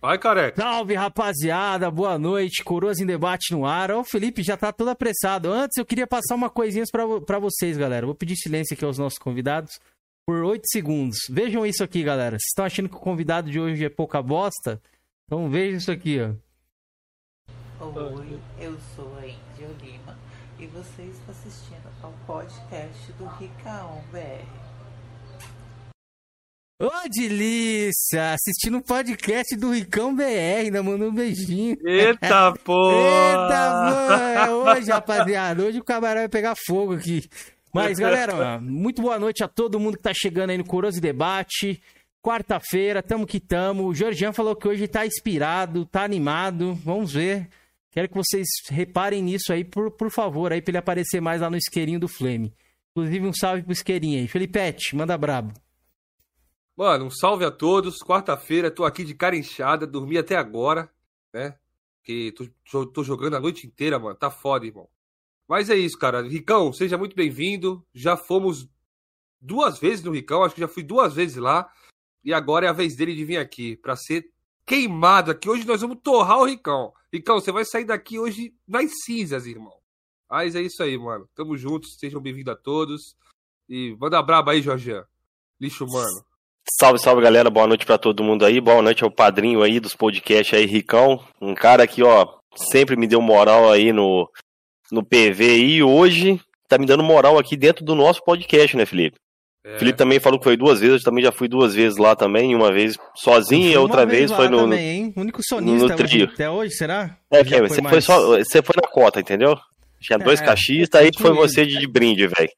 Vai, careca. Salve, rapaziada. Boa noite. Coroas em debate no ar. Ó, o Felipe já tá todo apressado. Antes, eu queria passar uma coisinha pra, pra vocês, galera. Vou pedir silêncio aqui aos nossos convidados por 8 segundos. Vejam isso aqui, galera. Vocês estão achando que o convidado de hoje é pouca bosta? Então vejam isso aqui, ó. Oi, eu sou a Índia Lima e você está assistindo ao podcast do Ricaon BR. Ô, delícia! Assistindo um podcast do Ricão BR, ainda mandou um beijinho. Eita, porra! Eita, mano! É hoje, rapaziada. Hoje o camarão vai pegar fogo aqui. Mas, galera, muito boa noite a todo mundo que tá chegando aí no Coroso Debate. Quarta-feira, tamo que tamo. O Georgian falou que hoje tá inspirado, tá animado. Vamos ver. Quero que vocês reparem nisso aí, por, por favor, aí pra ele aparecer mais lá no isqueirinho do Flame. Inclusive, um salve pro isqueirinho aí. Felipete, manda brabo. Mano, um salve a todos. Quarta-feira, tô aqui de cara inchada, dormi até agora, né? Que tô, tô, jogando a noite inteira, mano. Tá foda, irmão. Mas é isso, cara. Ricão, seja muito bem-vindo. Já fomos duas vezes no Ricão, acho que já fui duas vezes lá. E agora é a vez dele de vir aqui pra ser queimado aqui. Hoje nós vamos torrar o Ricão. Ricão, você vai sair daqui hoje nas cinzas, irmão. Mas é isso aí, mano. Tamo juntos, sejam bem-vindos a todos. E manda braba aí, Jorge. Lixo, mano. Salve, salve galera, boa noite para todo mundo aí, boa noite ao padrinho aí dos podcasts aí, Ricão, um cara que, ó, sempre me deu moral aí no, no PV e hoje tá me dando moral aqui dentro do nosso podcast, né, Felipe? É. Felipe também falou que foi duas vezes, eu também já fui duas vezes lá também, uma vez sozinho e outra vez, vez foi no. Também, hein? O único sonista no trio. Hoje, até hoje, será? É, que você mais... foi só. Você foi na cota, entendeu? Tinha é, dois cachistas, aí foi você de, de brinde, velho.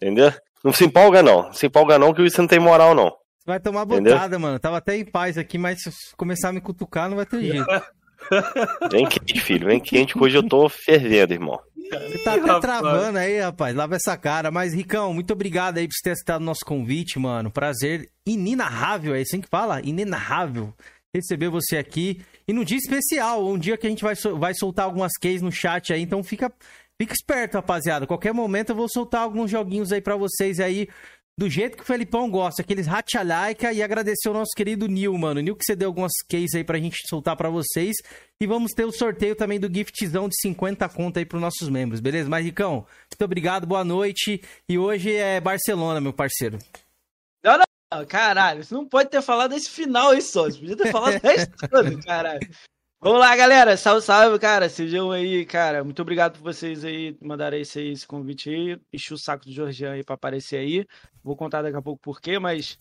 Entendeu? Não se empolga, não. Não se empolga, não, que você não tem moral, não. Vai tomar botada, Entendeu? mano. Tava até em paz aqui, mas se começar a me cutucar, não vai ter jeito. Vem quente, filho. Vem quente, que hoje eu tô fervendo, irmão. Você tá até rapaz. travando aí, rapaz. Lava essa cara. Mas, Ricão, muito obrigado aí por você ter aceitado o nosso convite, mano. Prazer inenarrável, é assim que fala? Inenarrável receber você aqui. E num dia especial, um dia que a gente vai, vai soltar algumas keys no chat aí, então fica, fica esperto, rapaziada. Qualquer momento eu vou soltar alguns joguinhos aí para vocês aí do jeito que o Felipão gosta, aqueles ratchalaica e agradecer o nosso querido Nil, mano. Nil que você deu algumas cases aí pra gente soltar pra vocês. E vamos ter o sorteio também do giftzão de 50 conto aí pros nossos membros, beleza? Mas, Ricão, muito obrigado, boa noite. E hoje é Barcelona, meu parceiro. Não, não, caralho, você não pode ter falado esse final aí só. Você podia ter falado o resto todo, caralho. Vamos lá, galera. Salve, salve, cara. Sejam aí, cara. Muito obrigado por vocês aí mandarem esse, esse convite aí. Enchi o saco do Georgian aí pra aparecer aí. Vou contar daqui a pouco por quê, mas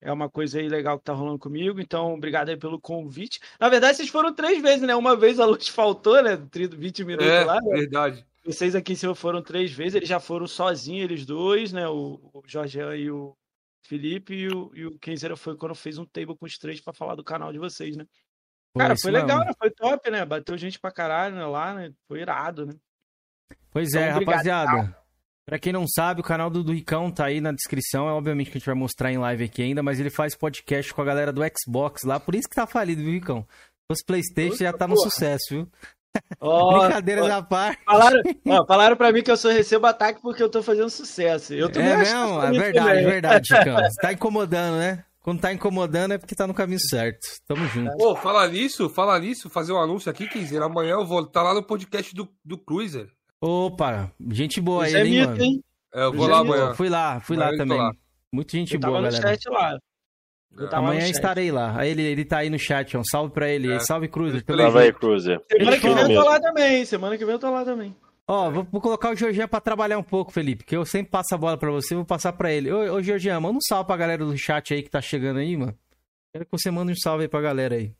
é uma coisa aí legal que tá rolando comigo. Então, obrigado aí pelo convite. Na verdade, vocês foram três vezes, né? Uma vez a luz faltou, né? 20 minutos é, lá. Né? Verdade. Vocês aqui em foram três vezes. Eles já foram sozinhos, eles dois, né? O, o Georgian e o Felipe. E o, e o Kenzeira foi quando fez um table com os três para falar do canal de vocês, né? Cara, foi legal, né? Foi top, né? Bateu gente pra caralho né? lá, né? Foi irado, né? Pois então, é, rapaziada. Pra quem não sabe, o canal do, do Ricão tá aí na descrição. É obviamente que a gente vai mostrar em live aqui ainda, mas ele faz podcast com a galera do Xbox lá, por isso que tá falido, viu, Ricão? Os Playstation já tá porra. no sucesso, viu? Oh, Brincadeiras oh, à parte. Falaram, falaram pra mim que eu só recebo ataque porque eu tô fazendo sucesso. Eu tô é mesmo? É verdade, é verdade, Ricão. Você tá incomodando, né? Quando tá incomodando é porque tá no caminho certo. Tamo junto. Pô, falar nisso, falar nisso, fazer um anúncio aqui, Kizer. Amanhã eu vou estar tá lá no podcast do, do Cruiser. Opa, gente boa aí, é hein, mano? Hein? É, eu vou lá amanhã. Fui lá, fui amanhã lá também. Lá. Muito gente eu boa, galera. Chat lá. Amanhã estarei lá. Aí ele, ele tá aí no chat, um salve pra ele. É. Salve, Cruiser. Salve aí, Cruiser. Semana que vem eu tô lá também. Semana que vem eu tô lá também. Ó, vou, vou, colocar o Georgian pra trabalhar um pouco, Felipe, que eu sempre passo a bola pra você, vou passar pra ele. Ô, ô Georgian, manda um salve pra galera do chat aí que tá chegando aí, mano. Quero que você mande um salve aí pra galera aí.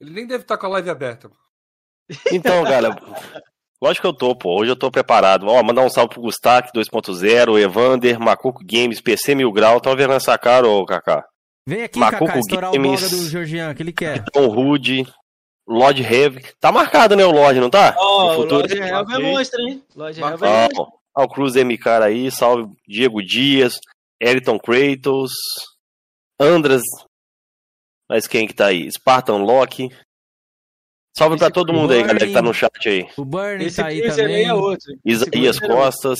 Ele nem deve estar tá com a live aberta. Então, galera, lógico que eu tô, pô. Hoje eu tô preparado. Ó, mandar um salve pro Gustac 2.0, Evander, Macuco Games, PC Mil Grau. Tão vendo essa cara, ô Kaká? Vem aqui, Macuco Kaká, estourar Games, o do Georgian, que ele quer. Tom Rude, Lord Heavy. Tá marcado, né, o Lord, não tá? Oh, o Lord Heavy é monstro, hein? Lord Heavy é monstro. Ó, o Cruz MK aí, salve Diego Dias, Eriton Kratos, Andras, mas quem que tá aí? Spartan Loki. Salve Esse pra todo mundo Burning, aí, galera, que tá no chat aí. O Burnie tá aí também. É outro. Isaías é Costas.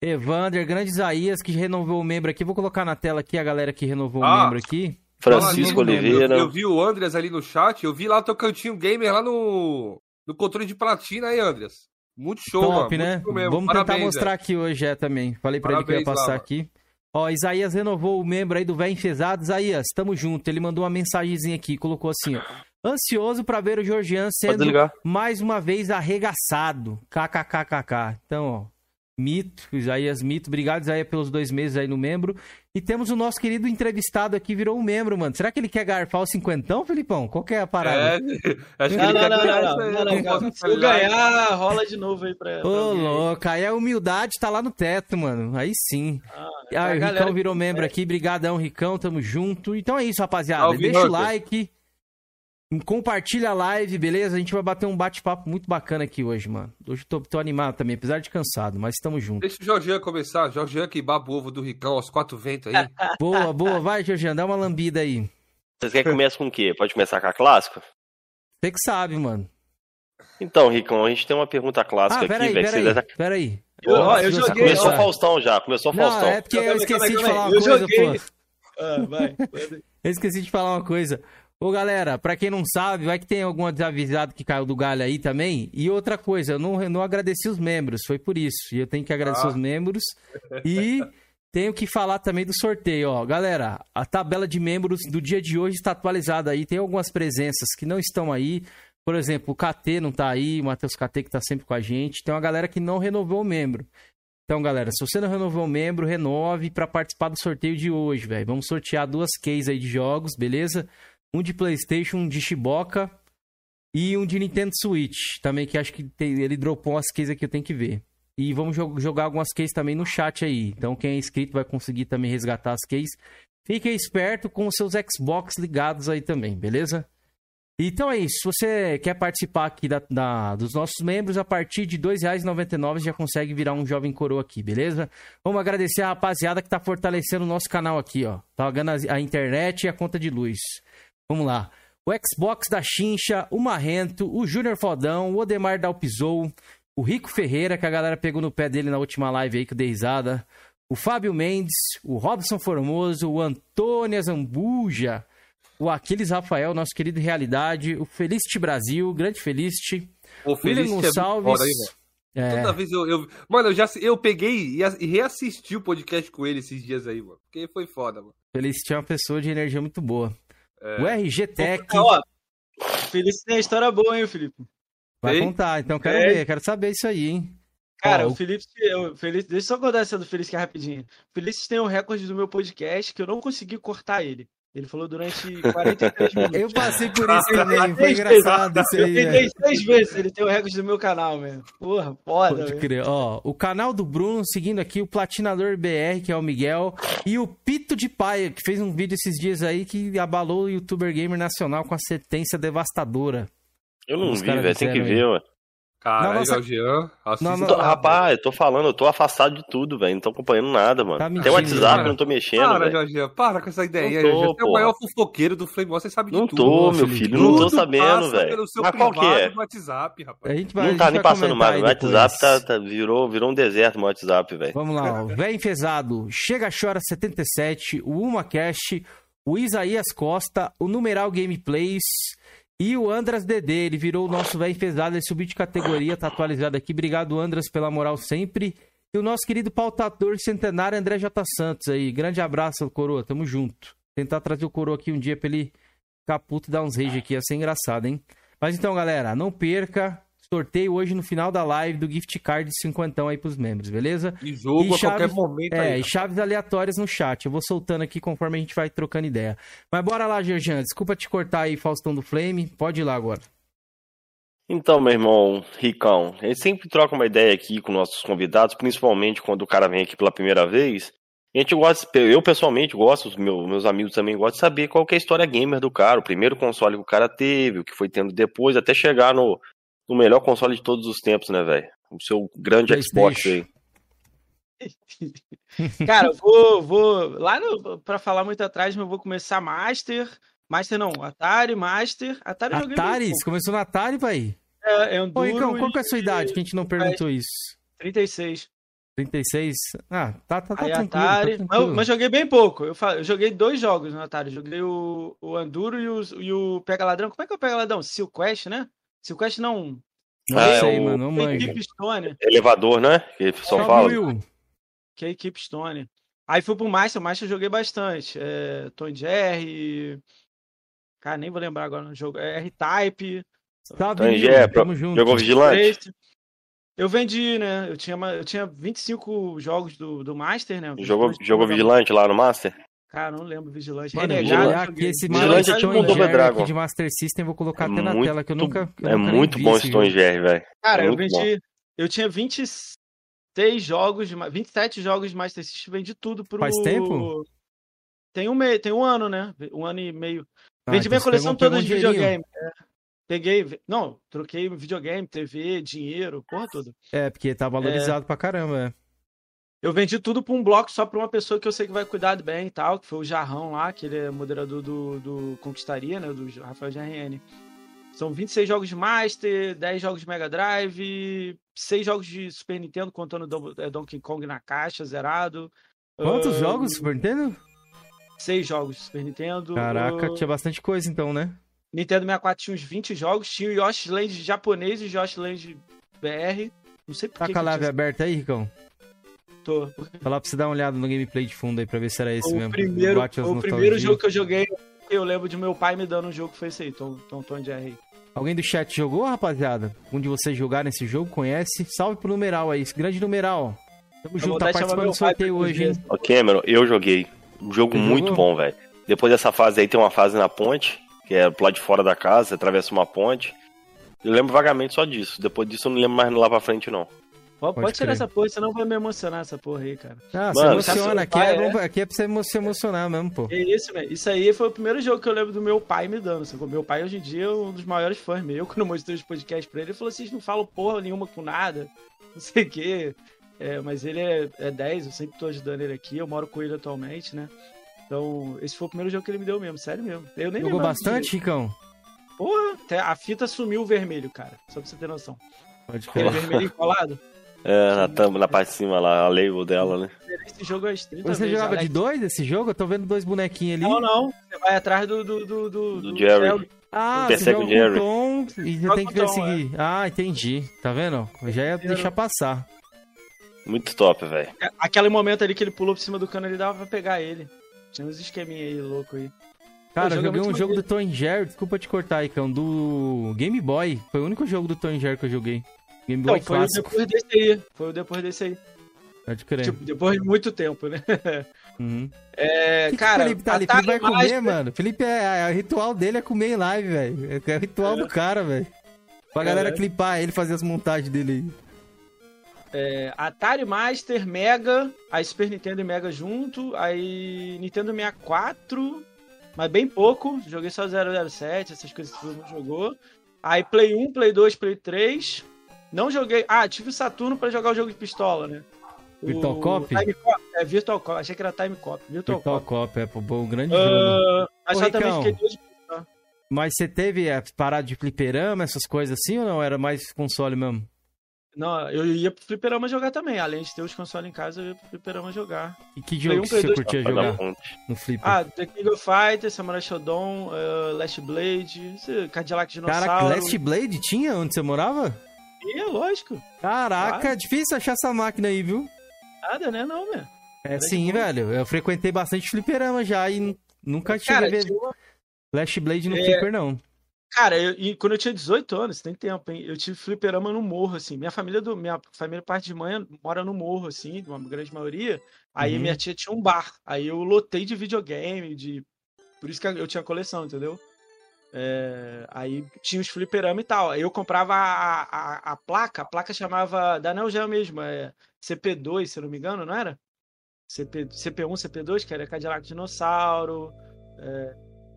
Evander, grande Isaías, que renovou o membro aqui. Vou colocar na tela aqui a galera que renovou ah. o membro aqui. Francisco Oliveira. Eu, eu, vi o Andreas ali no chat, eu vi lá o teu cantinho gamer lá no, no controle de platina aí, Andreas. Muito show, Top, mano. né? Vamos Parabéns, tentar mostrar é. aqui hoje é também. Falei pra Parabéns, ele que ia passar lá, aqui. Ó, Isaías renovou o membro aí do Véio Enfesado. Isaías, tamo junto. Ele mandou uma mensagenzinha aqui, colocou assim, ó. Ansioso para ver o Georgian sendo mais uma vez arregaçado. KKKKK. Então, ó, Mito, Isaías Mito. Obrigado, Isaías, pelos dois meses aí no membro. E temos o nosso querido entrevistado aqui, virou um membro, mano. Será que ele quer garfar o cinquentão, Felipão? Qual que é a parada? É, acho que não, ele não, quer não, ganhar. Não, não, não, Se eu ganhar, rola de novo aí pra. Ô, louco, aí a humildade tá lá no teto, mano. Aí sim. Ah, ah o Ricão virou membro é. aqui. Brigadão, Ricão, tamo junto. Então é isso, rapaziada. Deixa o like. Compartilha a live, beleza? A gente vai bater um bate-papo muito bacana aqui hoje, mano. Hoje tô, tô animado também, apesar de cansado, mas estamos juntos. Deixa o Jorgian começar. Jorgian que baba o ovo do Ricão aos quatro ventos aí. boa, boa. Vai, Jorgian, dá uma lambida aí. Vocês querem que comece com o quê? Pode começar com a clássica? Você que sabe, mano. Então, Ricão, a gente tem uma pergunta clássica ah, pera aqui, velho. Peraí, deve... peraí. Eu, eu joguei. Começou o Faustão já, começou o Faustão. Não, é porque eu esqueci de falar uma coisa, pô. Ah, vai. Eu esqueci de falar uma coisa. Ô galera, pra quem não sabe, vai que tem algum desavisado que caiu do galho aí também. E outra coisa, eu não, eu não agradeci os membros, foi por isso. E eu tenho que agradecer ah. os membros. E tenho que falar também do sorteio, ó. Galera, a tabela de membros do dia de hoje está atualizada aí. Tem algumas presenças que não estão aí. Por exemplo, o KT não tá aí, o Matheus KT que tá sempre com a gente. Tem uma galera que não renovou o membro. Então, galera, se você não renovou o membro, renove para participar do sorteio de hoje, velho. Vamos sortear duas cases aí de jogos, beleza? Um de PlayStation, um de Shiboka e um de Nintendo Switch, também que acho que tem, ele dropou umas cases aqui, eu tenho que ver. E vamos jo jogar algumas cases também no chat aí. Então quem é inscrito vai conseguir também resgatar as cases. Fique esperto com os seus Xbox ligados aí também, beleza? Então é isso. Se você quer participar aqui da, da, dos nossos membros, a partir de R$ 2,99 já consegue virar um jovem coroa aqui, beleza? Vamos agradecer a rapaziada que tá fortalecendo o nosso canal aqui, ó. Tá pagando a, a internet e a conta de luz. Vamos lá. O Xbox da Chincha, o Marrento, o Júnior Fodão, o Odemar Dalpizou, o Rico Ferreira, que a galera pegou no pé dele na última live aí que eu dei risada, o Fábio Mendes, o Robson Formoso, o Antônio Zambuja, o Aquiles Rafael, nosso querido Realidade, o Felicity Brasil, grande Felicity, o William Gonçalves. É aí, Toda vez eu, eu, Mano, eu já eu peguei e, e reassisti o podcast com ele esses dias aí, mano. Porque foi foda, mano. Felicity é uma pessoa de energia muito boa. É... O RG Tech. Ó, Felipe tem a história boa, hein, Felipe? Vai Ei? contar, então quero é. ver, quero saber isso aí, hein? Cara, ó, o Felipe, o Felipe, deixa eu só contar essa do Felipe que é rapidinho. O Felipe tem um recorde do meu podcast que eu não consegui cortar ele. Ele falou durante 43 minutos. Eu passei por isso também, foi engraçado isso aí. Eu tentei seis vezes, ele tem o recorde do meu canal, mesmo. Porra, foda. Pode crer. Ó, o canal do Bruno, seguindo aqui o Platinador BR, que é o Miguel, e o Pito de Paia, que fez um vídeo esses dias aí que abalou o youtuber gamer nacional com a sentença devastadora. Eu não vi, velho, tem que ver, ué. Caralho, nossa... Jean, não, não, rapaz, eu tô falando, eu tô afastado de tudo, velho. Não tô acompanhando nada, mano. Tá Tem o WhatsApp, eu não tô mexendo. Para, Jorginho, para com essa ideia aí. Você é o maior fofoqueiro do Flame você sabe de não tudo. Não tô, meu filho, não tô sabendo, velho. Mas qual que é? WhatsApp, rapaz. A gente vai, não tá nem passando mais. O WhatsApp tá, tá, virou, virou um deserto meu WhatsApp, velho. Vamos lá, ó. Véi Enfesado, Chega Chora 77, o UmaCast, o Isaías Costa, o Numeral Gameplays. E o Andras DD, ele virou o nosso velho pesado, ele subiu de categoria, tá atualizado aqui. Obrigado, Andras, pela moral sempre. E o nosso querido pautador centenário, André J. Santos aí. Grande abraço, Coroa, tamo junto. Tentar trazer o Coroa aqui um dia pra ele ficar puto e dar uns rage aqui, ia ser engraçado, hein? Mas então, galera, não perca sorteio hoje no final da live do gift card de 50 aí pros membros, beleza? E jogo e a chaves, qualquer momento É, aí, e chaves aleatórias no chat. Eu vou soltando aqui conforme a gente vai trocando ideia. Mas bora lá, Georgian. Desculpa te cortar aí, Faustão do Flame. Pode ir lá agora. Então, meu irmão, Ricão, a gente sempre troca uma ideia aqui com nossos convidados, principalmente quando o cara vem aqui pela primeira vez. A gente gosta, eu pessoalmente gosto, os meus, meus amigos também gostam de saber qual é a história gamer do cara, o primeiro console que o cara teve, o que foi tendo depois, até chegar no, o melhor console de todos os tempos, né, velho? O seu grande Xbox aí. Cara, eu vou, vou lá no, pra falar muito atrás, mas eu vou começar Master. Master não, Atari, Master. Atari, Atari? Você começou no Atari, pai? É, é um Ô, Icão, qual que é a sua idade que a gente não perguntou isso? 36. 36. Ah, tá, tá, tá Aí tranquilo. Atari. tá mas, tranquilo. mas joguei bem pouco. Eu, eu joguei dois jogos no Atari. Joguei o, o Enduro e o, e o Pega Ladrão. Como é que é o Pega Ladrão? Seal Quest, né? Seal Quest não. Não Ah, é sei, o- mano, não manjo. equipe Stone. Elevador, né? Que só fala. Will. Que é a equipe Stone. Aí fui pro Master. O Master eu joguei bastante. É, Tom Jerry. Cara, nem vou lembrar agora no jogo. É R-Type. Então, Will. é, Tamo junto. Jogou Vigilante? Eu vendi, né? Eu tinha, eu tinha 25 jogos do, do Master, né? Jogou, jogou Vigilante lá no Master? Cara, não lembro. Vigilante. Mano, Renegado. olhar eu aqui esse Vigilante é tipo um Stone Double Dragon. aqui de Master System, vou colocar É até na muito- tela, que eu nunca. eu É nunca muito bom esse jogo. Jerry, velho. Cara, É eu muito bom. vendi. Eu tinha 26 jogos, de ma- 27 jogos de Master System, vendi tudo pro. Faz tempo? Tem um, me... Tem um ano, né? Um ano e meio. Ah, Vendi então minha você coleção pegou- toda pegou de um videogame. é. Peguei. Não, troquei videogame, TV, dinheiro, porra toda. É, porque tá valorizado pra caramba, é. Eu vendi tudo pra um bloco só pra uma pessoa que eu sei que vai cuidar bem e tal, que foi o Jarrão lá, que ele é moderador do, do Conquistaria, né? Do Rafael GRN. São 26 jogos de Master, 10 jogos de Mega Drive, 6 jogos de Super Nintendo, contando é, Donkey Kong na caixa, zerado. Quantos Ah, jogos, Super Nintendo? 6 jogos de Super Nintendo. Caraca, Ah, tinha bastante coisa então, né? Nintendo 64 tinha uns 20 jogos, tinha o Yoshi Land japonês e o Yoshi Land BR. Não sei por Tá que com a live tinha- aberta aí, Ricão? Tô. Falar pra você dar uma olhada no gameplay de fundo aí pra ver se era esse o mesmo. primeiro, o primeiro nostalgia. jogo que eu joguei, eu lembro de meu pai me dando um jogo que foi esse aí, Tom, Tom, Tom Jerry. Alguém do chat jogou, rapaziada? Um de vocês jogaram esse jogo, conhece? Salve pro numeral aí, esse grande numeral. Tamo junto, tá participando do sorteio hoje, hein? Ô, Cameron, eu joguei. Um jogo Você muito jogou? bom, velho. Depois dessa fase aí tem uma fase na ponte, que é pro lado de fora da casa, você atravessa uma ponte. Eu lembro vagamente só disso. Depois disso eu não lembro mais lá pra frente, não. Pode, Pode tirar crer. essa porra, senão vai me emocionar essa porra aí, cara. Ah, Mano, se emociona. Aqui é, vai, bom- aqui é pra você emo- se emocionar mesmo, pô. É isso, velho. Isso aí foi o primeiro jogo que eu lembro do meu pai me dando. Sacou? Meu pai hoje em dia é um dos maiores fãs meu. Eu, quando eu mostrei os podcasts pra ele, ele falou: vocês não falam porra nenhuma com nada, não sei o quê. É, mas ele é, é 10, eu sempre tô ajudando ele aqui. Eu moro com ele atualmente, né? Então, esse foi o primeiro jogo que ele me deu mesmo, sério mesmo. Eu nem Jogou bastante, Ricão? Porra, até a fita sumiu o vermelho, cara. Só pra você ter noção. Pode Aquele crer. vermelho colado. É, na, tampa, na parte de cima lá, a label dela, né? Esse jogo é 30 Você vezes, jogava de Alex. dois esse jogo? Eu tô vendo dois bonequinhos ali. Não, não. Você vai atrás do. Do, do, do, Do Jerry. Ah, você joga Jerry. Tom e você tem que perseguir. Ah, entendi. Tá vendo? Eu já ia deixar passar. Muito top, velho. Aquele momento ali que ele pulou por cima do cano, ele dava pra pegar ele. Tinha uns esqueminha aí louco aí. Cara, eu é joguei um muito jogo do maneiro. Tom Jerry, desculpa te cortar, Icão, do Game Boy. Foi o único jogo do Tom Jerry que eu joguei. Game Boy Não, foi o clássico. depois desse aí. Foi o depois desse aí. Pode crer. Tipo, depois de muito tempo, né? Uhum. É, O que, cara, que o Felipe tá ali? Atari Felipe vai comer, Master- mano. Felipe é, é- o ritual dele é comer em live, velho. É o ritual do cara, velho. Pra galera É. clipar ele, fazer as montagens dele aí. é, Atari Master, Mega, aí Super Nintendo e Mega junto, aí Nintendo 64, mas bem pouco. Joguei só 007, essas coisas que todo mundo jogou. Aí Play 1, Play 2, Play 3. Não joguei. Ah, tive o Saturno pra jogar o jogo de pistola, né? O Virtual Cop? Time Cop. É, Virtual Cop. Achei que era Time Cop. Virtual, Virtual Cop. Cop, é, pô, bom, grande jogo. Ah, mas Ô, só também Ricão. fiquei dois. Mas você teve a parada de fliperama, essas coisas assim, ou não? Era mais console mesmo? Não, eu ia pro Fliperama jogar também. Além de ter os consoles em casa, eu ia pro Fliperama jogar. E que jogo um, que você dois, curtia dar jogar no Flipper? Ah, The King of Fighters, Samurai Shodown, uh, Last Blade, Cadillac Dinossauro. Caraca, Last Blade tinha onde você morava? E é lógico. Caraca, Claro. é difícil achar essa máquina aí, viu? Nada, né? Não, né? É Era sim, de boa. velho. Eu frequentei bastante fliperama já e nunca a ver tinha uma- Last Blade no É. flipper, não. Cara, eu- e quando eu tinha 18 anos, tem tempo, hein? Eu tive fliperama no morro, assim. Minha família, do, minha família, parte de mãe, mora no morro, assim, uma grande maioria. Aí Uhum. minha tia tinha um bar. Aí eu lotei de videogame, de. Por isso que eu tinha coleção, entendeu? É, Aí tinha os fliperama e tal. Aí eu comprava a, a, a placa, a placa chamava da Neo Geo mesmo, é CP2, se eu não me engano, não era? CP, CP1, CP2, que era Cadillac Dinossauro.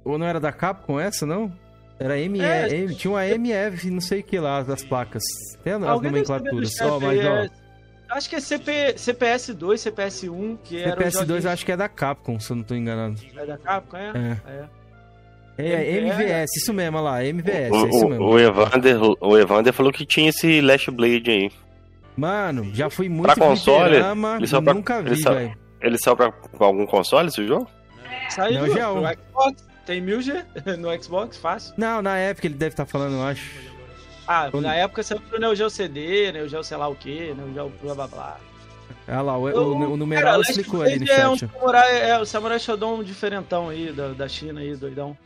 Ou não era da Capcom essa, não? Era ME, É, M- tinha uma MF, não sei o que lá, das placas. Tem as nomenclaturas. dos Ó, mas ó. Acho que é CP, CPS2, CPS1, que era o CPS2 eu acho que é da Capcom, se eu não tô enganado. É da Capcom, é? É. É. É, MVS. MVS, isso mesmo, olha lá, MVS, é isso O, mesmo. o, o, Evander, o Evander falou que tinha esse Last Blade aí. Mano, já fui muito Pra console, fliperama ele só pra- nunca ele vi, só- velho. Ele saiu pra algum console esse jogo? Saiu no Xbox. Tem 1000G no Xbox, fácil. Não, na época ele deve estar falando, eu acho. Ah, Quando- na época saiu pro Neo Geo CD, Neo Geo sei lá o que, Neo Geo blá blá blá. Olha lá, o, o, Eu- o numeral Last explicou ali no é um samurai, é o Samurai Shodown diferentão aí, da, da China aí, doidão.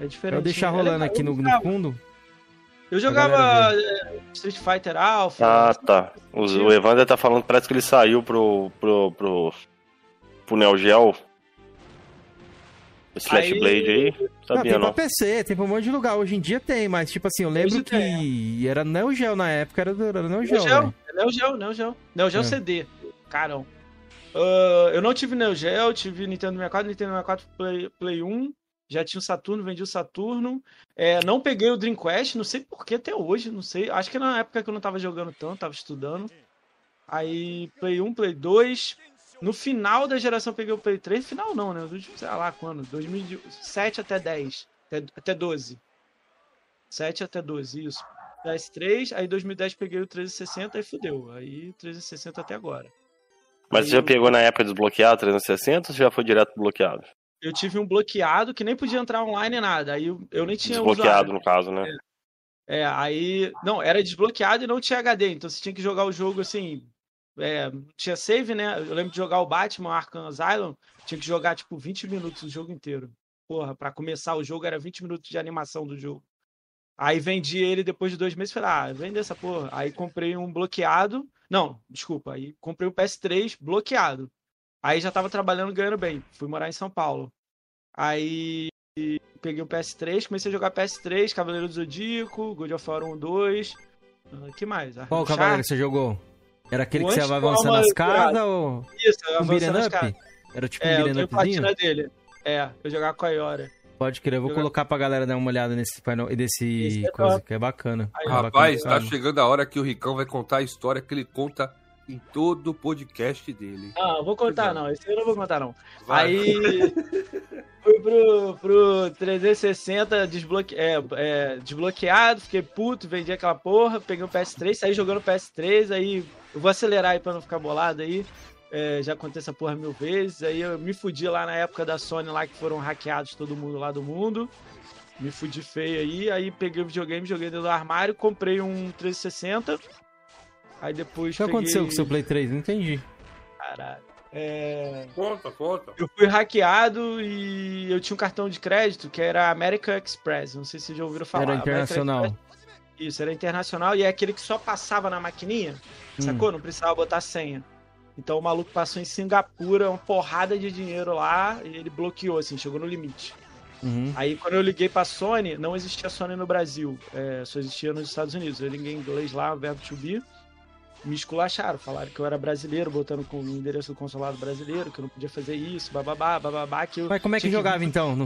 É diferente. Vou deixar É rolando aqui eu no, no fundo. Eu jogava é, Street Fighter Alpha. Ah, tá. O, o Evander tá falando, parece que ele saiu pro. pro. pro. pro Neo Geo. Esse Flash Aí- Blade aí. Não, Sabia tem não. pra PC, tem pra um monte de lugar. Hoje em dia tem, mas tipo assim, eu lembro Hoje que era Neo Geo na época, era, do- era Neo Neo Geo. Geo, velho. é Neo Geo, Neo Geo. Neo Geo É. CD. Carão. Ah, eu não tive Neo Geo, tive Nintendo 64, Nintendo 64 Play, Play 1. Já tinha o Saturno, vendi o Saturno. É, não peguei o Dreamcast, não sei por que até hoje, não sei. Acho que na época que eu não tava jogando tanto, tava estudando. Aí, Play 1, Play 2. No final da geração peguei o Play 3. Final não, né? Os últimos, sei lá quando. 2007 até 10. Até, até 12. 7 até 12, isso. PS3, aí 2010 peguei o 360 e fudeu. Aí 360 até agora. Mas você já pegou na época desbloqueado 360 ou você já foi direto bloqueado? Eu tive um bloqueado que nem podia entrar online nada. Aí eu, eu nem tinha Desbloqueado, usuário. no caso, né? É, aí. Não, era desbloqueado e não tinha HD. Então você tinha que jogar o jogo assim. É, tinha save, né? Eu lembro de jogar o Batman Arkham Asylum. Tinha que jogar tipo 20 minutos o jogo inteiro. Porra, pra começar o jogo era 20 minutos de animação do jogo. Aí vendi ele depois de dois meses. Falei, ah, vende essa porra. Aí comprei um bloqueado. Não, desculpa. Aí comprei o PS3 bloqueado. Aí já tava trabalhando ganhando bem. Fui morar em São Paulo. Aí peguei o PS3, comecei a jogar PS3, Cavaleiro do Zodíaco, God of War 1, 2. ah, que mais? Qual cavaleiro você jogou? Era aquele que você vai avançando nas casas ou Isso, um avançando nas casas. Era tipo É, um eu beat'em tenho upzinho? dele. É, eu jogava com a Iora. Pode crer, eu vou Jogar- colocar pra galera dar uma olhada nesse painel, desse Esse é coisa, top. que é bacana. Aí, É Rapaz, bacana, tá chegando a hora que o Ricão vai contar a história que ele conta em todo o podcast dele. Não, vou contar não, esse eu não vou contar não. Vai. Aí fui pro, pro 360 desbloque... é, é, desbloqueado, fiquei puto, vendi aquela porra, peguei o PS3, saí jogando PS3, aí eu vou acelerar aí pra não ficar bolado aí. É, já contei essa porra mil vezes. Aí eu me fudi lá na época da Sony lá que foram hackeados todo mundo lá do mundo. Me fudi feio aí. Aí peguei o videogame, joguei dentro do armário, comprei um 360. Aí depois. O que peguei... aconteceu com o seu Play 3? Não entendi. Caralho. É... Conta, conta. Eu fui hackeado e eu tinha um cartão de crédito que era American Express. Não sei se vocês já ouviram falar. Era internacional. Isso, era internacional e é aquele que só passava na maquininha, Hum. sacou? Não precisava botar senha. Então o maluco passou em Singapura, uma porrada de dinheiro lá e ele bloqueou, assim, chegou no limite. Uhum. Aí quando eu liguei pra Sony, não existia Sony no Brasil, é, só existia nos Estados Unidos. Eu liguei em inglês lá, verbo to be, me esculacharam, falaram que eu era brasileiro, botando com o endereço do consulado brasileiro, que eu não podia fazer isso, bababá, bababá, que eu Mas como é que jogava então? No...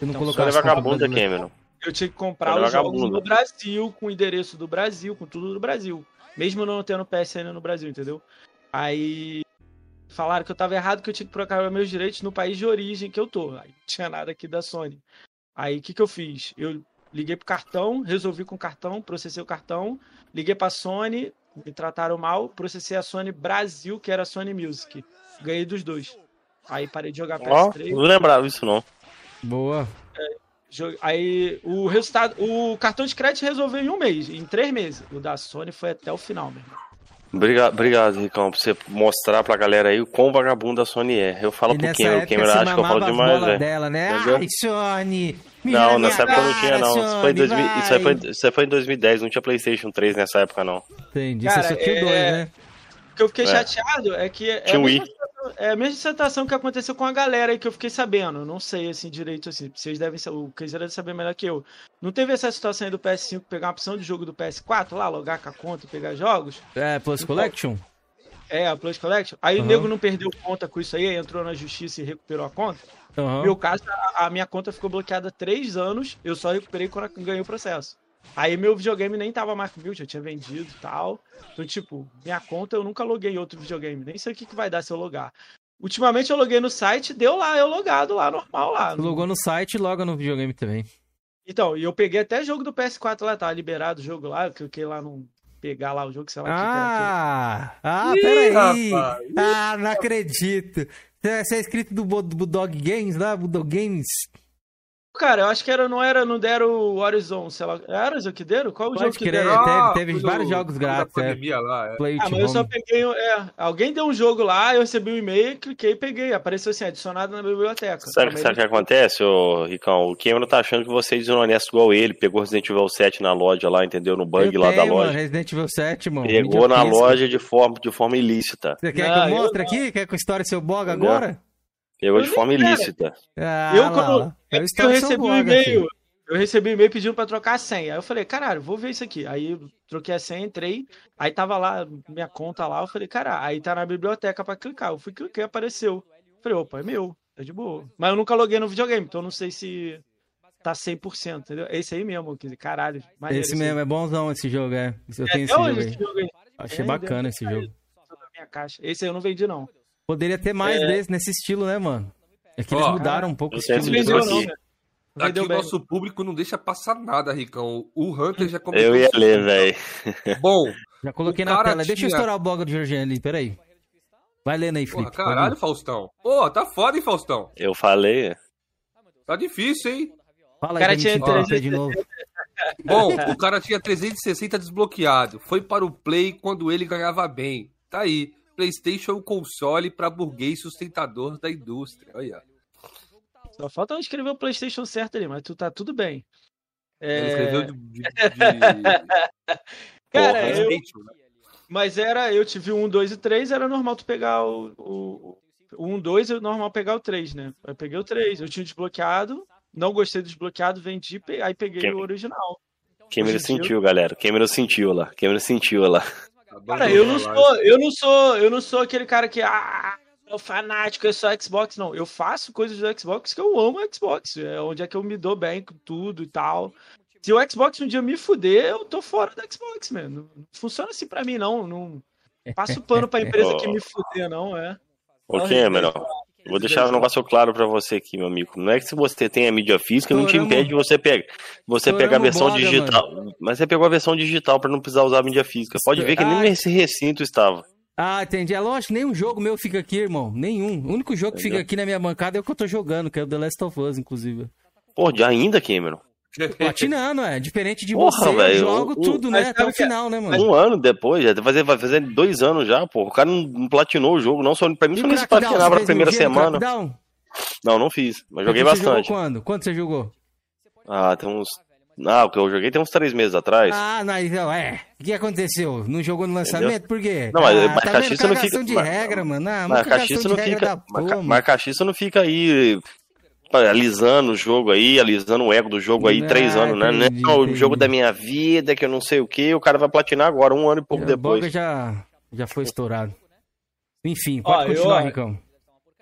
Eu não Então, colocar Só é as contas vagabunda. Cameron. Eu tinha que comprar os jogos no Brasil, com o endereço do Brasil, com tudo do Brasil. Mesmo não tendo PSN no Brasil, entendeu? Aí falaram que eu tava errado, que eu tinha que procurar meus direitos no país de origem que eu tô. Aí não tinha nada aqui da Sony. Aí o que, que eu fiz? Eu liguei pro cartão, resolvi com o cartão, processei o cartão, liguei pra Sony, me trataram mal, processei a Sony Brasil, que era a Sony Music. Ganhei dos dois. Aí parei de jogar Ó, PS3. não lembrava isso não. Boa. Jo- Aí o resultado, o cartão de crédito resolveu em um mês, em três meses. O da Sony foi até o final, meu irmão. Obrigado, obrigado, Ricão, por você mostrar pra galera aí o quão vagabundo a Sony é. Eu falo E pro Cameron, o Cameron acha que eu falo demais, velho. dela, né? Entendeu? Ai, Sony! Não, nessa época não tinha, cara, não. Isso foi, em Sony, 2000, isso, foi, isso aí foi em 2010, não tinha PlayStation 3 nessa época, não. Entendi. Cara, você só tinha é- dois, né? O que eu fiquei É. chateado é que é Tinha a, um mesma, situação- é a mesma situação que aconteceu com a galera aí que eu fiquei sabendo. Não sei assim direito assim. Vocês devem saber, o Keizera deve saber melhor que eu. Não teve essa situação aí do PS5 pegar uma opção de jogo do PS4 lá, logar com a conta e pegar jogos? É, Plus Collection? É, a Plus Collection. Aí Aham. o nego não perdeu conta com isso aí, entrou na justiça e recuperou a conta. Aham. No meu caso, a, a minha conta ficou bloqueada há três anos, eu só recuperei quando eu ganhei o processo. Aí meu videogame nem tava mais comigo, já tinha vendido e tal. Então, tipo, minha conta eu nunca loguei em outro videogame. Nem sei o que, que vai dar se eu logar. Ultimamente eu loguei no site, deu lá, eu logado lá, normal lá. Você logou no site e loga no videogame também. Então, e eu peguei até jogo do PS4 lá, tava liberado o jogo lá, eu cliquei lá num pegar lá o jogo, sei lá. Ah, ah, peraí. Ah, não acredito. Você é inscrito do Bulldog Games lá, Bulldog Games? Cara, eu acho que era, não era, não deram o Horizon, sei lá. Era Horizon que deram? Qual o jogo que deram? Ah, teve, teve vários jogos grátis. É. Lá, é. Play ah, mas eu só peguei. É, alguém deu um jogo lá, eu recebi um e-mail, cliquei e peguei. Apareceu assim, adicionado na biblioteca. Sabe, o que acontece, ô, Ricão? O Cameron tá achando que você é desonesto igual ele. Pegou Resident Evil 7 na loja lá, entendeu? No bug eu lá tenho, da loja. Mano, Resident Evil 7, mano. Pegou na loja de forma, de forma ilícita. Você quer não, que eu mostre eu aqui? Quer que eu história seu blog agora? Pegou de forma ilícita. Ah, eu, quando eu, eu recebi um e-mail, eu recebi um e-mail pedindo pra trocar a senha. Aí eu falei, caralho, vou ver isso aqui. Aí eu troquei a senha, entrei, aí tava lá, minha conta lá, eu falei, cara, aí tá na biblioteca pra clicar. Eu fui cliquei, apareceu. Eu falei, opa, é meu, é de boa. Mas eu nunca loguei no videogame, então eu não sei se tá 100%, entendeu? Esse aí mesmo, caralho. Esse mesmo, é bonzão esse jogo, é. Eu é tenho esse jogo, esse jogo aí. Achei é, bacana esse jogo. Minha caixa. Esse aí eu não vendi, não. Poderia ter mais é... desse nesse estilo, né, mano? É que eles mudaram um pouco o estilo. Vendeu, não, né? Aqui o nosso público não deixa passar nada, Ricão. O Hunter já começou. Eu ia ler, velho. Bom. Já coloquei na tela. Tinha... Deixa eu estourar o blog do Jorginho ali, peraí. Vai lendo aí, Felipe. Porra, caralho, Faustão. Pô, tá foda, hein, Faustão? Eu falei. Tá difícil, hein? Fala aí, cara tinha 360... de novo. Bom, o cara tinha 360 desbloqueado. Foi para o Play quando ele ganhava bem. Tá aí. PlayStation é o console para burguês sustentador da indústria. Olha. Só falta eu escrever o PlayStation certo ali, mas tu tá tudo bem. É... escreveu de. de, de... Cara, Porra, eu... Né? Mas era, eu tive um, dois e três, era normal tu pegar o, o, o 1, 2, é normal pegar o 3, né? Eu peguei o 3, eu tinha desbloqueado, não gostei do desbloqueado, vendi, aí peguei Quem... o original. Cameron sentiu, galera. Cameron sentiu lá. Cameron sentiu lá. Cara, eu não sou, eu não sou, eu não sou aquele cara que ah, é fanático, é só Xbox, não. Eu faço coisas do Xbox que eu amo Xbox. É onde é que eu me dou bem com tudo e tal. Se o Xbox um dia me fuder, eu tô fora do Xbox, mano. Não funciona assim pra mim, não. Não passo pano pra empresa que me fuder, não, é. Ok, é melhor. Vou deixar um negócio claro para você aqui, meu amigo. Não é que se você tem a mídia física, não te impede de você pegar. Você pegar a versão digital. Mano. Mas você pegou a versão digital para não precisar usar a mídia física. Pode ver que nem nesse recinto estava. Ah, entendi. É lógico, nenhum jogo meu fica aqui, irmão. Nenhum. O único jogo que fica aqui na minha bancada é o que eu tô jogando, que é o The Last of Us, inclusive. Pô, de ainda, Cameron? Platinando, é. Diferente de Porra, você, véio, eu jogo um, tudo, né? Até o final, né, mano? Um ano depois, vai fazer, vai fazer dois anos já, pô. O cara não platinou o jogo, não. Só, pra mim, só nem se platinava na primeira semana. Não, não fiz, mas joguei você bastante. Jogou quando? Quando você jogou? Ah, tem uns ah, o que eu joguei tem uns três meses atrás. Ah, não, então, é. O que aconteceu? Não jogou no lançamento? Entendeu? Por quê? Não, mas, ah, mas tá caxiça não fica. de regra, mano. Ah, mas caxiça não fica. Mas, mas caxiça não fica aí alisando o jogo aí, alisando o ego do jogo aí, ah, três anos, né? Entendi, não, o jogo da minha vida, que eu não sei o que, o cara vai platinar agora, um ano e pouco depois. O já, já foi estourado. Enfim, pode Ó, continuar, eu, Ricão.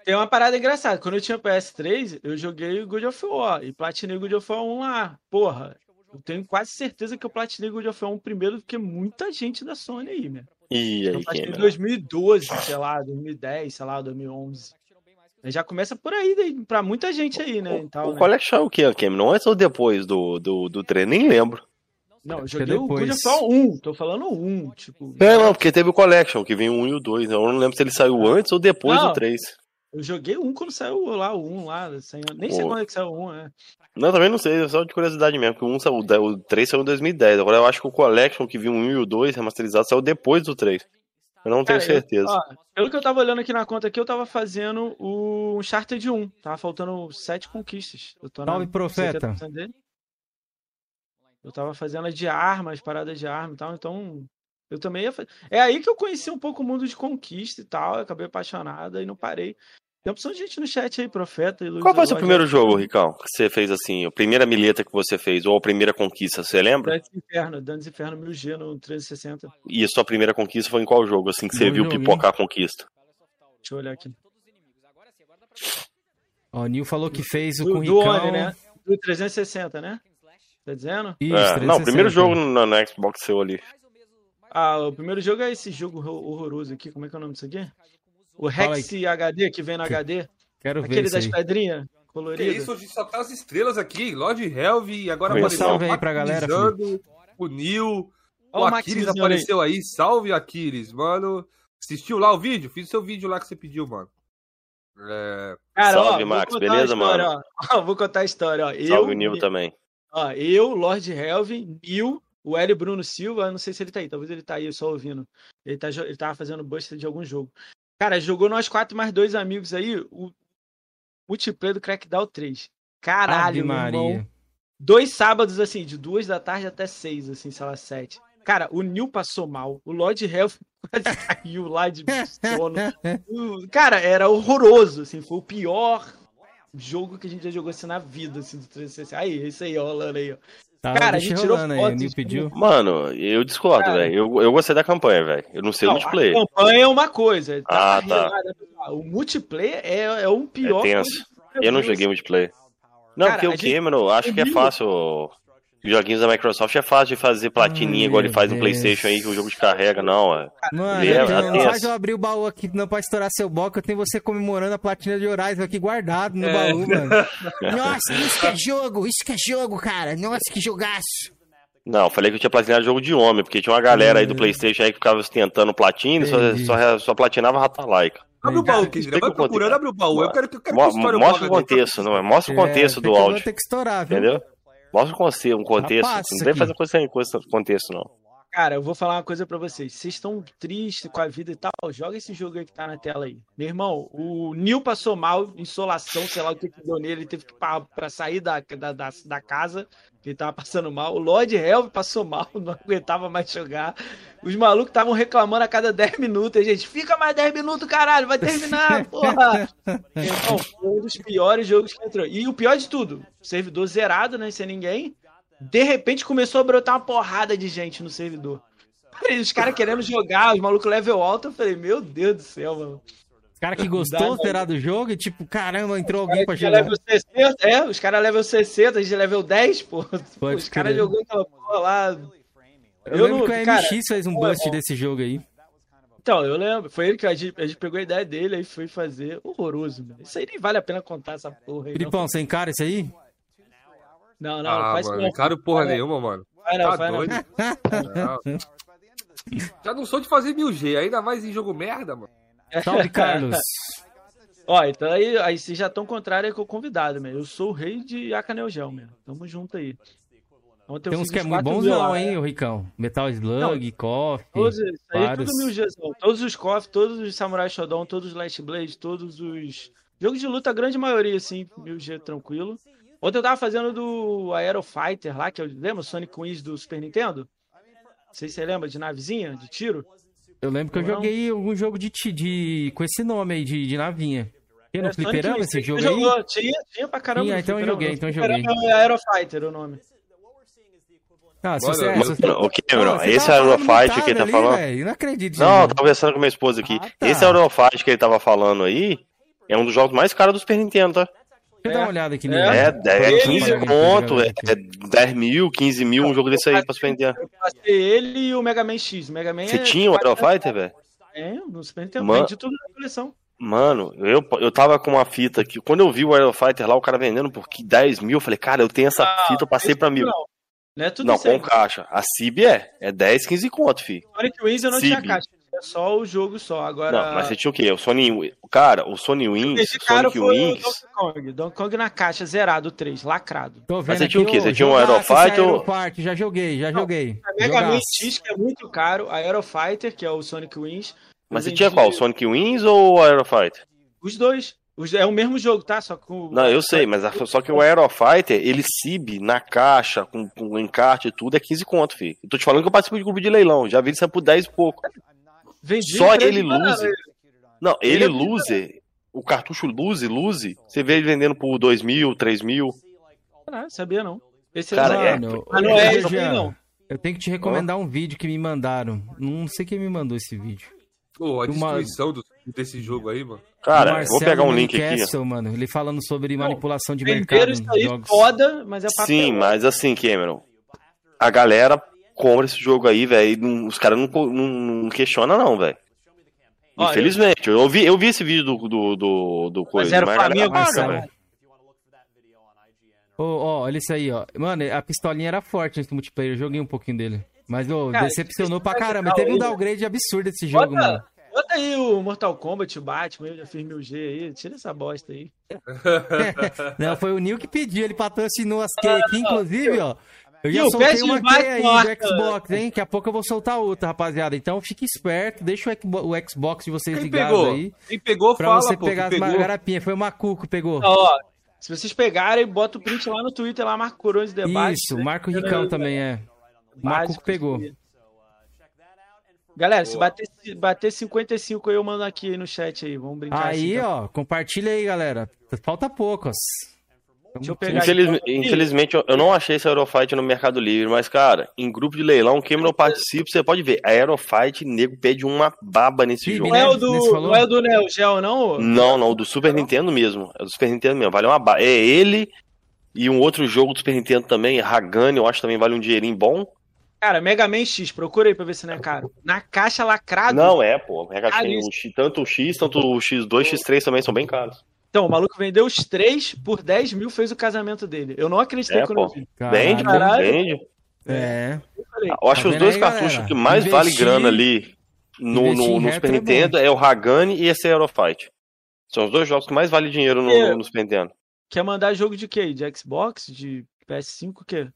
Tem uma parada engraçada. Quando eu tinha PS3, eu joguei o God of War e platinei o God of War 1 lá. Porra, eu tenho quase certeza que eu platinei God of War 1 primeiro, porque muita gente da Sony aí, né? E aí, eu platinei em 2012, sei lá, 2010, sei lá, 2011. Já começa por aí, pra muita gente aí, né? O, tal, o né? Collection é o que, Cameron? Antes ou depois do, do, do treino? Nem lembro. Não, eu joguei o God of War 1, tô falando 1, tipo... É, não, porque teve o Collection, que vem o 1 e o 2, eu não lembro se ele saiu antes ou depois não, do 3. Eu joguei um quando saiu lá, o 1 lá, sem... nem Pô. sei quando é que saiu o 1, né? Não, também não sei, só de curiosidade mesmo, porque o, 1 saiu, o 3 saiu em 2010, agora eu acho que o Collection, que viu o 1 e o 2 remasterizado, saiu depois do 3. Eu não tenho certeza. ó, pelo que eu tava olhando aqui na conta aqui, eu tava fazendo o Uncharted 1. Tava faltando sete conquistas. Eu tô Salve, profeta. Eu tava fazendo de armas, paradas de arma e tal, então eu também ia fazer. É aí que eu conheci um pouco o mundo de conquista e tal, eu acabei apaixonada e não parei. Tem opção de gente no chat aí, Profeta e Luiz. Qual foi o seu primeiro jogo, Ricão? Que você fez assim, a primeira mileta que você fez, ou a primeira conquista, você lembra? Dantes Inferno, Dantes Inferno 1000G no 360. E a sua primeira conquista foi em qual jogo, assim, que você viu pipocar a conquista? Deixa eu olhar aqui. Ó, o Nil falou que fez o do, com o Ricão... Do One, né? Do 360, né? Tá dizendo? Isso, é, não, o primeiro jogo no, no Xbox seu ali. Ah, o primeiro jogo é esse jogo horroroso aqui. Como é que é o nome disso aqui? O Rex HD que vem no HD. Quero ver. Aquele das pedrinhas coloridas. Que isso, hoje só tá as estrelas aqui. Lorde Helve, agora apareceu salve aí pra galera. O Nil. O, o Aquiles apareceu aí. aí. Salve, Aquiles, mano. Assistiu lá o vídeo? Fiz o seu vídeo lá que você pediu, mano. É... Cara, Salve, ó, Max. Beleza, história, mano? Ó. Vou contar a história, ó. Salve eu, o Nil também. Ó, eu, Lord Helvin, Nil, o L. Bruno Silva, não sei se ele tá aí, talvez ele tá aí só ouvindo. Ele, tá, ele tava fazendo buster de algum jogo. Cara, jogou nós quatro mais dois amigos aí, o multiplayer do Crackdown 3. Caralho, Maria. Dois sábados, assim, de duas da tarde até seis, assim, sei lá, sete. Cara, o Neil passou mal. O Lord Health quase caiu lá de sono. Cara, era horroroso, assim. Foi o pior jogo que a gente já jogou assim na vida, assim, do 360. Aí, isso aí, ó, rolando aí, ó. Tá, cara, a gente tirou fotos. Aí, pediu. Mano, eu discordo, velho. Eu, eu gostei da campanha, velho. Eu não sei não, o multiplayer. A campanha é uma coisa. Tá ah, tá. O multiplayer é, é um pior. É tenso. Eu não joguei multiplayer. Não, cara, porque o gente... Cameron, acho que é fácil joguinhos da Microsoft é fácil de fazer platininha, igual ele faz no Playstation aí, que o jogo descarrega, não. É. Mano, é, não faz eu abrir o baú aqui, não pode estourar seu bloco, eu tenho você comemorando a platina de Horizon aqui guardado no é. baú, mano. Nossa, isso que é jogo, isso que é jogo, cara. Nossa, que jogaço. Não, falei que eu tinha platinado jogo de homem, porque tinha uma galera aí do Playstation aí que ficava ostentando platina e só, só, só platinava Rata-like. Abre o baú, Kidra. Vai procurando, abre o baú. Eu quero, eu quero que Mostra o contexto, não é? Mostra o contexto é, do áudio. Vai ter que estourar, viu? Entendeu? Mostra um contexto. Não deve fazer coisa sem contexto, não. Cara, eu vou falar uma coisa para vocês. Vocês estão tristes com a vida e tal, joga esse jogo aí que tá na tela aí. Meu irmão, o Nil passou mal, insolação, sei lá o que, que deu nele, ele teve que para pra sair da, da, da, da casa, ele tava passando mal. O Lord Helv passou mal, não aguentava mais jogar. Os malucos estavam reclamando a cada 10 minutos. A gente, fica mais 10 minutos, caralho, vai terminar, porra! Irmão, foi um dos piores jogos que entrou. E o pior de tudo, servidor zerado, né, sem ninguém de repente começou a brotar uma porrada de gente no servidor. Os caras querendo jogar, os malucos level alto, eu falei, meu Deus do céu, mano. Os caras que gostou terá do jogo e tipo, caramba, entrou alguém pra jogar. Level 60, é, os caras level 60, a gente level 10, pô. Pode os caras jogou aquela porra lá. Eu, eu lembro não, que o MX fez um bust desse jogo aí. Então, eu lembro. Foi ele que a gente, a gente pegou a ideia dele e foi fazer. Horroroso, mano. Isso aí nem vale a pena contar essa porra aí. Filipão, você encara isso aí? Não, não, ah, faz mano, não caro porra nenhuma, mano. Vai não, tá vai doido. Não. Já não sou de fazer mil G, ainda mais em jogo merda, mano. Salve, Carlos. Ó, então aí, aí vocês já estão contrário com o convidado, meu. Eu sou o rei de Acaneogel, meu. Tamo junto aí. Ontem Tem uns que é muito bons não, hein, o Ricão? Metal Slug, KOF. Todos, isso aí é vários... tudo mil. Todos os KOF, todos os Samurai Shodown, todos os Last Blade, todos os... Jogos de luta, a grande maioria, assim, mil G tranquilo. Ontem eu tava fazendo do Aero Fighter lá, que eu lembro, Sonic Wings do Super Nintendo. Não sei se você lembra de navezinha, de tiro. Eu lembro que eu não? joguei algum jogo de, de com esse nome aí, de, de navinha. Tinha no é, fliperama esse jogo aí? Jogou, tinha, tinha pra caramba. Tinha, então eu joguei, então eu joguei. É Aero Fighter o nome. Ah, se você, se você... O Cameron, ah, esse Aerofight que ele tá ali, falando. Véio, não acredito. Não, eu tava conversando com minha esposa aqui. Ah, tá. Esse Aerofight que ele tava falando aí é um dos jogos mais caros do Super Nintendo, tá? Deixa eu dar uma olhada aqui nele. É, é, é 15 conto, é, é 10 mil, 15 mil, um jogo desse aí pra Super Nintendo. Eu passei ele e o Mega Man X. Mega Man Você é tinha o Aero Fighter, velho? É, no Super Nintendo, Man... vendi tudo na coleção. Mano, eu, eu tava com uma fita aqui. Quando eu vi o Aero Fighter lá, o cara vendendo por 10 mil, eu falei, cara, eu tenho essa ah, fita, eu passei pra mil. Não, não é tudo Não, com caixa. A CIB é. É 10, 15 conto, fi. Sonic Wings eu não Cib. tinha caixa. Só o jogo só. Agora. Não, mas você tinha o quê? O Sony. Cara, o Sony Wings. Esse cara Sonic foi Wings. O Donkey Kong. Donkey Kong na caixa, zerado 3, lacrado. Tô vendo mas você tinha o quê? Você tinha um Aerofighter? Aerofighter, já joguei, já joguei. A Mega Man X, que é muito caro. A Aerofighter, que é o Sonic Wings. Mas você tinha qual? O Sonic Wings ou o Aerofighter? Os dois. É o mesmo jogo, tá? Só com. Não, eu sei, mas só que o Aerofighter, ele CIB na caixa, com, com encarte e tudo, é 15 conto, filho. Eu tô te falando que eu participo de grupo de leilão. Já vi ele por 10 e pouco. Vendi Só ele loser. Não, ele, ele loser. O cartucho lose, lose. Você vê ele vendendo por 2 mil, 3 mil. Não, sabia não. Esse Cara, é, mano, é, não é esse não. Eu tenho que te recomendar um vídeo que me mandaram. Não sei quem me mandou esse vídeo. Pô, a destruição do, desse jogo aí, mano. Cara, vou pegar um link Castle, aqui. mano, ele falando sobre manipulação de mercado. Isso aí jogos. foda, mas é papel. Sim, mas assim, Cameron, a galera compra esse jogo aí, velho. Os caras não, não, não questionam, não, velho. Infelizmente. Eu... eu, vi, eu vi esse vídeo do, do, do, do coisa. Mas era mas Flamengo, cara. Ó, oh, oh, olha isso aí, ó. Mano, a pistolinha era forte nesse multiplayer. Eu joguei um pouquinho dele. Mas ô, cara, decepcionou pra caramba. Teve um downgrade absurdo esse jogo, bota, mano. Bota aí o Mortal Kombat, o Batman, eu já fiz mil G aí. Tira essa bosta aí. Não, foi o Nil que pediu, ele patrocinou as Q aqui, inclusive, ó. Eu já soltei uma Q aí do Xbox, hein? Daqui a pouco eu vou soltar outra, rapaziada. Então fique esperto, deixa o Xbox de vocês Quem ligado pegou? aí. Quem pegou, pra fala, você pô, pegar as garapinhas. Foi o Macuco que pegou. Ó, se vocês pegarem, bota o print lá no Twitter, lá, Marco Corões Debate. Isso, Marco Ricão também é. O Macuco pegou. Galera, se bater, se bater 55 eu mando aqui no chat aí. Vamos brincar Aí, assim, ó, compartilha aí, galera. Falta poucos. Infeliz... Infelizmente, eu não achei esse Aerofight no Mercado Livre, mas, cara, em grupo de leilão, quem não participa, você pode ver. A Aerofight, nego pede uma baba nesse Sim, jogo. Não é o do, não é o do Neo Geo, não? Não, não, do Super Nintendo mesmo. É do Super Nintendo mesmo. Vale uma baba. É ele e um outro jogo do Super Nintendo também, Hagani, eu acho que também vale um dinheirinho bom. Cara, Mega Man X, procura aí pra ver se não é caro. Na caixa lacrado. Não é, pô. Mega Man, tanto o X, tanto o X2, X3 também são bem caros. Então, o maluco vendeu os três por 10 mil, fez o casamento dele. Eu não acreditei é, quando eu vi. Vende, caralho. vende. É. Eu acho tá os dois aí, cartuchos galera? que mais Investir... vale grana ali no, no, no Super é Nintendo é, é, o Hagani e esse Aerofight. São os dois jogos que mais vale dinheiro no, no, no Super Nintendo. Quer mandar jogo de quê? De Xbox? De PS5? O quê?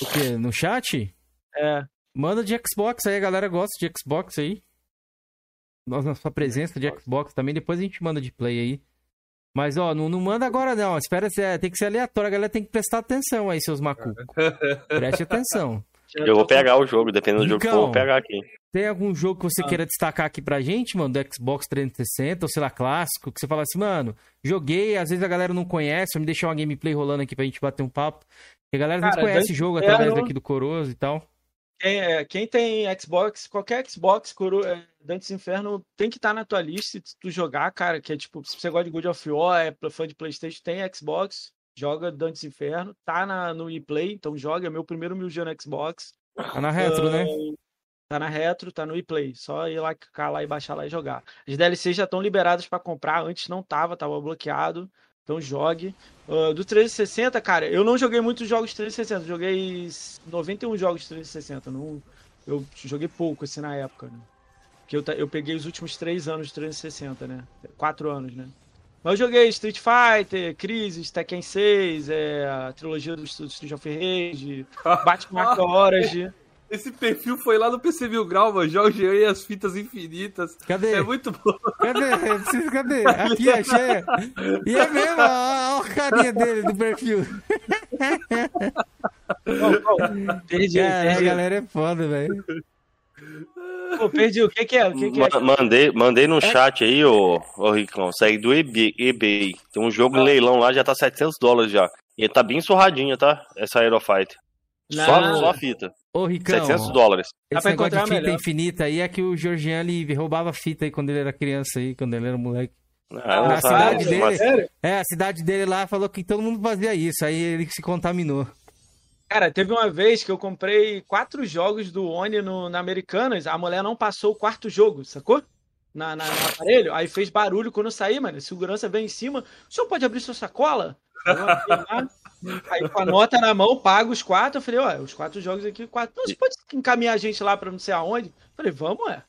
O quê? No chat? É. Manda de Xbox aí, a galera gosta de Xbox aí. Nossa presença de Xbox também, depois a gente manda de play aí. Mas, ó, não, não manda agora não. Espera, tem que ser aleatório. A galera tem que prestar atenção aí, seus macucos. Preste atenção. Eu vou pegar o jogo, dependendo do jogo que eu vou pegar aqui. Tem algum jogo que você ah. queira destacar aqui pra gente, mano, do Xbox 360, ou sei lá, clássico, que você fala assim, mano, joguei, às vezes a galera não conhece, me deixar uma gameplay rolando aqui pra gente bater um papo. E a galera Cara, não conhece o jogo através daqui do Coroso e tal. Quem, é, quem tem Xbox, qualquer Xbox, Coro, é, Dantes Inferno tem que estar tá na tua lista se tu jogar, cara, que é tipo, se você gosta de God of War, é fã de Playstation, tem Xbox, joga Dantes Inferno, tá na, no ePlay, então joga, é meu primeiro mil no Xbox. Tá na retro, uh, né? Tá na retro, tá no ePlay, só ir lá, clicar lá e baixar lá e jogar. As DLCs já estão liberadas para comprar, antes não tava, tava bloqueado. Então jogue. Uh, do 360, cara, eu não joguei muitos jogos 360. Joguei 91 jogos 360. Não, eu joguei pouco assim na época. Né? Porque eu, eu peguei os últimos três anos de 360, né? Quatro anos, né? Mas eu joguei Street Fighter, Crisis, Tekken 6, é, a trilogia do Street of Rage, Batman Arkham Origin. Esse perfil foi lá no PC Mil Grau, mano. Jorge e as fitas infinitas. Cadê? É muito bom. Cadê? Cadê? Aqui, achei. E é mesmo, olha a carinha dele do perfil. Oh, oh, perdi, Cara, perdi. A galera é foda, velho. Pô, perdi. O que, que é? O que, que é? Mandei, mandei no é? chat aí, ô, ô Ricão. Segue do eBay, eBay. Tem um jogo ah. leilão lá, já tá 700 dólares já. E tá bem surradinha, tá? Essa Aerofight. Só, só a fita. Ô, Ricão. 700 dólares. Esse negócio de fita melhor. infinita aí é que o Georgian roubava fita aí quando ele era criança aí, quando ele era moleque. Ah, Na cidade dele. Mas... É, a cidade dele lá falou que todo mundo fazia isso, aí ele se contaminou. Cara, teve uma vez que eu comprei quatro jogos do Oni no, na Americanas, a mulher não passou o quarto jogo, sacou? Na, na, no aparelho, aí fez barulho quando eu saí, mano. Segurança veio em cima. O senhor pode abrir sua sacola? Aí com a nota na mão, pago os quatro. Eu falei, ué, os quatro jogos aqui, quatro. Não, você pode encaminhar a gente lá pra não sei aonde? Eu falei, vamos, ué.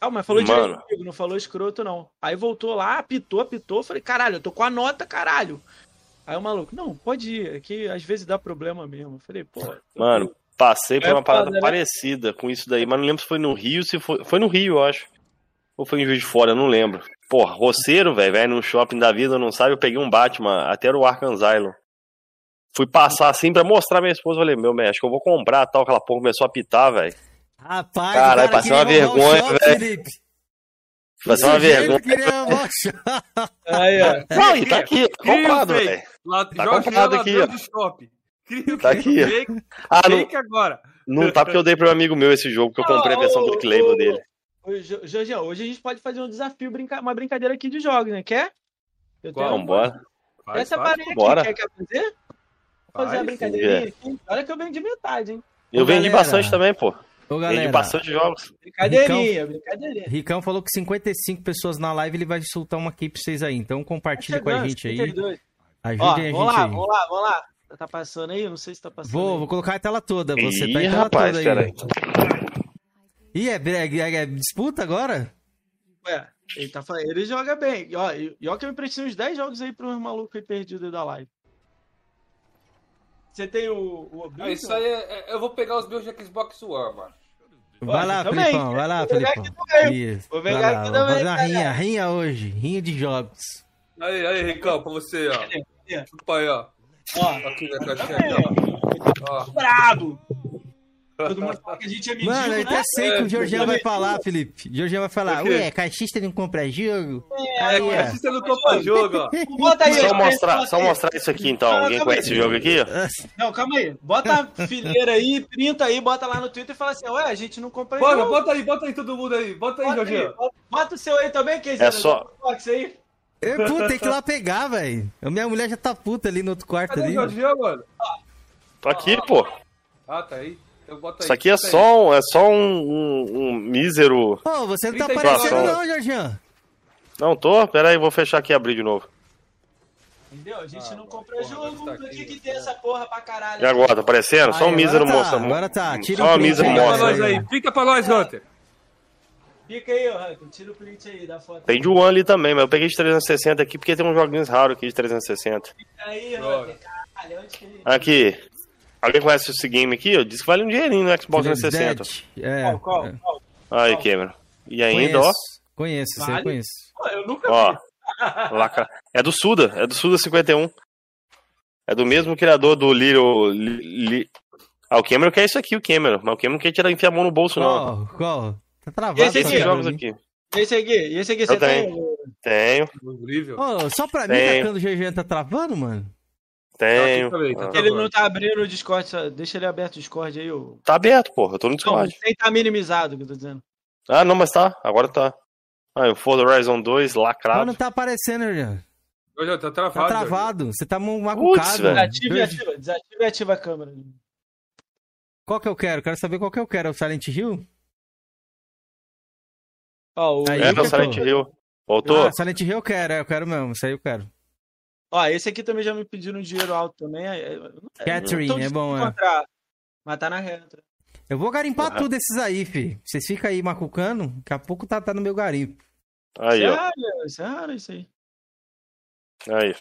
Calma, mas falou direito comigo, não falou escroto, não. Aí voltou lá, apitou, apitou. Falei, caralho, eu tô com a nota, caralho. Aí o maluco, não, pode ir, aqui às vezes dá problema mesmo. Eu falei, pô. Mano, passei por é uma parada né? parecida com isso daí, mas não lembro se foi no Rio, se foi. Foi no Rio, eu acho. Ou foi em Juiz de Fora, eu não lembro. Porra, roceiro, velho, vai no shopping da vida, não sabe, eu peguei um Batman, até o Arkham Asylum. Fui passar assim pra mostrar minha esposa, falei, meu, acho que eu vou comprar tal, aquela porra começou a pitar, velho. Rapaz, Caralho, passei uma vergonha, velho. Passei uma vergonha. Aí, ó. Não, e tá aqui, tá comprado, velho. Tá comprado aqui, ó. Shopping. tá aqui, Ah, não, agora. Não tá porque eu dei pro meu amigo meu esse jogo, que eu comprei a versão do Label dele. Jorge, hoje a gente pode fazer um desafio, brinca... uma brincadeira aqui de jogos, né? Quer? Eu Qual? Tenho... Bora. Essa parede aqui, bora. quer, quer fazer? Fazer uma brincadeirinha aqui. Olha que eu vendi metade, hein? Eu Ô, vendi galera. bastante também, pô. Ô, galera. Vendi bastante jogos. Brincadeirinha, Ricão, brincadeirinha. Ricão falou que 55 pessoas na live, ele vai soltar uma aqui pra vocês aí. Então compartilha tá com a gente aí. 32. Ajude Ó, a gente vamos lá, aí. Vamos lá, vamos lá. tá passando aí? Eu não sei se tá passando. Vou, aí. vou colocar a tela toda. Você Ih, tá em tela rapaz, toda aí. Ih, é, é- é- é disputa agora? Ué, ele, tá, falando- ele joga bem. E, ó, e, e ó que eu emprestei uns 10 jogos aí pros malucos aí perdidos aí da live. Você tem o, o Oblivion? É, isso aí é, é- Eu vou pegar os meus de Xbox One, mano. Vai lá, também. Felipão, vai lá, Vou pegar Felipão. aqui também. Isso. Vou vai pegar lá, aqui vamos também, fazer uma rinha, rinha hoje, rinha de jogos. Aí, aí, Ricão, pra você, ó. Chupa aí, ó. Ó, Aqui na caixinha, ó. ó. Brabo! Todo mundo fala que a gente é mendigo, Mano, eu né? até sei que o É, Georgian vai eu- falar, Felipe. O Georgian vai falar, O ué, caixista não compra jogo? É, Aí, que ó. assista no Copa Jogo, ó. Bota aí, Só mostrar, só aí. mostrar isso aqui então. Alguém Calma aí. conhece esse jogo aqui? Não, calma aí. Bota a fileira aí, printa aí, bota lá no Twitter e fala assim, ué, a gente não compra Bora, jogo. bota aí, bota aí todo mundo aí. Bota aí, Jorginho. bota, o seu aí também, que É só- Xbox aí. Eu, puta, tem que ir lá pegar, velho. Minha mulher já tá puta ali no outro quarto Cadê o ali. Jorginho, mano? Tô aqui, pô. Ah, tá aí. Então bota aí. Isso aqui é aí. só um, é só um, um- um mísero. Ô, você não tá 30 aparecendo não, Georgian. Não, tô. Pera aí, vou fechar aqui e abrir de novo. Entendeu? A gente Ah, não compra porra, jogo. tá Por que, que né? tem essa porra pra caralho? E agora, tá aparecendo? Só um Aí, mísero agora tá, mostra. agora tá. Tira Só print mísero aí, Fica pra mostra. nós aí. Fica pra nós, Hunter. Fica aí, Hunter. Tira o print aí da foto. Tem de One ali também, mas eu peguei de 360 aqui porque tem uns joguinhos raros aqui de 360. Aí, Bora. Hunter. Caralho, onde que. Aqui. Alguém conhece esse game aqui? Eu disse que vale um dinheirinho no Xbox Village 360. Dead. É, Qual, qual, é. qual? Aí, Cameron. E ainda, Conheço, ó. conheço, você Vale? conhece. Pô, eu nunca Ó. vi. Lacra... É do Suda, é do Suda 51. É do mesmo criador do Little. Li... Li- Ah, o Cameron quer isso aqui, o Cameron. Mas o Cameron não quer tirar enfiar a mão no bolso, não. Qual? Qual? Tá travado. Esse aqui, jogos aqui. Esse aqui? Esse aqui, Eu você tenho. tem? Tenho, Incrível. Ô, só pra mim, Tenho. tá quando o Georgian tá travando, mano? Tenho. Tá aqui também, tá Ah. Ele não tá abrindo o Discord, só deixa ele aberto o Discord aí, ô. Tá aberto, porra. Eu tô no Não, Discord. sem tá minimizado, que eu tô dizendo. Ah, não, mas tá. Agora tá. Ah, o Forza Horizon 2 Mas lacrado. não tá aparecendo. Jorginho, tá Tá travado. travado. Você tá Putz, macucado. velho. Desativa e ativa, desativa e ativa a câmera. Qual que eu quero? Quero saber qual que eu quero. É o Silent Hill? Ó, o... Aí, É, tá eu Silent. Hill. Voltou? Ah, Silent Hill eu quero, é, eu quero mesmo. Isso aí eu quero. Ó, esse aqui também já me pediram um dinheiro alto também. é- é- é Catherine, é bom, é. Mas tá na reta. Eu vou garimpar Uhum. tudo esses aí, fi. Vocês ficam aí macucando, daqui a pouco tá, tá no meu garimpo. Aí, Isso é ó. raro, isso é raro isso aí. Aí.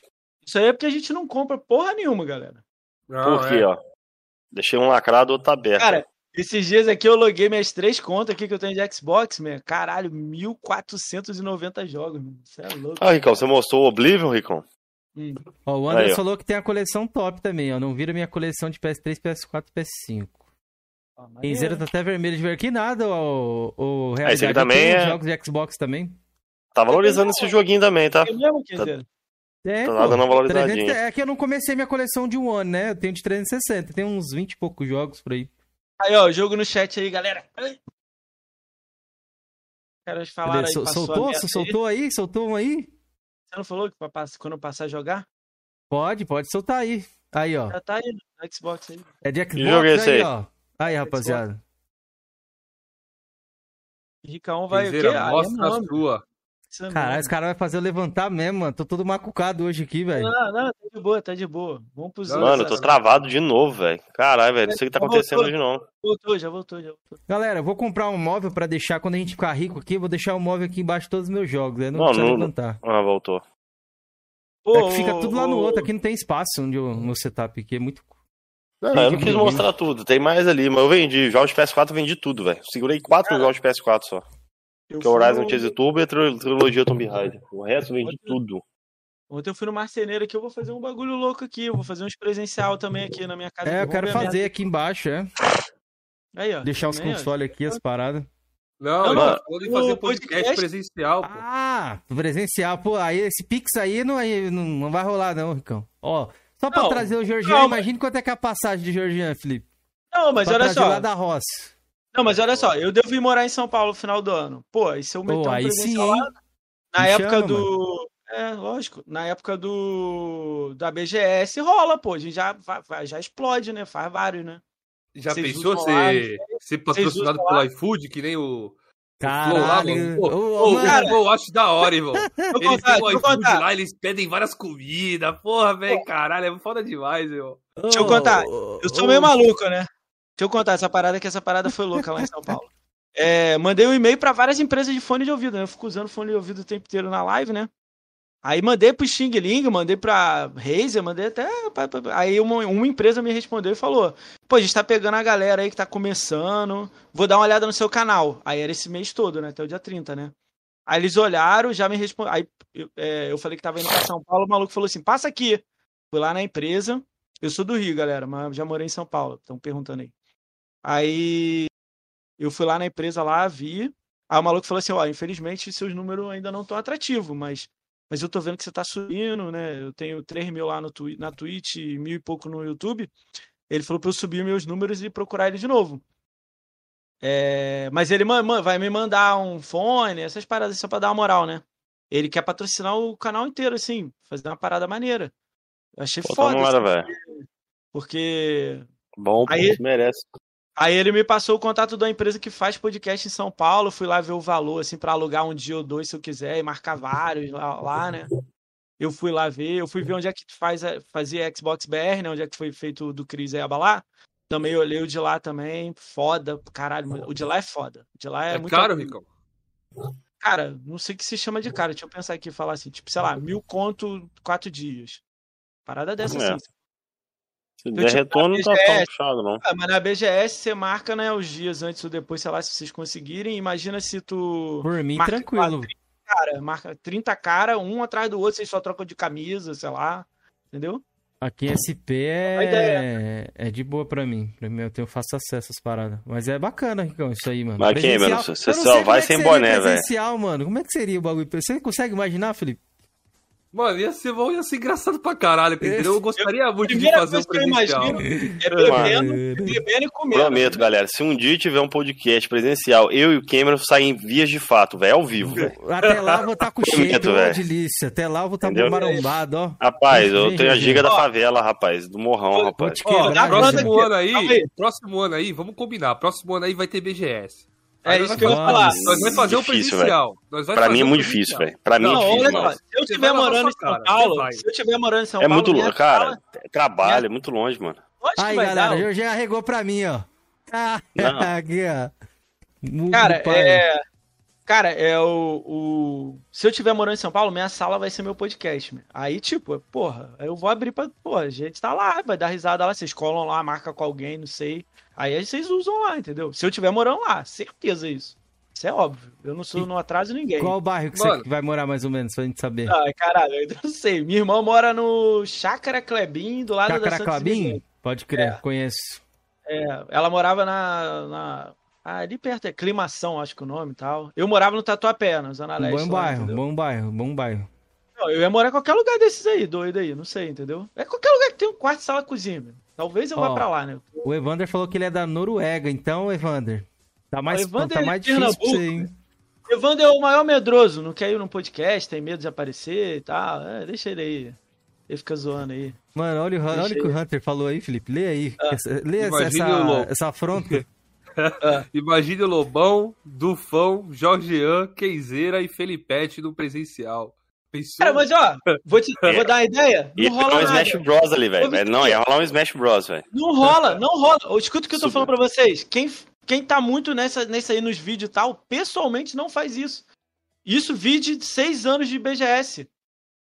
Isso aí é porque a gente não compra porra nenhuma, galera. Não, Por quê, é. ó? Deixei um lacrado, outro tá aberto. Cara, esses dias aqui eu loguei minhas três contas aqui que eu tenho de Xbox, meu. Caralho, 1490 jogos, meu. Isso é louco. Ah, Ricão, você mostrou o Oblivion, Ricão? Hum. Ó, o André Aí, ó. falou que tem a coleção top também, ó. Não vira minha coleção de PS3, PS4 PS5. Ó, maneiro. Kenzeira tá até vermelho de ver aqui nada, ó. O Ah, esse aqui realidade também tem os é- jogos de Xbox também. Tá valorizando esse joguinho também, tá? É mesmo, Kenzeira? É, Tá pô, dando uma valorizadinha. 300 é que eu não comecei minha coleção de One, né? Eu tenho de 360, tem uns 20 e poucos jogos por aí. Aí, ó, jogo no chat aí, galera. Ai. Caras falaram Cadê? aí, Sol- passou a soltou? meta Você aí. soltou aí? Soltou um aí? Você não falou que quando eu passar a jogar? Pode, pode soltar aí. Aí, ó. Já tá aí no Xbox aí. É de Xbox esse aí, aí? ó. Aí, rapaziada. Ricão vai o quê? É mostra a sua. É Caralho, esse cara vai fazer eu levantar mesmo, mano. Tô todo macucado hoje aqui, velho. Não, não, tá de boa, tá de boa. Vamos pros Não, outros. Mano, eu tô travado de novo, velho. Caralho, velho. Não sei o que tá acontecendo voltou. hoje, não. Voltou, já voltou, já voltou. Galera, eu vou comprar um móvel pra deixar quando a gente ficar rico aqui. Vou deixar o móvel aqui embaixo de todos os meus jogos. Aí não, Não, precisa não- levantar. Ah, voltou. Pô, é que fica tudo lá no ô, outro. Aqui não tem espaço onde eu, no setup aqui. É muito. Não, Tem eu não quis mostrar tudo. Tem mais ali, mas eu vendi. Jogos de PS4 eu vendi tudo, velho. Segurei quatro jogos de PS4 só. Eu Que é Horizon no- Chase Turbo e a tril- trilogia Tomb Raider. O resto eu vendi tudo. Ontem eu fui no marceneiro aqui, eu vou fazer um bagulho louco aqui. Eu vou fazer uns presencial também aqui na minha casa. É, eu quero fazer aqui embaixo, é. Aí, ó. Deixar os consoles aqui, as paradas. Não, Não, em fazer o podcast, podcast- presencial, pô. Ah, presencial. Pô, aí esse Pix aí não, aí não, não vai rolar, não, Ricão. Ó, só pra Não, trazer o Georgian, calma. imagine quanto é que é a passagem de Georgian, Felipe. Não, mas pra olha só. lá da roça. Não, mas olha só, eu devo ir morar em São Paulo no final do ano. Pô, e se eu meter Pô, um aí sim, lá, na Me época chama, do. É, lógico. Na época do. Da BGS rola, pô. A gente já, já explode, né? Faz vários, né? Já Vocês pensou lá, ser, ser patrocinado lá? pelo iFood, que nem o, Caralho. Pô, Ô, Ô, mano, pô, eu acho da hora, irmão. Vou Eles contar, vou iFood contar. lá, eles pedem várias comidas. Porra, velho, caralho, é foda demais, irmão. Deixa eu contar. Eu sou meio maluco, né? Deixa eu contar essa parada, que essa parada foi louca lá em São Paulo. É, mandei um e-mail pra várias empresas de fone de ouvido, né? Eu fico usando fone de ouvido o tempo inteiro na live, né? Aí mandei pro Xing Ling, mandei pra Razer, mandei até. Aí uma, uma empresa me respondeu e falou: Pô, a gente tá pegando a galera aí que tá começando, vou dar uma olhada no seu canal. Aí era esse mês todo, né? Até o dia 30, né? Aí eles olharam, já me responderam. Aí eu, é, eu falei que tava indo pra São Paulo, o maluco falou assim: passa aqui. Fui lá na empresa. Eu sou do Rio, galera, mas já morei em São Paulo. Estão perguntando aí. Aí eu fui lá na empresa lá, vi. Aí o maluco falou assim: ó, infelizmente seus números ainda não estão atrativos, mas, mas eu tô vendo que você tá subindo, né? Eu tenho 3 mil lá no twi na Twitch mil e pouco no YouTube. Ele falou pra eu subir meus números e procurar ele de novo. É, mas ele vai me mandar um fone, essas paradas só pra dar uma moral, né? Ele quer patrocinar o canal inteiro, assim, fazer uma parada maneira. Eu achei Pô, foda. tomara, assim, porque Bom, Aí- merece. Aí ele me passou o contato da empresa que faz podcast em São Paulo. Fui lá ver o valor, assim, pra alugar um dia ou dois se eu quiser e marcar vários lá, lá, né? Eu fui lá ver, eu fui ver onde é que faz, fazia Xbox BR, né? Onde é que foi feito do Cris e Abalar. Também olhei o de lá também. Foda, caralho. O de lá é foda. O de lá é, É, muito. caro, Ricão? Cara, não sei o que se chama de cara. Deixa eu pensar aqui e falar assim, tipo, sei lá, mil conto, quatro dias. Parada dessa, É. assim. Se der retorno, não tá BGS. tão puxado, não. Ah, mas na BGS você marca, né, os dias antes ou depois, sei lá, se vocês conseguirem. Imagina se tu Por mim, marca tranquilo. cara, marca 30 cara, um atrás do outro, vocês só trocam de camisa, sei lá. Entendeu? Aqui SP A é... é de boa pra mim. Pra mim, eu tenho fácil acesso às paradas. Mas é bacana, Ricão, isso aí, mano. Mas, Presencial- Cameron, você só vai é sem boné, velho. presencial, mano. Como é que seria o bagulho? Você consegue imaginar, Felipe? Mano, ia ser bom, ia ser engraçado pra caralho, entendeu? Eu gostaria muito de fazer um que eu presencial. imagino é bebendo, bebendo e comendo. Prometo, galera. Se um dia tiver um podcast presencial, eu e o Cameron saem em vias de fato, velho, ao vivo, velho. Até lá eu vou estar com Prometo, shape, ô, velho. delícia. Até lá eu vou estar Entendeu? marombado, ó. Rapaz, eu tenho a giga da favela, rapaz, do morrão, rapaz. Ó, quebrar, próximo ano aí. próximo ano aí, vamos combinar. Próximo ano aí vai ter BGS. É isso que eu ia vamos- falar. Nós vamos fazer Difícil, presencial. Vai Pra mim é muito difícil, velho. Pra mim é difícil, se eu lavar morando em São cara, Paulo, se eu estiver morando em São É Paulo, muito minha longe, cara. Trabalho, é muito longe, mano. Aí, galera, o Jorge arregou pra mim, ó. Ah, Não. aqui, ó. Cara, pai. é. Cara, é o, o. Se eu estiver morando em São Paulo, minha sala vai ser meu podcast. meu. Aí, tipo, porra, eu vou abrir pra. Porra, a gente tá lá, vai dar risada lá, vocês colam lá, marca com alguém, não sei. Aí vocês usam lá, entendeu? Se eu estiver morando lá, certeza isso. Isso é óbvio. Eu não sou, não atraso ninguém. Qual o bairro que Mano. você vai morar mais ou menos, pra gente saber? Ah, caralho, eu não sei. Minha irmã mora no Chácara Clebim, do lado da Chácara Santa Clabim? Isabel. Pode crer, É. conheço. É, ela morava na, na- ah, ali perto, é Climação, acho que o nome e tal. Eu morava no Tatuapé, na Zona Leste. bom lá, bairro, entendeu? bom bairro, bom bairro. Não, eu ia morar em qualquer lugar desses aí, doido aí, não sei, entendeu? É qualquer lugar que tem um quarto, sala, cozinha. meu. Talvez eu Ó, vá pra lá, né? O Evander falou que ele é da Noruega, então, Evander, tá mais, O Evander tá é mais de difícil pra você, hein? Evandro é o maior medroso, não quer ir num podcast, tem medo de aparecer e tal. É, deixa ele aí. Ele fica zoando aí. Mano, olha, o, olha o que o Hunter falou aí, Felipe. Lê aí. Ah. Essa- lê essa, essa, afronta. Imagine o Lobão, Dufão, Jorgean, Keizeira e Felipete no presencial. Pensou? Cara, mas ó, vou, te, eu vou dar uma ideia. Ia Não rolar rola um nada. Smash Bros ali, velho. Não, ia rolar um Smash Bros, velho. Não rola, não rola. Escuta o que eu tô Super. falando pra vocês. Quem, quem tá muito nessa, nessa aí nos vídeos e tal, pessoalmente não faz isso. Isso vídeo de seis anos de BGS.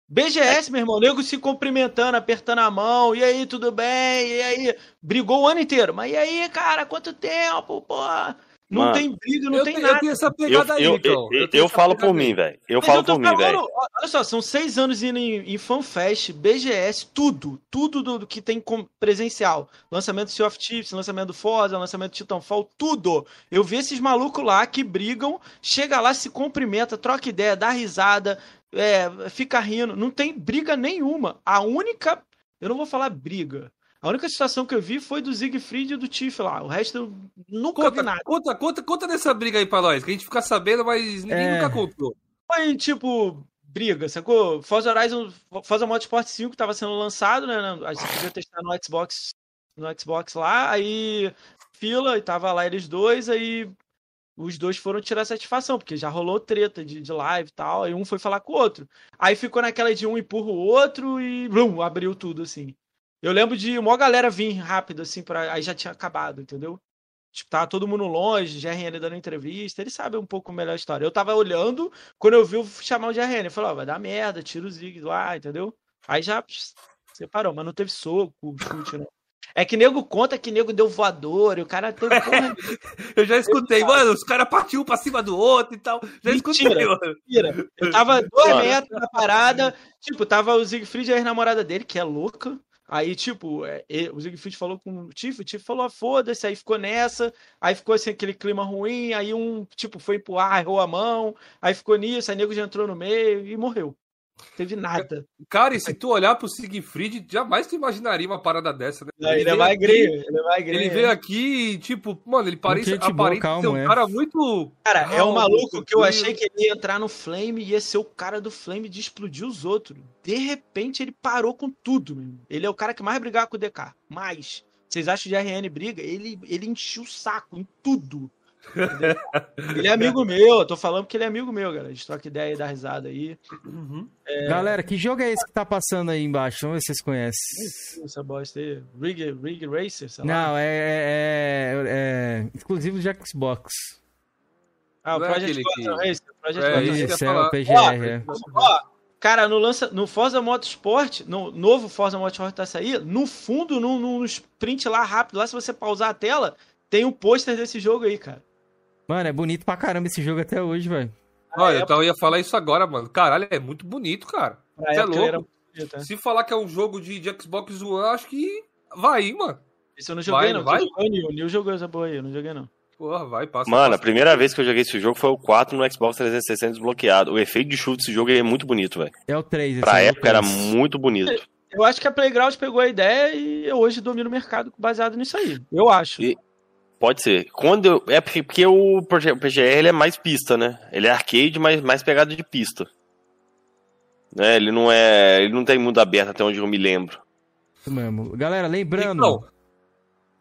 BGS, meu irmão, nego se cumprimentando, apertando a mão, e aí, tudo bem? E aí, brigou o ano inteiro. Mas e aí, cara, quanto tempo, porra? Não Mano, tem briga, não eu, tem eu nada. tenho essa Eu, pegada aí, eu, então. eu, eu essa falo por aí. mim, velho. Eu falo eu por mim, velho. olha só, são seis anos indo em, em FanFest, BGS, tudo, tudo do, do que tem com- presencial. Lançamento do Sea of Thieves, lançamento do Forza, lançamento do Titanfall, tudo. Eu vi esses malucos lá que brigam, chega lá, se cumprimenta, troca ideia, dá risada, é, fica rindo. Não tem briga nenhuma. A única, eu não vou falar briga. A única situação que eu vi foi do Siegfried e do Tiff lá. O resto eu nunca vi Conta, nada. conta, conta, conta dessa briga aí pra nós, que a gente fica sabendo, mas ninguém É. nunca contou. Foi tipo briga, sacou? Forza Horizon, Forza Motorsport 5 tava sendo lançado, né? A gente podia testar no Xbox, no Xbox lá, aí fila e tava lá eles dois, aí os dois foram tirar satisfação, porque já rolou treta de, de live e tal, aí um foi falar com o outro. Aí ficou naquela de um empurra o outro e blum, abriu tudo, assim. Eu lembro de uma galera vir rápido, assim, pra... aí já tinha acabado, entendeu? Tipo, tava todo mundo longe, GRN dando entrevista, ele sabe um pouco melhor a história. Eu tava olhando, quando eu vi, eu chamar o GRN, eu falei, ó, oh, vai dar merda, tira o Zig lá, entendeu? Aí já pss, separou, mas não teve soco, chute, não. É que nego conta que nego deu voador, e o cara teve. eu já escutei, mano, os caras partiu pra cima do outro e tal. Já mentira, escutei, mano. Mentira. Eu tava dois metros na parada, tipo, tava o Siegfried e a ex-namorada dele, que é louca. Aí, tipo, é, o Siegfried falou com o Tiff, o Tiff falou, ah, foda-se, aí ficou nessa, aí ficou assim, aquele clima ruim, aí um, tipo, foi empurrar, errou a mão, aí ficou nisso, aí o nego já entrou no meio e morreu. Teve nada. Cara, e se tu olhar pro Siegfried, jamais tu imaginaria uma parada dessa, né? Ele, ele é magrinho, ele é magrinho. Ele veio aqui e, tipo, mano, ele parece, aparenta ser um é. cara muito. Cara, calma, é um maluco que eu achei que ele ia entrar no Flame e ia ser o cara do Flame de explodir os outros. De repente, ele parou com tudo, meu. Ele é o cara que mais brigava com o DK. Mais. Vocês acham que o RN briga? Ele, ele encheu o saco em tudo. ele é amigo meu, eu tô falando que ele é amigo meu, galera. A gente troca ideia e dá risada aí. Uhum. É... Galera, que jogo é esse que tá passando aí embaixo? Vamos ver se vocês conhecem. Essa bosta aí. Rig, Rig Racer, sei lá. Não, é, é, é, exclusivo de Xbox. Ah, o é Project Gotham Racer. Project é, Isso, é o PGR. Ó, ó, cara, no, lança, no Forza Motorsport, no novo Forza Motorsport tá saindo, no fundo, no, no sprint lá rápido, lá se você pausar a tela, tem um pôster desse jogo aí, cara. Mano, é bonito pra caramba esse jogo até hoje, velho. Olha, eu, ia falar isso agora, mano. Caralho, é muito bonito, cara. Você é louco. Bonito, é. Se falar que é um jogo de, de Xbox One, acho que vai, mano. Isso eu não joguei, vai, não. Vai? O Nil jogou essa porra aí, eu não joguei, não. Porra, vai, passa. Mano, passa. a primeira vez que eu joguei esse jogo foi o 4 no Xbox 360 desbloqueado. O efeito de chuva desse jogo é muito bonito, velho. É o 3. Pra é época era muito bonito. Eu acho que a Playground pegou a ideia e eu hoje domino o mercado baseado nisso aí. Eu acho. E, Pode ser. Quando eu, é porque o PGR ele é mais pista, né? Ele é arcade, mas mais pegado de pista. Né? Ele não é, ele não tem mundo aberto até onde eu me lembro. Mesmo. Galera, lembrando. Então,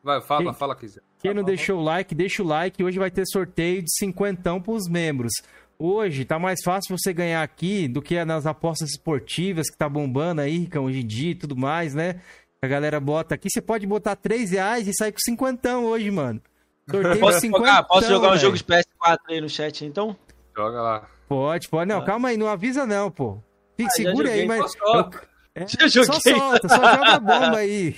vai, fala, quem, fala quiser. Quem não deixou o like, deixa o like. Hoje vai ter sorteio de cinquentão para os membros. Hoje tá mais fácil você ganhar aqui do que nas apostas esportivas que tá bombando aí, Ricão, hoje em dia e tudo mais, né? A galera bota aqui, você pode botar 3 reais e sair com cinquentão hoje, mano. Sorteio posso, 50, jogar, posso jogar um jogo de PS4 aí no chat, então? Joga lá. Pode, pode. Não, ah. calma aí, não avisa não, pô. Fique, ah, segura aí, mas... Só, é, só solta, só joga bomba aí.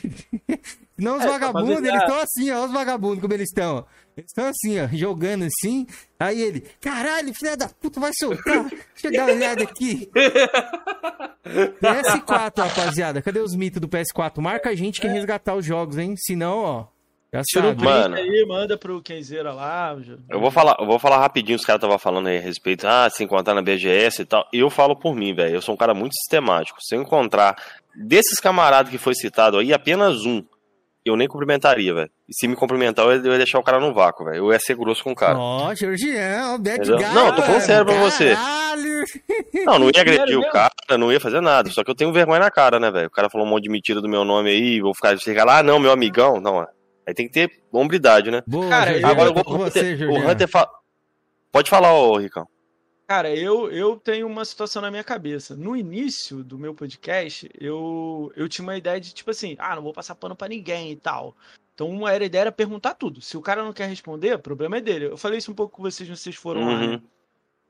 Não os é, vagabundos, eles estão assim, ó, os vagabundos como eles estão. Eles estão assim, ó, jogando assim. Aí ele, caralho, filha da puta, vai soltar. Deixa eu dar uma olhada aqui. PS4, rapaziada. Cadê os mitos do PS4? Marca a gente que é. resgatar os jogos, hein? Senão, ó. Já Tira o mano. aí, manda pro Kenzeira lá. Eu vou falar, eu vou falar rapidinho, os caras estavam falando aí a respeito, ah, se encontrar na BGS e tal. Eu falo por mim, velho. Eu sou um cara muito sistemático. Se eu encontrar desses camaradas que foi citado aí, apenas um eu nem cumprimentaria, velho. E se me cumprimentar, eu ia deixar o cara no vácuo, velho. Eu ia ser grosso com o cara. Ó, oh, Georgião, bad guy, Não, tô falando sério pra você. Não, não ia agredir o cara, não ia fazer nada. Só que eu tenho vergonha na cara, né, velho? O cara falou um monte de mentira do meu nome aí, vou ficar, chegar lá, ah, não, meu amigão. Não, aí tem que ter hombridade, né? Boa, cara, agora eu vou, você, o Hunter fa... Pode falar, ô Ricão. Cara, eu, eu tenho uma situação na minha cabeça. No início do meu podcast, eu, eu tinha uma ideia de tipo assim, ah, não vou passar pano para ninguém e tal. Então, uma era, ideia era perguntar tudo. Se o cara não quer responder, o problema é dele. Eu falei isso um pouco com vocês, vocês foram uhum. lá. Né?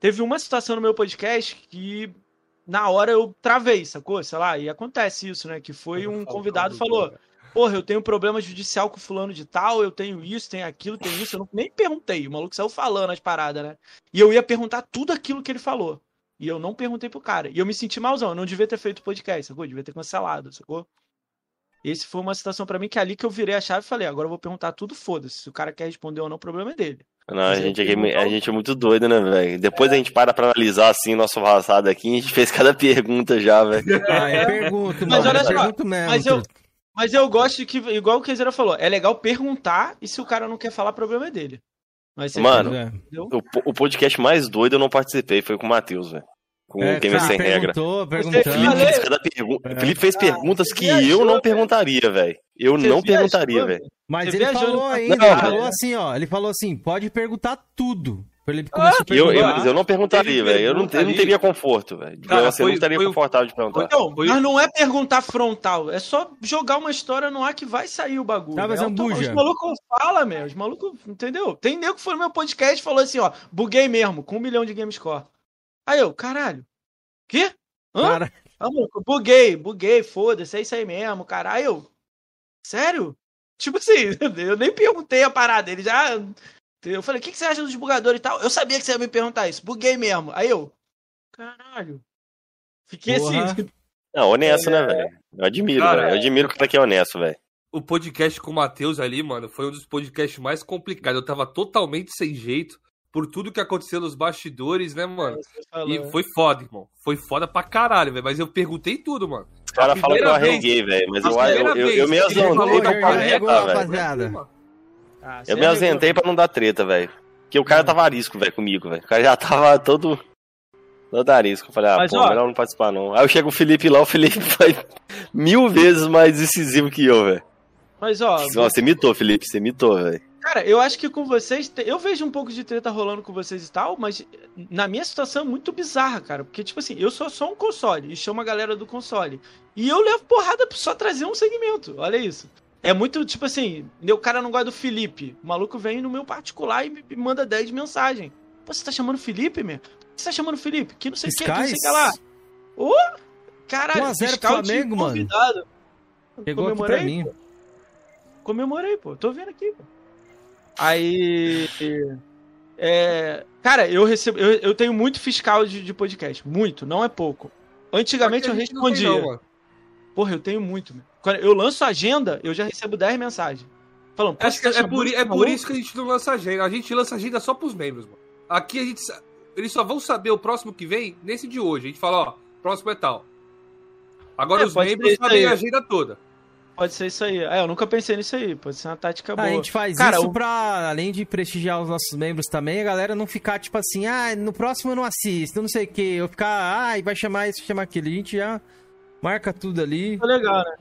Teve uma situação no meu podcast que na hora eu travei, sacou? Sei lá, e acontece isso, né? Que foi um convidado falou: porra, eu tenho problema judicial com fulano de tal, eu tenho isso, tenho aquilo, tenho isso. Eu não, nem perguntei. O maluco saiu falando as paradas, né? E eu ia perguntar tudo aquilo que ele falou. E eu não perguntei pro cara. E eu me senti malzão. Eu não devia ter feito podcast, sacou? Eu devia ter cancelado, sacou? Esse foi uma situação para mim que é ali que eu virei a chave e falei, agora eu vou perguntar tudo, foda-se. Se o cara quer responder ou não, o problema é dele. Não, a gente, é, a gente é muito doido, né, velho? Depois é. a gente para pra analisar, assim, nosso passado aqui, a gente fez cada pergunta já, velho. Ah, é pergunta, mas olha só, mas eu, mas eu gosto de que, igual o Keizera falou, é legal perguntar e se o cara não quer falar, o problema é dele. Mano, o, o, podcast mais doido eu não participei, foi com o Matheus, velho. com é, quem vai sem regra. Felipe, fez pergu... é. Felipe fez perguntas que eu não perguntaria, velho. Eu Você não perguntaria, velho. Mas Você ele falou ainda, não, ele falou assim, ó. Ele falou assim: pode perguntar tudo. Felipe começou ah, eu, eu, eu, não perguntaria, velho. Eu, não, eu não teria conforto, velho. Você não estaria confortável de perguntar. Então, mas não é perguntar frontal. É só jogar uma história no ar que vai sair o bagulho. Tá, mas é Os malucos falam, meu. Os malucos, entendeu? Tem nego que foi no meu podcast e falou assim, ó. Buguei mesmo, com um milhão de game score. Aí eu, caralho. Quê? Hã? Cara... Ah, buguei, buguei, foda-se, é isso aí mesmo, caralho. Eu, sério? Tipo assim, eu nem perguntei a parada, ele já eu falei, o que, que você acha dos bugadores e tal? Eu sabia que você ia me perguntar isso. Buguei mesmo. Aí eu, caralho. Fiquei Porra. assim. Não, honesto, né, é... né, velho? Eu admiro, velho. Eu admiro que tá aqui é honesto, velho. O podcast com o Matheus ali, mano, foi um dos podcasts mais complicados. Eu tava totalmente sem jeito por tudo que aconteceu nos bastidores, né, mano? e foi foda, irmão. Foi foda pra caralho, velho. Mas eu perguntei tudo, mano. Os caras falam que eu arreguei, velho. Mas eu, eu, eu, eu, me azonei pra paleta, velho. Ah, eu me ausentei pra não dar treta, velho. Porque o cara tava arisco, velho, comigo, velho. O cara já tava todo. Todo arisco. Eu falei, ah, Mas, pô, ó, melhor não participar, não. Aí eu chego o Felipe lá, o Felipe foi mil vezes mais decisivo que eu, velho. Mas, ó. Você mitou, Felipe, você mitou, velho. Cara, eu acho que com vocês. Eu vejo um pouco de treta rolando com vocês e tal, mas na minha situação é muito bizarra, cara. Porque, tipo assim, eu sou só um console e chamo a galera do console. E eu levo porrada pra só trazer um segmento. Olha isso. É muito tipo assim, o cara não gosta do Felipe. O maluco vem no meu particular e me manda 10 mensagens. Pô, você tá chamando Felipe, meu? Você tá chamando Felipe? Que não sei o que, que não sei o que lá. Ô, oh, caralho, 1x0 Flamengo, mano. Pegou Comemorei, aqui pra mim. Pô. Comemorei, pô. Tô vendo aqui, pô. Aí. É, cara, eu recebo. Eu, eu tenho muito fiscal de, de, podcast. Muito, não é pouco. Antigamente eu respondia. Não, Porra, eu tenho muito, meu. Quando eu lanço agenda, eu já recebo 10 mensagens. Falando, Acho que é, por, é por isso que a gente não lança agenda. A gente lança agenda só pros membros, mano. Aqui a gente. Eles só vão saber o próximo que vem nesse de hoje. A gente fala, ó, próximo é tal. Agora é, os membros sabem a agenda toda. Pode ser isso aí. É, eu nunca pensei nisso aí. Pode ser uma tática boa. a gente faz Cara, isso o... pra, além de prestigiar os nossos membros também, a galera não ficar tipo assim, ah, no próximo eu não assisto, não sei o quê. Eu ficar, ah, vai chamar isso, chamar aquilo. A gente já marca tudo ali. Tá legal, né?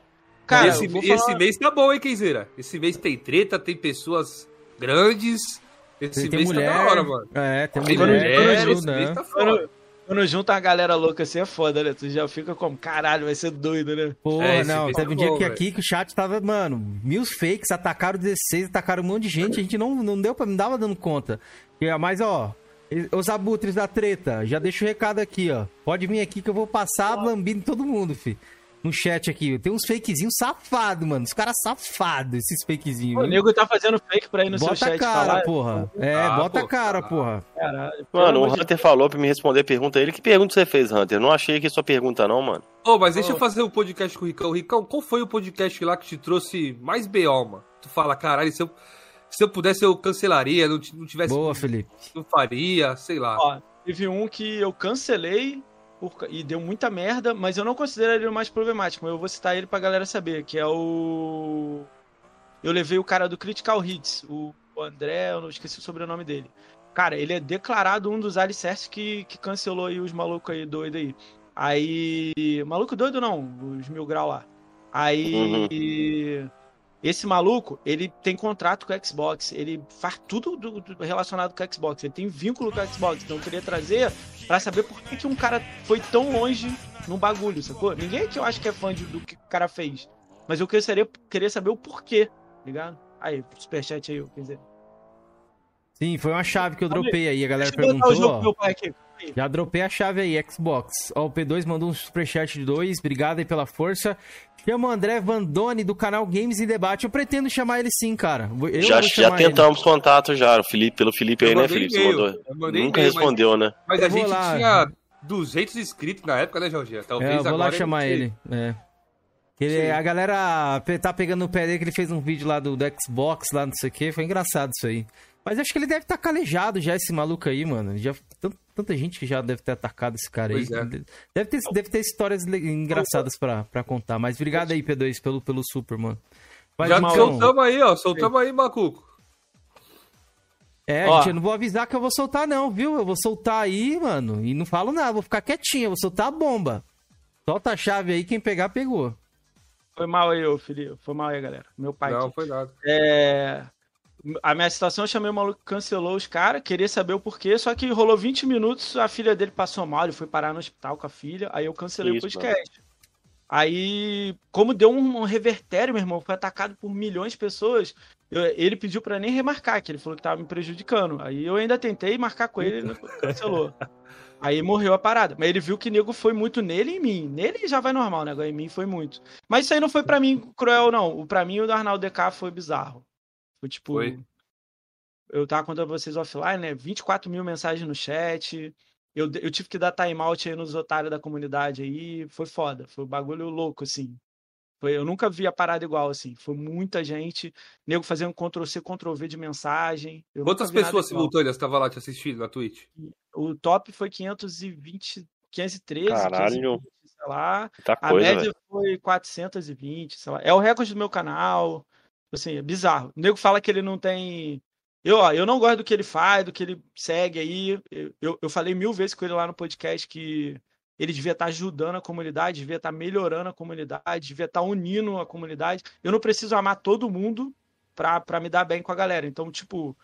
Cara, esse, falar... esse mês tá bom, hein, Kenzeira? Esse mês tem treta, tem pessoas grandes. Esse tem, mês tem mulher, tá da hora, mano. É, tem, tem mulher, mulher quando, esse mês tá foda. Quando junta uma galera louca assim é foda, né? Tu já fica como, caralho, vai ser doido, né? Porra, é, não, teve tá um dia que aqui que o chat tava, mano, mil fakes, atacaram 16, atacaram um monte de gente, a gente não, não deu pra, não dava dando conta. Mas, ó, os abutres da treta, já deixa o recado aqui, ó. Pode vir aqui que eu vou passar lambendo todo mundo, fi no chat aqui. Tem uns fakezinhos safados, mano. Os caras safados, esses fakezinhos. O nego tá fazendo fake pra ir no bota seu chat. Bota a cara, falar. porra. É, ah, bota a cara, porra. Caralho. Mano, o Hunter falou pra me responder a pergunta. Ele, que pergunta você fez, Hunter? Não achei que sua pergunta, não, mano. Ô, oh, mas deixa oh. eu fazer o um podcast com o Ricão. Ricão, qual foi o podcast lá que te trouxe mais BO, mano? Tu fala, caralho, se eu, se eu pudesse eu cancelaria, não, não tivesse... Boa, Felipe. Não faria, sei lá. Ó, teve um que eu cancelei por, e deu muita merda, mas eu não considero ele o mais problemático. Eu vou citar ele pra galera saber, que é o. Eu levei o cara do Critical Hits, o André, eu não esqueci o sobrenome dele. Cara, ele é declarado um dos alicerces que, que cancelou aí os malucos aí doido aí. Aí. Maluco doido não, os mil grau lá. Aí. Uhum. Esse maluco, ele tem contrato com o Xbox, ele faz tudo do, do relacionado com o Xbox, ele tem vínculo com o Xbox, então eu queria trazer para saber por que, que um cara foi tão longe num bagulho, sacou? Ninguém que eu acho que é fã de, do que o cara fez, mas eu queria, queria saber o porquê, ligado? Aí, superchat aí, quer dizer. Sim, foi uma chave que eu dropei aí, a galera perguntou. Já dropei a chave aí, Xbox. Ó, o P2 mandou um superchat de dois. Obrigado aí pela força. Chama o André Vandoni do canal Games e Debate. Eu pretendo chamar ele sim, cara. Eu já, já tentamos ele. contato já, o Felipe, pelo Felipe aí, né, Felipe? Nunca respondeu, mas, né? Mas a gente lá. tinha 200 inscritos na época, né, Jorginho? Talvez é, eu vou lá chamar ele. É. Ele, a galera tá pegando o pé dele que ele fez um vídeo lá do, do Xbox, lá não sei o que. Foi engraçado isso aí. Mas acho que ele deve estar tá calejado já, esse maluco aí, mano. Já, tanta gente que já deve ter atacado esse cara pois aí. É. Deve, ter, deve ter histórias engraçadas pra, pra contar. Mas obrigado aí, P2, pelo, pelo super, mano. Vai já soltamos aí, ó. Soltamos aí, Macuco. É, Ó. gente, eu não vou avisar que eu vou soltar, não, viu? Eu vou soltar aí, mano, e não falo nada, vou ficar quietinho, eu vou soltar a bomba. Solta a chave aí, quem pegar, pegou. Foi mal aí, ô Felipe. Foi mal aí, galera. Meu pai. Não, aqui. foi nada. É, A minha situação, eu chamei o maluco cancelou os caras, queria saber o porquê, só que rolou 20 minutos, a filha dele passou mal, ele foi parar no hospital com a filha, aí eu cancelei Isso, o podcast. Aí, como deu um, um revertério, meu irmão, foi atacado por milhões de pessoas, eu- ele pediu pra nem remarcar, que ele falou que tava me prejudicando. Aí eu ainda tentei marcar com ele, ele cancelou. Aí morreu a parada. Mas ele viu que nego foi muito nele e em mim. Nele já vai normal, né? Agora em mim foi muito. Mas isso aí não foi pra mim cruel, não. O Pra mim, o do Arnaldo DK foi bizarro. Foi tipo. Foi. Eu tava contando pra vocês offline, né? 24 mil mensagens no chat. Eu, eu tive que dar timeout aí nos otários da comunidade aí. Foi foda. Foi um bagulho louco, assim. Foi, eu nunca vi a parada igual, assim. Foi muita gente. Nego fazendo Ctrl-C, Ctrl-V de mensagem. Eu Quantas pessoas simultâneas estavam lá te assistindo na Twitch? O top foi 520, 513, Caralho. 520, sei lá. Muita A coisa, média velho. foi 420, sei lá. É o recorde do meu canal. Assim, é bizarro. O nego fala que ele não tem. Eu, ó, eu não gosto do que ele faz, do que ele segue aí. Eu, eu, eu falei mil vezes com ele lá no podcast que ele devia estar ajudando a comunidade, devia estar melhorando a comunidade, devia estar unindo a comunidade. Eu não preciso amar todo mundo pra me dar bem com a galera. Então, tipo,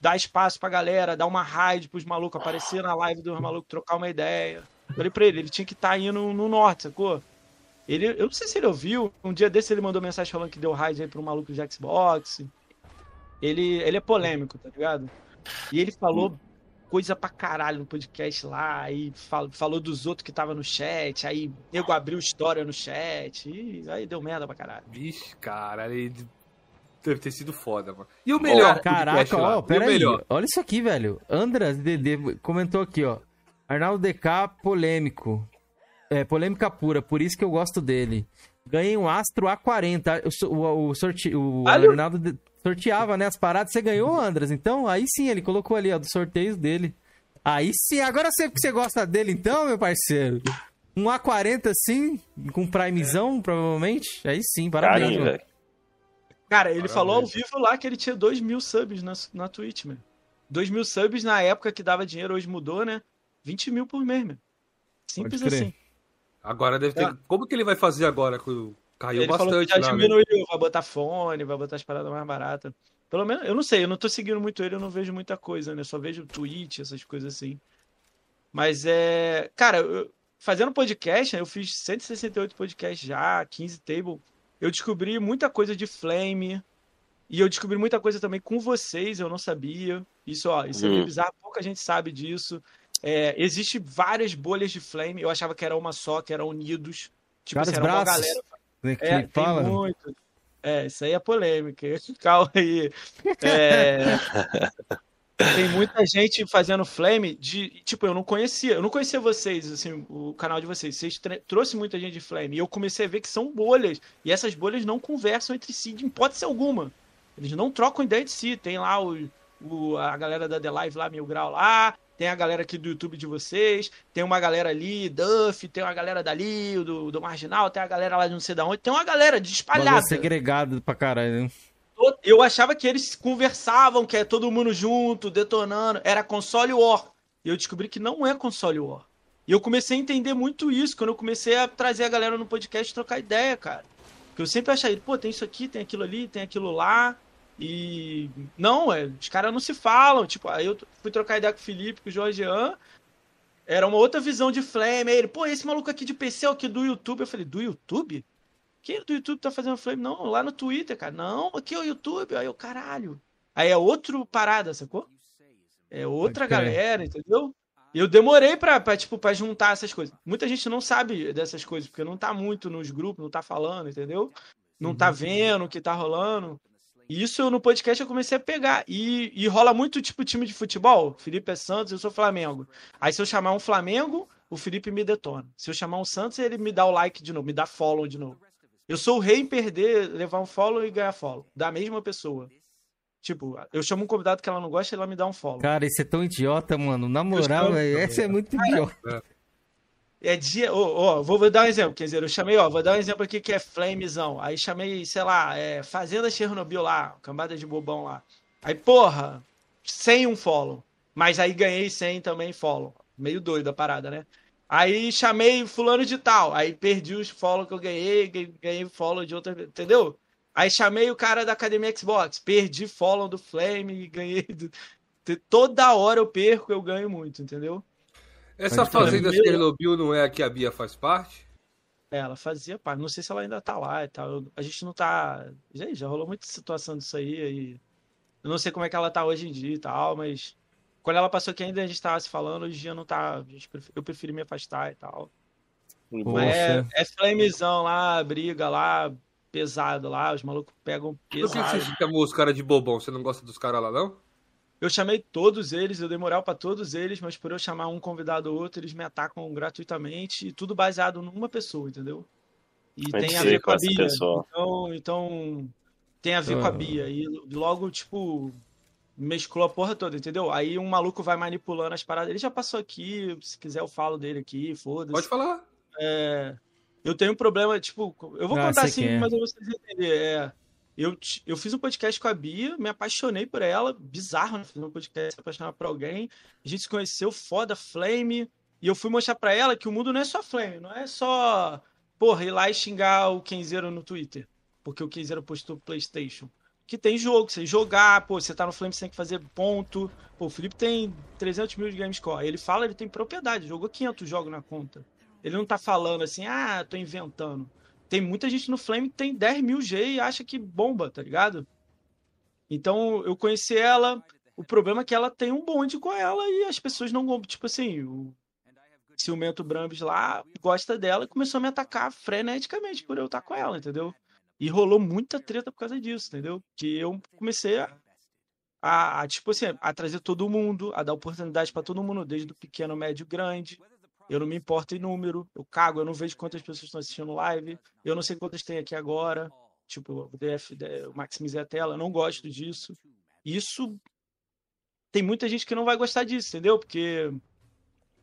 dar espaço pra galera, dar uma raid pros malucos, aparecer na live dos malucos, trocar uma ideia. Eu Falei pra ele, ele tinha que estar indo no norte, sacou? Ele, eu não sei se ele ouviu, um dia desse ele mandou mensagem falando que deu raid aí pro maluco de Xbox. Ele, ele é polêmico, tá ligado? E ele falou coisa pra caralho no podcast lá, aí falou, falou dos outros que tava no chat, aí nego abriu história no chat, e aí deu merda pra caralho. Vixe, cara, ele deve ter sido foda, mano. E o melhor? Caraca, podcast lá? ó, pera aí. melhor? Olha isso aqui, velho. Andras DD comentou aqui, ó. Arnaldo DK polêmico. É, polêmica pura, por isso que eu gosto dele. Ganhei um Astro A40. O, so- o, o, sorte, o. Arnaldo sorteava, né, as paradas. Você ganhou, Andras? Então, aí sim, ele colocou ali, ó, dos sorteios dele. Aí sim, agora eu sei que você gosta dele, então, meu parceiro. Um A40, sim, com primezão, provavelmente. Aí sim, parabéns, Carinho, velho. Cara, ele Parabéns. falou ao vivo lá que ele tinha 2 mil subs na, na Twitch, mano. 2 mil subs na época que dava dinheiro, hoje mudou, né? 20 mil por mês, mano. Simples assim. Agora deve ter. Ah. Como que ele vai fazer agora? com- Caiu ele falou que bastante já lá, né? diminuiu, vai botar fone, vai botar as paradas mais baratas. Pelo menos, eu não sei, eu não tô seguindo muito ele, eu não vejo muita coisa, né? Só vejo tweet, essas coisas assim. Mas é. Cara, eu- fazendo podcast, né, eu fiz 168 podcasts já, 15 table. Eu descobri muita coisa de Flame. E eu descobri muita coisa também com vocês, eu não sabia. Isso, ó, isso é meio Hum. bizarro, pouca gente sabe disso. É, existe várias bolhas de Flame, eu achava que era uma só, que eram unidos. Tipo, Vários assim, era uma braços. galera Né, que é, fala. tem muito. É, isso aí é polêmica. Calma aí. É, tem muita gente fazendo flame de. Tipo, eu não conhecia. Eu não conhecia vocês, assim, o canal de vocês. Vocês trouxe muita gente de flame. E eu comecei a ver que são bolhas. E essas bolhas não conversam entre si, de hipótese alguma. Eles não trocam ideia de si. Tem lá o, o- a galera da The Live lá, Mil Grau lá. Tem a galera aqui do YouTube de vocês. Tem uma galera ali, Duff. Tem uma galera dali, do, do Marginal. Tem a galera lá de não sei da onde. Tem uma galera de espalhada. segregado pra caralho. né? Eu achava que eles conversavam, que é todo mundo junto, detonando. Era console war. E eu descobri que não é console war. E eu comecei a entender muito isso quando eu comecei a trazer a galera no podcast e trocar ideia, cara. Porque eu sempre achei, pô, tem isso aqui, tem aquilo ali, tem aquilo lá. E. Não, é, os caras não se falam. Tipo, aí eu fui trocar ideia com o Felipe, com o Jorgean. Era uma outra visão de Flame. Aí ele, pô, esse maluco aqui de PC é o que do YouTube? Eu falei, do YouTube? Quem do YouTube tá fazendo Flame? Não, lá no Twitter, cara. Não, aqui é o YouTube. Aí eu, caralho. Aí é outro parada, sacou? É outra crer. galera, entendeu? E eu demorei pra, pra, tipo, pra juntar essas coisas. Muita gente não sabe dessas coisas, porque não tá muito nos grupos, não tá falando, entendeu? Não tá vendo o que tá rolando. E isso eu, no podcast eu comecei a pegar. E, e rola muito tipo time de futebol. Felipe é Santos, eu sou Flamengo. Aí se eu chamar um Flamengo, o Felipe me detona. Se eu chamar um Santos, ele me dá o like de novo, me dá follow de novo. Eu sou o rei em perder, levar um follow e ganhar follow. Da mesma pessoa. Tipo, eu chamo um convidado que ela não gosta e ela me dá um follow. Cara, isso é tão idiota, mano. Na moral, velho, essa é muito idiota. É dia. Ó, vou, vou dar um exemplo. Quer dizer, eu chamei, ó, vou dar um exemplo aqui que é Flamezão. Aí chamei, sei lá, é, Fazenda Chernobyl lá, cambada de bobão lá. Aí, porra, sem um follow. Mas aí ganhei sem também follow. Meio doido a parada, né? Aí chamei fulano de tal. Aí perdi os follow que eu ganhei, ganhei follow de outra, entendeu? Aí chamei o cara da Academia Xbox, perdi follow do Flame, ganhei do... toda hora eu perco, eu ganho muito, entendeu? Essa fazenda Chernobyl não é a que a Bia faz parte? É, ela fazia parte. Não sei se ela ainda tá lá e tal. A gente não tá. Já, já rolou muita situação disso aí. E... Eu não sei como é que ela tá hoje em dia e tal, mas quando ela passou aqui ainda a gente tava se falando, hoje em dia não tá. Eu preferi me afastar e tal. Mas é, é flamezão lá, briga lá, pesado lá, os malucos pegam pesado. Por que você chamou os caras de bobão? Você não gosta dos caras lá, não? Eu chamei todos eles, eu dei moral pra todos eles, mas por eu chamar um convidado ou outro, eles me atacam gratuitamente e tudo baseado numa pessoa, entendeu? E eu tem a ver com a Bia. Então, então, tem a ver com a Bia. E logo, tipo, mesclou a porra toda, entendeu? Aí um maluco vai manipulando as paradas. Ele já passou aqui, se quiser eu falo dele aqui, foda-se. Pode falar. É, eu tenho um problema, tipo, eu vou ah, contar assim, é. mas eu vou vocês entender. É, eu, eu fiz um podcast com a Bia, me apaixonei por ela, bizarro, né? Fiz um podcast apaixonar por alguém. A gente se conheceu, foda, Flame. E eu fui mostrar pra ela que o mundo não é só Flame, não é só, porra, ir lá e xingar o Kenzeiro no Twitter. Porque o Kenzeiro postou PlayStation. Que tem jogo, você jogar, pô, você tá no Flame, você tem que fazer ponto. Pô, o Felipe tem 300 mil de GameScore. Ele fala, ele tem propriedade, jogou 500 jogos na conta. Ele não tá falando assim, ah, tô inventando. Tem muita gente no Flame que tem 10 mil G e acha que bomba, tá ligado? Então eu conheci ela. O problema é que ela tem um bonde com ela e as pessoas não. Tipo assim, o ciumento Brambis lá gosta dela e começou a me atacar freneticamente por eu estar com ela, entendeu? E rolou muita treta por causa disso, entendeu? Que eu comecei a, a, a tipo assim, a trazer todo mundo, a dar oportunidade para todo mundo, desde o pequeno, médio, grande. Eu não me importo em número, eu cago, eu não vejo quantas pessoas estão assistindo live, eu não sei quantas tem aqui agora. Tipo, o DF, eu maximizei a tela, eu não gosto disso. Isso tem muita gente que não vai gostar disso, entendeu? Porque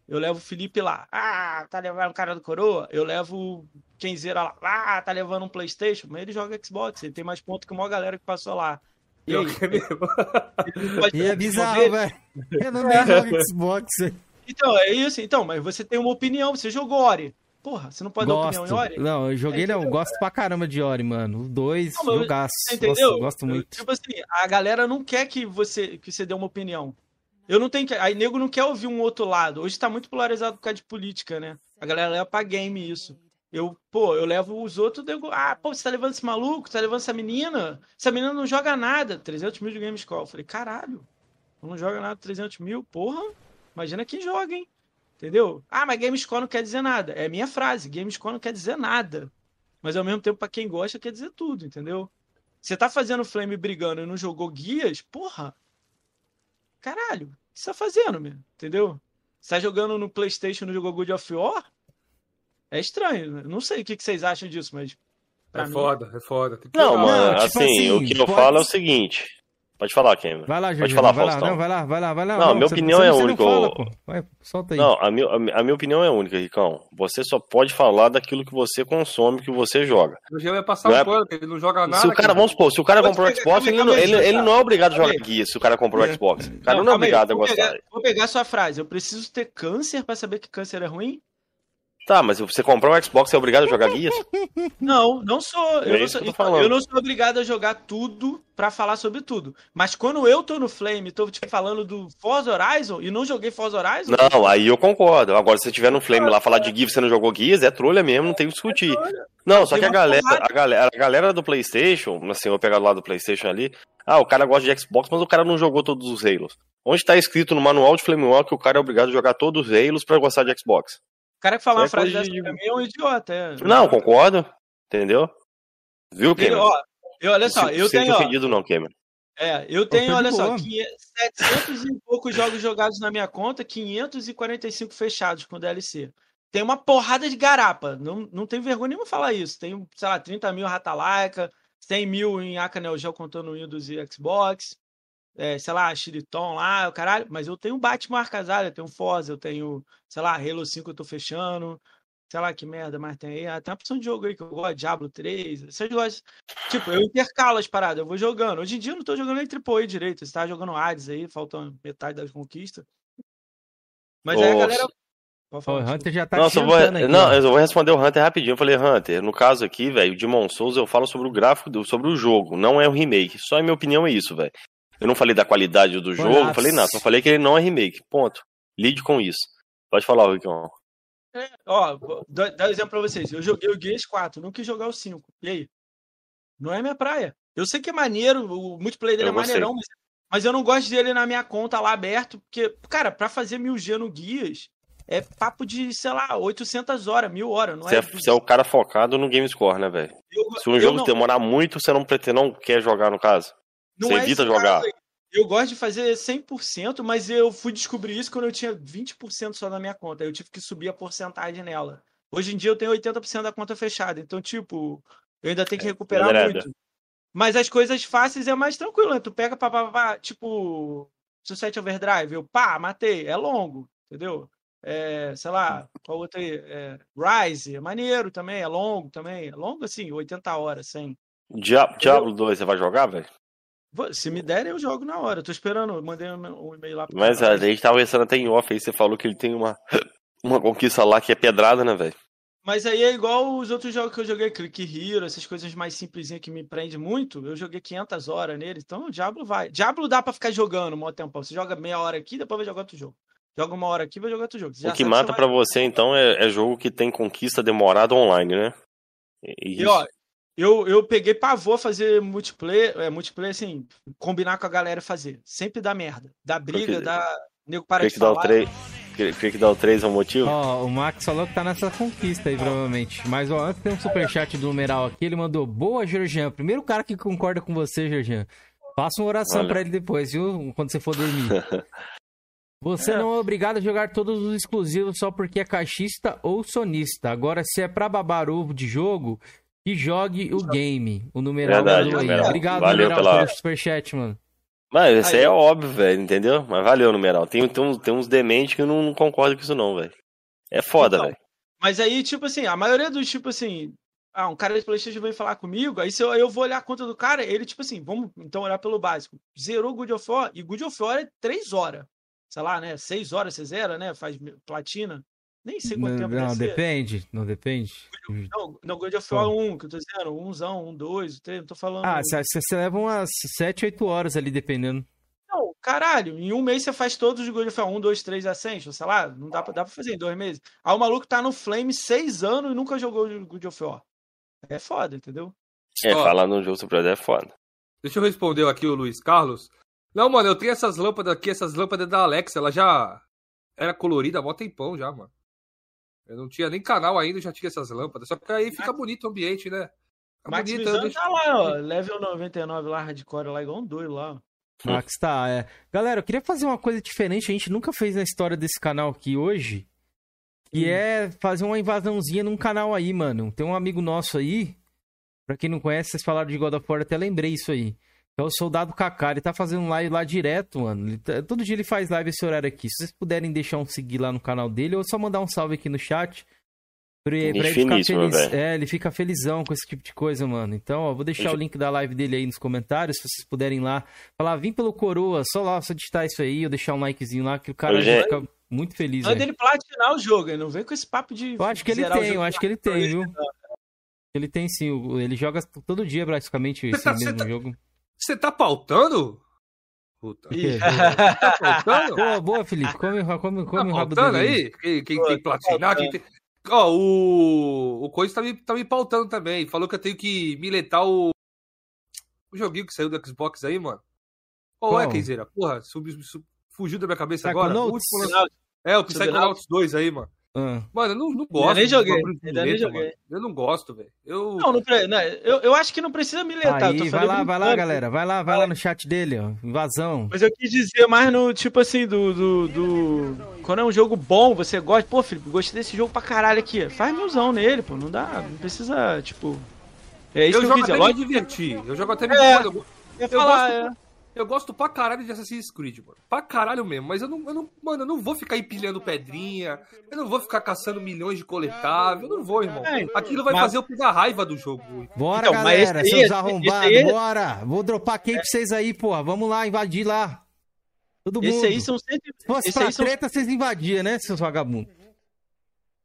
eu levo o Felipe lá, ah, tá levando um cara do coroa. Eu levo quem zera lá, ah, tá levando um PlayStation. Mas ele joga Xbox, ele tem mais pontos que uma galera que passou lá. E, aí, e é bizarro, velho. Eu não nem jogo Xbox. Então, é isso. Então, mas você tem uma opinião, você jogou Ori. Porra, você não pode gosto. dar opinião em Ori? Não, eu joguei, não. Gosto pra caramba de Ori, mano. Dois, não, jogaço. Entendeu? Gosto, gosto muito. Tipo assim, a galera não quer que você, que você dê uma opinião. Eu não tenho que. Aí, nego não quer ouvir um outro lado. Hoje tá muito polarizado por causa de política, né? A galera leva pra game isso. Eu, pô, eu levo os outros, nego, ah, pô, você tá levando esse maluco, tá levando essa menina? Essa menina não joga nada. 300 mil de Game Score. Eu falei, caralho, não joga nada, 300 mil, porra. Imagina quem joga, hein? Entendeu? Ah, mas GameScore não quer dizer nada. É minha frase. GameScore não quer dizer nada. Mas ao mesmo tempo, para quem gosta, quer dizer tudo, entendeu? Você tá fazendo Flame brigando e não jogou guias, porra. Caralho, o que você tá fazendo, meu? Entendeu? Você tá jogando no PlayStation e não jogou God of War? É estranho. Né? Não sei o que vocês acham disso, mas. É mim... foda, é foda. Não, mano, tipo assim, assim, o que eu pode... falo é o seguinte. Pode falar, Cameron. Vai lá, Jorge. Pode falar, vai Faustão. Lá, não, vai lá, vai lá, vai lá. Não, não minha opinião é única. Não, fala, vai, solta aí. não a, minha, a minha opinião é única, Ricão. Você só pode falar daquilo que você consome, que você joga. O Gil vai passar não um é... pano, ele não joga nada. Se o cara, vamos supor, se o cara comprou o Xbox, ele, ele, ele, não é obrigado a jogar guia se o cara comprou o Xbox. O cara não, não é obrigado a gostar. Pegar, vou pegar a sua frase. Eu preciso ter câncer pra saber que câncer é ruim? Tá, mas você comprar um Xbox, você é obrigado a jogar guias? Não, não sou. É eu, não sou então, eu, não sou obrigado a jogar tudo para falar sobre tudo. Mas quando eu tô no Flame, tô te falando do Forza Horizon e não joguei Forza Horizon. Não, aí eu concordo. Agora, se você tiver no Flame lá falar de guia e você não jogou guias, é trolha mesmo, não tem o que discutir. É não, só que a galera, a galera, a galera do PlayStation, assim, eu vou pegar do lado do PlayStation ali. Ah, o cara gosta de Xbox, mas o cara não jogou todos os Halos. Onde tá escrito no manual de Flame War que o cara é obrigado a jogar todos os Halos para gostar de Xbox? O cara que fala é uma frase dessa de... pra mim é um idiota. É. Não, concordo. Entendeu? Viu, Cameron? Ó, eu, olha só, eu tenho. Ofendido, não, Cameron. É, eu tenho, olha só, 700 e poucos jogos jogados na minha conta, 545 fechados com DLC. Tem uma porrada de garapa, não, não tem vergonha nenhuma falar isso. Tem, sei lá, 30 mil Ratalaika, 100 mil em Aka Neo Geo contando Windows e Xbox é, sei lá, Xiriton lá, o caralho, mas eu tenho Batman Arcasalha, eu tenho Forza, eu tenho, sei lá, Halo 5 eu tô fechando, sei lá que merda mais tem aí. Ah, tem uma opção de jogo aí que eu gosto, Diablo 3. Vocês gostam. Tipo, eu intercalo as paradas, eu vou jogando. Hoje em dia eu não tô jogando nem AAA direito. Você tá jogando Hades aí, faltando metade das conquistas. Mas aí a galera. o Hunter já tá Nossa, eu vou, aqui, Não, eu vou responder o Hunter rapidinho. Eu falei, Hunter, no caso aqui, velho, o Demon Souls, eu falo sobre o gráfico, do, sobre o jogo, não é o remake. Só em minha opinião é isso, velho. Eu não falei da qualidade do jogo, não falei nada, só falei que ele não é remake. Ponto. Lide com isso. Pode falar, Ricão. É, ó, dá, dá um exemplo pra vocês. Eu joguei o Gears 4, não quis jogar o 5. E aí? Não é minha praia. Eu sei que é maneiro, o multiplayer dele eu é maneirão, mas, mas, eu não gosto dele na minha conta lá aberto, porque, cara, pra fazer 1000G no Guias, é papo de, sei lá, 800 horas, 1000 horas, não você é? Você é o cara focado no game score, né, velho? Se um jogo não... demorar muito, você não pretende, não quer jogar no caso? Não você é evita jogar. Caso, eu gosto de fazer 100%, mas eu fui descobrir isso quando eu tinha 20% só na minha conta. Eu tive que subir a porcentagem nela. Hoje em dia eu tenho 80% da conta fechada. Então, tipo, eu ainda tenho que é, recuperar é muito. Mas as coisas fáceis é mais tranquilo, né? Tu pega, pá, pá, pá, tipo, Sunset Overdrive, eu pá, matei. É longo, entendeu? É, sei lá, qual outra aí? É, Rise, é maneiro também, é longo também. É longo assim, 80 horas, 100. Diablo, Diablo 2, você vai jogar, velho? Se me derem, eu jogo na hora. Eu tô esperando, eu mandei um e-mail lá Mas a gente tava pensando até em off aí, você falou que ele tem uma, uma conquista lá que é pedrada, né, velho? Mas aí é igual os outros jogos que eu joguei, Click Hero, essas coisas mais simplesinhas que me prende muito. Eu joguei 500 horas nele, então o Diablo vai. Diablo dá pra ficar jogando um tempo. Você joga meia hora aqui, depois vai jogar outro jogo. Joga uma hora aqui, vai jogar outro jogo. o que mata para você, então, é, é, jogo que tem conquista demorada online, né? E, e ó, eu, eu peguei pavor fazer multiplayer, é, multiplayer assim, combinar com a galera fazer. Sempre dá merda. Dá briga, dá. Nego para de falar. Dá o que dá o 3 é o motivo? Ó, o Max falou que tá nessa conquista aí, provavelmente. Mas, ó, antes tem um superchat do numeral aqui, ele mandou, boa, Georgian. Primeiro cara que concorda com você, Georgian. Faça uma oração para ele depois, viu? Quando você for dormir. Você é. não é obrigado a jogar todos os exclusivos só porque é caixista ou sonista. Agora, se é pra babar ovo de jogo, que jogue o game. O numeral Verdade, aí. Numeral. Obrigado, valeu numeral, pela... pelo superchat, mano. Mas isso aí é óbvio, velho, entendeu? Mas valeu, numeral. Tem, tem, uns, tem uns dementes que eu não, não concordo com isso, não, velho. É foda, então, velho. Mas aí, tipo assim, a maioria dos, tipo assim, ah, um cara de Playstation vem falar comigo, aí se eu, eu vou olhar a conta do cara, ele, tipo assim, vamos então olhar pelo básico. Zerou Good of War, e Good of War é 3 hoas. Sei lá, né? 6 horas você zera, né? Faz platina. Nem sei quanto não, tempo Não, depende, não depende. Não, não God of War 1, que eu tô dizendo, 1zão, 1, 2, 3, não tô falando. Ah, você, leva umas 7, 8 horas ali, dependendo. Não, caralho, em um mês você faz todos os God of War 1, 2, 3 Ascension, sei lá, não dá pra, dá pra fazer em dois meses. Aí o maluco tá no Flame 6 anos e nunca jogou God of War. É foda, entendeu? É, Ó, falar no jogo Super é foda. Deixa eu responder aqui o Luiz Carlos. Não, mano, eu tenho essas lâmpadas aqui, essas lâmpadas da Alexa, ela já era colorida há mó tempão já, mano. Eu não tinha nem canal ainda, já tinha essas lâmpadas. Só que aí fica bonito o ambiente, né? Fica Max bonito, deixo... tá lá, ó. Level 99 lá, hardcore lá, igual um doido lá. Max tá, é. Galera, eu queria fazer uma coisa diferente. A gente nunca fez na história desse canal aqui hoje. Que hum. é fazer uma invasãozinha num canal aí, mano. Tem um amigo nosso aí. Pra quem não conhece, vocês falaram de God of War, até lembrei isso aí. É o Soldado Kaká, ele tá fazendo live lá direto, mano. Tá... todo dia ele faz live esse horário aqui. Se vocês puderem deixar um seguir lá no canal dele, ou só mandar um salve aqui no chat. Pra, pra ele ficar feliz. É, ele fica felizão com esse tipo de coisa, mano. Então, ó, vou deixar o link da live dele aí nos comentários, se vocês puderem lá. Falar, vim pelo Coroa, só lá, só digitar isso aí, ou deixar um likezinho lá, que o cara Hoje fica muito feliz. Manda ele platinar o jogo, ele não vem com esse papo de. Eu acho que ele tem, eu acho que ele tem, viu? Ele tem sim, ele joga todo dia praticamente esse tá, mesmo tá... jogo. Você tá pautando? Puta. tá pautando? Boa, boa, Felipe. Come, come, come tá pautando aí? Quem, quem tem platinar, quem tem... Ó, o, o Coisa tá me, tá me pautando também. Falou que eu tenho que miletar o. O joguinho que saiu do Xbox aí, mano. Qual é, Kenzeira? Porra, sub, sub, fugiu da minha cabeça agora. O último... É, o Psychonauts 2 aí, mano. Ah. Mano, eu não, não gosto. Eu nem joguei. Eu nem joguei. Eu não gosto, velho. Eu... Não, não, não, eu, eu acho que não precisa militar. Aí, vai lá, vai lá, galera. Vai lá, vai lá no chat dele, ó. Invasão. Mas eu quis dizer mais no, tipo assim, do, do, do... Quando é um jogo bom, você gosta... Pô, Felipe, gostei desse jogo pra caralho aqui. Faz milzão nele, pô. Não dá... Não precisa, tipo... É isso eu que eu jogo até me divertir. Eu jogo até me é, eu, eu, falar, gosto... é. Eu gosto pra caralho de Assassin's Creed, mano. Pra caralho mesmo. Mas eu não, eu não. Mano, eu não vou ficar empilhando pedrinha. Eu não vou ficar caçando milhões de coletáveis. Eu não vou, irmão. É, Aquilo vai mas- fazer eu pegar raiva do jogo. Bora, Então, galera, esse seus arrombados, aí- bora. Vou dropar quem pra vocês aí, porra. Vamos lá, invadir lá. Todo mundo. Esse aí são cento... Se fosse esse pra aí são... treta, vocês invadiam, né, seus vagabundos?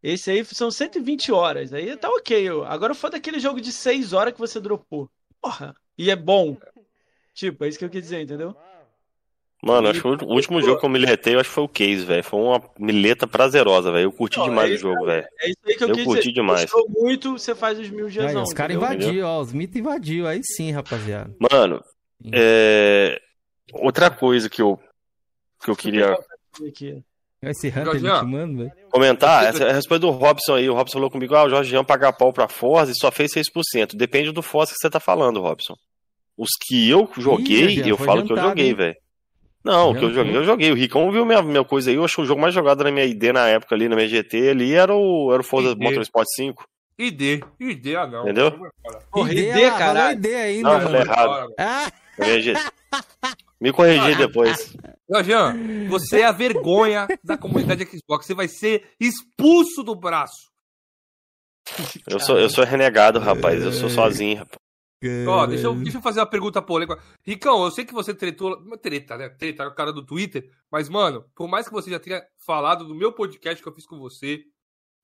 Esse aí são 120 horas. Aí tá ok. Agora foi daquele jogo de 6 horas que você dropou. Porra. E é bom. Tipo, é isso que eu quis dizer, entendeu? Mano, acho que o último jogo que eu miletei, eu acho que foi o Case, velho. Foi uma mileta prazerosa, velho. Eu curti Não, demais é o isso, jogo, velho. É isso aí que eu, Eu quis curti dizer. demais. Gostou muito, você faz os mil dias não, os caras invadiram, ó. Os mitos invadiu. Aí sim, rapaziada. Mano, é... outra coisa que eu, que eu queria. Esse Hunter Jorginho. intimando, velho. comentar, essa é a resposta do Robson aí. O Robson falou comigo, ah, o Jorge Jean paga pau pra Forza e só fez 6%. Depende do Forza que você tá falando, Robson. Os que eu joguei, Jean, eu falo que eu joguei, velho. Não, o que eu joguei, eu joguei. O Ricão viu minha, minha coisa aí. Eu acho que o jogo mais jogado na minha ID na época ali, na minha GT ali, era o, era o Forza ID. Motorsport 5. ID. ID, ah, não. Entendeu? Porra, ID, ID, falou ID ainda, Não, mano. falei errado. Ah. Me corrigi depois. Não, Jean, você é a vergonha da comunidade Xbox. Você vai ser expulso do braço. Eu sou, eu sou renegado, rapaz. Eu sou sozinho, rapaz. Ó, deixa eu, deixa eu fazer uma pergunta polêmica. Ricão, eu sei que você tretou. Uma treta, né? Treta com o cara do Twitter. Mas, mano, por mais que você já tenha falado do meu podcast que eu fiz com você,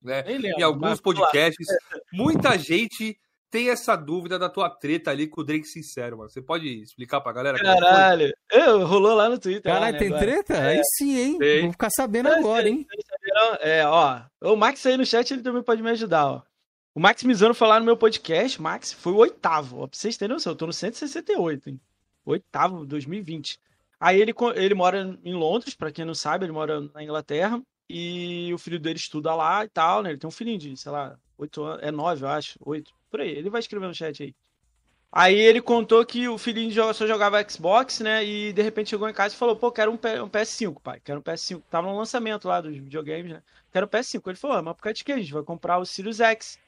né? Lembro, Em alguns podcasts, muita gente tem essa dúvida da tua treta ali com o Drake Sincero, mano. Você pode explicar pra galera? Caralho. Eu, rolou lá no Twitter. lá, Caralho, né, tem agora. treta? Aí sim, hein? Tem. Vou ficar sabendo É, agora, hein? É, ó. O Max aí no chat, ele também pode me ajudar, ó. O Max Mizano foi lá no meu podcast. Max foi o oitavo. Pra vocês terem noção, eu tô no 168, hein? Oitavo, 2020. Aí ele, ele mora em Londres, pra quem não sabe, ele mora na Inglaterra. E o filho dele estuda lá e tal, né? Ele tem um filhinho de, sei lá, oito anos. É nove, eu acho. Oito. Por aí. Ele vai escrever no chat aí. Aí ele contou que o filhinho só jogava Xbox, né? E de repente chegou em casa e falou: pô, quero um, P- um PS5, pai. Quero um PS5. Tava no lançamento lá dos videogames, né? Quero um PS5. Ele falou: ah, mas por causa de quê? A gente vai comprar o Sirius X.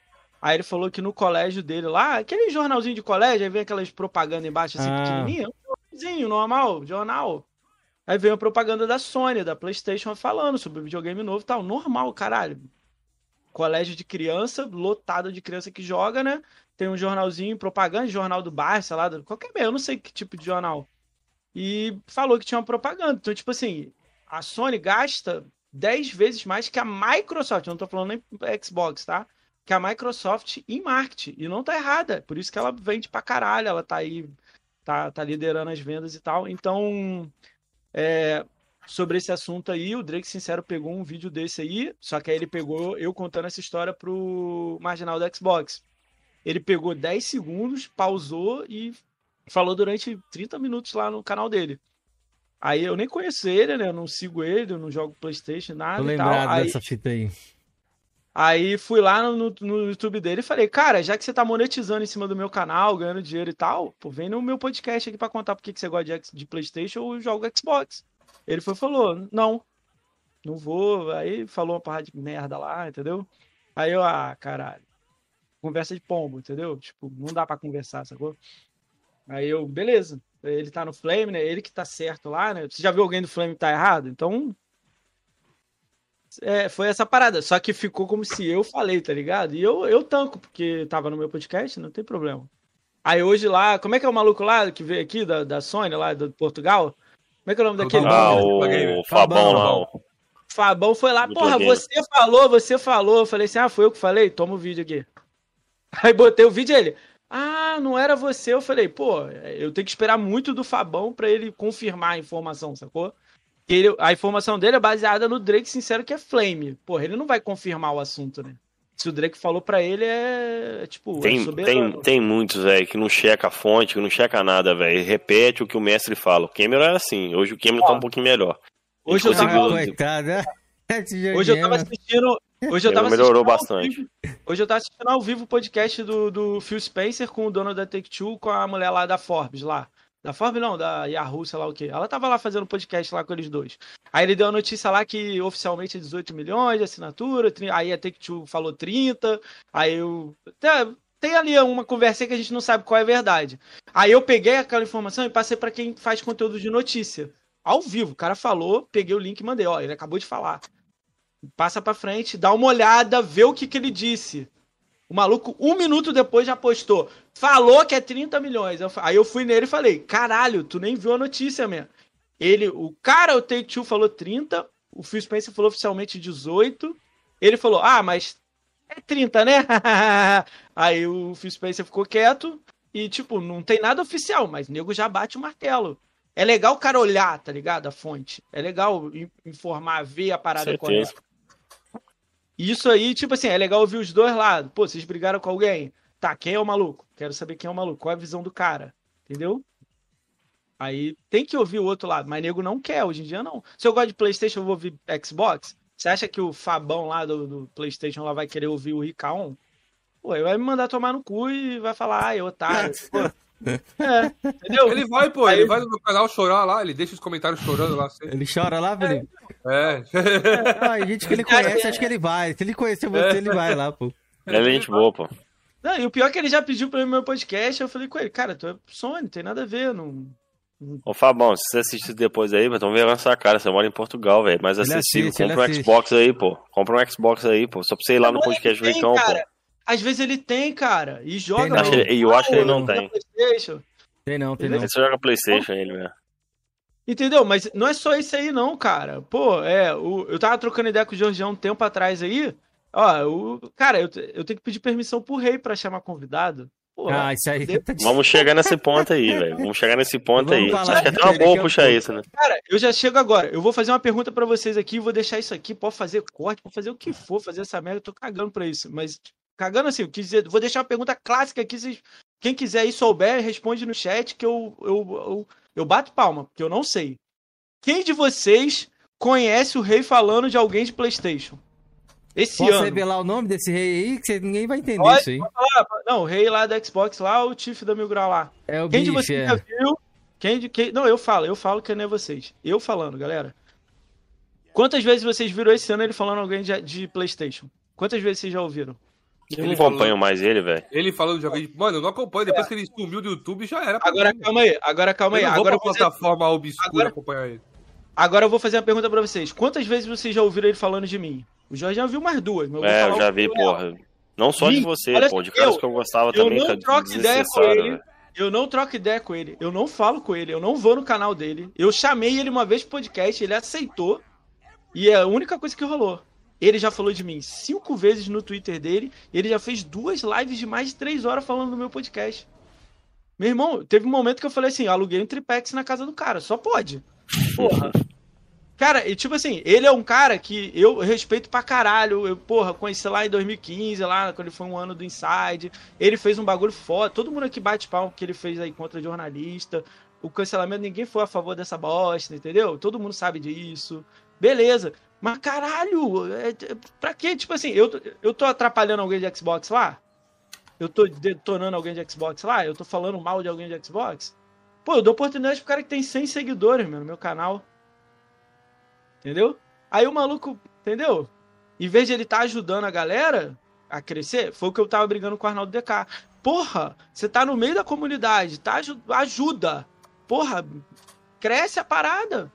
Aí ele falou que no colégio dele lá, aquele jornalzinho de colégio, aí vem aquelas propagandas embaixo assim, Ah. pequenininha, um jornalzinho normal, jornal. Aí veio a propaganda da Sony, da PlayStation, falando sobre o videogame novo e tal. Normal, caralho. Colégio de criança, lotado de criança que joga, né? Tem um jornalzinho, propaganda, jornal do bairro, sei lá, do- qualquer meio, eu não sei que tipo de jornal. E falou que tinha uma propaganda. Então, tipo assim, a Sony gasta 10 vezes mais que a Microsoft, eu não tô falando nem Xbox, tá? Que a Microsoft em marketing. E não tá errada. Por isso que ela vende pra caralho, ela tá aí, tá, tá liderando as vendas e tal. Então, é, sobre esse assunto aí, o Drake Sincero pegou um vídeo desse aí, só que aí ele pegou eu contando essa história pro marginal do Xbox. Ele pegou 10 segundos, pausou e falou durante 30 minutos lá no canal dele. Aí eu nem conheço ele, né? Eu não sigo ele, eu não jogo Playstation, Tô nada tal. lembrado dessa fita aí. Aí fui lá no, no- YouTube dele e falei, cara, já que você tá monetizando em cima do meu canal, ganhando dinheiro e tal, pô, vem no meu podcast aqui pra contar por que você gosta de, de Playstation ou joga Xbox. Ele foi falou, não, não vou. Aí falou uma parada de merda lá, entendeu? Aí eu, ah, caralho. Conversa de pombo, entendeu? Tipo, não dá pra conversar, sacou? Aí eu, beleza. Ele tá no Flame, né? Ele que tá certo lá, né? Você já viu alguém do Flame que tá errado? Então. É, foi essa parada. Só que ficou como se eu falei, tá ligado? E eu, eu tanco, porque tava no meu podcast, não tem problema. Aí hoje lá, como é que é o maluco lá que veio aqui da, da Sony, lá do Portugal? Como é que é o nome daquele? Ah, o Fabão lá. Fabão. o- Fabão foi lá, porra, você falou, você falou. Eu falei assim, ah, foi eu que falei? Toma o vídeo aqui. Aí botei o vídeo e ele, ah, não era você. Eu falei, pô, eu tenho que esperar muito do Fabão pra ele confirmar a informação, sacou? Ele- a informação dele é baseada no Drake Sincero, que é Flame. Porra, ele não vai confirmar o assunto, né? Se o Drake falou pra ele, é, tipo, é Tem, soberano. tem, tem muitos, velho, que não checa a fonte, que não checa nada, velho. Repete o que o mestre fala. O Cameron era assim. Hoje o Cameron tá um pouquinho melhor. Hoje eu Ele tava, conseguiu- coitado, né? Hoje eu tava assistindo. Hoje eu Ele tava melhorou assistindo ao bastante. vivo- Hoje eu tava assistindo ao vivo o podcast do, do Phil Spencer com o dono da Take-Two, com a mulher lá da Forbes, lá. Da Forbes não, da Yahoo, sei lá o quê. Ela tava lá fazendo podcast lá com eles dois. Aí ele deu a notícia lá que oficialmente é 18 milhões de assinatura, aí a Take-Two falou 30, aí eu... Tem ali uma conversa que a gente não sabe qual é a verdade. Aí eu peguei aquela informação e passei para quem faz conteúdo de notícia. Ao vivo, o cara falou, peguei o link e mandei. Ó, ele acabou de falar. Passa para frente, dá uma olhada, vê o que, que ele disse. O maluco, um minuto depois, já postou. Falou que é 30 milhões. aí eu fui nele e falei: caralho, tu nem viu a notícia mesmo. Ele, o cara, o Take Two falou 30, o Phil Spencer falou oficialmente 18. Ele falou: ah, mas é 30, né? aí o Phil Spencer ficou quieto. E, tipo, não tem nada oficial, mas o nego já bate o martelo. É legal o cara olhar, tá ligado? A fonte. É legal informar, ver a parada correta. Isso aí, tipo assim, é legal ouvir os dois lados. Pô, vocês brigaram com alguém? Tá, quem é o maluco? Quero saber quem é o maluco. Qual é a visão do cara? Entendeu? Aí tem que ouvir o outro lado, mas nego não quer, hoje em dia não. Se eu gosto de Playstation, eu vou ouvir Xbox. Você acha que o Fabão lá do, do Playstation lá vai querer ouvir o Ricaon? Pô, ele vai me mandar tomar no cu e vai falar, ai, otário. É, entendeu? Ele vai, pô, Aí... ele vai no meu canal chorar lá, ele deixa os comentários chorando lá. Sempre. Ele chora lá, Felipe? É. é. gente que ele conhece, acho que ele vai. Se ele conhecer você, é. ele vai lá, pô. Ele é gente boa, pô. Não, e o pior é que ele já pediu pra mim meu podcast, eu falei com ele, cara, tu é Sony, tem nada a ver, não... Ô Fabão, se você assistir depois aí, então ver essa cara, você mora em Portugal, velho, mais acessível, assiste, compra um assiste. Xbox aí, pô, compra um Xbox aí, pô, só pra você ir lá no podcast do Ricão, pô. Às vezes ele tem, cara, e joga. E eu acho que ele não tem. Tem não, tem não. Ele só joga Playstation, ele, velho. Entendeu? Mas não é só isso aí, não, cara. Pô, é. O, eu tava trocando ideia com o Jorgeão um tempo atrás aí. Ó, o, cara, eu, eu tenho que pedir permissão pro rei pra chamar convidado. Porra, ah, isso aí. Vamos chegar nesse ponto aí, velho. Vamos chegar nesse ponto aí. Acho que é até uma boa puxar isso, né? Cara, eu já chego agora. Eu vou fazer uma pergunta para vocês aqui. Vou deixar isso aqui. Pode fazer corte, pode fazer o que for, fazer essa merda. Eu tô cagando pra isso. Mas, cagando assim, quis dizer, vou deixar uma pergunta clássica aqui. Quem quiser aí souber, responde no chat que eu, eu, eu, eu bato palma, porque eu não sei. Quem de vocês conhece o rei falando de alguém de PlayStation? Esse Posso ano. revelar o nome desse rei aí? Que ninguém vai entender isso aí. Não, o rei lá da Xbox lá, o Tiff da Mil Grau lá. É o Quem bife, de vocês é. já viu? Quem de quem... Não, eu falo, eu falo que não é vocês. Eu falando, galera. Quantas vezes vocês viram esse ano ele falando alguém de, de PlayStation? Quantas vezes vocês já ouviram? Eu não acompanho mais ele, velho. Ele falando de jogo. Mano, eu não acompanho. Depois é. que ele sumiu do YouTube, já era. Agora calma aí, agora calma aí. Eu não agora vou pra plataforma fazer... obscura agora... acompanhar ele. Agora eu vou fazer uma pergunta pra vocês. Quantas vezes vocês já ouviram ele falando de mim? O Jorge já viu mais duas. Mas eu é, eu já vi, porra. Não só de você, pô, de caras que eu gostava eu também. Eu não troco ideia com ele. Eu não troco ideia com ele. Eu não falo com ele. Eu não vou no canal dele. Eu chamei ele uma vez pro podcast, ele aceitou. E é a única coisa que rolou. Ele já falou de mim cinco vezes no Twitter dele. ele já fez duas lives de mais de três horas falando do meu podcast. Meu irmão, teve um momento que eu falei assim: aluguei um tripex na casa do cara. Só pode. Porra. Cara, e tipo assim, ele é um cara que eu respeito pra caralho. Eu, porra, conheci lá em 2015, lá quando ele foi um ano do Inside. Ele fez um bagulho foda. Todo mundo aqui bate palmo que ele fez aí contra jornalista. O cancelamento, ninguém foi a favor dessa bosta, entendeu? Todo mundo sabe disso. Beleza. Mas caralho, é, pra quê? Tipo assim, eu, eu tô atrapalhando alguém de Xbox lá? Eu tô detonando alguém de Xbox lá? Eu tô falando mal de alguém de Xbox? Pô, eu dou oportunidade pro cara que tem 100 seguidores, meu, no meu canal. Entendeu? Aí o maluco, entendeu? Em vez de ele tá ajudando a galera a crescer, foi o que eu tava brigando com o Arnaldo DK. Porra, você tá no meio da comunidade, tá? Ajuda. Porra, cresce a parada.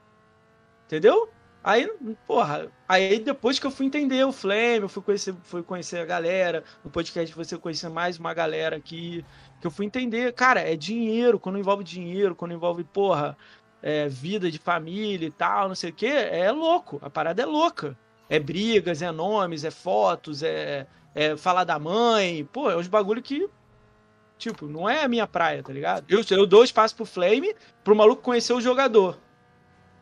Entendeu? Aí, porra, aí depois que eu fui entender o Flame, eu fui conhecer, fui conhecer a galera, no podcast você conhecer mais uma galera aqui, que eu fui entender, cara, é dinheiro, quando envolve dinheiro, quando envolve, porra, é, vida de família e tal, não sei o que, é louco, a parada é louca. É brigas, é nomes, é fotos, é, é falar da mãe, pô, é uns bagulho que, tipo, não é a minha praia, tá ligado? Eu, eu dou espaço pro Flame, pro maluco conhecer o jogador.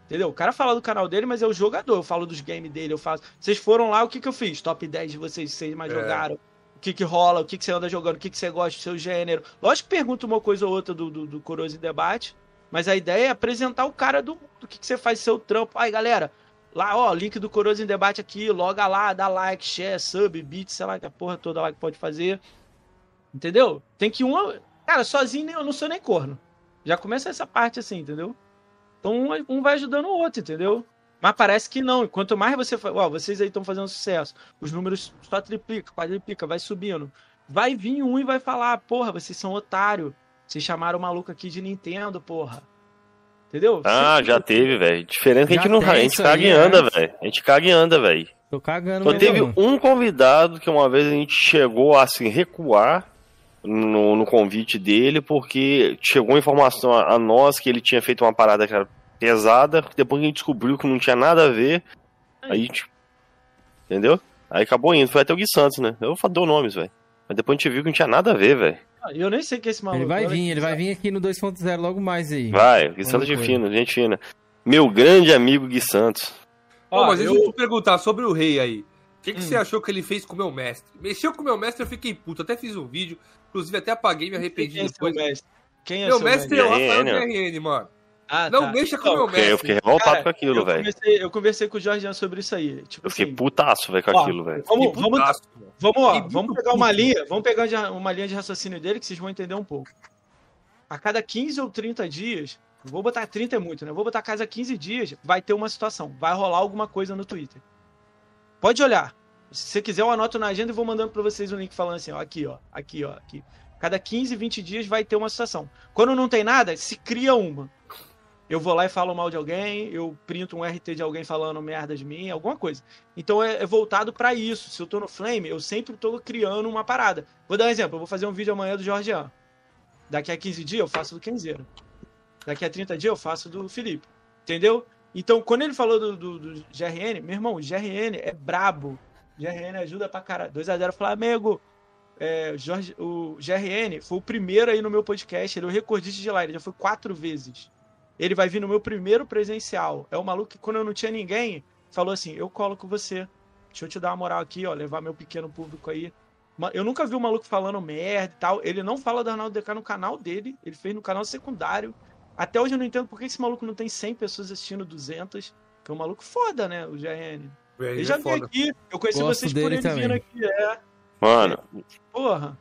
Entendeu? O cara fala do canal dele, mas é o jogador. Eu falo dos games dele, eu faço. Vocês foram lá, o que, que eu fiz? Top 10 de vocês, vocês mais é. jogaram. O que, que rola, o que, que você anda jogando, o que, que você gosta do seu gênero. Lógico que pergunta uma coisa ou outra do, do, do Coroso em Debate, mas a ideia é apresentar o cara do, do que, que você faz seu trampo. Aí, galera, lá, ó, link do Coroso em Debate aqui, loga lá, dá like, share, sub, beat, sei lá, que a porra toda lá que pode fazer. Entendeu? Tem que uma. Cara, sozinho eu não sou nem corno. Já começa essa parte assim, entendeu? Então um, vai ajudando o outro, entendeu? Mas parece que não. Quanto mais você faz. Ó, vocês aí estão fazendo sucesso. Os números só triplica, quadriplica, vai subindo. vai vir um e vai falar, porra, vocês são otário. Vocês chamaram o maluco aqui de Nintendo, porra. Entendeu? Ah, Sempre- já teve, velho. Diferente que a gente não a gente caga aí, e é. anda, velho. A gente caga e anda, velho. Tô cagando Só teve um convidado que uma vez a gente chegou a assim, recuar no, no convite dele, porque chegou informação a, a nós que ele tinha feito uma parada que era pesada, depois a gente descobriu que não tinha nada a ver, aí a gente. Entendeu? Aí acabou indo. Foi até o Gui Santos, né? Eu dou nomes, velho. Mas depois a gente viu que não tinha nada a ver, velho. Ah, Eu nem sei que é esse maluco. Ele vai vir, ele vai vir aqui no 2.0 logo mais aí. Vai, Gui Santos de fino, gente fina. Meu grande amigo Gui Santos. Ó, mas deixa eu- eu te perguntar sobre o rei aí. O que, que Hum. você achou que ele fez com o meu mestre? Mexeu com o meu mestre, eu fiquei puto. Até fiz um vídeo, inclusive até apaguei, me arrependi Quem é seu depois. mestre? Quem é Meu seu mestre é o mestre? Rafael mano. Ah, Não tá. mexa com o meu Porque eu mestre. fiquei revoltado Cara, com aquilo, velho. eu conversei com o Jorge sobre isso aí. Tipo Eu fiquei assim, putaço, velho, com Ó, aquilo, velho. vamos, vamos, vamos, ó, vamos pegar uma linha, vamos pegar de- uma linha de raciocínio dele que vocês vão entender um pouco. A cada 15 ou 30 dias, vou botar 30 é muito, né? Vou botar a cada 15 dias, vai ter uma situação, vai rolar alguma coisa no Twitter. Pode olhar. Se você quiser, eu anoto na agenda e vou mandando pra vocês um link falando assim, ó, aqui, ó, aqui, ó, aqui. Cada 15, 20 dias vai ter uma situação. Quando não tem nada, se cria uma. Eu vou lá e falo mal de alguém, eu printo um RT de alguém falando merda de mim, alguma coisa. Então é, é voltado pra isso. Se eu tô no Flame, eu sempre tô criando uma parada. Vou dar um exemplo, eu vou fazer um vídeo amanhã do Jorgean. Daqui a 15 dias eu faço do Kenzeiro. Daqui a 30 dias eu faço do Felipe. Entendeu? Então, quando ele falou do, do, do GRN, meu irmão, o GRN é brabo. O GRN ajuda pra caralho. 2x0 Flamengo. É, Jorge, o GRN foi o primeiro aí no meu podcast. Ele é o recordista de live. Ele já foi quatro vezes. Ele vai vir no meu primeiro presencial. É o maluco que, quando eu não tinha ninguém, falou assim: Eu colo com você. Deixa eu te dar uma moral aqui, ó. Levar meu pequeno público aí. Eu nunca vi um maluco falando merda e tal. Ele não fala do Arnaldo DK no canal dele. Ele fez no canal secundário. Até hoje eu não entendo por que esse maluco não tem 100 pessoas assistindo 200. Que é um maluco foda, né? O GRN. Velho, Ele já é veio aqui. Eu conheci Gosto vocês por ele também. vindo aqui. É, Mano, porra.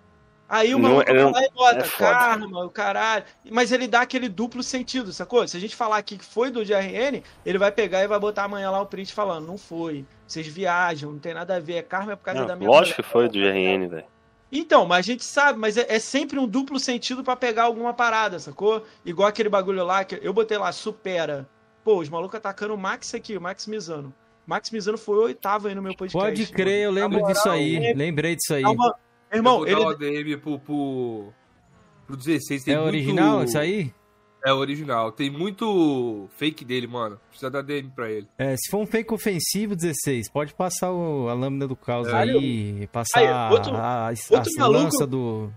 Aí o Não, maluco ele vai não- lá e bota é karma, o caralho. Mas ele dá aquele duplo sentido, sacou? Se a gente falar aqui que foi do GRN, ele vai pegar e vai botar amanhã lá o print falando, não foi. Vocês viajam, não tem nada a ver, é karma é por causa não, da minha lógico que mulher. foi do GRN, velho. Então, mas a gente sabe, mas é, é sempre um duplo sentido pra pegar alguma parada, sacou? Igual aquele bagulho lá que eu botei lá, supera. Pô, os malucos atacando o Max aqui, o Max Mizano. Max Mizano foi o oitavo aí no meu podcast. Pode crer, eu lembro moral, disso aí. é- Lembrei disso aí. Calma. Irmão, eu vou ele, dar o ADM pro, pro, pro 16. Tem É muito- original isso aí? É original. Tem muito fake dele, mano. Precisa dar DM pra ele. É, se for um fake ofensivo, 16, pode passar o- a lâmina do caos Caralho. aí, passar Aí, outro- a, a, outro a maluco- lança do,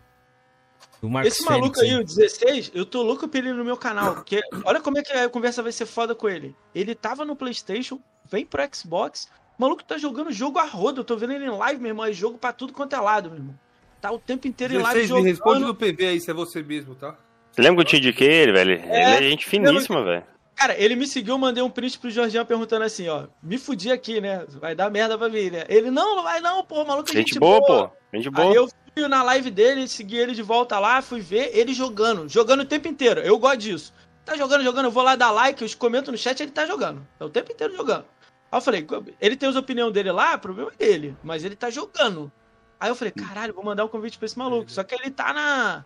do Marcos Esse maluco Fênix aí, o 16, eu tô louco pra ele no meu canal. Porque olha como é que a conversa vai ser foda com ele. Ele tava no PlayStation, vem pro Xbox. O maluco tá jogando jogo a roda. Eu tô vendo ele em live, meu irmão. É jogo pra tudo quanto é lado, meu irmão. Tá o tempo inteiro em live 16, me jogando. responde no PV aí se é você mesmo, tá? Você lembra que eu te indiquei ele, velho? Ele É, é gente finíssima, velho. Cara, ele me seguiu, mandei um print pro Jorginho perguntando assim, ó. Me fudi aqui, né? Vai dar merda pra mim, né? Ele, não, não vai não, pô, maluco, é Gente boa, pô. Gente boa. Aí eu fui na live dele, segui ele de volta lá, fui ver ele jogando. Jogando o tempo inteiro. Eu gosto disso. Tá jogando, jogando, eu vou lá dar like, eu comento no chat, ele tá jogando. É o tempo inteiro jogando. Aí eu falei, ele tem as opiniões dele lá, problema é dele. Mas ele tá jogando. Aí eu falei, caralho, vou mandar um convite pra esse maluco. Só que ele tá na.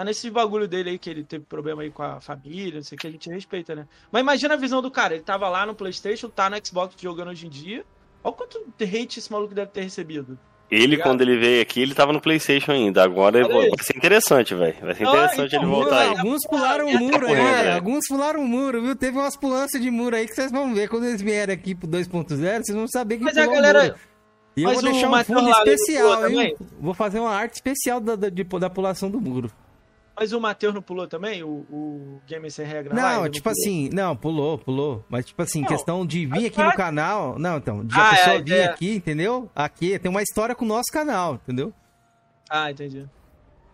Tá nesse bagulho dele aí, que ele teve problema aí com a família, não sei o que, a gente respeita, né? Mas imagina a visão do cara. Ele tava lá no Playstation, tá no Xbox jogando hoje em dia. Olha o quanto hate esse maluco deve ter recebido. Ele, Obrigado. quando ele veio aqui, ele tava no Playstation ainda. Agora aí. vai ser interessante, velho. Vai ser Ah, interessante então, ele voltar aí. Alguns pularam o Tá muro, correndo, é. velho. Alguns pularam o muro, viu? Teve umas pulanças de muro aí que vocês vão ver. Quando eles vierem aqui pro 2.0, vocês vão saber que Mas a pulou o galera. muro. E eu Mas vou o deixar um fundo especial, hein? Vou fazer uma arte especial da, da, de- da pulação do muro. Mas o Matheus não pulou também? O, o Gamer Sem Regra? Não, tipo pulou? assim, não, pulou, pulou. Mas, tipo assim, Não, questão de vir aqui no canal. Não, então, de Ah, a pessoa é, vir é. aqui, entendeu? Aqui tem uma história com o nosso canal, entendeu? Ah, entendi.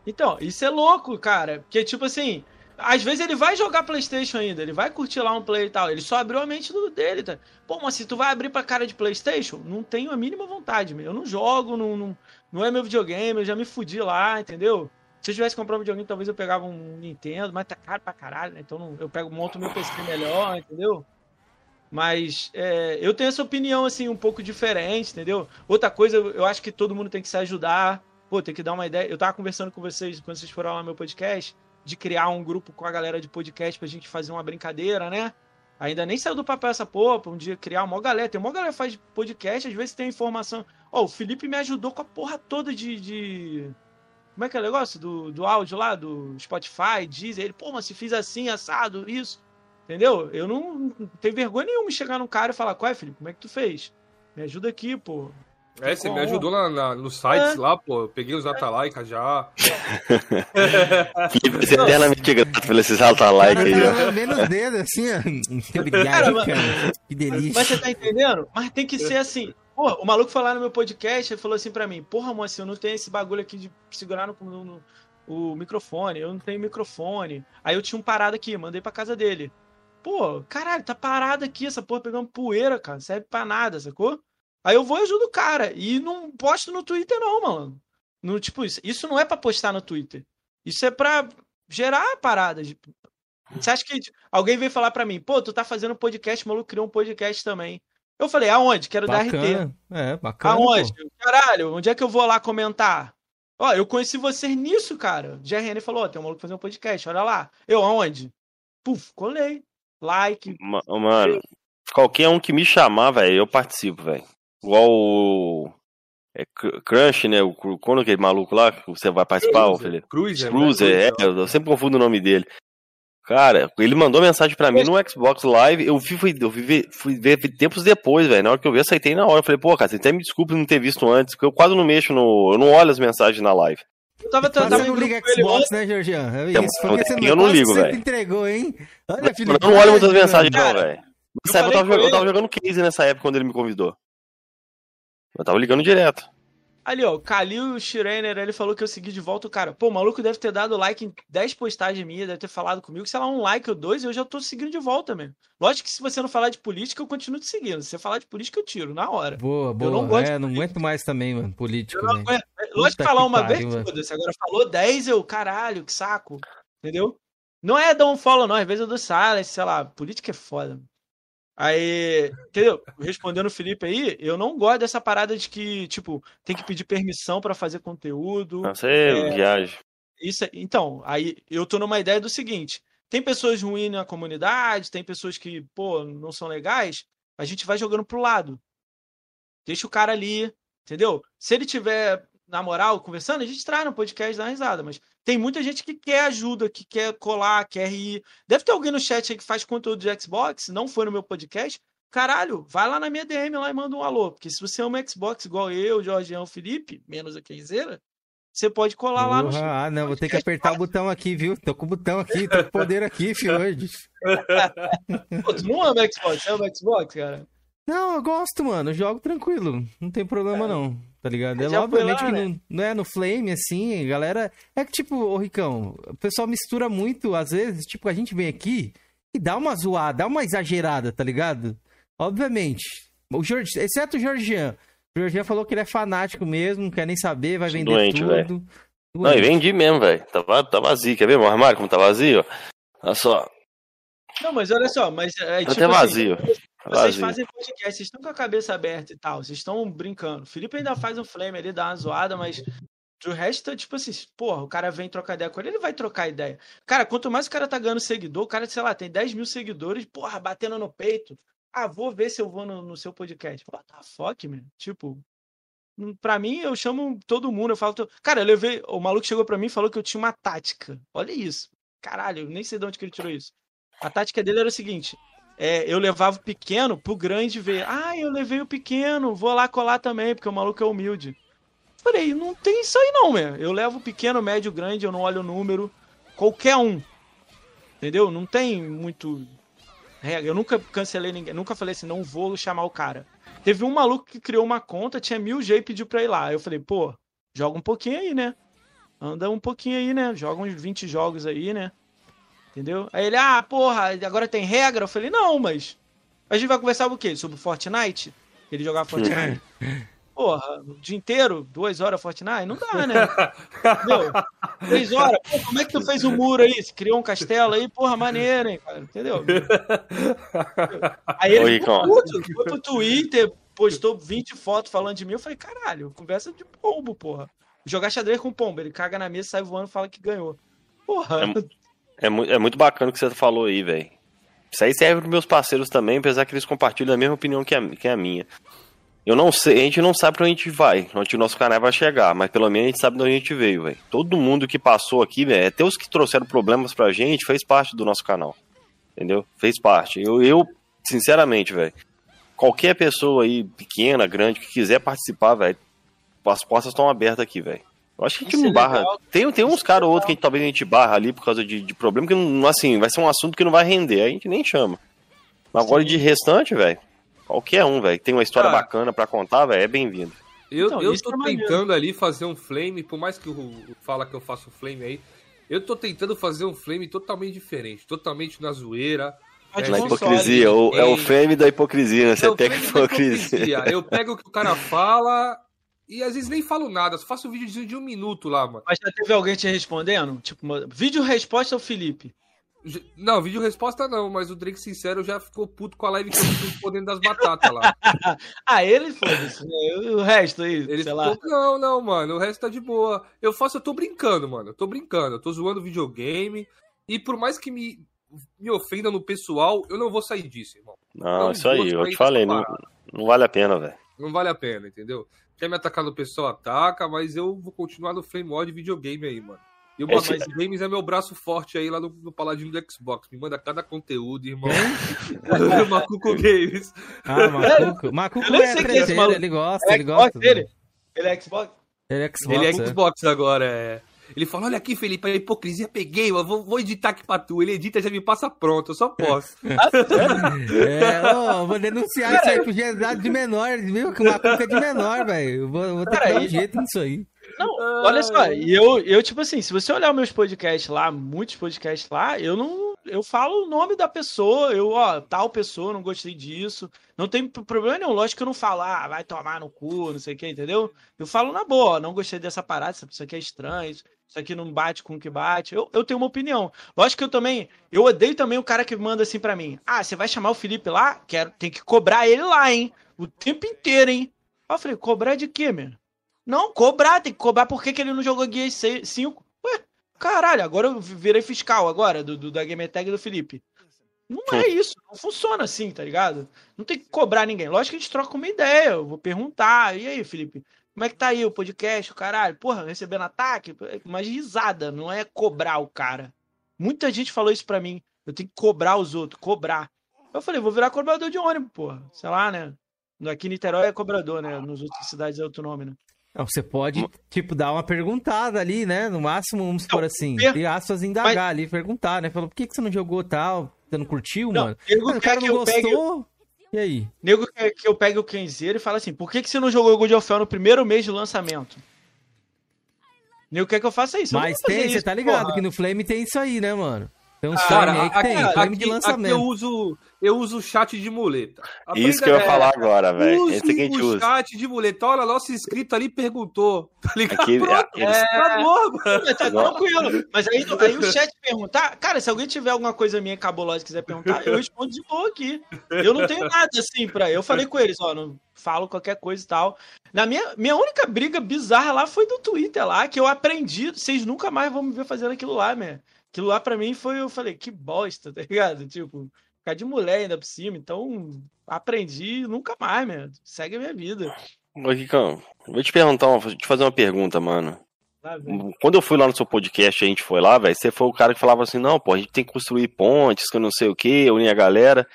Então, isso é louco, cara. Porque, tipo assim, às vezes ele vai jogar PlayStation ainda, ele vai curtir lá um play e tal. Ele só abriu a mente do, dele, tá? Pô, mas se tu vai abrir pra cara de PlayStation, não tenho a mínima vontade, meu. Eu não jogo, não, não, não é meu videogame, eu já me fudi lá, entendeu? Se eu tivesse comprado um videogame, talvez eu pegava um Nintendo, mas tá caro pra caralho, né? Então eu pego, monto meu PC melhor, entendeu? Mas é, eu tenho essa opinião, assim, um pouco diferente, entendeu? Outra coisa, eu acho que todo mundo tem que se ajudar. Pô, tem que dar uma ideia. Eu tava conversando com vocês quando vocês foram lá no meu podcast, de criar um grupo com a galera de podcast pra gente fazer uma brincadeira, né? Ainda nem saiu do papel essa porra, um dia criar uma galera. Tem uma galera que faz podcast, às vezes tem informação. Ó, oh, o Felipe me ajudou com a porra toda de. de... Como é que é o negócio? Do, do áudio lá, do Spotify, diz ele, pô, mas se fiz assim, assado, isso. Entendeu? Eu não, não tenho vergonha nenhuma de chegar num cara e falar, qual é, Felipe? Como é que tu fez? Me ajuda aqui, pô. É, você me ajudou lá na, nos sites é. lá, pô. Eu peguei os Atalaika já. Felipe, você é eternamente grato por esses Atalaika aí, ó. Menos o dedo, assim, ó. Obrigado, cara, cara. Que delícia. Mas você tá entendendo? Mas tem que ser assim. Pô, o maluco foi lá no meu podcast e falou assim pra mim: Porra, moça, eu não tenho esse bagulho aqui de segurar no, no, no o microfone. Eu não tenho microfone. Aí eu tinha um parado aqui, mandei pra casa dele. Pô, caralho, tá parado aqui, essa porra pegando poeira, cara. Serve pra nada, sacou? Aí eu vou e ajudo o cara. E não posto no Twitter, não, mano. No, tipo, isso, isso não é para postar no Twitter. Isso é pra gerar paradas. Você acha que alguém veio falar para mim, pô, tu tá fazendo podcast, o maluco criou um podcast também. Eu falei, aonde? Quero bacana. dar RT. É, bacana. Aonde? Pô. Caralho, onde é que eu vou lá comentar? Ó, eu conheci vocês nisso, cara. O GRN falou, ó, tem um maluco fazendo um podcast, olha lá. Eu, aonde? Puf, colei. Like. Mano, qualquer um que me chamar, velho, eu participo, velho. Igual o. É Crunch, né? O, quando aquele maluco lá que você vai participar, Cruiser, Felipe? Cruiser, Cruiser, é, eu sempre confundo o nome dele. Cara, ele mandou mensagem para mim no Xbox Live, eu fui, fui, eu fui, ver, fui ver tempos depois, velho. Na hora que eu vi, aceitei na hora. Eu falei, pô, cara, você até me desculpa não ter visto antes, porque eu quase não mexo no. Eu não olho as mensagens na live. Eu tava tentando. Você não liga Xbox, né, Georgian? É isso. Porque você eu não ligo, velho. entregou, hein? Olha, Felipe, eu não olho muitas mensagens, não, velho. Nessa época eu tava, eu tava jogando case nessa época quando ele me convidou. Eu tava ligando direto. Ali, ó, o Kalil Schreiner, ele falou que eu segui de volta o cara. Pô, o maluco deve ter dado like em 10 postagens minhas, deve ter falado comigo, sei lá, um like ou dois, eu já tô seguindo de volta mesmo. Lógico que se você não falar de política, eu continuo te seguindo. Se você falar de política, eu tiro, na hora. Boa, boa. Eu não gosto é, não aguento mais também, mano, político. Eu não aguento. Lógico que falar uma pariu, vez, foda-se. Agora falou 10, eu, caralho, que saco. Entendeu? Não é dar um follow, não. Às vezes eu dou silence, sei lá. Política é foda. Aí, entendeu? Respondendo o Felipe aí, eu não gosto dessa parada de que, tipo, tem que pedir permissão para fazer conteúdo. Não sei, é, viagem. Isso, é, então, aí eu tô numa ideia do seguinte: tem pessoas ruins na comunidade, tem pessoas que, pô, não são legais, a gente vai jogando pro lado. Deixa o cara ali, entendeu? Se ele tiver na moral, conversando, a gente traz no podcast da risada, mas tem muita gente que quer ajuda, que quer colar, quer rir. Deve ter alguém no chat aí que faz conteúdo de Xbox, não foi no meu podcast. Caralho, vai lá na minha DM lá e manda um alô. Porque se você é um Xbox igual eu, Jorgeão, Felipe, menos a Kenzeira, você pode colar lá no chat. Ah, não, vou ter que apertar o botão aqui, viu? Tô com o botão aqui, tô com poder aqui, filho, hoje. Pô, tu não ama Xbox, você ama Xbox, cara? Não, eu gosto, mano. Eu jogo tranquilo. Não tem problema, é. não. Tá ligado? É obviamente lá, que né? não, não, é no Flame, assim, galera. É que, tipo, ô Ricão, o pessoal mistura muito, às vezes, tipo, a gente vem aqui e dá uma zoada, dá uma exagerada, tá ligado? Obviamente. O Jorge, exceto o Georgian. O Georgian falou que ele é fanático mesmo, não quer nem saber, vai vender Doente, tudo. Véio. Não, e vendi mesmo, velho. Tá, tá vazio. Quer ver meu armário como tá vazio? Olha só. Não, mas olha só, mas é, tá tipo até vazio. Assim, vocês fazem podcast, vocês estão com a cabeça aberta e tal, vocês estão brincando. O Felipe ainda faz um flame ali, dá uma zoada, mas o resto, tipo assim, porra, o cara vem trocar ideia com ele, ele vai trocar ideia. Cara, quanto mais o cara tá ganhando seguidor, o cara, sei lá, tem 10 mil seguidores, porra, batendo no peito. Ah, vou ver se eu vou no, no seu podcast. What the fuck, man? Tipo, hum, pra mim, eu chamo todo mundo, eu falo. Cara, eu levei. O maluco chegou pra mim e falou que eu tinha uma tática. Olha isso. Caralho, eu nem sei de onde que ele tirou isso. A tática dele era o seguinte: é, eu levava o pequeno pro grande ver. Ah, eu levei o pequeno, vou lá colar também, porque o maluco é humilde. Falei, não tem isso aí não, meu. Eu levo o pequeno, médio, grande, eu não olho o número. Qualquer um. Entendeu? Não tem muito regra. Eu nunca cancelei ninguém, nunca falei assim, não vou chamar o cara. Teve um maluco que criou uma conta, tinha mil G e pediu pra ir lá. Eu falei, pô, joga um pouquinho aí, né? Anda um pouquinho aí, né? Joga uns 20 jogos aí, né? Entendeu? Aí ele, ah, porra, agora tem regra? Eu falei, não, mas. A gente vai conversar o quê? Sobre Fortnite? Ele jogava Fortnite? Porra, o dia inteiro, duas horas Fortnite? Não dá, né? Entendeu? Três horas, pô, como é que tu fez um muro aí? Você criou um castelo aí? Porra, maneiro, hein, cara? Entendeu? Aí ele ficou puto, foi pro Twitter, postou 20 fotos falando de mim. Eu falei, caralho, conversa de pombo, porra. jogar xadrez com pombo. Ele caga na mesa, sai voando e fala que ganhou. Porra. É, é, é muito bacana o que você falou aí, velho. Isso aí serve para meus parceiros também, apesar que eles compartilham a mesma opinião que a, que a minha. Eu não sei, a gente não sabe pra onde a gente vai, onde o nosso canal vai chegar, mas pelo menos a gente sabe de onde a gente veio, velho. Todo mundo que passou aqui, velho, até os que trouxeram problemas pra gente, fez parte do nosso canal. Entendeu? Fez parte. Eu, eu sinceramente, velho, qualquer pessoa aí, pequena, grande, que quiser participar, velho, as portas estão abertas aqui, velho. Eu acho que a gente não é barra. É tem, tem uns caras ou outros que a gente, talvez a gente barra ali por causa de, de problema, que não, assim, vai ser um assunto que não vai render, aí a gente nem chama. Mas agora de restante, velho, qualquer um, velho, que tem uma história cara, bacana para contar, velho, é bem-vindo. Eu, então, eu tô é tentando ali fazer um flame, por mais que o, fala que eu faço flame aí, eu tô tentando fazer um flame totalmente diferente, totalmente na zoeira. É, na hipocrisia, o, é o flame da hipocrisia, né? Você é tem hipocrisia. hipocrisia. Eu pego o que o cara fala e às vezes nem falo nada, só faço um vídeo de um minuto lá, mano. Mas já teve alguém te respondendo? Tipo, vídeo resposta ao Felipe. Não, vídeo resposta não, mas o Drake Sincero já ficou puto com a live que eu respondendo das batatas lá. ah, ele foi isso, né? O resto aí, ele sei ficou... lá. Não, não, mano, o resto tá de boa. Eu faço, eu tô brincando, mano. Eu tô brincando, eu tô zoando videogame. E por mais que me, me ofenda no pessoal, eu não vou sair disso, irmão. Não, não isso aí, eu te falei, não, não vale a pena, velho. Não vale a pena, entendeu? Quer me atacar no pessoal, ataca, mas eu vou continuar no Flame Mod videogame aí, mano. E o Esse... Games é meu braço forte aí lá no, no Paladino do Xbox. Me manda cada conteúdo, irmão. Macuco Games. Ah, Macuco. Macuco é, é treteiro, ele gosta, ele, ele gosta. Dele. Ele é Xbox? Ele é Xbox. Ele é, é Xbox agora, é. Ele fala: Olha aqui, Felipe, a hipocrisia peguei, eu vou, vou editar aqui pra tu. Ele edita já me passa pronto, eu só posso. é, ó, vou denunciar isso aí pro gesado de menor, viu? Que uma cuca é de menor, velho. Vou, vou ter que dar um jeito nisso aí. Não, olha só, eu, eu, tipo assim, se você olhar meus podcasts lá, muitos podcasts lá, eu não. Eu falo o nome da pessoa, eu, ó, tal pessoa, não gostei disso. Não tem problema nenhum. Lógico que eu não falo, ah, vai tomar no cu, não sei o que, entendeu? Eu falo na boa, não gostei dessa parada, isso aqui é estranho, isso aqui não bate com o que bate. Eu, eu tenho uma opinião. Lógico que eu também. Eu odeio também o cara que manda assim para mim. Ah, você vai chamar o Felipe lá? Quero, tem que cobrar ele lá, hein? O tempo inteiro, hein? eu falei, cobrar de quê, meu? Não, cobrar, tem que cobrar por que, que ele não jogou Guia 5. Ué, caralho, agora eu virei fiscal agora do, do da Game Tag do Felipe. Não é isso, não funciona assim, tá ligado? Não tem que cobrar ninguém. Lógico que a gente troca uma ideia, eu vou perguntar. E aí, Felipe, como é que tá aí o podcast, o caralho? Porra, recebendo ataque? Mas risada, não é cobrar o cara. Muita gente falou isso pra mim. Eu tenho que cobrar os outros, cobrar. Eu falei, vou virar cobrador de ônibus, porra. Sei lá, né? Aqui em Niterói é cobrador, né? Nos outras cidades é outro nome, né? Não, você pode, tipo, dar uma perguntada ali, né? No máximo, vamos supor assim, e aspas, indagar Mas... ali, perguntar, né? Falou, por que, que você não jogou tal? Você não curtiu, não, mano? o cara não gostou. Pegue... E aí? Nego que, que eu pegue o Kenzeiro e fala assim, por que, que você não jogou o God of War no primeiro mês de lançamento? Nego quer que eu faça isso. Mas tem, você tá ligado porra. que no Flame tem isso aí, né, mano? Tem uns cara, aí que aqui, tem, aqui, de lançamento. Aqui eu uso, eu uso o chat de muleta. Aprenda Isso que eu ia falar agora, velho. Esse que a gente usa. chat de muleta. Olha, nosso inscrito ali perguntou. Tá ligado? Aqui, Pronto, eles... é... Acabou, mano. Tá tranquilo. Mas aí, aí o chat perguntar, cara, se alguém tiver alguma coisa minha cabulosa e quiser perguntar, eu respondo de boa aqui. Eu não tenho nada assim pra. Eu falei com eles, ó, não falo qualquer coisa e tal. Na minha, minha única briga bizarra lá foi do Twitter lá, que eu aprendi. Vocês nunca mais vão me ver fazendo aquilo lá, né? Aquilo lá pra mim foi, eu falei, que bosta, tá ligado? Tipo, ficar de mulher ainda por cima. Então, aprendi nunca mais, meu. Segue a minha vida. Ô, Ricão, vou te perguntar, vou te fazer uma pergunta, mano. Quando eu fui lá no seu podcast, a gente foi lá, velho, você foi o cara que falava assim, não, pô, a gente tem que construir pontes, que eu não sei o que, unir a galera.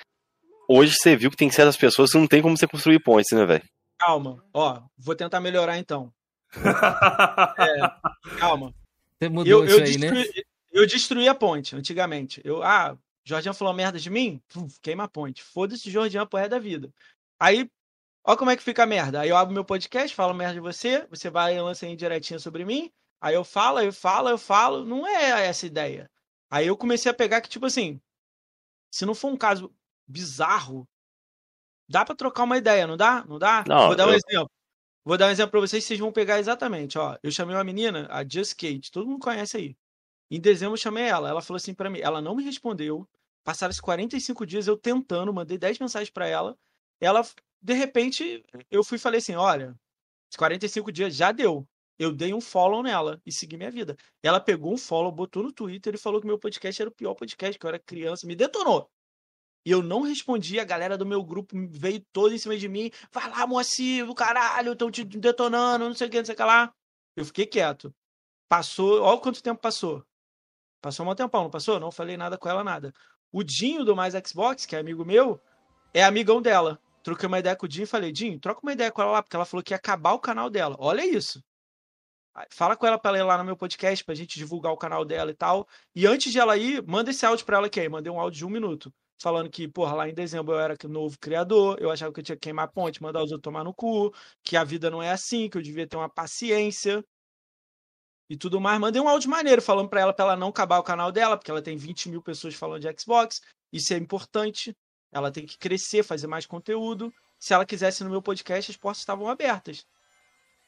Hoje você viu que tem certas pessoas que não tem como você construir pontes, né, velho? Calma, ó, vou tentar melhorar então. é, calma. Você mudou eu, isso eu aí, né? destruí, né? Eu destruí a ponte antigamente. Eu, ah, Jordian falou merda de mim? queima a ponte. Foda-se Jordian pro resto da vida. Aí, ó como é que fica a merda. Aí eu abro meu podcast, falo merda de você, você vai e lança aí direitinho sobre mim. Aí eu falo, eu falo, eu falo. Não é essa ideia. Aí eu comecei a pegar que, tipo assim, se não for um caso bizarro, dá para trocar uma ideia, não dá? Não dá? Não, Vou dar um eu... exemplo. Vou dar um exemplo pra vocês, vocês vão pegar exatamente, ó. Eu chamei uma menina, a Just Kate, todo mundo conhece aí. Em dezembro eu chamei ela, ela falou assim para mim, ela não me respondeu. Passaram-se 45 dias eu tentando, mandei 10 mensagens para ela. Ela, de repente, eu fui e falei assim: olha, 45 dias já deu. Eu dei um follow nela e segui minha vida. Ela pegou um follow, botou no Twitter e falou que meu podcast era o pior podcast, que eu era criança, me detonou. E eu não respondi, a galera do meu grupo veio toda em cima de mim. Vai lá, do caralho, estão te detonando, não sei o que, não sei o que lá. Eu fiquei quieto. Passou, olha quanto tempo passou. Passou um tempão, não passou? Não falei nada com ela, nada. O Dinho do Mais Xbox, que é amigo meu, é amigão dela. Troquei uma ideia com o Dinho e falei, Dinho, troca uma ideia com ela lá, porque ela falou que ia acabar o canal dela. Olha isso. Fala com ela pra ela ir lá no meu podcast, pra gente divulgar o canal dela e tal. E antes de ela ir, manda esse áudio pra ela aqui. Aí mandei um áudio de um minuto. Falando que, porra, lá em dezembro eu era novo criador, eu achava que eu tinha que queimar ponte, mandar os outros tomar no cu, que a vida não é assim, que eu devia ter uma paciência e tudo mais. Mandei um áudio maneiro falando pra ela pra ela não acabar o canal dela, porque ela tem 20 mil pessoas falando de Xbox. Isso é importante. Ela tem que crescer, fazer mais conteúdo. Se ela quisesse no meu podcast, as portas estavam abertas.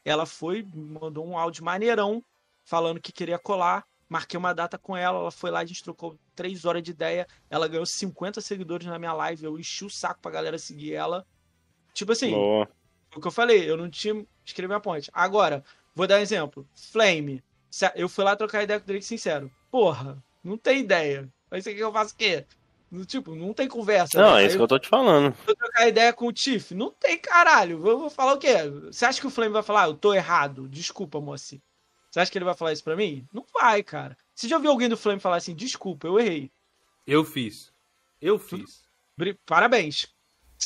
Ela foi, mandou um áudio maneirão, falando que queria colar. Marquei uma data com ela, ela foi lá, a gente trocou três horas de ideia. Ela ganhou 50 seguidores na minha live. Eu enchi o saco pra galera seguir ela. Tipo assim, Boa. o que eu falei, eu não tinha escrever a ponte. Agora, vou dar um exemplo. Flame. Eu fui lá trocar ideia com o Drake sincero. Porra, não tem ideia. Aí você quer que eu faça o quê? Tipo, não tem conversa. Não, né? é isso Aí, que eu tô te falando. Eu trocar ideia com o Tiff. Não tem caralho. Eu vou falar o quê? Você acha que o Flame vai falar, ah, eu tô errado? Desculpa, moça. Você acha que ele vai falar isso pra mim? Não vai, cara. Você já ouviu alguém do Flame falar assim, desculpa, eu errei? Eu fiz. Eu fiz. Parabéns.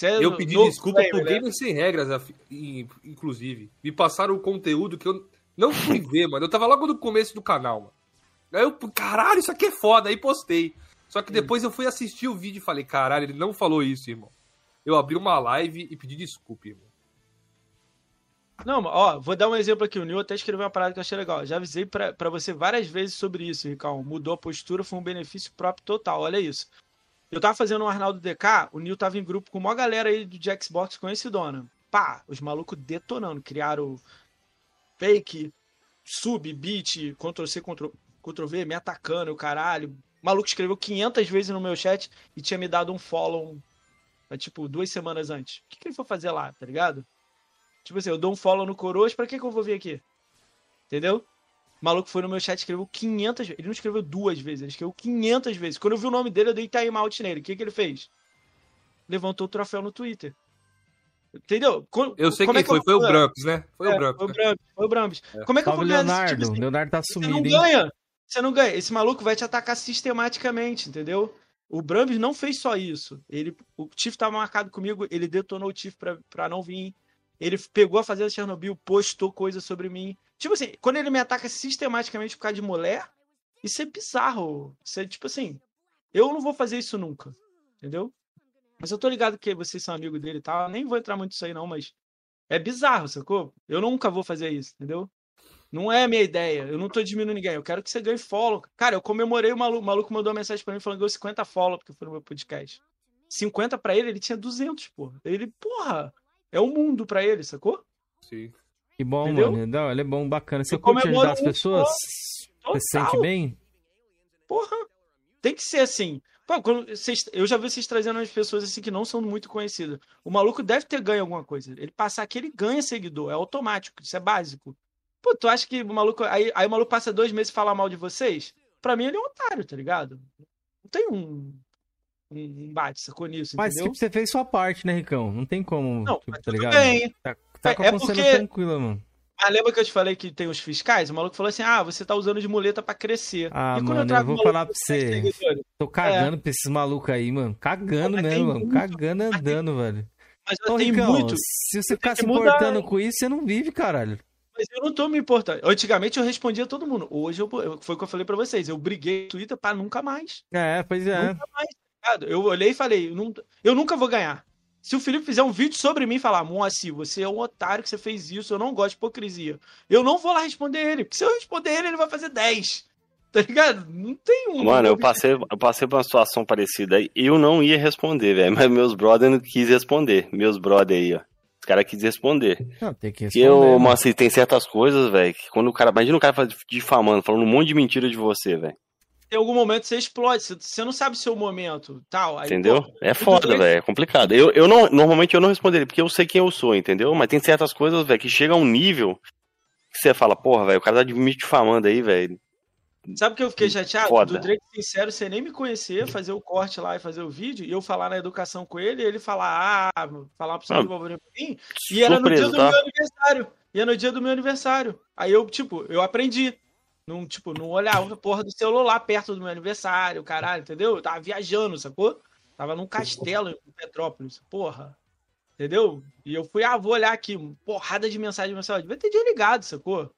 É eu pedi desculpa Flame, por né? Gamer Sem Regras, inclusive. Me passaram o conteúdo que eu não fui ver, mano. Eu tava logo no começo do canal, mano. Aí eu, caralho, isso aqui é foda. Aí postei. Só que depois eu fui assistir o vídeo e falei, caralho, ele não falou isso, irmão. Eu abri uma live e pedi desculpa, irmão. Não, ó, vou dar um exemplo aqui. O Nil até escreveu uma parada que eu achei legal. Já avisei para você várias vezes sobre isso, Ricão. Mudou a postura, foi um benefício próprio total. Olha isso. Eu tava fazendo um Arnaldo DK, o Nil tava em grupo com uma galera aí de Xbox conhecidona. Pá, os malucos detonando. Criaram fake, sub, beat, Ctrl-C, Ctrl-V, me atacando, o caralho. O maluco escreveu 500 vezes no meu chat e tinha me dado um follow, tipo, duas semanas antes. O que, que ele foi fazer lá, tá ligado? Tipo assim, eu dou um follow no Coroas, pra que, que eu vou vir aqui? Entendeu? O maluco foi no meu chat e escreveu 500 vezes. Ele não escreveu duas vezes, ele escreveu 500 vezes. Quando eu vi o nome dele, eu dei time out nele. O que, que ele fez? Levantou o troféu no Twitter. Entendeu? eu sei quem é que foi, foi o Brampos, né? Foi, é, o Brampos, foi o Brampos. Foi o. É. Como é que eu vou ganhar Leonardo, tipo assim? Leonardo tá sumido. Você não ganha. Você não ganha. Esse maluco vai te atacar sistematicamente, entendeu? O Brambis não fez só isso. Ele, o Tiff estava marcado comigo, ele detonou o Tiff para não vir. Ele pegou a Fazenda Chernobyl, postou coisa sobre mim. Tipo assim, quando ele me ataca sistematicamente por causa de mulher, isso é bizarro. Isso é tipo assim, eu não vou fazer isso nunca. Entendeu? Mas eu tô ligado que vocês são amigos dele e tal. Nem vou entrar muito nisso aí, não, mas é bizarro, sacou? Eu nunca vou fazer isso, entendeu? Não é a minha ideia. Eu não tô diminuindo ninguém. Eu quero que você ganhe follow. Cara, eu comemorei o maluco. O maluco mandou uma mensagem pra mim falando que ganhou 50 follow porque foi no meu podcast. 50 pra ele, ele tinha 200, pô. Ele, porra, é o mundo pra ele, sacou? Sim. Que bom, Entendeu? mano. Não, ele é bom, bacana. Você eu curte ajudar as pessoas? Você se sente bem? Porra, tem que ser assim. Pô, vocês, eu já vi vocês trazendo umas pessoas assim que não são muito conhecidas. O maluco deve ter ganho alguma coisa. Ele passar aqui, ele ganha seguidor. É automático, isso é básico. Pô, tu acha que o maluco. Aí, aí o maluco passa dois meses e fala mal de vocês? Pra mim ele é um otário, tá ligado? Não tem um. Um bate, sacou nisso. Mas entendeu? tipo, você fez sua parte, né, Ricão? Não tem como. Não, tipo, tá ligado? Bem. Tá, tá é, é porque... tranquila, mano. Ah, lembra que eu te falei que tem os fiscais? O maluco falou assim: ah, você tá usando de muleta pra crescer. Ah, mano, eu, eu vou falar pra você. Tô cagando é. pra esses malucos aí, mano. Cagando mesmo, mano. Muito, cagando andando, mas velho. Mas Ô, Ricão, muito. Se você ficar se importando com isso, você não vive, caralho. Mas eu não tô me importando. Antigamente eu respondia a todo mundo. Hoje eu, foi o que eu falei pra vocês. Eu briguei no Twitter pra nunca mais. É, pois é. Nunca mais. Tá eu olhei e falei, eu nunca vou ganhar. Se o Felipe fizer um vídeo sobre mim e falar, Moacir, você é um otário que você fez isso, eu não gosto de hipocrisia. Eu não vou lá responder ele, porque se eu responder ele, ele vai fazer 10. Tá ligado? Não tem um. Mano, eu passei, eu passei por uma situação parecida aí. Eu não ia responder, velho. Mas meus brother não quis responder. Meus brother aí, ó. Os caras quis responder. Não, tem que responder. E eu, mas assim, tem certas coisas, velho, que quando o cara. Imagina o cara difamando, falando um monte de mentira de você, velho em algum momento você explode, você não sabe o seu momento, tal. Aí, entendeu? Pô, é foda, velho, é complicado. Eu, eu não, normalmente eu não responderia, porque eu sei quem eu sou, entendeu? Mas tem certas coisas, velho, que chega a um nível que você fala, porra, velho, o cara tá me difamando aí, velho. Sabe o que eu fiquei chateado? Foda. Do Drake Sincero sem nem me conhecer, fazer o corte lá e fazer o vídeo, e eu falar na educação com ele, e ele falar, ah, falar pro Ah, do Wolverine pra mim, e era no dia do tá? meu aniversário. E era no dia do meu aniversário. Aí eu, tipo, eu aprendi. Não, tipo, não olhava a porra do celular perto do meu aniversário, caralho, entendeu? Eu tava viajando, sacou? Tava num castelo em Petrópolis, porra. Entendeu? E eu fui, ah, vou olhar aqui, porrada de mensagem, mensagem. Devia ter desligado, sacou?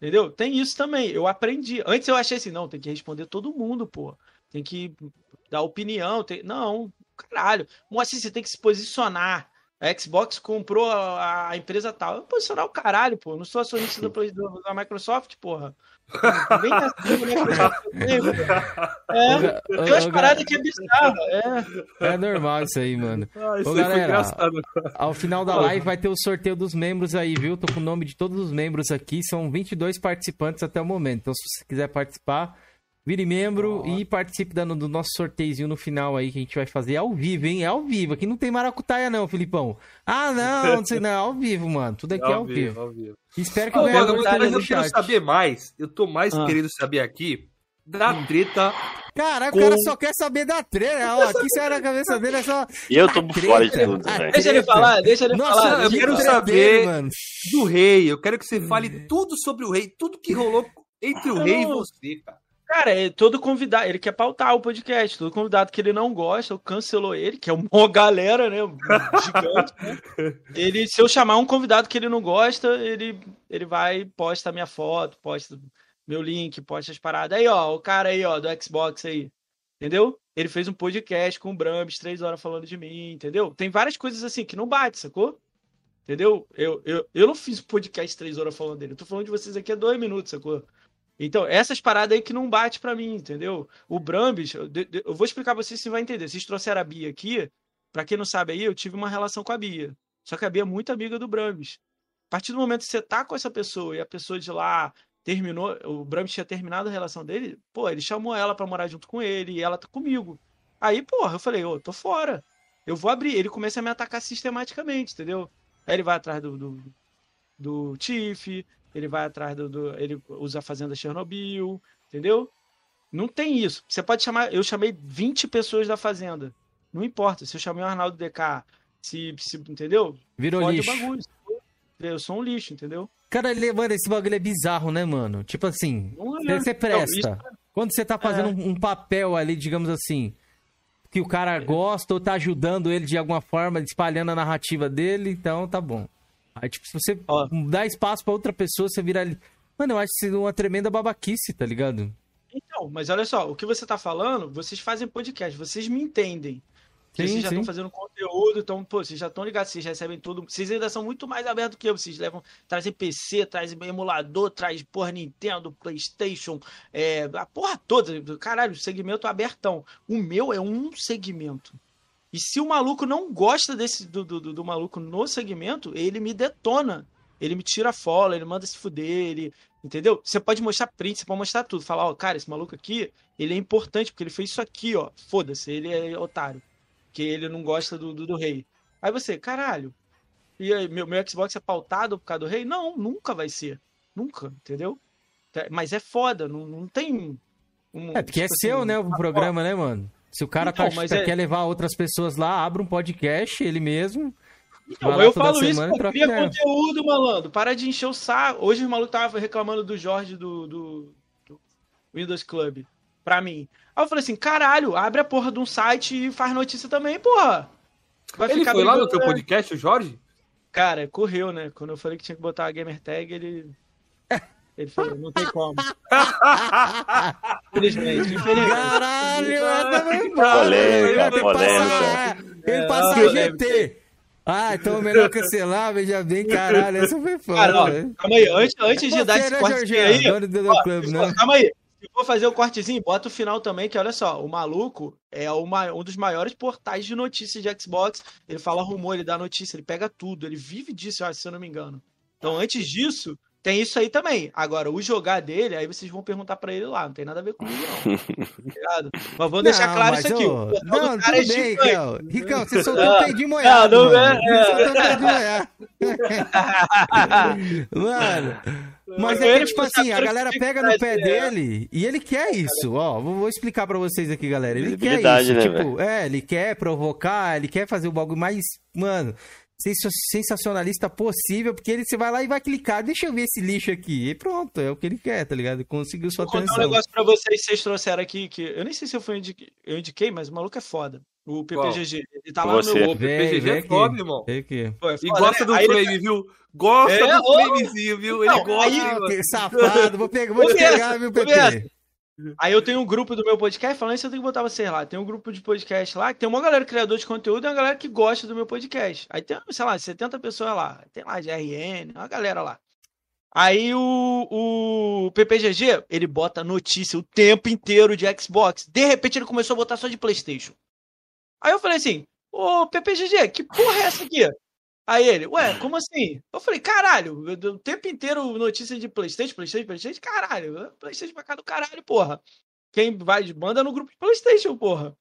Entendeu? Tem isso também. Eu aprendi. Antes eu achei assim, não, tem que responder todo mundo, pô. Tem que dar opinião. Tem... Não, caralho. Moacir, você tem que se posicionar. A Xbox comprou a, a empresa tal. Eu vou posicionar o caralho, pô. Eu não sou acionista da Microsoft, porra. Vem assim, né? É, tem umas paradas que é bizarro. É. É normal isso aí, mano. Ah, isso Ô, aí galera, engraçado. Ao final da live vai ter o sorteio dos membros aí, viu? Tô com o nome de todos os membros aqui. São 22 participantes até o momento. Então, se você quiser participar, vire membro e participe da- do nosso sorteiozinho no final aí que a gente vai fazer ao vivo, hein? É ao vivo. Aqui não tem maracutaia, não, Filipão. Ah, não, não sei, não. É ao vivo, mano. Tudo aqui é ao vivo. ao vivo. Espero que Ô, o ganhador mas eu quero chat. saber mais. Eu tô mais Ah. querendo saber aqui da treta. Caraca, Com- o cara só quer saber da treta. Ó, aqui sai na cabeça dele é só. E eu tô por fora de tudo, velho. Deixa ele falar, deixa ele Nossa, falar. eu que quero saber- mano. do rei. Eu quero que você fale tudo sobre o rei, tudo que rolou entre o rei e você, cara. Cara, é todo convidado, ele quer pautar o podcast, todo convidado que ele não gosta, eu cancelou ele, que é uma galera, né, gigante, né? Ele, se eu chamar um convidado que ele não gosta, ele, ele vai, posta minha foto, posta meu link, posta as paradas. Aí, ó, o cara aí, ó, do Xbox aí, entendeu? Ele fez um podcast com o Brambis, três horas falando de mim, entendeu? Tem várias coisas assim que não bate, sacou? Entendeu? Eu, eu, eu não fiz podcast três horas falando dele, eu tô falando de vocês aqui há dois minutos, sacou? Então, essas paradas aí que não bate pra mim, entendeu? O Brambis, eu, eu vou explicar pra vocês se vai entender. Vocês trouxeram a Bia aqui, pra quem não sabe aí, eu tive uma relação com a Bia. Só que a Bia é muito amiga do Brambis. A partir do momento que você tá com essa pessoa e a pessoa de lá terminou, o Brambis tinha terminado a relação dele, pô, ele chamou ela pra morar junto com ele e ela tá comigo. Aí, porra, eu falei, ô, tô fora. Eu vou abrir. Ele começa a me atacar sistematicamente, entendeu? Aí ele vai atrás do, do, do Tiff, ele vai atrás do, do- Ele usa a Fazenda Chernobyl, entendeu? Não tem isso. Você pode chamar. Eu chamei 20 pessoas da Fazenda. Não importa. Se eu chamei o Arnaldo DK, se. se entendeu? Virou Fode lixo. bagulho. Eu sou um lixo, entendeu? Cara, mano, esse bagulho é bizarro, né, mano? Tipo assim, Não é. você, presta. Não, isso- Quando você tá fazendo um, um papel ali, digamos assim, que o cara gosta ou tá ajudando ele de alguma forma, espalhando a narrativa dele, então tá bom. Aí, tipo, se você Ó. dá espaço pra outra pessoa, você vira ali. Mano, eu acho isso uma tremenda babaquice, tá ligado? Então, mas olha só, o que você tá falando, vocês fazem podcast, vocês me entendem. Sim, vocês já estão fazendo conteúdo, então, pô, vocês já estão ligados, vocês recebem tudo. Vocês ainda são muito mais abertos que eu. Vocês levam, trazem PC, trazem emulador, traz, porra, Nintendo, Playstation, é, a porra toda. Caralho, segmento abertão. O meu é um segmento. E se o maluco não gosta desse do, do, do- do maluco no segmento, ele me detona. Ele me tira follow, ele manda se fuder, ele. Entendeu? Você pode mostrar print, você pode mostrar tudo. Falar, ó, cara, esse maluco aqui, ele é importante, porque ele fez isso aqui, ó. Foda-se, ele é otário. Que ele não gosta do, do, do rei. Aí você, caralho. E aí, meu, meu Xbox é pautado por causa do rei? Não, nunca vai ser. Nunca, entendeu? É, Mas é foda, não, não tem. Um, É, porque é tipo seu, assim, né, o ah, programa, né, mano? Se o cara Então, tá- tá- é- quer levar outras pessoas lá, abre um podcast, ele mesmo. Então, eu falo isso, troca cria conteúdo, malandro. Para de encher o saco. Hoje o maluco tava reclamando do Jorge do, do, do Windows Club pra mim. Aí eu falei assim, caralho, abre a porra de um site e faz notícia também, porra. Vai Ele foi lá no teu né? podcast, o Jorge? Cara, correu, né? Quando eu falei que tinha que botar a gamer tag, ele. Ele falou, não tem como. Infelizmente, infelizmente. Caralho, essa foi Polêmica, Ele polêmica. Ele passa É, GT. Ah, então é melhor cancelar, veja bem, caralho. Essa foi foda. Cara, ó, velho. calma aí, antes, antes de dar esse né, corte Jorginho? aí. Ó, pessoal, né? Calma aí. Se for fazer o cortezinho, bota o final também, que olha só, o maluco é uma, um dos maiores portais de notícias de Xbox. Ele fala rumor, ele dá notícia, ele pega tudo, ele vive disso, eu acho, se eu não me engano. Então, antes disso, tem isso aí também. Agora, o jogar dele, aí vocês vão perguntar pra ele lá. Não tem nada a ver comigo, não. Tá Mas vou deixar Não, claro mas, isso aqui. o portal Não, cara é tudo bem. Ricão. Ricão, você soltou o pé de moiado, não, não mano. é- Você soltou o pé de. Mano, mas é que, tipo foi assim, a galera pega no pé é. dele e ele quer isso, ó. Vou explicar pra vocês aqui, galera. Ele quer isso, né, tipo, é, ele quer provocar, ele quer fazer o bagulho mais, mano, sensacionalista possível, porque ele, você vai lá e vai clicar, deixa eu ver esse lixo aqui. E pronto, é o que ele quer, tá ligado? Conseguiu sua Vou contar um atenção. negócio pra vocês, vocês trouxeram aqui, que eu nem sei se eu, fui indique- eu indiquei, mas o maluco é foda. O PPGG. Ele tá lá Você. no meu... O Vem, PPG vem é foda, irmão. Vem aqui. Pô, é E foda, gosta né? do Aí ele- Flame, viu? Gosta É, do ô. Flamezinho, viu? Ele Não, gosta, aí- mano. safado, vou pegar, vou te pegar, viu, PP? Começa. Aí eu tenho um grupo do meu podcast, falando isso eu tenho que botar vocês lá. Tem um grupo de podcast lá, que tem uma galera criador de conteúdo e uma galera que gosta do meu podcast. Aí tem, sei lá, 70 pessoas lá. Tem lá de RN, uma galera lá. Aí o, o PPGG, ele bota notícia o tempo inteiro de Xbox. De repente ele começou a botar só de Playstation. Aí eu falei assim, ô PPGG, que porra é essa aqui? Aí ele, ué, como assim? Eu falei, caralho, o tempo inteiro notícia de Playstation, Playstation, Playstation, caralho, Playstation pra cá do caralho, porra. Quem vai, manda no grupo de Playstation, porra.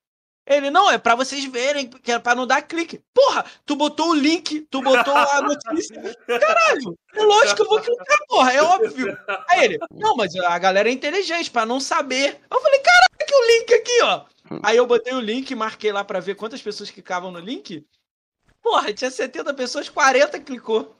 Ele, não, é pra vocês verem, que é pra não dar clique. Porra, tu botou o link, tu botou a notícia. Caralho, é lógico que eu vou clicar, porra, é óbvio. Aí ele, não, mas a galera é inteligente, pra não saber. Eu falei, caralho, que o link aqui, ó. Aí eu botei o link, marquei lá pra ver quantas pessoas clicavam no link. Porra, tinha 70 pessoas, 40 clicou.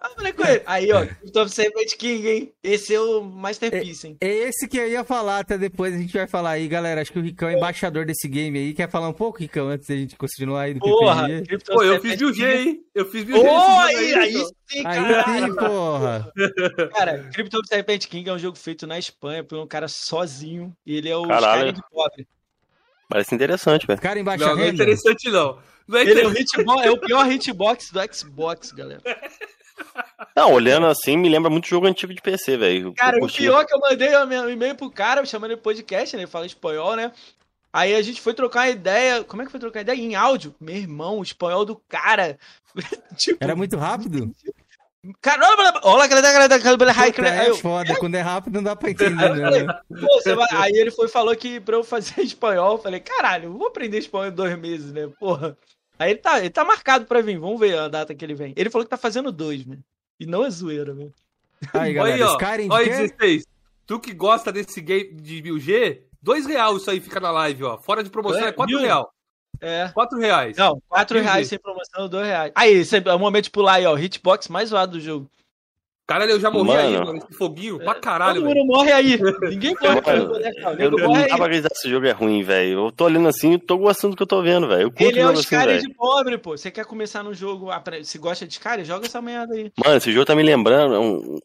Aí eu falei com ele. Aí, ó, Top Serpent King, hein? Esse é o Masterpiece, hein? É esse que eu ia falar, até depois a gente vai falar aí, galera. Acho que o Ricão é embaixador desse game aí. Quer falar um pouco, Ricão, antes da gente continuar aí do Porra, PPG? Pô, eu fiz mil G, King. hein? Eu fiz mil G. Aí, aí então. sim, Aí caralho. sim, porra. Cara, Crypto Serpent King é um jogo feito na Espanha por um cara sozinho. E ele é o Caralho. Skyrim de pobre. Parece interessante, velho. Cara em baixa Não, não é interessante, não. Não é Ele é o, interessante. hitbox, é o pior hitbox do Xbox, galera. Não, olhando assim, me lembra muito jogo antigo de PC, velho. Cara, o pior é que eu mandei um e-mail pro cara, chamando ele de podcast, né? Ele fala espanhol, né? Aí a gente foi trocar uma ideia. Como é que foi trocar ideia? Em áudio. Meu irmão, o espanhol do cara. tipo, Era muito rápido? Caramba! Olha, galera, galera, galera, Puta, galera. Aí é foda, quando é rápido não dá pra entender, falei, né? pô, você vai- Aí ele foi falou que pra eu fazer espanhol, eu falei, caralho, eu vou aprender espanhol em dois meses, né? Porra. Aí ele tá, ele tá marcado pra vir, vamos ver a data que ele vem. Ele falou que tá fazendo dois, né? E não é zoeira, né? Aí, Olha galera, aí, ó. Skyrim Olha aí, quer? 16. Tu que gosta desse game de 1000G, dois real isso aí fica na live, ó. Fora de promoção É, é 4 mil? real. É. 4 reais. Não, quatro Entendi. reais sem promoção, dois reais. Aí, sempre- é o momento de pular aí, ó. Hitbox mais zoado do jogo. Caralho, eu já morri Mano. aí, mano. Esse foguinho, pra caralho, Todo mundo morre aí. Ninguém morre Mano. Eu, eu morre não tava pra acreditar que esse jogo é ruim, velho. Eu tô olhando assim e tô gostando do que eu tô vendo, velho. Ele é o jogo assim, de pobre, pô. Você quer começar no jogo, se gosta de Skyrim, joga essa merda aí. Mano, esse jogo tá me lembrando um,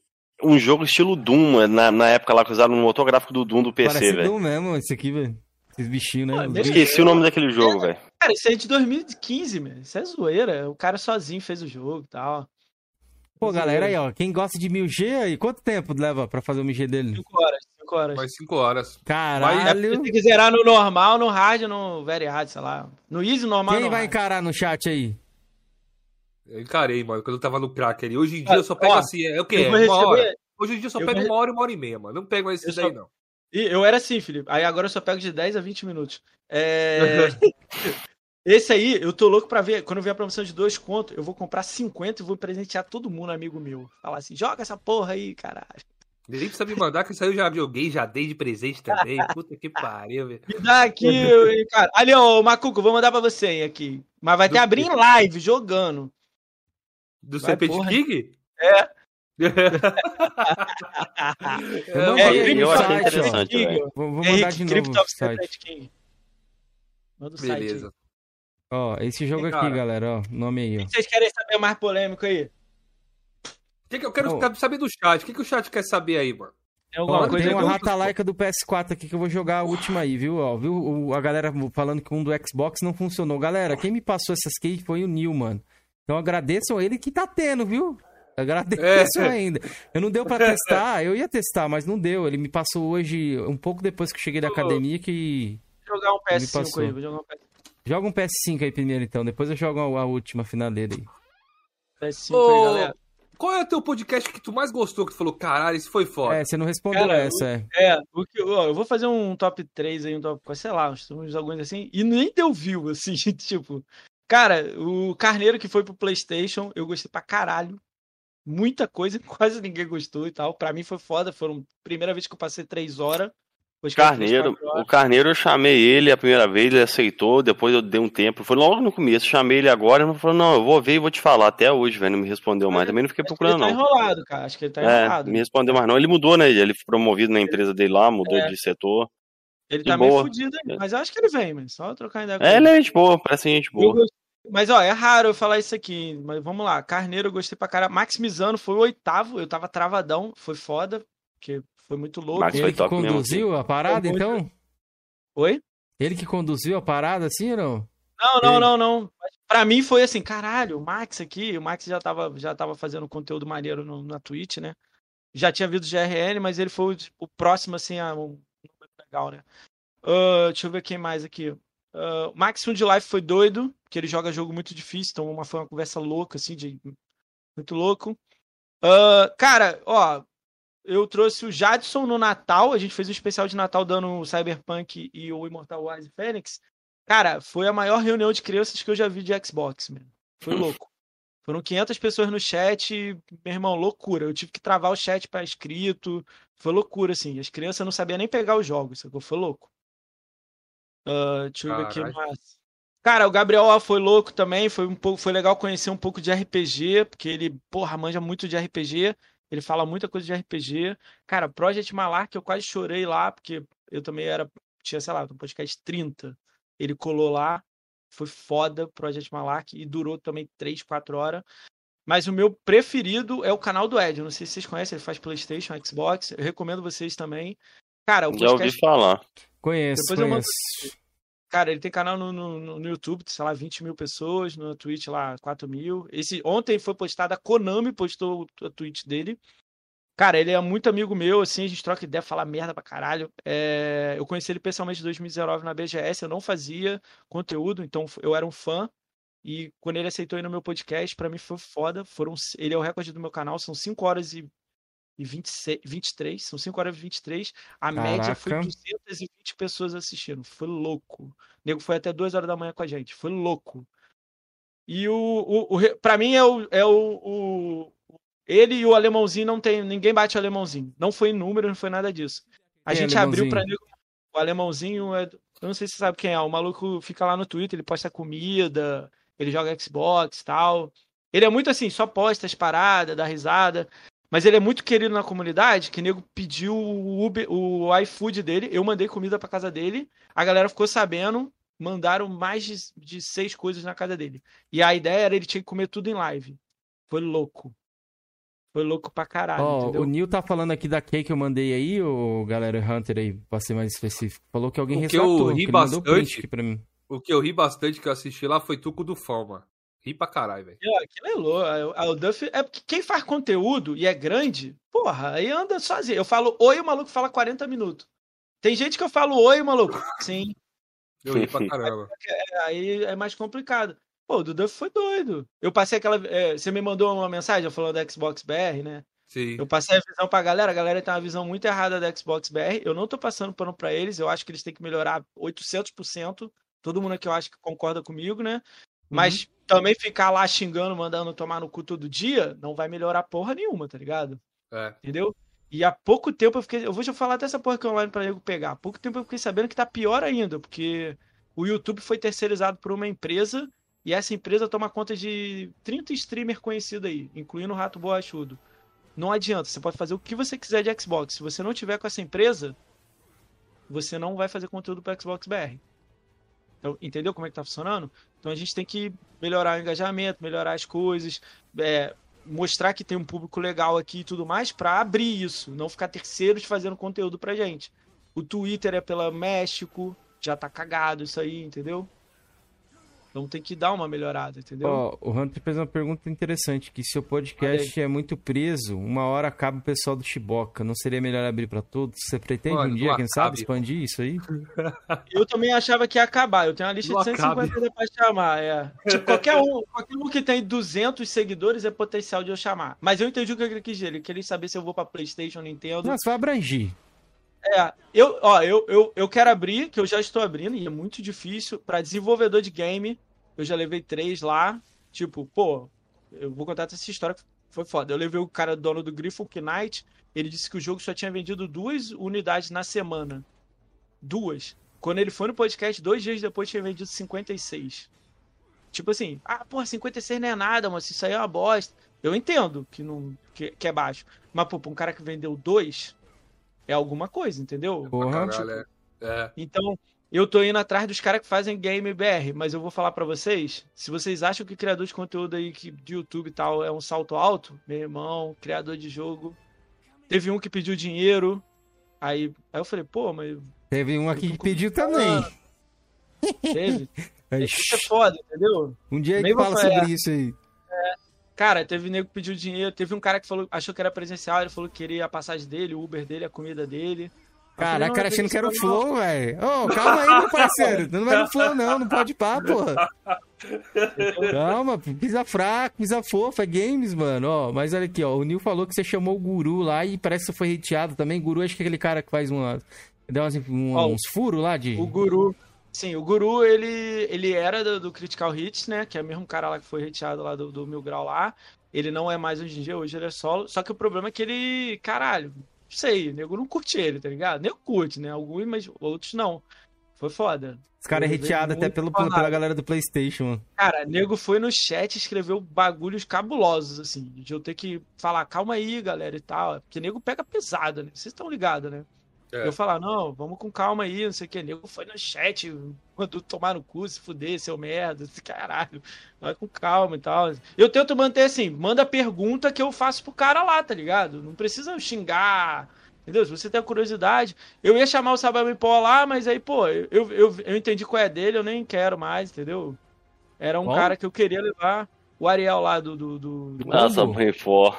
um jogo estilo Doom, na, na época lá que usaram no motor gráfico do Doom do PC, Parece velho. Doom mesmo, esse aqui, velho. Esses bichinhos, né? Ah, deixa- bichos. Esqueci o nome daquele jogo, velho. Cara, isso aí é de 2015, mano. Isso é zoeira. O cara sozinho fez o jogo e tal. Pô, galera, aí, ó. Quem gosta de 1000G aí, quanto tempo leva pra fazer o 1000G dele? 5 horas, 5 horas. Mais 5 horas. É Caralho. porque tem que zerar no normal, no hard, no very hard, sei lá. No easy, normal, Quem no vai hard. encarar no chat aí? Eu encarei, mano, quando eu tava no crack ali. Hoje em dia Ó, eu só pego ó, assim, é o quê? É uma hora. receber... Hoje em dia eu só eu pego vou- uma hora e uma hora e meia, mano. Não pego mais Eu esses só- daí, não. Ih, Eu era assim, Felipe. Aí agora eu só pego de 10 a 20 minutos. É... Esse aí, eu tô louco pra ver. Quando eu ver a promoção de dois contos, eu vou comprar 50 e vou presentear todo mundo, amigo meu. Falar assim, joga essa porra aí, caralho. Nem precisa me mandar, que isso aí eu já joguei, já dei de presente também. Puta que pariu, velho. Me dá aqui, eu- cara. Ali, ó, Macuco, vou mandar pra você hein, aqui. Mas vai ter Do abrir em live, jogando. Do Vai, Serpent porra. King? É. Eu É, É, no eu achei interessante. Vou, vou Henrique, mandar de novo o site. King. Manda o site. Beleza. Ó, esse jogo E, aqui, cara? galera, ó. Nome aí, O que vocês querem saber mais polêmico aí? Que que eu quero ficar- saber do chat. O que, que o chat quer saber aí, mano? Tem alguma Ó, coisa tem uma eu- rata laica do PS4 aqui que eu vou jogar a última aí, viu? Ó, viu o- a galera falando que um do Xbox não funcionou. Galera, quem me passou essas keys foi o Neil, mano. Então agradeçam a ele que tá tendo, viu? Agradeço É. ainda. Eu não deu pra testar, eu ia testar, mas não deu. Ele me passou hoje, um pouco depois que eu cheguei da academia, que. Vou jogar um Me PS5 passou. aí, vou jogar um PS5 Joga um PS5 aí primeiro, então. Depois eu jogo a, última finaleira aí. PS5 Ô, aí, galera. qual é o teu podcast que tu mais gostou, que tu falou, caralho, isso foi foda? É, você não respondeu Cara, essa, é. É, o que, ó, eu vou fazer um top 3 aí, um top, sei lá, uns, uns alguns assim, e nem deu view, assim, tipo. Cara, o Carneiro que foi pro PlayStation, eu gostei pra caralho. Muita coisa, quase ninguém gostou e tal. Pra mim foi foda, foram primeira vez que eu passei três horas. Eu Carneiro, horas. o Carneiro eu chamei ele a primeira vez, ele aceitou, depois eu dei um tempo, foi logo no começo, chamei ele agora, ele falou, não, eu vou ver e vou te falar, até hoje, velho, não me respondeu mais, também não fiquei Acho que ele procurando tá não. enrolado, cara. Acho que ele tá É, enrolado. me respondeu mais não, ele mudou, né, ele foi promovido na empresa dele lá, mudou É. de setor. Ele de tá meio boa. fudido aí, mas eu acho que ele vem, mas só trocar ideia com É, ele. ele é gente boa, parece gente Eu boa. gostei- Mas, ó, é raro eu falar isso aqui. Mas vamos lá. Carneiro eu gostei pra caralho. Maximizando foi o oitavo. Eu tava travadão. Foi foda. Porque foi muito louco. Max Ele que top mesmo, conduziu a parada, Foi muito- então? Oi? Ele que conduziu a parada, assim ou não? Não, não, Ele- não, não. Mas Pra mim foi assim, caralho, o Max aqui. O Max já tava, já tava fazendo conteúdo maneiro no- na Twitch, né? Já tinha visto GRN, mas ele foi o, o próximo, assim, a um número legal, né? Ah, deixa eu ver quem mais aqui. Ah, o Max de Life foi doido, que ele joga jogo muito difícil, então uma, foi uma conversa louca, assim, de muito louco. Ah, cara, ó, eu trouxe o Jadson no Natal, a gente fez um especial de Natal dando o Cyberpunk e o Immortal Wise Phoenix. Cara, foi a maior reunião de crianças que eu já vi de Xbox, mano. Foi louco. Foram 500 pessoas no chat, e, meu irmão, loucura. Eu tive que travar o chat pra escrito. Foi loucura, assim. As crianças não sabiam nem pegar os jogos, sacou? Foi louco. Ah, deixa eu ver aqui mais. Cara, o Gabriel Ó foi louco também. Foi um pouco, foi legal conhecer um pouco de RPG, porque ele, porra, manja muito de RPG. Ele fala muita coisa de RPG. Cara, Project Malark, eu quase chorei lá, porque eu também era, tinha, sei lá, um podcast 30. Ele colou lá, foi foda, Project Malark, e durou também 3, 4 horas. Mas o meu preferido é o canal do Ed. Eu não sei se vocês conhecem, ele faz PlayStation, Xbox. Eu recomendo vocês também. Cara, o Já ouvi podcast falar. Conheço, Depois eu mando conheço. Cara, ele tem canal no, no, no YouTube, sei lá, 20 mil pessoas, no Twitch lá, 4 mil. Esse, ontem foi postado, a Konami postou o tweet dele. Cara, ele é muito amigo meu, assim, a gente troca ideia, fala merda pra caralho. É, eu conheci ele pessoalmente em 2019 na BGS, eu não fazia conteúdo, então eu era um fã. E quando ele aceitou ir no meu podcast, pra mim foi foda. Foram, ele é o recorde do meu canal, são 5 horas e, e 26, 23, são 5 horas e 23. A média foi Caraca. 220 pessoas assistindo. Foi louco. O nego foi até 2 horas da manhã com a gente. Foi louco. E o, o, o pra mim é o, é o, o- ele e o alemãozinho não tem, ninguém bate o alemãozinho. Não foi em número, não foi nada disso. A Quem é gente abriu nego, o alemãozinho é, eu não sei se você sabe quem é, o maluco fica lá no Twitter, ele posta comida, ele joga Xbox, tal. Ele é muito assim, só posta as paradas, dá risada. Mas ele é muito querido na comunidade, que o nego pediu o, Uber, o iFood dele, eu mandei comida pra casa dele, a galera ficou sabendo, mandaram mais de, de seis coisas na casa dele. E a ideia era ele tinha que comer tudo em live. Foi louco. Foi louco pra caralho, entendeu? o Nil tá falando aqui da key que eu mandei aí, o galera Hunter aí, pra ser mais específico. Falou que alguém O que eu ri bastante- pra mim. O que eu ri bastante que eu assisti lá foi Tuco do Forma. Ri pra caralho, velho. Aquilo é louco. A- a- O Duff é porque quem faz conteúdo e é grande, porra, aí anda sozinho. Eu falo oi, o maluco fala 40 minutos. Tem gente que eu falo oi, maluco. Sim. Eu ri pra caramba. É, aí é mais complicado. Pô, o Duff foi doido. Eu passei aquela. é, você me mandou uma mensagem falando da Xbox BR, né? Sim. Eu passei a visão pra galera, a galera tem uma visão muito errada da Xbox BR. Eu não tô passando pano pra eles, eu acho que eles têm que melhorar 800%. Todo mundo aqui eu acho que concorda comigo, né? Mas também ficar lá xingando, mandando tomar no cu todo dia, não vai melhorar porra nenhuma, tá ligado? É. Entendeu? E há pouco tempo eu fiquei. Eu vou te falar dessa porra que é online pra nego pegar. Há pouco tempo eu fiquei sabendo que tá pior ainda, porque o YouTube foi terceirizado por uma empresa e essa empresa toma conta de 30 streamers conhecidos aí, incluindo o Rato Borrachudo. Não adianta, você pode fazer o que você quiser de Xbox. Se você não tiver com essa empresa, você não vai fazer conteúdo para Xbox BR. Então, entendeu como é que tá funcionando? Então a gente tem que melhorar o engajamento, melhorar as coisas, é, mostrar que tem um público legal aqui e tudo mais para abrir isso, não ficar terceiros fazendo conteúdo pra gente. O Twitter é pela México, já tá cagado isso aí, entendeu? Então tem que dar uma melhorada, entendeu? Ó, o Hunter fez uma pergunta interessante, que se o podcast é muito preso, uma hora acaba o pessoal do Chiboca. Não seria melhor abrir para todos? Você pretende Mano, um dia, não quem acabe, sabe, expandir isso aí? Eu também achava que ia acabar. Eu tenho uma lista Não de 150 acabe. pra chamar. É. Tipo, qualquer um, qualquer um que tem 200 seguidores é potencial de eu chamar. Mas eu entendi o que ele quis dizer. Ele queria saber se eu vou pra PlayStation, Nintendo. Nossa, vai abrangir. É, eu, ó, eu, eu, eu quero abrir, que eu já estou abrindo, e é muito difícil, pra desenvolvedor de game. Eu já levei três lá. Tipo, pô, eu vou contar essa história que foi foda. Eu levei o cara dono do Griffon Knight. Ele disse que o jogo só tinha vendido duas unidades na semana. Duas. Quando ele foi no podcast, dois dias depois tinha vendido 56. Tipo assim, ah, porra, 56 não é nada, mas isso aí é uma bosta. Eu entendo que, não, que, que é baixo. Mas, pô, pra um cara que vendeu dois, é alguma coisa, entendeu? Porra. Caralho, é. É. Então, eu tô indo atrás dos caras que fazem game BR, mas eu vou falar pra vocês, se vocês acham que criador de conteúdo aí que, de YouTube e tal é um salto alto, meu irmão, criador de jogo, teve um que pediu dinheiro, aí, aí eu falei, pô, mas Teve um aqui que pediu também. teve? Isso é foda, entendeu? um dia vou fala sobre isso aí. Cara, teve nego que pediu dinheiro, teve um cara que falou, achou que era presencial, ele falou que queria a passagem dele, o Uber dele, a comida dele. Caraca, cara é achando que era o Flow, velho. Ô, calma aí, meu parceiro. Não vai no Flow, não. Não pode pá, porra. Calma, pisa fraco, pisa fofo, é games, mano. Ó, mas olha aqui, ó. O Nil falou que você chamou o Guru lá e parece que você foi hateado também. Guru, acho que é aquele cara que faz uma. Dá umas, um- Ó, uns furos lá de. O Guru. Sim, o Guru, ele, ele era do, do Critical Hits, né? Que é o mesmo cara lá que foi hateado lá do, do Mil Grau lá. Ele não é mais hoje em dia, hoje ele é solo. Só que o problema é que ele, caralho, não sei, o nego não curte ele, tá ligado? Nem curte, né? Alguns, mas outros não. Foi foda. Os caras é hateado até pelo, porrada. pela galera do PlayStation, mano. Cara, nego foi no chat e escreveu bagulhos cabulosos, assim. De eu ter que falar, calma aí, galera, e tal. Porque nego pega pesado, né? Vocês estão ligados, né? É. Eu falar, não, vamos com calma aí, não sei o que. Nego foi no chat, mandou tomar no cu, se fuder, seu merda, esse caralho. Vai com calma e tal. Eu tento manter assim, manda pergunta que eu faço pro cara lá, tá ligado? Não precisa xingar. Entendeu? Se você tem curiosidade. Eu ia chamar o Sabame Pó lá, mas aí, pô, eu, eu, eu entendi qual é dele, eu nem quero mais, entendeu? Era um Qual? cara que eu queria levar. O Ariel lá do. do, do- do- mãe em pó.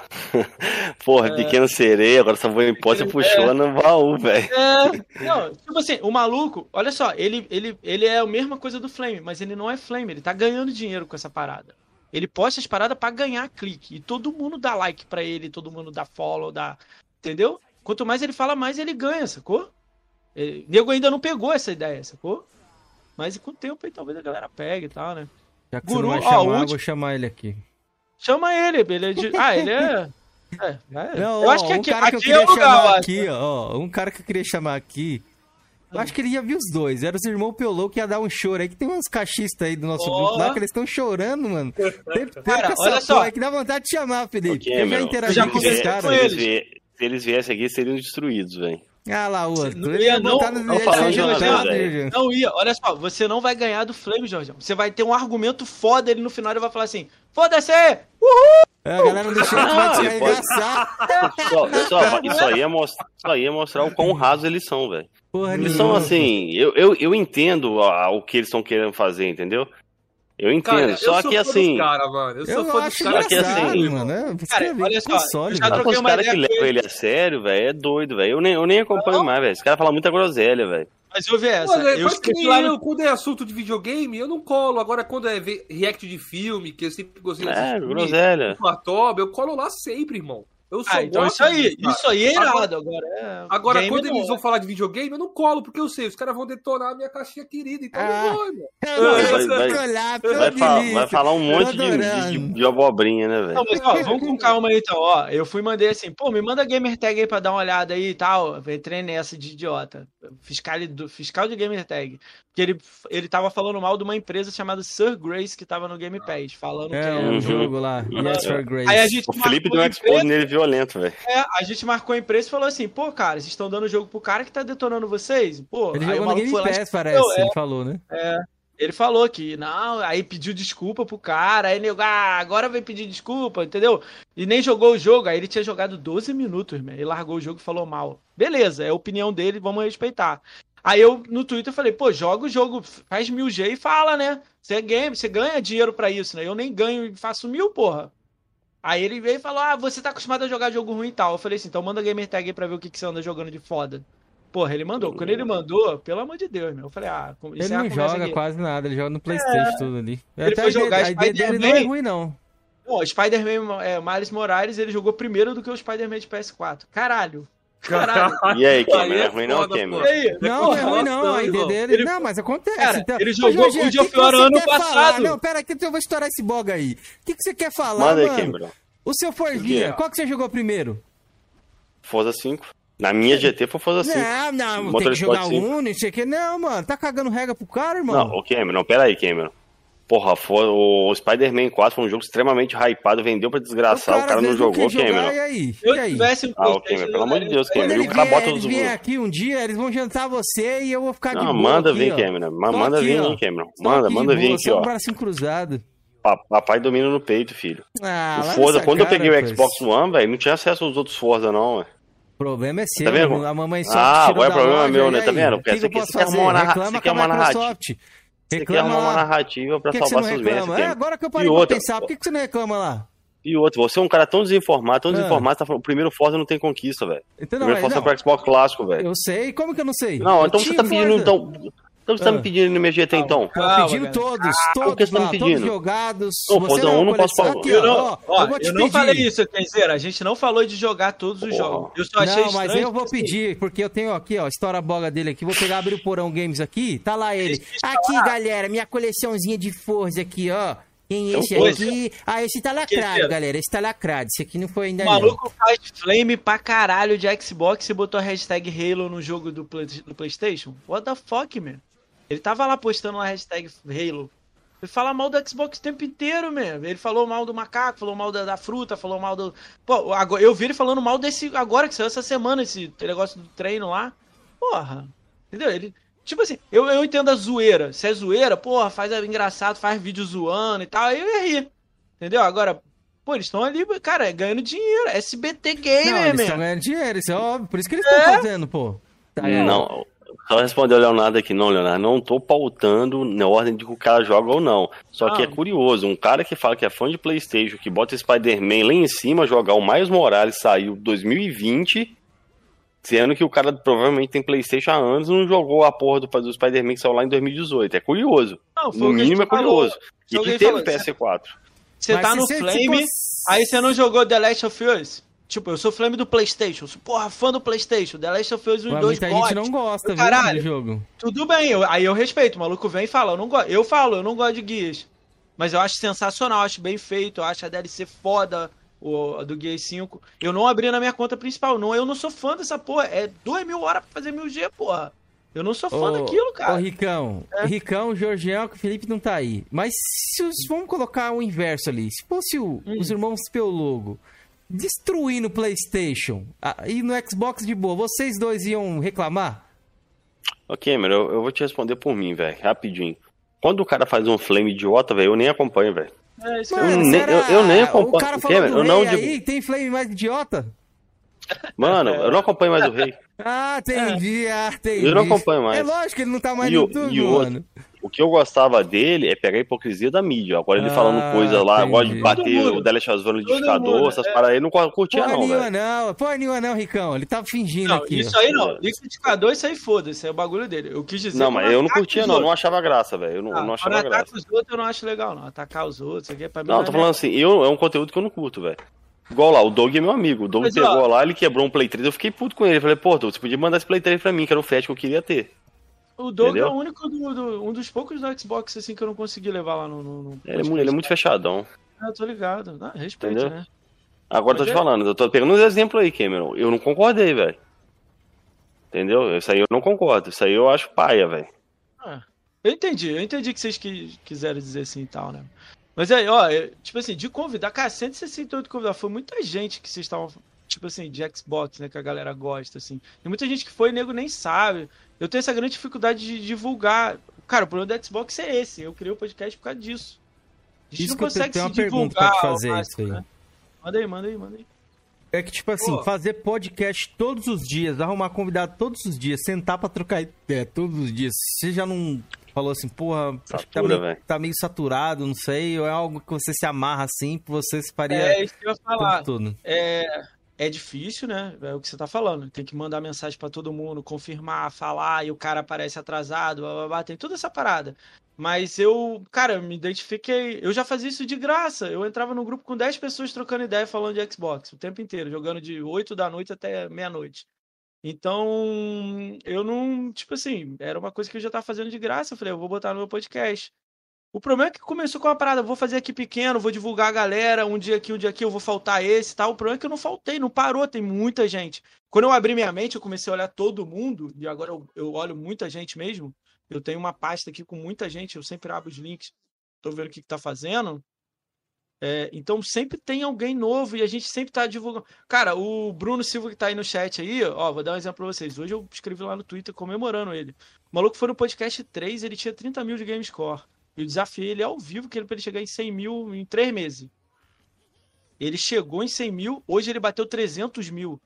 Porra, pequeno sereia, agora mãe em pó você puxou no baú, velho. É, não, tipo assim, o maluco, olha só, ele, ele, ele é a mesma coisa do Flame, mas ele não é Flame, ele tá ganhando dinheiro com essa parada. Ele posta as paradas pra ganhar clique. E todo mundo dá like pra ele, todo mundo dá follow, dá. Entendeu? Quanto mais ele fala, mais ele ganha, sacou? É, nego ainda não pegou essa ideia, sacou? Mas com o tempo aí talvez a galera pegue e tal, né? Já que Guru, você não vai ó, chamar, o eu vou chamar ele aqui. Chama ele, ele é de. Ah, ele é. É, é. Não, eu ó, acho que um aqui, cara que eu queria é o lugar, chamar aqui, ó, um cara que eu queria chamar aqui. Eu acho que ele ia vir os dois. Era os irmãos Piolou que ia dar um choro aí, que tem uns cachistas aí do nosso Ó. grupo lá, que eles estão chorando, mano. Tem, Cara, olha só. Aí que dá vontade de chamar, Felipe. Ok, eu já interagi já com esses conversei caras. com Se eles, eles. vie- se eles viessem aqui, seriam destruídos, velho. Ah lá, o outro. Não ia não- botar no não. Jorge. Não ia, olha só, você não vai ganhar do Flame, Jorge. Você vai ter um argumento foda, ele no final ele vai falar assim: foda-se! Uhul! É, a galera do chat vai te ele pode- arregaçar. Só, só, isso, aí ia mostrar, isso aí ia mostrar o quão rasos eles são, velho. Eles nenhuma. são assim, eu, eu, eu entendo a- o que eles estão querendo fazer, entendeu? Eu entendo, Cara, só eu sou que fã dos assim. cara, mano. Eu sou Eu fã dos acho caras que assim- mano. É, os Cara, olha só, console, eu já mano. Mas troquei uma caras que ideia levam ele. ele a sério, velho, é doido, velho. Eu nem, eu nem acompanho mais, velho. Esse cara fala muita groselha, velho. Mas eu vi essa. Mano, eu faz que lá eu, quando é assunto de videogame, eu não colo. Agora, quando é react de filme, que eu sempre gostei de É, assistir, groselha. Fartoba, eu colo lá sempre, irmão. Eu sou Ah, então isso aí, isso aí é irado. Agora, é... Agora, game quando não, eles vão né? falar de videogame, eu não colo, porque eu sei, os caras vão detonar a minha caixinha querida, então Ah. eu não vou, irmão. vai- vai- olhar, Vai, fa- vai falar um monte de, de, de abobrinha, né, Não, velho? mas ó, vamos com calma aí então, ó. Eu fui e mandei assim, pô, me manda gamer tag aí pra dar uma olhada aí e tal. Eu entrei nessa de idiota. Fiscal, do, fiscal de gamer tag. Porque ele, ele tava falando mal de uma empresa chamada Sir Grace que tava no Game Pass, falando É, que um Uhum. jogo lá. Yes for Grace. Aí a gente O Felipe deu um expose nele violento, velho. É, a gente marcou a empresa e falou assim, pô, cara, vocês estão dando jogo pro cara que tá detonando vocês? Pô, Ele aí o jogou maluco foi lá Pass, parece. é. Ele falou, né? Ele falou que não, aí pediu desculpa pro cara, aí nego, ah, agora vai pedir desculpa, entendeu? E nem jogou o jogo, aí ele tinha jogado 12 minutos, irmão, e largou o jogo e falou mal. Beleza, é a opinião dele, vamos respeitar. Aí eu no Twitter falei, pô, joga o jogo, faz mil G e fala, né? Você é game, você ganha dinheiro pra isso, né? Eu nem ganho e faço mil, porra. Aí ele veio e falou: Ah, você tá acostumado a jogar jogo ruim e tal. Eu falei assim, então manda gamer tag aí pra ver o que, que você anda jogando de foda. Porra, ele mandou. Quando ele mandou, pelo amor de Deus, meu. Eu falei, ah, Ele é não joga aqui. quase nada, ele joga no Playstation tudo ali. Ele Até foi a jogar a ideia dele não é Spider-Man. ruim, não. Pô, Spider-Man é, Miles Morales, ele jogou primeiro do que o Spider-Man de PS4. Caralho. Caralho. E aí, Aí Cameron? é É ruim não, Cameron? Aí? Não, não é ruim não, a ideia dele... Ele- Não, mas acontece. Cara, então. ele jogou Jorginho, o que que Geoffroy você ano passado. falar? Não, pera aqui, então eu vou estourar esse boga aí. O que, que você quer falar, Manda aí, mano? Cameron. O seu Forguinha, qual que você jogou primeiro? Forza 5. Na minha GT foi Forza 5. Não, não, tem que jogar 5. um, não sei o que. Não, mano, tá cagando regra pro cara, irmão? Não, o Cameron, pera aí, Cameron. Porra, foi, o Spider-Man 4 foi um jogo extremamente hypado, vendeu pra desgraçar, o cara, às não vezes jogou, jogar, Cameron. E aí? Eu e aí? tivesse um Ah, o Cameron, pelo amor de Deus, Quando Cameron. ele O cara bota vier, os... eles vêm aqui um dia, eles vão jantar você e eu vou ficar de Não, boa manda aqui, vir, ó. Cameron. Ma- Tô Manda aqui, vir, ó. hein, Cameron. Tô Manda, aqui manda de vir aqui, um ó. bracinho cruzado. Pa- Papai domina no peito, filho. Ah, O Forza, quando eu cara, peguei o pois. Xbox One, velho, não tinha acesso aos outros Forza, não, velho. O problema é seu, Tá vendo? a mamãe só Ah, tirou agora o problema é loja, meu, né? Tá vendo? O que, que eu Você você quer fazer? uma você com quer a uma narrativa. Você quer uma narrativa pra que, salvar seus reclama? É, agora que eu parei E pra outra, pensar, por que, que você não reclama lá? E outro, você é um cara tão desinformado, tão Ah. desinformado, tá falando, o primeiro Forza não tem conquista, velho. Então, primeiro mas Forza é não, pro Xbox clássico, velho. eu sei, como que eu não sei? Não, Eu então você tá pedindo, Forza. então... Então você tá Ah. me pedindo no meu GT, então. Calma, pedindo cara. todos, o que todos você tá me lá, pedindo? todos jogados. Não, Você Forza uma 1 não posso falar. Aqui, Eu não, ó, eu eu não falei isso, quer dizer, a gente não falou de jogar todos os Porra. jogos. Eu só achei Não, mas estranho. eu vou pedir, porque eu tenho aqui, ó, a história boga dele aqui. Vou pegar, abrir o Porão Games aqui, tá lá ele. Aqui, galera, minha coleçãozinha de Forza aqui, ó. Tem esse aqui. Ah, esse tá lacrado, galera. Esse tá lacrado. Esse aqui não foi ainda O não. maluco faz flame pra caralho de Xbox e botou a hashtag Halo no jogo do, Play- do PlayStation. What the fuck, man? Ele tava lá postando a hashtag Halo. Ele fala mal do Xbox o tempo inteiro, mesmo. Ele falou mal do macaco, falou mal da, da fruta, falou mal do. Pô, agora, eu vi ele falando mal desse. Agora que saiu essa semana, esse negócio do treino lá. Porra. Entendeu? Ele. Tipo assim, eu, eu entendo a zoeira. Se é zoeira, porra, faz engraçado, faz vídeo zoando e tal. Aí eu ia rir. Entendeu? Agora, pô, eles estão ali, cara, ganhando dinheiro. SBT Não, Gamer, eles man. estão ganhando dinheiro, isso é óbvio. Por isso que eles estão É? fazendo, pô. Tá? Não, só respondeu o Leonardo aqui. Não, Leonardo, não tô pautando na ordem de que o cara joga ou não. Só que Ah. é curioso, um cara que fala que é fã de Playstation, que bota Spider-Man lá em cima, jogar o Miles Morales, saiu 2020, sendo que o cara provavelmente tem Playstation há anos e não jogou a porra do, do Spider-Man que saiu lá em 2018. É curioso. Não, foi No que mínimo é gente falou. curioso. E que ele teve falou. PS4. Você tá no Flame, aí você não jogou The Last of Us. Tipo, eu sou Flame do PlayStation. Sou, porra, fã do PlayStation. The Last of Us 1 e Mas 2 muita gente não gosta, viu, Caralho. do jogo. Tudo bem, eu- aí eu respeito. O maluco vem e fala, eu não gosto. Eu falo, eu não gosto de guias. Mas eu acho sensacional, acho bem feito, eu acho a DLC foda, o, a do Gears 5. Eu não abri na minha conta principal, não. Eu não sou fã dessa porra. É 2 mil horas pra fazer mil G, porra. Eu não sou fã Ô, daquilo, Ô, cara. Ricão, É. Ricão, Jorgião, que o Felipe não tá aí. Mas se os, vamos colocar o inverso ali. Se fosse o- Hum. os irmãos Peologo destruindo o PlayStation ah, e no Xbox de boa, vocês dois iam reclamar? Ok, mano, eu, eu vou te responder por mim, velho, rapidinho. Quando o cara faz um flame idiota, velho, eu nem acompanho, velho. É, isso eu- Mano, nem- eu- eu nem acompanho- O cara falou Cameron, do eu não digo- aí, tem flame mais idiota? Mano, eu não acompanho mais o rei. Ah, entendi, ah, entendi. Eu não acompanho mais. É lógico que ele não tá mais E no o- YouTube, e o outro? O que eu gostava dele é pegar a hipocrisia da mídia. Agora ele Ah, falando coisa lá, entendi. gosta de bater mundo. o Us no Todo liquidificador, essas é. paradas aí, não curtia Porra não, velho. não, porra nenhuma não, Ricão. Ele tá fingindo Não, aqui. isso aí não. Liquidificador, isso aí foda-se. É o bagulho dele. Eu quis dizer. Não, mas eu não curtia não, não achava graça, velho. Eu não, Ah, não achava ataca graça. os outros eu não acho legal, não. Atacar os outros, isso aqui é pra mim. Não, é tô falando assim, eu, é um conteúdo que eu não curto, velho. Igual lá, o Doug é meu amigo. O Doug Mas, pegou ó, lá, ele quebrou um Play 3, eu fiquei puto com ele. Eu falei, pô, Doug, você podia mandar esse Play 3 pra mim, que era o Fat que eu queria ter. O Doug Entendeu? é o único do, do- um dos poucos do Xbox assim que eu não consegui levar lá no. no, no Ele é, ele é muito fechadão. Ah, tô ligado. Ah, respeito, Entendeu? né? Agora eu tô Mas te é- falando, eu tô pegando uns exemplos aí, Cameron. Eu não concordei, velho. Entendeu? Isso aí eu não concordo. Isso aí eu acho paia, velho. Ah, eu entendi, eu entendi que vocês qui- quiseram dizer assim e tal, né? Mas aí, ó, é, tipo assim, de convidar, cara, 168 convidar, foi muita gente que vocês estavam, tipo assim, de Xbox, né, que a galera gosta, assim. Tem muita gente que foi nego nem sabe. Eu tenho essa grande dificuldade de divulgar. Cara, o problema do Xbox é esse, eu criei o podcast por causa disso. A gente Isso não que eu consegue tenho se uma pergunta divulgar pra te fazer máximo, isso aí. né? Manda aí, manda aí, manda aí. É que, tipo assim, Pô. fazer podcast todos os dias, arrumar convidado todos os dias, sentar pra trocar ideia todos os dias. Você já não falou assim, porra, Satura, acho que tá meio, tá meio, saturado, não sei, ou é algo que você se amarra assim, você se faria. É isso que eu ia falar. É, é difícil, né? É o que você tá falando. Tem que mandar mensagem para todo mundo, confirmar, falar, e o cara aparece atrasado, blá, blá, blá, tem toda essa parada. Mas eu, cara, me identifiquei. Eu já fazia isso de graça. Eu entrava num grupo com 10 pessoas trocando ideia falando de Xbox o tempo inteiro, jogando de 8 da noite até meia-noite. Então, eu não, tipo assim, era uma coisa que eu já tava fazendo de graça. Eu falei, eu vou botar no meu podcast. O problema é que começou com uma parada, vou fazer aqui pequeno, vou divulgar a galera, um dia aqui, um dia aqui, eu vou faltar esse e tal. O problema é que eu não faltei, não parou, tem muita gente. Quando eu abri minha mente, eu comecei a olhar todo mundo, e agora eu, eu olho muita gente mesmo. Eu tenho uma pasta aqui com muita gente, eu sempre abro os links, tô vendo o que, que tá fazendo. É, então sempre tem alguém novo e a gente sempre tá divulgando. Cara, o Bruno Silva que tá aí no chat aí, ó, vou dar um exemplo pra vocês. Hoje eu escrevi lá no Twitter comemorando ele. O maluco foi no podcast 3, ele tinha 30 mil de game score. Eu desafiei ele ao vivo, que ele para ele chegar em 100 mil em 3 meses. Ele chegou em 100 mil, hoje ele bateu 300 mil.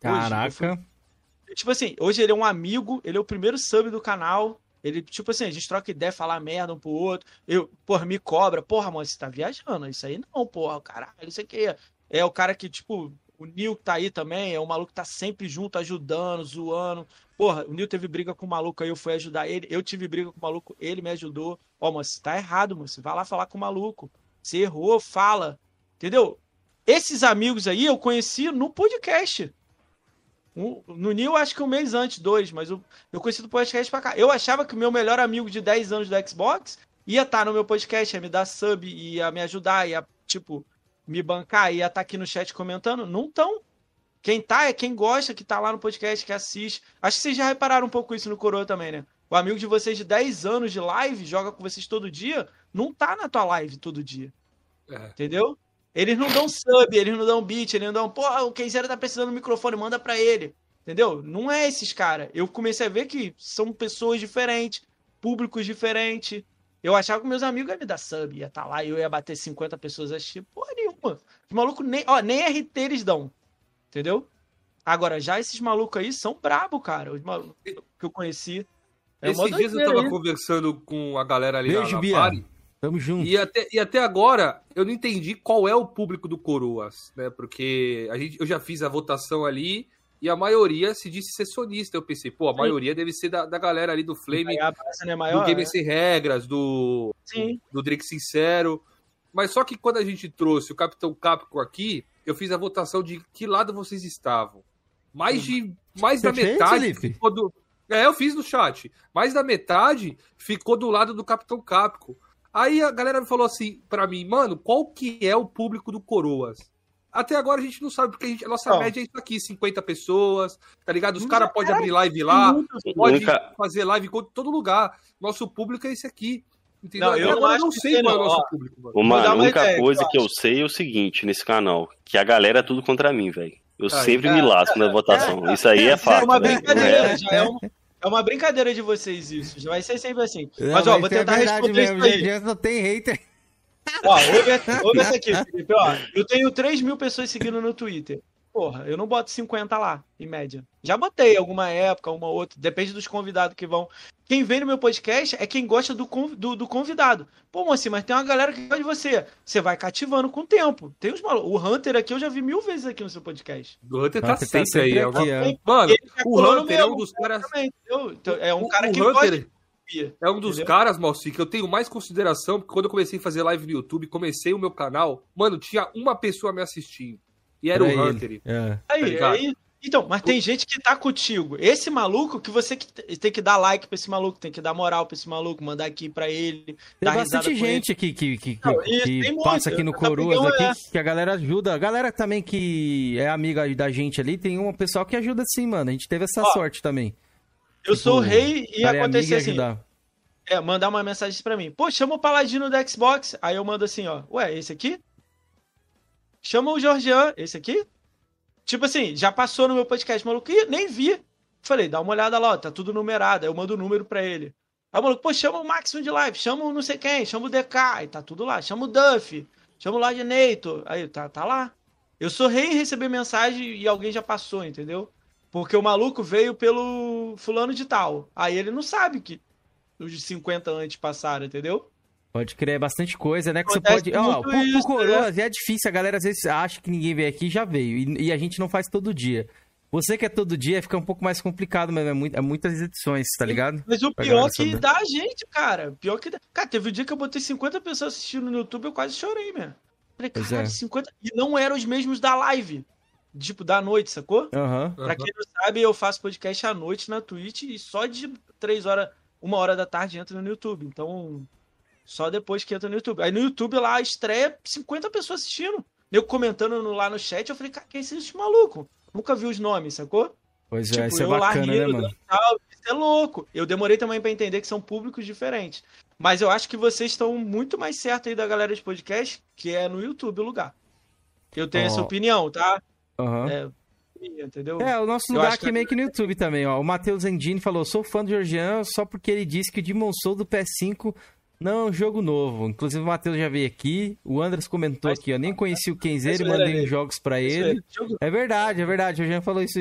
Caraca. Fui... Tipo assim, hoje ele é um amigo, ele é o primeiro sub do canal. Ele, tipo assim, a gente troca ideia, falar merda um pro outro. Eu, porra, me cobra. Porra, mano, você tá viajando. Isso aí não, porra, caralho, isso aqui é. É o cara que, tipo, o Nil que tá aí também, é um maluco que tá sempre junto, ajudando, zoando. Porra, o Nil teve briga com o maluco aí, eu fui ajudar ele. Eu tive briga com o maluco, ele me ajudou. Ó, oh, mas tá errado, mano. Você vai lá falar com o maluco. Você errou, fala. Entendeu? Esses amigos aí eu conheci no podcast. no Nil, acho que um mês antes, dois, mas eu, eu conheci do podcast pra cá. Eu achava que o meu melhor amigo de 10 anos do Xbox ia estar tá no meu podcast, ia me dar sub, ia me ajudar, ia, tipo, me bancar e ia estar tá aqui no chat comentando, não estão. Quem tá é quem gosta, que tá lá no podcast, que assiste. Acho que vocês já repararam um pouco isso no Coroa também, né? O amigo de vocês de 10 anos de live, joga com vocês todo dia, não tá na tua live todo dia. É. Entendeu? Eles não dão sub, eles não dão beat, eles não dão, pô, o Keizera tá precisando do microfone, manda pra ele. Entendeu? Não é esses cara. Eu comecei a ver que são pessoas diferentes, públicos diferentes, eu achava que meus amigos iam me dar sub, ia estar tá lá e eu ia bater 50 pessoas assistindo. Porra nenhuma. Os malucos nem, ó, nem RT eles dão. Entendeu? Agora, já esses malucos aí são brabo, cara. Os malucos que eu conheci. É Esses dias eu tava aí. conversando com a galera ali Beijo, na, na Bia. Party, Tamo junto. E até, e até agora, eu não entendi qual é o público do Coroas, né? Porque a gente, eu já fiz a votação ali e a maioria se disse ser sonista. Eu pensei, pô, a Sim. maioria deve ser da, da galera ali do Flame, é maior, do Game né? Sem Regras, do, Sim. do Drake Sincero. Mas só que quando a gente trouxe o Capitão Capcom aqui, eu fiz a votação de que lado vocês estavam. Mais de mais da metade ficou do... É, eu fiz no chat. Mais da metade ficou do lado do Capitão Capcom. Aí a galera falou assim para mim, mano, qual que é o público do Coroas? Até agora a gente não sabe, porque a, gente, a nossa média é isso aqui, 50 pessoas, tá ligado? Os caras podem abrir live lá, pode Nunca... fazer live em todo lugar. Nosso público é esse aqui. Entendeu? Não, eu agora não sei qual é o nosso público. Mano. Uma, a única ideia, coisa que eu sei é o seguinte nesse canal, que a galera é tudo contra mim, velho. Eu Aí, sempre é, me lasco na votação. É, isso aí é, é fato. É uma brincadeira, já é, um, é uma brincadeira de vocês isso. Já vai ser sempre assim. Mas, ó, vou tentar responder mesmo, isso aí. Não tem hater. Ó, ouve, ouve essa aqui, Felipe. Ó, eu tenho 3 mil pessoas seguindo no Twitter. Porra, eu não boto 50 lá, em média. Já botei alguma época, uma outra. Depende dos convidados que vão. Quem vem no meu podcast é quem gosta do, do, do convidado. Pô, mocinho, mas tem uma galera que gosta de você. Você vai cativando com o tempo. Tem os malucos. O Hunter aqui eu já vi mil vezes aqui no seu podcast. O Hunter tá, tá sempre aí. É aqui, é. Mano, o Hunter é um dos caras. Então, é um cara o, que o Hunter... gosta é um dos entendeu? caras, Malci, que eu tenho mais consideração, porque quando eu comecei a fazer live no YouTube, comecei o meu canal, mano, tinha uma pessoa me assistindo. E era, era o Hunter. É. Aí, tá aí, então, mas tem gente que tá contigo. Esse maluco que você tem que dar like pra esse maluco, tem que dar moral pra esse maluco, mandar aqui pra ele. Tem bastante gente aqui que, que, Não, que passa aqui no Coroas aqui, é. que a galera ajuda. A galera também que é amiga da gente ali, tem um pessoal que ajuda sim, mano. A gente teve essa Ó, sorte também. Eu tipo, sou o rei e acontecer assim. É, mandar uma mensagem pra mim. Pô, chama o Paladino do Xbox. Aí eu mando assim, ó. Ué, esse aqui? Chama o Georgian, esse aqui? Tipo assim, já passou no meu podcast, maluco. Ih, nem vi. Falei, dá uma olhada lá, ó, tá tudo numerado. Aí eu mando o número pra ele. Aí o maluco, pô, chama o Máximo de Live, chama o não sei quem, chama o DK, aí tá tudo lá. Chama o Duff, chama o Ladinator. Aí tá, tá lá. Eu sou rei em receber mensagem e alguém já passou, entendeu? Porque o maluco veio pelo fulano de tal. Aí ele não sabe que os 50 antes passaram, entendeu? Pode crer, é bastante coisa, né? Que Acontece você pode. Ó, por, isso, por coroas né? é difícil, a galera às vezes acha que ninguém veio aqui já veio. E, e, a gente não faz todo dia. Você que é todo dia fica um pouco mais complicado, mas é, muito, é muitas edições, tá ligado? Mas o pior que dá a gente, cara. Pior que dá. Cara, teve um dia que eu botei 50 pessoas assistindo no YouTube, eu quase chorei, mesmo. Falei, cara, é. 50. E não eram os mesmos da live. Tipo, da noite, sacou? Uhum. Pra quem não sabe, eu faço podcast à noite na Twitch e só de 3 horas, uma hora da tarde entra no YouTube. Então, só depois que entra no YouTube. Aí no YouTube lá estreia 50 pessoas assistindo. Eu comentando no, lá no chat, eu falei, cara, quem é esse maluco? Nunca vi os nomes, sacou? Pois é, tipo, isso é bacana, né, mano? Tal, isso é louco. Eu demorei também para entender que são públicos diferentes. Mas eu acho que vocês estão muito mais certo aí da galera de podcast, que é no YouTube o lugar. Eu tenho oh. essa opinião, tá? Uhum. É, entendeu? É, o nosso lugar aqui que... meio que no YouTube também, ó. O Matheus Endini falou: sou fã do Georgian só porque ele disse que o Demon Soul do PS5 não é um jogo novo. Inclusive o Matheus já veio aqui, o Andras comentou Mas, aqui, eu nem conheci o Kenzeiro mandei uns jogos para ele. É verdade, é verdade, o Jean falou isso.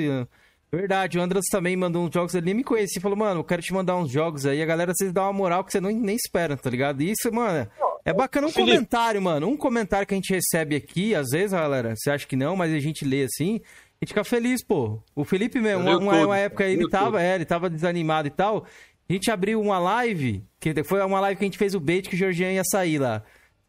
Verdade, o Andras também mandou uns jogos, ele nem me conhecia, falou, mano, eu quero te mandar uns jogos aí, a galera vocês dão uma moral que você não, nem espera, tá ligado? Isso, mano, é bacana um Felipe. comentário, mano, um comentário que a gente recebe aqui, às vezes, galera, você acha que não, mas a gente lê assim, a gente fica feliz, pô. O Felipe mesmo, uma, uma, uma, época ele tava, é, ele tava desanimado e tal, a gente abriu uma live, que foi uma live que a gente fez o bait que o Georgian ia sair lá.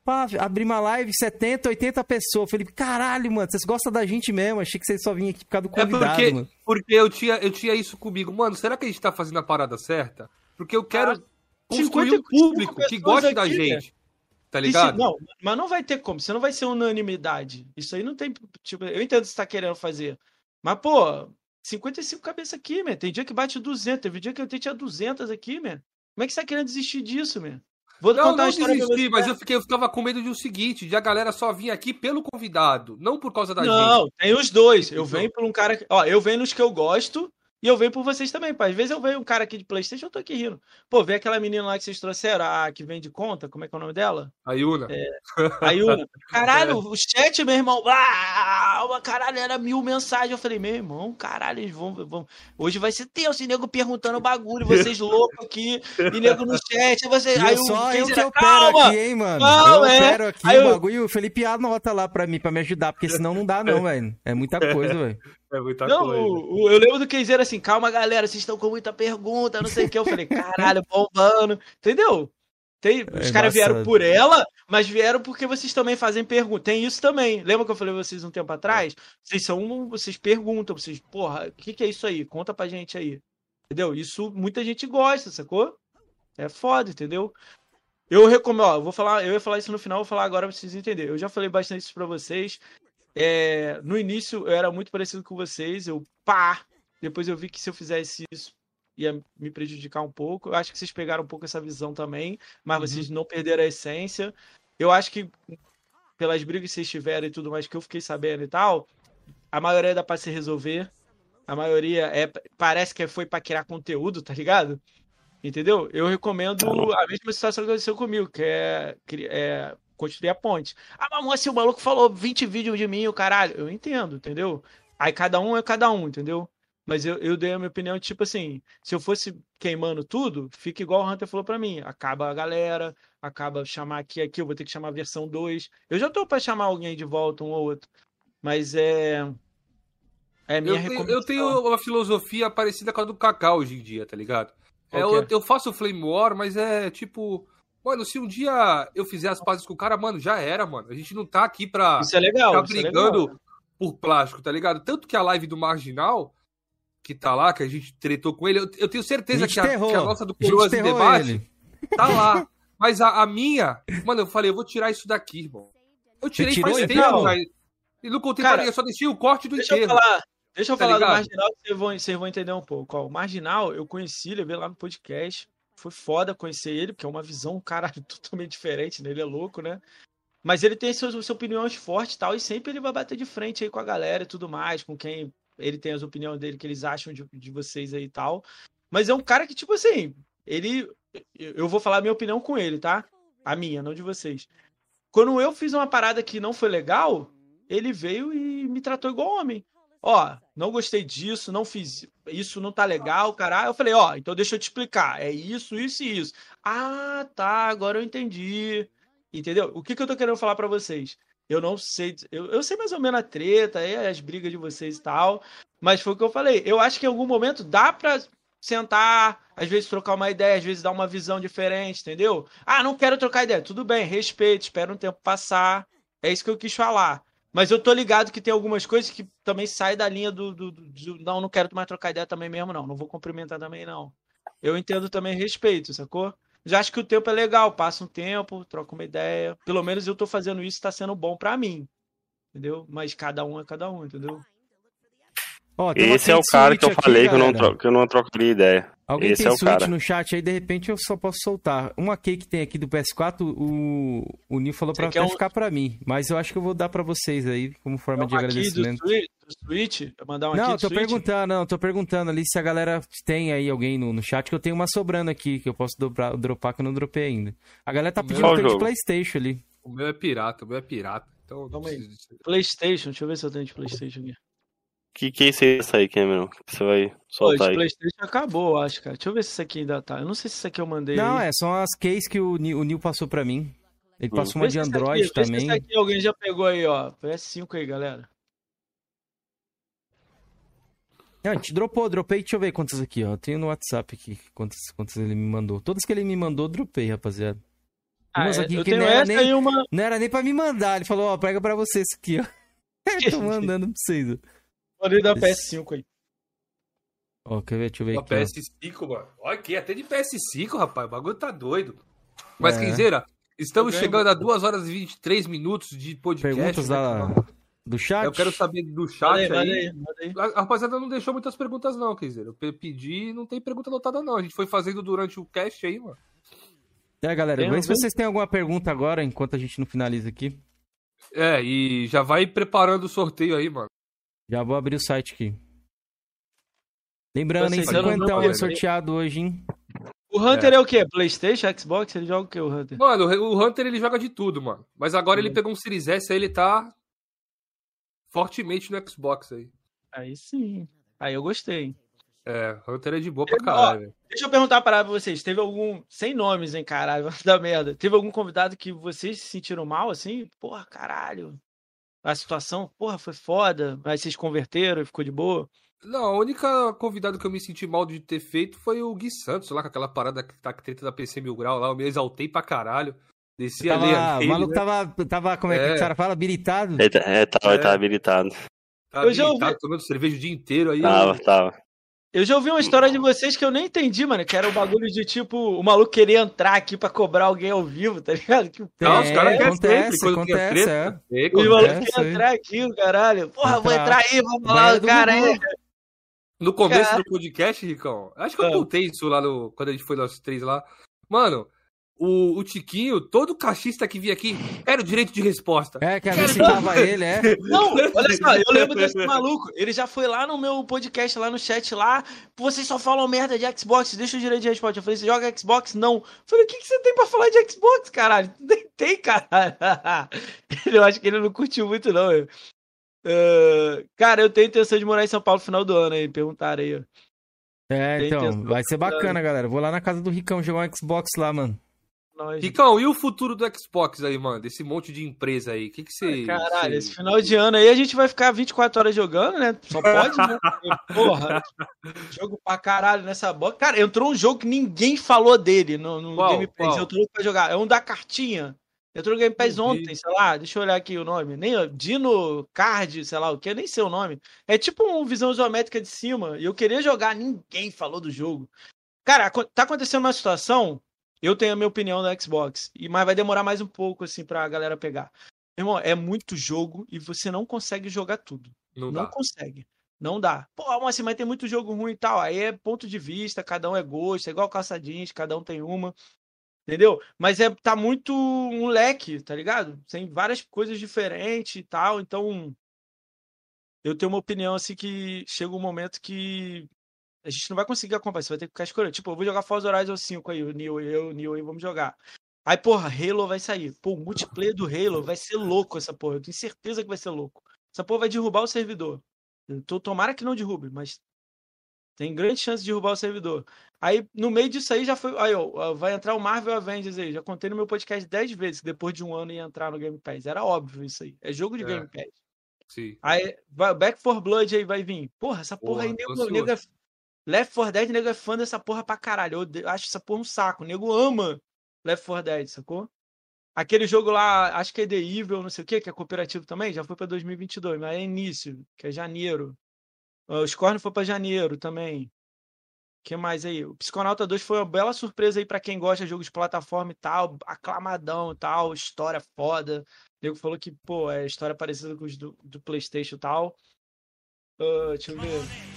Pá, abri uma live, 70, 80 pessoas. Falei, caralho, mano, vocês gostam da gente mesmo. Achei que vocês só vinham aqui por causa do convidado, é porque, mano. Porque eu tinha, eu tinha isso comigo. Mano, será que a gente tá fazendo a parada certa? Porque eu quero ah, construir um público que goste aqui, da gente. Tá ligado? não, mas não vai ter como. Você não vai ser unanimidade. Isso aí não tem. Tipo, eu entendo o que você tá querendo fazer. Mas, pô, 55 cabeças aqui, man. Tem dia que bate 200. Teve dia que eu tinha 200 aqui, man. Como é que você tá querendo desistir disso, man? Vou não, contar não desisti, mas eu, fiquei, eu ficava com medo de o seguinte, de a galera só vir aqui pelo convidado, não por causa da não, gente. Não, tem os dois. Eu venho por um cara... Ó, eu venho nos que eu gosto e eu venho por vocês também, pá. Às vezes eu vejo um cara aqui de Playstation, eu tô aqui rindo. Pô, vê aquela menina lá que vocês trouxeram, a que vem de conta, como é que é o nome dela? A Yuna. É, a Yuna. Caralho, é. o chat, meu irmão, ah, uma caralho, era mil mensagens. Eu falei, meu irmão, caralho, eles vão, vão... Hoje vai ser tenso, e nego perguntando bagulho, vocês loucos aqui, e nego no chat. Você... Aí só eu que opero calma, aqui, hein, mano. Calma, eu é. opero aqui aí o bagulho, o Felipe anota lá pra mim, pra me ajudar, porque senão não dá não, velho. É muita coisa, velho. É muita não, coisa. O, o, eu lembro do Kenzeiro assim, calma galera, vocês estão com muita pergunta, não sei o que. Eu falei, caralho, bombando. Entendeu? Tem, é os caras vieram por ela, mas vieram porque vocês também fazem pergunta. Tem isso também. Lembra que eu falei pra vocês um tempo atrás? Vocês são vocês perguntam, vocês, porra, o que, que é isso aí? Conta pra gente aí. Entendeu? Isso muita gente gosta, sacou? É foda, entendeu? Eu recomendo, ó, eu vou falar, eu ia falar isso no final, vou falar agora pra vocês entenderem. Eu já falei bastante isso pra vocês. É, no início eu era muito parecido com vocês, eu pá. Depois eu vi que se eu fizesse isso ia me prejudicar um pouco. Eu acho que vocês pegaram um pouco essa visão também, mas uhum. vocês não perderam a essência. Eu acho que pelas brigas que vocês tiveram e tudo mais que eu fiquei sabendo e tal, a maioria dá para se resolver. A maioria é parece que foi para criar conteúdo, tá ligado? Entendeu? Eu recomendo a mesma situação que aconteceu comigo, que é, é construir a ponte. Ah, mas assim, o maluco falou 20 vídeos de mim, o caralho. Eu entendo, entendeu? Aí cada um é cada um, entendeu? Mas eu, eu dei a minha opinião, tipo assim, se eu fosse queimando tudo, fica igual o Hunter falou para mim. Acaba a galera, acaba chamar aqui aqui, eu vou ter que chamar a versão 2. Eu já tô para chamar alguém de volta, um ou outro. Mas é. É minha eu, tenho, eu tenho uma filosofia parecida com a do Cacau hoje em dia, tá ligado? É, eu, eu faço Flame War, mas é tipo. Mano, se um dia eu fizer as pazes com o cara, mano, já era, mano. A gente não tá aqui pra isso é legal, ficar é brigando é por plástico, tá ligado? Tanto que a live do Marginal, que tá lá, que a gente tretou com ele, eu, eu tenho certeza a que, a, que, a, nossa do Coroas de Debate ele. tá lá. Mas a, a, minha, mano, eu falei, eu vou tirar isso daqui, irmão. Eu tirei faz tempo, já. E não contei Cara, eu só deixei o corte do deixa enterro. Eu falar, deixa eu tá falar ligado? do Marginal, vocês vão, vocês vão entender um pouco. Ó, o Marginal, eu conheci, levei lá no podcast. Foi foda conhecer ele, porque é uma visão, caralho, totalmente diferente, né? Ele é louco, né? Mas ele tem suas, suas opiniões fortes e tal, e sempre ele vai bater de frente aí com a galera e tudo mais, com quem ele tem as opiniões dele que eles acham de, de vocês aí e tal. Mas é um cara que, tipo assim, ele. Eu vou falar a minha opinião com ele, tá? A minha, não de vocês. Quando eu fiz uma parada que não foi legal, ele veio e me tratou igual homem. Ó, não gostei disso, não fiz isso, não tá legal, caralho. Eu falei, ó, então deixa eu te explicar. É isso, isso e isso. Ah, tá, agora eu entendi. Entendeu? O que, que eu tô querendo falar para vocês? Eu não sei, eu, eu sei mais ou menos a treta, as brigas de vocês e tal, mas foi o que eu falei. Eu acho que em algum momento dá pra sentar, às vezes trocar uma ideia, às vezes dar uma visão diferente, entendeu? Ah, não quero trocar ideia. Tudo bem, respeito, espera um tempo passar. É isso que eu quis falar. Mas eu tô ligado que tem algumas coisas que também saem da linha do, do, do, do, Não, não quero mais trocar ideia também mesmo, não. Não vou cumprimentar também, não. Eu entendo também respeito, sacou? Já acho que o tempo é legal. Passa um tempo, troca uma ideia. Pelo menos eu tô fazendo isso, tá sendo bom para mim. Entendeu? Mas cada um é cada um, entendeu? Oh, Esse é o cara que eu falei que eu, não troco, que eu não trocaria ideia. Alguém Esse tem é Switch cara. no chat aí, de repente eu só posso soltar. Uma key que tem aqui do PS4, o, o Nil falou pra até um... ficar pra mim. Mas eu acho que eu vou dar pra vocês aí, como forma é de agradecimento. Do Switch? Do Switch? Mandar um não, tô Switch? perguntando, não, tô perguntando ali se a galera tem aí alguém no, no chat, que eu tenho uma sobrando aqui, que eu posso dropar, dropar que eu não dropei ainda. A galera tá pedindo de Playstation ali. O meu é pirata, o meu é pirata. Então, Calma aí. Playstation, deixa eu ver se eu tenho de Playstation aqui. Que que é isso aí, Cameron? Que você vai soltar Pô, aí? Playstation acabou, acho, cara. Deixa eu ver se isso aqui ainda tá. Eu não sei se isso aqui eu mandei. Não, aí. é, são as keys que o Nil, o Nil passou pra mim. Ele hum. passou uma de Android aqui, também. Esse aqui alguém já pegou aí, ó. PS5 aí, galera. Não, a gente dropou, dropei, deixa eu ver quantas aqui, ó. Tenho no WhatsApp aqui quantas, quantas ele me mandou. Todas que ele me mandou, dropei, rapaziada. Ah, Umas aqui que não era, nem, uma... não era nem pra me mandar. Ele falou, ó, pega pra vocês aqui, ó. Tô mandando pra vocês, ó. Mandei da PS5 aí. Ó, quer ver? Deixa eu ver aqui. PS5, mano. Olha aqui, até de PS5, rapaz. O bagulho tá doido. Mas, é. Kenzeira, estamos chegando a 2 horas e 23 minutos de podcast. Perguntas né, da... do chat? Eu quero saber do chat aí. aí. A rapaziada não deixou muitas perguntas, não, Kenzeira. Eu pedi e não tem pergunta anotada, não. A gente foi fazendo durante o cast aí, mano. É, galera, vê se vocês têm alguma pergunta agora, enquanto a gente não finaliza aqui. É, e já vai preparando o sorteio aí, mano. Já vou abrir o site aqui. Lembrando, hein, 50 é sorteado hoje, hein? O Hunter é. é. o quê? Playstation, Xbox? Ele joga o quê, o Hunter? Mano, o Hunter ele joga de tudo, mano. Mas agora ele pegou um Series S, aí ele tá fortemente no Xbox aí. Aí sim. Aí eu gostei. É, Hunter é de boa pra caralho. Ó, deixa eu perguntar uma parada pra vocês. Teve algum. Sem nomes, hein, caralho, da merda. Teve algum convidado que vocês se sentiram mal, assim? Porra, caralho a situação, porra, foi foda, mas vocês converteram e ficou de boa? Não, a única convidado que eu me senti mal de ter feito foi o Gui Santos, lá com aquela parada que tá treta da PC Mil Grau lá, eu me exaltei pra caralho. Desci tava, ali. O maluco né? tava, tava, como é, que é. a senhora fala? Habilitado? É, é, tava, é. tava habilitado. Tava eu já ouvi... tomando cerveja o dia inteiro aí. Tava, eu... tava. Eu já ouvi uma história de vocês que eu nem entendi, mano. Que era o bagulho de tipo, o maluco querer entrar aqui pra cobrar alguém ao vivo, tá ligado? Que, não, é, os caras querem sempre, quando acontece, treta. É. Os malucos querem entrar aqui, o caralho. Porra, vou entrar aí, vou falar do cara aí. No começo cara... do podcast, Ricão, acho que eu ah. contei isso lá no, quando a gente foi nós três lá. Mano, o, o Tiquinho, todo cachista que vinha aqui, era o direito de resposta. É, que a gente citava ele, é. Não, olha só, eu lembro desse maluco. Ele já foi lá no meu podcast, lá no chat lá. Vocês só falam merda de Xbox, deixa o direito de resposta. Eu falei, você joga Xbox? Não. Eu falei, o que, que você tem pra falar de Xbox, caralho? Nem tem, caralho. eu acho que ele não curtiu muito, não. Uh, cara, eu tenho intenção de morar em São Paulo no final do ano aí. Perguntaram aí, ó. É, então, vai ser bacana, galera. Vou lá na casa do Ricão jogar um Xbox lá, mano. Nós... Ricão, e o futuro do Xbox aí, mano? Desse monte de empresa aí? O que, que você. Caralho, esse final de ano aí a gente vai ficar 24 horas jogando, né? Só pode, né? Porra, jogo pra caralho nessa bola. Cara, entrou um jogo que ninguém falou dele no, no qual, Game Pass. Qual? Eu tô louco pra jogar. É um da cartinha. Entrou no Game Pass ontem, sei lá, deixa eu olhar aqui o nome. Nem Dino Card, sei lá o que, nem sei o nome. É tipo uma visão isométrica de cima. E eu queria jogar, ninguém falou do jogo. Cara, tá acontecendo uma situação eu tenho a minha opinião da Xbox, mas vai demorar mais um pouco assim pra galera pegar. Irmão, é muito jogo e você não consegue jogar tudo. Não, não consegue. Não dá. Pô, assim, mas tem muito jogo ruim e tal. Aí é ponto de vista, cada um é gosto, é igual caçadinhos, cada um tem uma. Entendeu? Mas é tá muito um leque, tá ligado? Tem várias coisas diferentes e tal. Então, eu tenho uma opinião assim que chega um momento que a gente não vai conseguir acompanhar, você vai ter que ficar escolhendo. Tipo, eu vou jogar Forza Horizon 5 aí, o Neo e eu, o Neo aí, vamos jogar. Aí, porra, Halo vai sair. Pô, o multiplayer do Halo vai ser louco essa porra. Eu tenho certeza que vai ser louco. Essa porra vai derrubar o servidor. Tô, tomara que não derrube, mas tem grande chance de derrubar o servidor. Aí, no meio disso aí, já foi. Aí, ó, vai entrar o Marvel Avengers aí. Já contei no meu podcast 10 vezes que depois de um ano ia entrar no Game Pass. Era óbvio isso aí. É jogo de é. Game Pass. Sim. Aí, Back for Blood aí vai vir. Porra, essa porra, porra aí, nego, nego é, Left 4 Dead, nego é fã dessa porra pra caralho. Eu acho essa porra um saco. O nego ama Left 4 Dead, sacou? Aquele jogo lá, acho que é The Evil, não sei o que, que é cooperativo também, já foi pra 2022, mas é início, que é janeiro. O Scorn foi pra janeiro também. que mais aí? O Psiconauta 2 foi uma bela surpresa aí para quem gosta de jogos de plataforma e tal, aclamadão e tal, história foda. O nego falou que, pô, é história parecida com os do, do PlayStation e tal. Uh, deixa eu ver.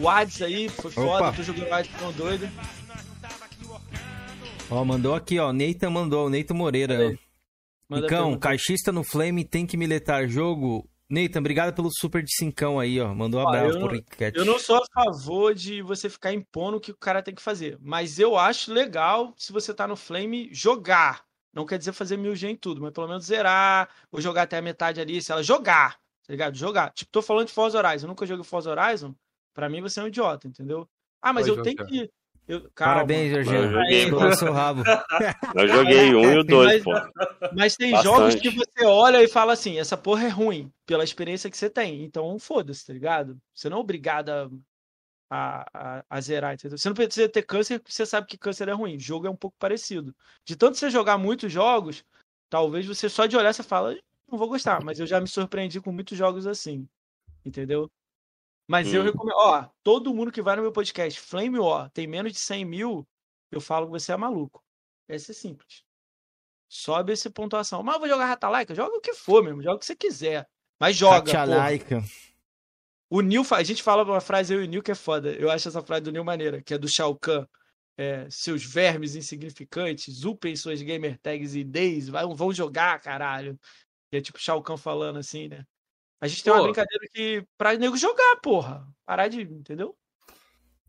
O Hades aí, foi foda, Opa. tô jogando Hades tão doido. Ó, mandou aqui, ó. Neita mandou, Neita Moreira. Nicão, caixista no Flame tem que miletar jogo. Neita, obrigado pelo super de cincão aí, ó. Mandou um abraço ah, pro Riquete. Eu não sou a favor de você ficar impondo o que o cara tem que fazer. Mas eu acho legal, se você tá no Flame, jogar. Não quer dizer fazer mil G em tudo, mas pelo menos zerar, ou jogar até a metade ali, se ela jogar, tá ligado? Jogar. Tipo, tô falando de Forza Horizon. Eu nunca joguei Forza Horizon. Pra mim, você é um idiota, entendeu? Ah, mas Vai eu jogar. tenho que. Eu, calma, Parabéns, Jorginho. Eu joguei, seu rabo. Eu joguei um e o dois, pô. Mas tem Bastante. jogos que você olha e fala assim, essa porra é ruim, pela experiência que você tem. Então, foda-se, tá ligado? Você não é obrigado a, a, a, zerar, entendeu? Você não precisa ter câncer porque você sabe que câncer é ruim. O jogo é um pouco parecido. De tanto você jogar muitos jogos, talvez você só de olhar você fala, não vou gostar, mas eu já me surpreendi com muitos jogos assim. Entendeu? Mas hum. eu recomendo, ó, todo mundo que vai no meu podcast, Flame War, tem menos de 100 mil, eu falo que você é maluco. Esse é simples. Sobe essa pontuação. Mas eu vou jogar Ratalaika? Joga o que for mesmo, joga o que você quiser. Mas joga. Ratalaika. O Neil, a gente fala uma frase, eu e o Neil, que é foda. Eu acho essa frase do Neil maneira, que é do Shao Kahn. É, seus vermes insignificantes, upem suas gamer tags e days, vão jogar, caralho. E é tipo Shao Kahn falando assim, né? A gente tem Pô. uma brincadeira que pra nego jogar, porra. Parar de. Entendeu?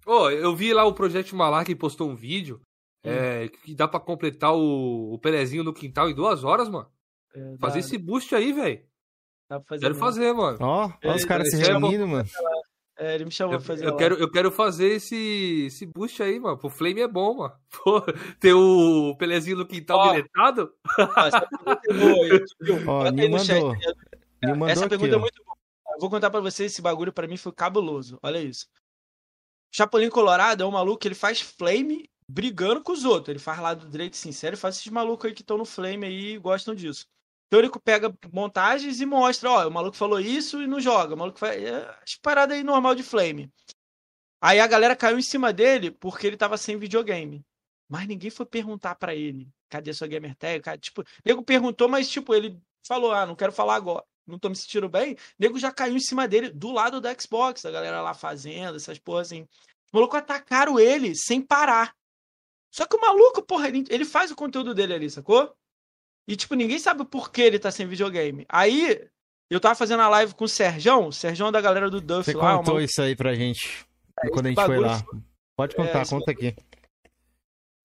Ô, eu vi lá o Projeto Malar que postou um vídeo hum. é, que dá pra completar o, o Pelezinho no quintal em duas horas, mano. É, fazer esse boost aí, velho. Quero mesmo. fazer, mano. Ó, ó os caras se reunindo, mano. É, ele me chamou eu, pra fazer. Eu quero, eu quero fazer esse, esse boost aí, mano. O Flame é bom, mano. Pô, ter o Pelezinho no quintal ó, biletado. Ó, ó, me mandou. Essa pergunta é aqui, é muito boa. Eu vou contar para você esse bagulho para mim foi cabuloso. Olha isso. Chapolin Colorado é um maluco que ele faz flame brigando com os outros. Ele faz lá do direito sincero e faz esses malucos aí que estão no flame aí e gostam disso. Então ele pega montagens e mostra, ó, o maluco falou isso e não joga. O maluco faz é, as paradas aí normal de flame. Aí a galera caiu em cima dele porque ele tava sem videogame. Mas ninguém foi perguntar para ele, cadê sua gamer tag? Tipo, o nego perguntou, mas tipo, ele falou, ah, não quero falar agora não tô me sentindo bem, o nego já caiu em cima dele, do lado do Xbox, a galera lá fazendo, essas porras assim. Os malucos atacaram ele sem parar. Só que o maluco, porra, ele, ele faz o conteúdo dele ali, sacou? E, tipo, ninguém sabe por que ele tá sem videogame. Aí, eu tava fazendo a live com o Serjão, o Serjão é da galera do Duff Você lá. Você contou uma... isso aí pra gente, é, quando a gente foi lá. Pode contar, é, conta aqui.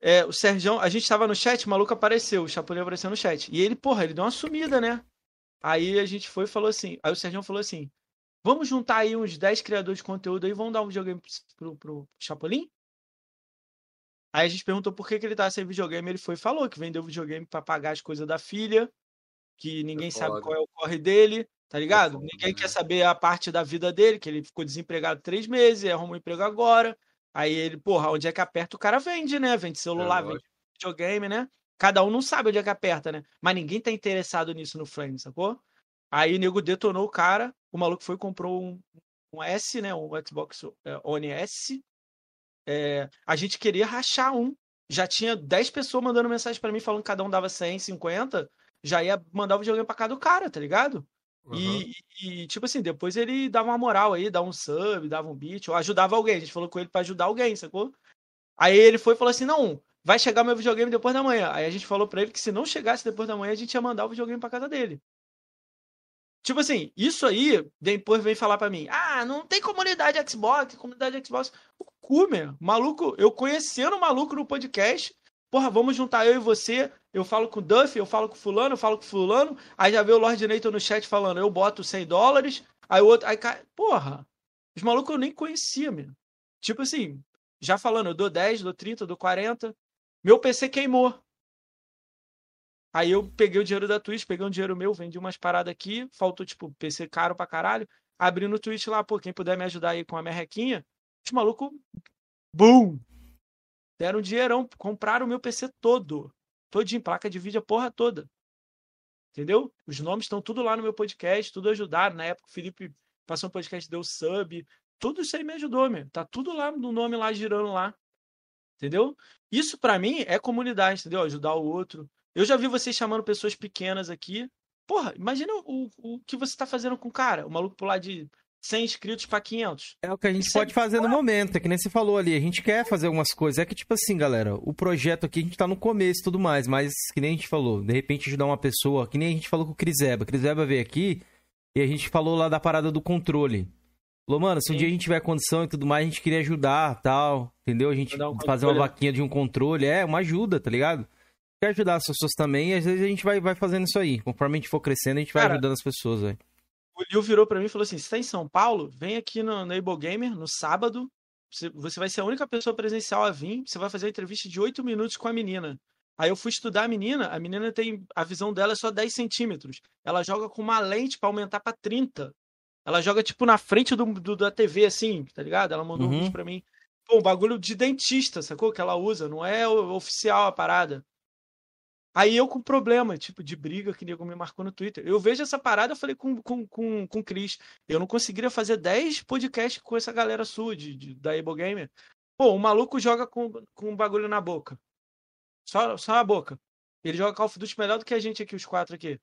É, o Serjão, a gente tava no chat, o maluco apareceu, o Chapolin apareceu no chat. E ele, porra, ele deu uma sumida, né? Aí a gente foi e falou assim. Aí o Sérgio falou assim: vamos juntar aí uns 10 criadores de conteúdo aí, vamos dar um videogame pro, pro, Chapolin? Aí a gente perguntou por que, que ele tava sem videogame. Ele foi e falou que vendeu videogame para pagar as coisas da filha, que ninguém é sabe qual é o corre dele, tá ligado? É ninguém quer saber a parte da vida dele, que ele ficou desempregado três meses, arrumou um emprego agora. Aí ele, porra, onde é que aperta o cara vende, né? Vende celular, é, vende videogame, né? Cada um não sabe onde é que aperta, né? Mas ninguém tá interessado nisso no Flame, sacou? Aí o nego detonou o cara, o maluco foi e comprou um, um S, né? Um Xbox é, One S. É, a gente queria rachar um. Já tinha 10 pessoas mandando mensagem para mim falando que cada um dava 100, 50. Já ia mandar o videogame pra cada do cara, tá ligado? Uhum. E, e, tipo assim, depois ele dava uma moral aí, dava um sub, dava um beat, ou ajudava alguém. A gente falou com ele para ajudar alguém, sacou? Aí ele foi e falou assim: não, vai chegar meu videogame depois da manhã. Aí a gente falou para ele que se não chegasse depois da manhã, a gente ia mandar o videogame para casa dele. Tipo assim, isso aí, depois vem falar para mim, ah, não tem comunidade Xbox, comunidade Xbox. O cu, meu. Maluco, eu conhecendo o maluco no podcast, Porra, vamos juntar eu e você. Eu falo com o Duff, eu falo com fulano, eu falo com fulano. Aí já vê o Lord Nathan no chat falando, eu boto 100 dólares. Aí o outro, aí cai. Porra, os malucos eu nem conhecia, meu. Tipo assim, já falando, eu dou 10, dou 30, dou 40. Meu PC queimou. Aí eu peguei o dinheiro da Twitch, peguei um dinheiro meu, vendi umas paradas aqui, faltou, tipo, PC caro pra caralho. Abri no Twitch lá, pô, quem puder me ajudar aí com a merrequinha. Os malucos, boom! Deram um dinheirão, compraram o meu PC todo. Todinho, placa de vídeo, a porra toda. Entendeu? Os nomes estão tudo lá no meu podcast, tudo ajudaram. Na época o Felipe passou um podcast, deu sub. Tudo isso aí me ajudou, meu. Tá tudo lá no nome lá, girando lá. Entendeu? Isso para mim é comunidade, entendeu? Ajudar o outro. Eu já vi vocês chamando pessoas pequenas aqui. Porra, imagina o, o que você tá fazendo com o cara. O maluco pular de 100 inscritos para 500. É o que a gente Isso pode é fazer no momento, é que nem você falou ali. A gente quer fazer algumas coisas. É que, tipo assim, galera, o projeto aqui a gente tá no começo e tudo mais, mas que nem a gente falou, de repente ajudar uma pessoa, que nem a gente falou com o Criseba. Criseba veio aqui e a gente falou lá da parada do controle. Falou, mano, se um Sim. dia a gente tiver condição e tudo mais, a gente queria ajudar tal, entendeu? A gente um fazer uma vaquinha de um controle, é, uma ajuda, tá ligado? Quer ajudar as pessoas também, e às vezes a gente vai, vai fazendo isso aí. Conforme a gente for crescendo, a gente vai Cara, ajudando as pessoas, velho. O Liu virou para mim e falou assim: você tá em São Paulo? Vem aqui no, no Able Gamer no sábado. Você, você vai ser a única pessoa presencial a vir. Você vai fazer uma entrevista de 8 minutos com a menina. Aí eu fui estudar a menina, a menina tem. A visão dela é só 10 centímetros. Ela joga com uma lente para aumentar para 30. Ela joga, tipo, na frente do, do, da TV, assim, tá ligado? Ela mandou uhum. um vídeo pra mim. Pô, um bagulho de dentista, sacou? Que ela usa, não é oficial a parada. Aí eu com problema, tipo, de briga que nego me marcou no Twitter. Eu vejo essa parada, eu falei com, com, com, com o Chris. Eu não conseguiria fazer 10 podcasts com essa galera sua de, de, da Able Gamer. Pô, o maluco joga com, com um bagulho na boca. Só, só na boca. Ele joga Call of Duty melhor do que a gente aqui, os quatro aqui.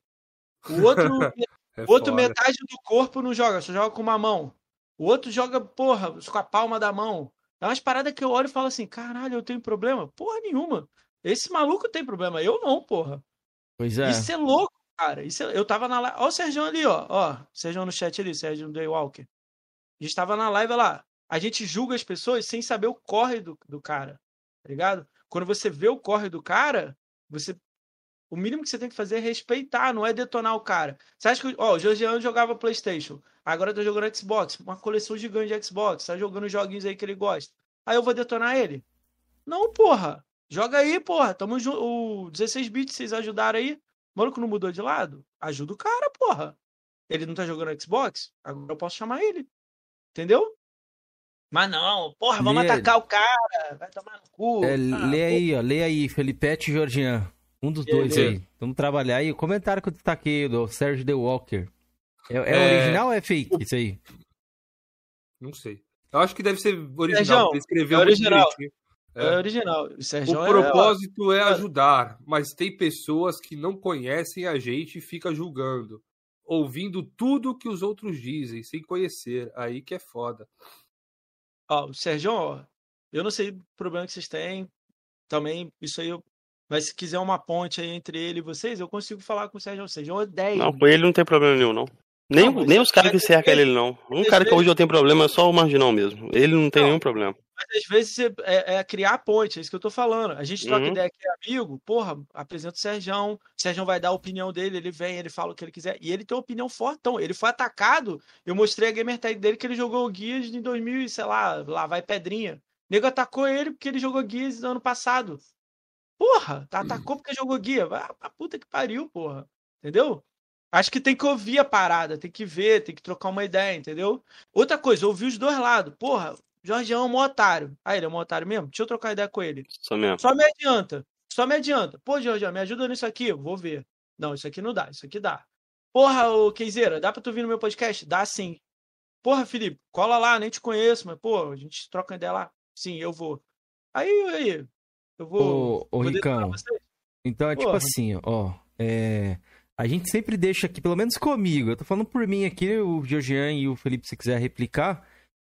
O outro, é outro metade do corpo não joga, só joga com uma mão. O outro joga, porra, com a palma da mão. É umas paradas que eu olho e falo assim, caralho, eu tenho problema? Porra nenhuma. Esse maluco tem problema, eu não, porra. Pois é. Isso é louco, cara. Isso é... Eu tava na live. Ó, o Sérgio ali, ó. Ó, Sérgio no chat ali, Sérgio Daywalker. A gente tava na live lá. A gente julga as pessoas sem saber o corre do, do cara. Tá ligado? Quando você vê o corre do cara, você. O mínimo que você tem que fazer é respeitar, não é detonar o cara. Você acha que. Ó, o Georgiano jogava PlayStation. Agora tá jogando Xbox. Uma coleção gigante de Xbox. Tá jogando joguinhos aí que ele gosta. Aí eu vou detonar ele? Não, porra. Joga aí, porra. Tamo junto. O 16 bits, vocês ajudaram aí. O maluco não mudou de lado? Ajuda o cara, porra. Ele não tá jogando Xbox? Agora eu posso chamar ele. Entendeu? Mas não, porra, vamos lê... atacar o cara. Vai tomar no cu. É, ah, lê aí, ó. Lê aí, Felipete e Georgian. Um dos dois aí. Vamos trabalhar aí. O comentário que eu destaquei do Sérgio The Walker. É, é, é... original ou é fake isso aí? Não sei. Eu acho que deve ser original. Ele escreveu é original. É, é original. O, Sérgio o é propósito é... é ajudar, mas tem pessoas que não conhecem a gente e fica julgando, ouvindo tudo que os outros dizem, sem conhecer. Aí que é foda. Ó, o Sérgio, ó, eu não sei o problema que vocês têm. Também, isso aí, mas se quiser uma ponte aí entre ele e vocês, eu consigo falar com o Sérgio. O Sérgio odeia. Não, com ele não tem problema nenhum, não. Nem, não, nem os caras que cercam ele, não. Um cara que hoje eu tenho problema é só o Marginal mesmo. Ele não tem não, nenhum problema. Mas às vezes é, é, criar ponte, é isso que eu tô falando. A gente troca uhum. ideia aqui, amigo, porra, apresenta o Serjão, o Serjão vai dar a opinião dele, ele vem, ele fala o que ele quiser. E ele tem uma opinião fortão. Ele foi atacado, eu mostrei a gamer tag dele que ele jogou o Guias em 2000, sei lá, lá vai Pedrinha. O nego atacou ele porque ele jogou Guias no ano passado. Porra, tá, atacou porque jogou Guia. Vai a puta que pariu, porra. Entendeu? Acho que tem que ouvir a parada, tem que ver, tem que trocar uma ideia, entendeu? Outra coisa, ouvir os dois lados. Porra, Jorgeão é um otário. Ah, ele é um otário mesmo? Deixa eu trocar ideia com ele. Só mesmo. Só me adianta. Só me adianta. Pô, Jorgeão, me ajuda nisso aqui. Vou ver. Não, isso aqui não dá. Isso aqui dá. Porra, ô Keizeira, dá pra tu vir no meu podcast? Dá sim. Porra, Felipe, cola lá, nem te conheço, mas, pô, a gente troca ideia lá. Sim, eu vou. Aí, aí, eu vou. Ô, ô Ricão. Então é tipo Porra. tipo assim, ó. É... A gente sempre deixa aqui, pelo menos comigo, eu tô falando por mim aqui, o Georgian e o Felipe, se quiser replicar,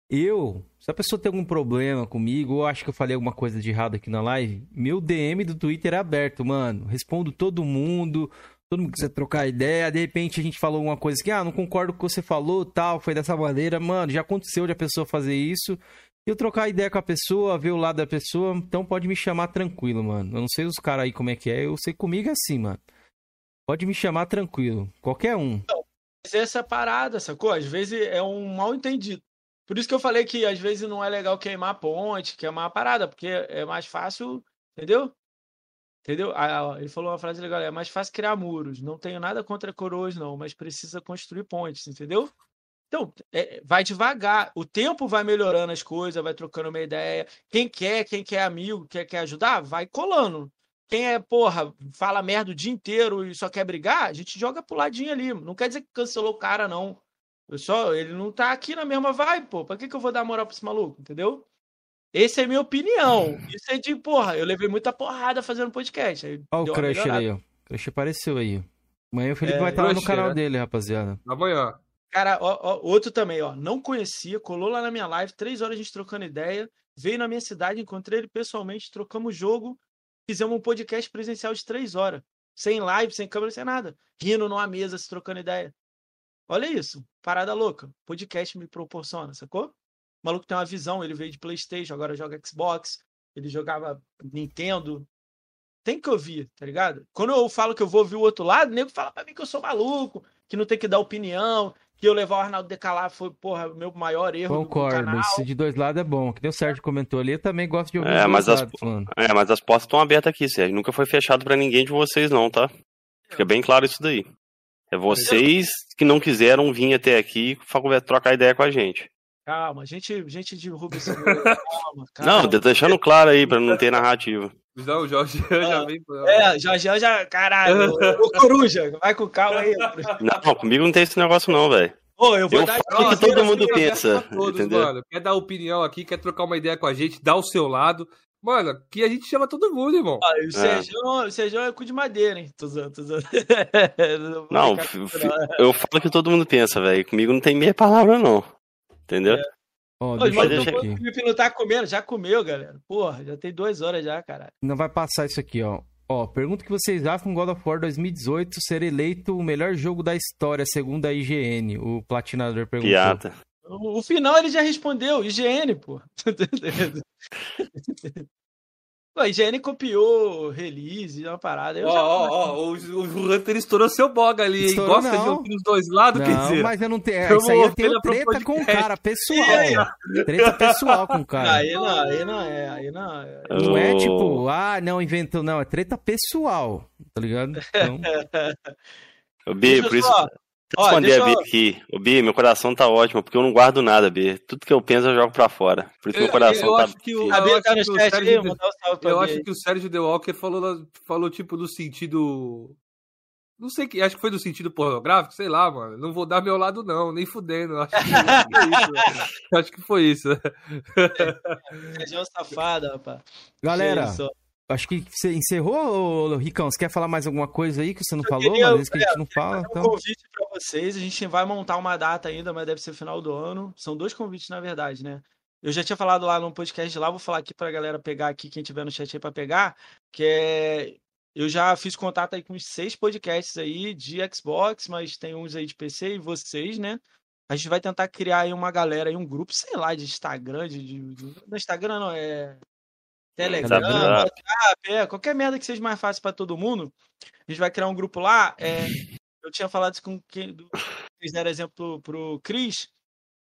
eu, se a pessoa tem algum problema comigo, ou acha que eu falei alguma coisa de errado aqui na live, meu DM do Twitter é aberto, mano. Respondo todo mundo, todo mundo quiser trocar ideia. De repente a gente falou alguma coisa que, ah, não concordo com o que você falou, tal, foi dessa maneira. Mano, já aconteceu de a pessoa fazer isso. Eu trocar ideia com a pessoa, ver o lado da pessoa, então pode me chamar tranquilo, mano. Eu não sei os caras aí como é que é, eu sei comigo é assim, mano. Pode me chamar tranquilo, qualquer um. Não, mas essa parada, sacou? Às vezes é um mal entendido. Por isso que eu falei que às vezes não é legal queimar a ponte, queimar a parada, porque é mais fácil, entendeu? Entendeu? Ah, ele falou uma frase legal, é mais fácil criar muros. Não tenho nada contra coroas, não, mas precisa construir pontes, entendeu? Então, é, vai devagar. O tempo vai melhorando as coisas, vai trocando uma ideia. Quem quer, quem quer amigo, quer, quer ajudar, vai colando. Quem é, porra, fala merda o dia inteiro e só quer brigar, a gente joga pro ladinho ali. Não quer dizer que cancelou o cara, não. Eu só, ele não tá aqui na mesma vibe, pô. Pra que, que eu vou dar moral pra esse maluco, entendeu? Essa é a minha opinião. Isso é de, porra, eu levei muita porrada fazendo podcast. Olha o Crush aí, ó. O Crush apareceu aí. Amanhã o Felipe é, vai estar lá no canal é. dele, rapaziada. Amanhã. Cara, ó, ó, outro também, ó. Não conhecia, colou lá na minha live, três horas a gente trocando ideia. Veio na minha cidade, encontrei ele pessoalmente, trocamos jogo, fizemos um podcast presencial de três horas. Sem live, sem câmera, sem nada. Rindo numa mesa, se trocando ideia. Olha isso, parada louca. Podcast me proporciona, sacou? O maluco tem uma visão, ele veio de Playstation, agora joga Xbox, ele jogava Nintendo. Tem que ouvir, tá ligado? Quando eu falo que eu vou ouvir o outro lado, o nego fala pra mim que eu sou maluco, que não tem que dar opinião, que eu levar o Arnaldo Decalar foi, porra, o meu maior erro Concordo, do esse de dois lados é bom. Que nem o Sérgio comentou ali, eu também gosto de ouvir é, mas as, lados, É, mas as portas estão abertas aqui, Sérgio. Nunca foi fechado para ninguém de vocês, não, tá? Fica bem claro isso daí. É vocês que não quiseram vir até aqui trocar ideia com a gente. Calma, gente, gente de Rubens. calma, calma. Não, deixando claro aí, pra não ter narrativa. Não, o Jorge já vem. É, Jorge já. Caralho, o Coruja, vai com calma aí. Não, comigo não tem esse negócio, não, velho. Eu vou eu dar falo que todo mundo pensa. Todos, entendeu? Mano, quer dar opinião aqui, quer trocar uma ideia com a gente, dá o seu lado. Mano, que a gente chama todo mundo, irmão. Ah, o Sérgio é. Sérgio é cu de madeira, hein? Tô usando, tô usando. não, eu falo que todo mundo pensa, velho. Comigo não tem meia palavra, não. Entendeu? É. Oh, Ô, mas deixa... o Felipe não tá comendo, já comeu, galera. Porra, já tem duas horas já, caralho. Não vai passar isso aqui, ó. Ó, pergunta que vocês acham com God of War 2018 ser eleito o melhor jogo da história, segundo a IGN. O Platinador perguntou. Piata. O, o final ele já respondeu, IGN, pô. A IGN copiou release, uma parada. Ó, ó, ó, o, o Hunter estourou seu boga ali, hein? Gosta não. de ouvir dos dois lados, não, quer dizer. mas eu não tenho. Eu isso aí eu tenho treta com o cara, pessoal. treta pessoal com o cara. Aí não, aí não é, aí não é. Não é tipo, ah, não, inventou, não, é treta pessoal, tá ligado? Então... O B, por isso, responder a B aqui. O B, meu coração tá ótimo, porque eu não guardo nada, B. Tudo que eu penso eu jogo pra fora. Por isso eu, meu coração eu tá. Acho que o, eu, acho que, o Sérgio, eu acho que o Sérgio The Walker falou, falou tipo do sentido. Não sei que, acho que foi do sentido pornográfico, sei lá, mano. Não vou dar meu lado, não, nem fudendo. Acho que foi isso. acho que foi isso. É um safado, rapaz. Galera, Acho que você encerrou, Ricão. Você quer falar mais alguma coisa aí que você não eu falou? Queria, mas que a gente não fala. Um então... convite para vocês. A gente vai montar uma data ainda, mas deve ser final do ano. São dois convites, na verdade, né? Eu já tinha falado lá no podcast lá, vou falar aqui para a galera pegar aqui, quem tiver no chat aí para pegar, que é eu já fiz contato aí com uns seis podcasts aí de Xbox, mas tem uns aí de PC e vocês, né? A gente vai tentar criar aí uma galera aí, um grupo, sei lá, de Instagram, de, de, no Instagram não, é Telegram, WhatsApp, é, qualquer merda que seja mais fácil para todo mundo. A gente vai criar um grupo lá. É, eu tinha falado isso com quem fizeram exemplo pro Cris,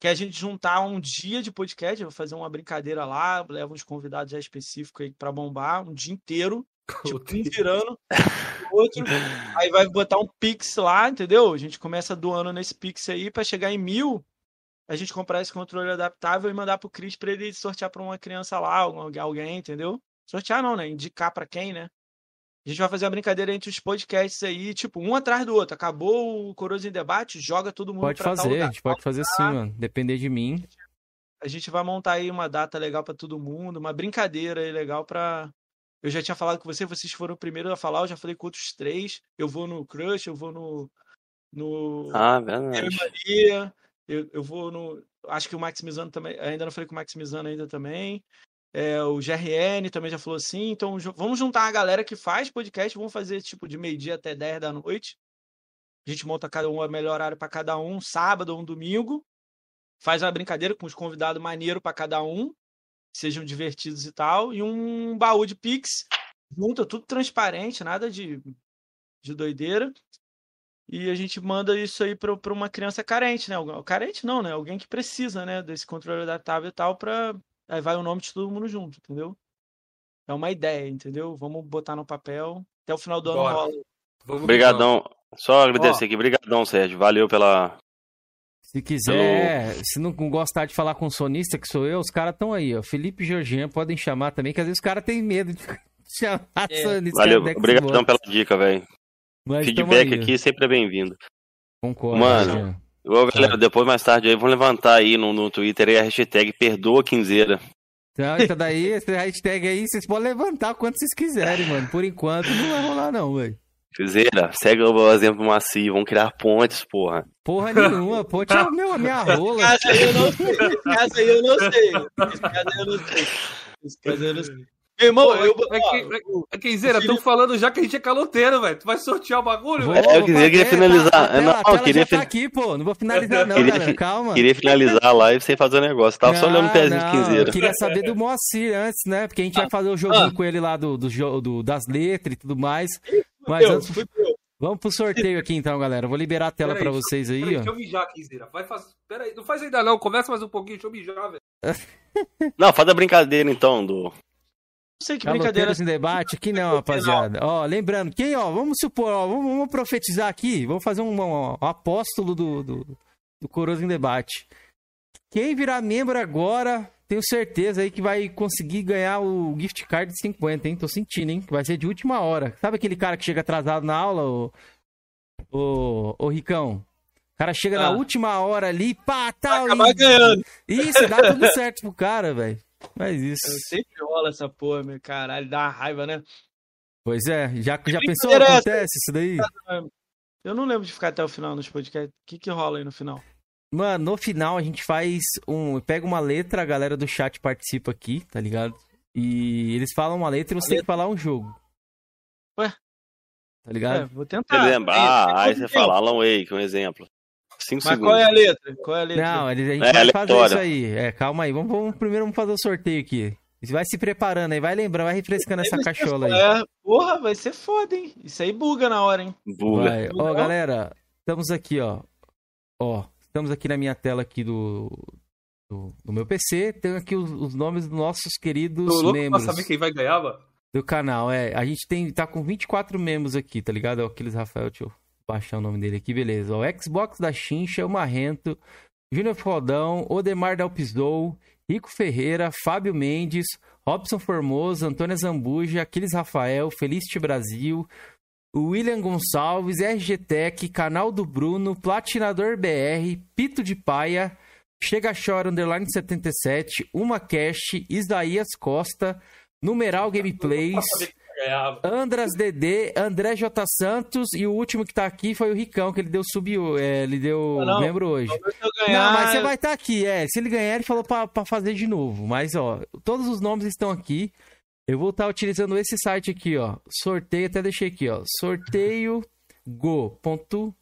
que é a gente juntar um dia de podcast, vou fazer uma brincadeira lá, leva uns convidados já específicos aí para bombar, um dia inteiro, tipo, um virando outro. Aí vai botar um Pix lá, entendeu? A gente começa doando nesse Pix aí para chegar em mil a gente comprar esse controle adaptável e mandar pro Cris para ele sortear para uma criança lá, alguém, entendeu? Sortear não, né? Indicar para quem, né? A gente vai fazer uma brincadeira entre os podcasts aí, tipo, um atrás do outro. Acabou o Coroas em Debate, joga todo mundo Pode fazer, a gente pode fazer sim, mano. Depender de mim. A gente vai montar aí uma data legal para todo mundo, uma brincadeira aí legal para Eu já tinha falado com você, vocês foram o primeiro a falar, eu já falei com outros três. Eu vou no Crush, eu vou no. No. Ah, verdade. Maria, eu, eu vou no. Acho que o Maximizano também. Ainda não falei com o Maximizano ainda também. É, o GRN também já falou assim. Então, vamos juntar a galera que faz podcast. Vamos fazer tipo de meio-dia até 10 da noite. A gente monta cada um o melhor horário para cada um, sábado ou um domingo. Faz uma brincadeira com os convidados maneiro para cada um. sejam divertidos e tal, e um baú de Pix, junta tudo transparente, nada de, de doideira. E a gente manda isso aí para uma criança carente, né? Carente não, né? Alguém que precisa, né? Desse controle adaptável e tal, para aí vai o nome de todo mundo junto, entendeu? É uma ideia, entendeu? Vamos botar no papel. Até o final do Bora. ano rola. Obrigadão. Só agradecer Ó, aqui. Obrigadão, Sérgio. Valeu pela, se quiser, se não gostar de falar com o sonista, que sou eu, os caras estão aí, ó. Felipe e Georgian podem chamar também, que às vezes os caras têm medo de chamar é. sonista. Valeu, obrigadão pela dica, velho. Feedback aqui sempre é bem-vindo. Concordo. Mano, eu, galera, depois mais tarde aí, vamos levantar aí no, no Twitter aí a hashtag perdoa quinzeira. Então, então daí, esse hashtag aí, vocês podem levantar quanto vocês quiserem, mano. Por enquanto, não vai rolar não, velho. Fizeira, segue o exemplo macio, vão criar pontes, porra. Porra nenhuma, ponte é meu, a minha rola. Esse caso aí eu não sei, esse caso aí eu não sei. Esse caso aí eu não sei. Esse caso aí eu não sei. Meu irmão, eu. É Quinzeira, estão falando já que a gente é caloteiro, velho. Tu vai sortear o bagulho, velho? É, eu queria, queria finalizar. não, a eu queria. Tá aqui, pô. Não vou finalizar, não, queria, galera. Calma. Queria finalizar a live sem fazer o negócio. Tava não, só olhando o pezinho de Quinzeira. Eu queria saber do Moacir antes, né? Porque a gente vai fazer o joguinho ah. com ele lá do, do, do, das letras e tudo mais. Mas antes. Vamos pro sorteio aqui então, galera. Vou liberar a tela para vocês aí, peraí, ó. Deixa eu mijar aqui, Zira. Vai faz... Pera aí, não faz ainda não. Começa mais um pouquinho, deixa eu mijar, velho. não, faz a brincadeira então, do... Não sei que brincadeira. em debate aqui não, rapaziada. Ó, lembrando, quem, ó, vamos supor, ó, vamos, vamos profetizar aqui, vamos fazer um, um, um apóstolo do, do, do Coroso em debate. Quem virar membro agora tenho certeza aí que vai conseguir ganhar o gift card de 50, hein? Tô sentindo, hein? Que vai ser de última hora. Sabe aquele cara que chega atrasado na aula, o, o, o Ricão? O cara chega ah. na última hora ali, pá, tal. Vai e... ganhando. Isso, dá tudo certo pro cara, velho. Mas isso. Eu sempre rola essa porra, meu caralho, dá uma raiva, né? Pois é, já, já pensou que acontece isso daí? Eu não lembro de ficar até o final nos podcasts. O que que rola aí no final? Mano, no final a gente faz um. Pega uma letra, a galera do chat participa aqui, tá ligado? E eles falam uma letra e você tem que falar um jogo. Ué? Tá ligado? É, vou tentar. Lembra? Ah, aí você fala Alan Wake, um exemplo. Cinco Mas segundos. qual é a letra? Qual é a letra? Não, a gente é, vai fazer isso aí. É, calma aí. Vamos, vamos, primeiro vamos fazer o sorteio aqui. Vai se preparando aí, vai lembrando, vai refrescando essa cachola aí. É, porra, vai ser foda, hein? Isso aí buga na hora, hein? Buga. Ó, galera, estamos aqui, ó. Ó, Estamos aqui na minha tela aqui do, do, do meu PC. Tem aqui os, os, nomes dos nossos queridos Tô louco membros. Pra saber quem vai ganhar, mano. Do canal, é. A gente tem, tá com 24 membros aqui, tá ligado? É o Aquiles Rafael, deixa eu baixar o nome dele aqui, beleza. O Xbox da Chincha, o Marrento, Júnior Fodão, Odemar Dalpizou, Rico Ferreira, Fábio Mendes, Robson Formoso, Antônia Zambuja, Aquiles Rafael, Felicity Brasil, William Gonçalves, RG Tech, Canal do Bruno, Platinador BR, Pito de Paia, Chega Chora Underline 77, Uma Cash, Isaías Costa, Numeral Gameplays, Andras DD, André J. Santos e o último que tá aqui foi o Ricão, que ele deu sub, é, ele deu não, membro hoje. Ganhar... Não, mas você vai estar tá aqui, é. Se ele ganhar, ele falou pra, pra fazer de novo. Mas, ó, todos os nomes estão aqui. Eu vou estar utilizando esse site aqui, ó. Sorteio, até deixei aqui, ó. Sorteio go.com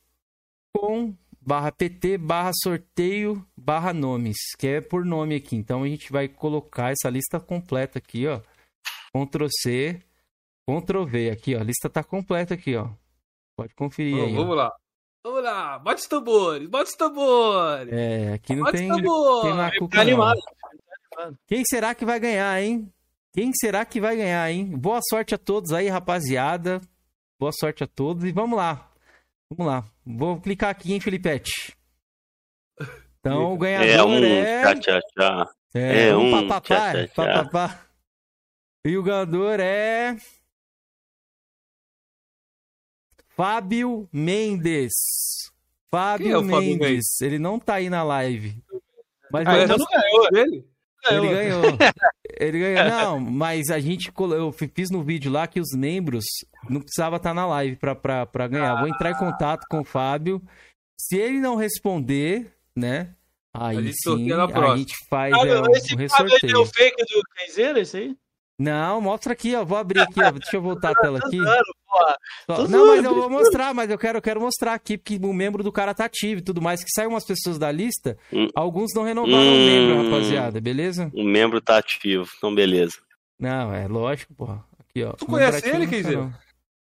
barra pt barra sorteio barra nomes, que é por nome aqui. Então a gente vai colocar essa lista completa aqui, ó. Ctrl C, Ctrl V aqui, ó. A lista tá completa aqui, ó. Pode conferir Bom, aí. Vamos ó. lá. Vamos lá, bate os tambores, bate os tambores. É, aqui não tem, tem macuca, tá animado. Quem será que vai ganhar, hein? Quem será que vai ganhar, hein? Boa sorte a todos aí, rapaziada. Boa sorte a todos e vamos lá. Vamos lá. Vou clicar aqui em Filipete. Então, o ganhador é... Um, é... Tchá, tchá, tchá. É, é um, papapá, tchá, tchá, papapá. E o ganhador é... Fábio Mendes. Fábio, é Mendes. Fábio Mendes. Ele não tá aí na live. Mas ah, então não ganhou. Ele? Ele ganhou. Ele ganhou. Não, mas a gente. Eu fiz no vídeo lá que os membros não precisava estar na live pra, pra, pra ganhar. Vou entrar em contato com o Fábio. Se ele não responder, né? Aí a sim, a gente faz ah, é, esse um ressorteio. Esse é o fake do Kenzeira, esse aí? Não, mostra aqui, ó. Vou abrir aqui, ó. Deixa eu voltar a tela aqui. Só- Não, mas eu vou mostrar, mas eu quero, eu quero mostrar aqui, porque o membro do cara tá ativo e tudo mais. Que saiu umas pessoas da lista, Hum. alguns não renovaram o Hum. membro, rapaziada, beleza? O membro tá ativo, então beleza. Não, é lógico, porra. Aqui, ó. Tu conhece ele, Kenzeiro? tá,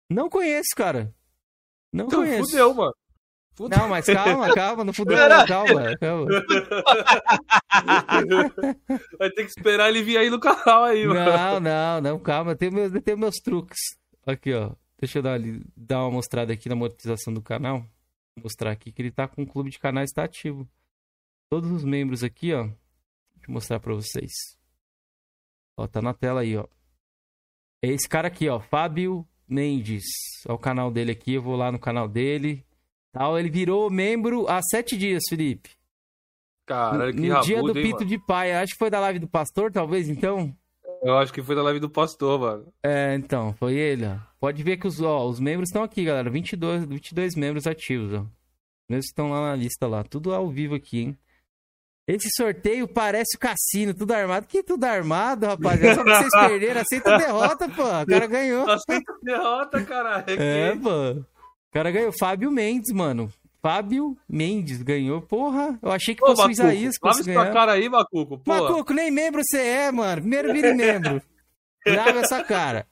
não. Não conheço, cara. Não Então, conheço. fudeu, mano. Não, mas calma, calma, não fudeu, Caralho. não, calma, calma. Vai ter que esperar ele vir aí no canal aí, mano. Não, não, não, calma, tenho meus, eu tenho meus truques. Aqui, ó. Deixa eu dar, dar uma mostrada aqui na monetização do canal. Vou mostrar aqui que ele tá com o clube de canais tá ativo. Todos os membros aqui, ó. Deixa eu mostrar pra vocês. Ó, tá na tela aí, ó. É esse cara aqui, ó, Fábio Mendes. É o canal dele aqui, eu vou lá no canal dele. Tal, ele virou membro há sete dias, Felipe. Caralho, que no dia do rabudo, hein, Pito mano. de Pai. Acho que foi da live do pastor, talvez, então. Eu acho que foi da live do pastor, mano. É, então, foi ele, ó. Pode ver que os, ó, os membros estão aqui, galera. 22, 22 membros ativos, ó. Os membros estão lá na lista lá. Tudo ao vivo aqui, hein? Esse sorteio parece o cassino, tudo armado. Que tudo armado, rapaziada? Só pra vocês perderem, aceita a derrota, pô. O cara ganhou. Aceita a derrota, caralho. É, pô. O cara ganhou. Fábio Mendes, mano. Fábio Mendes ganhou. Porra, eu achei que Ô, fosse o Macuco, Isaías que fosse ganhar. cara aí, Macuco. Pô, Macuco, nem membro você é, mano. Primeiro vire membro. Grava essa cara.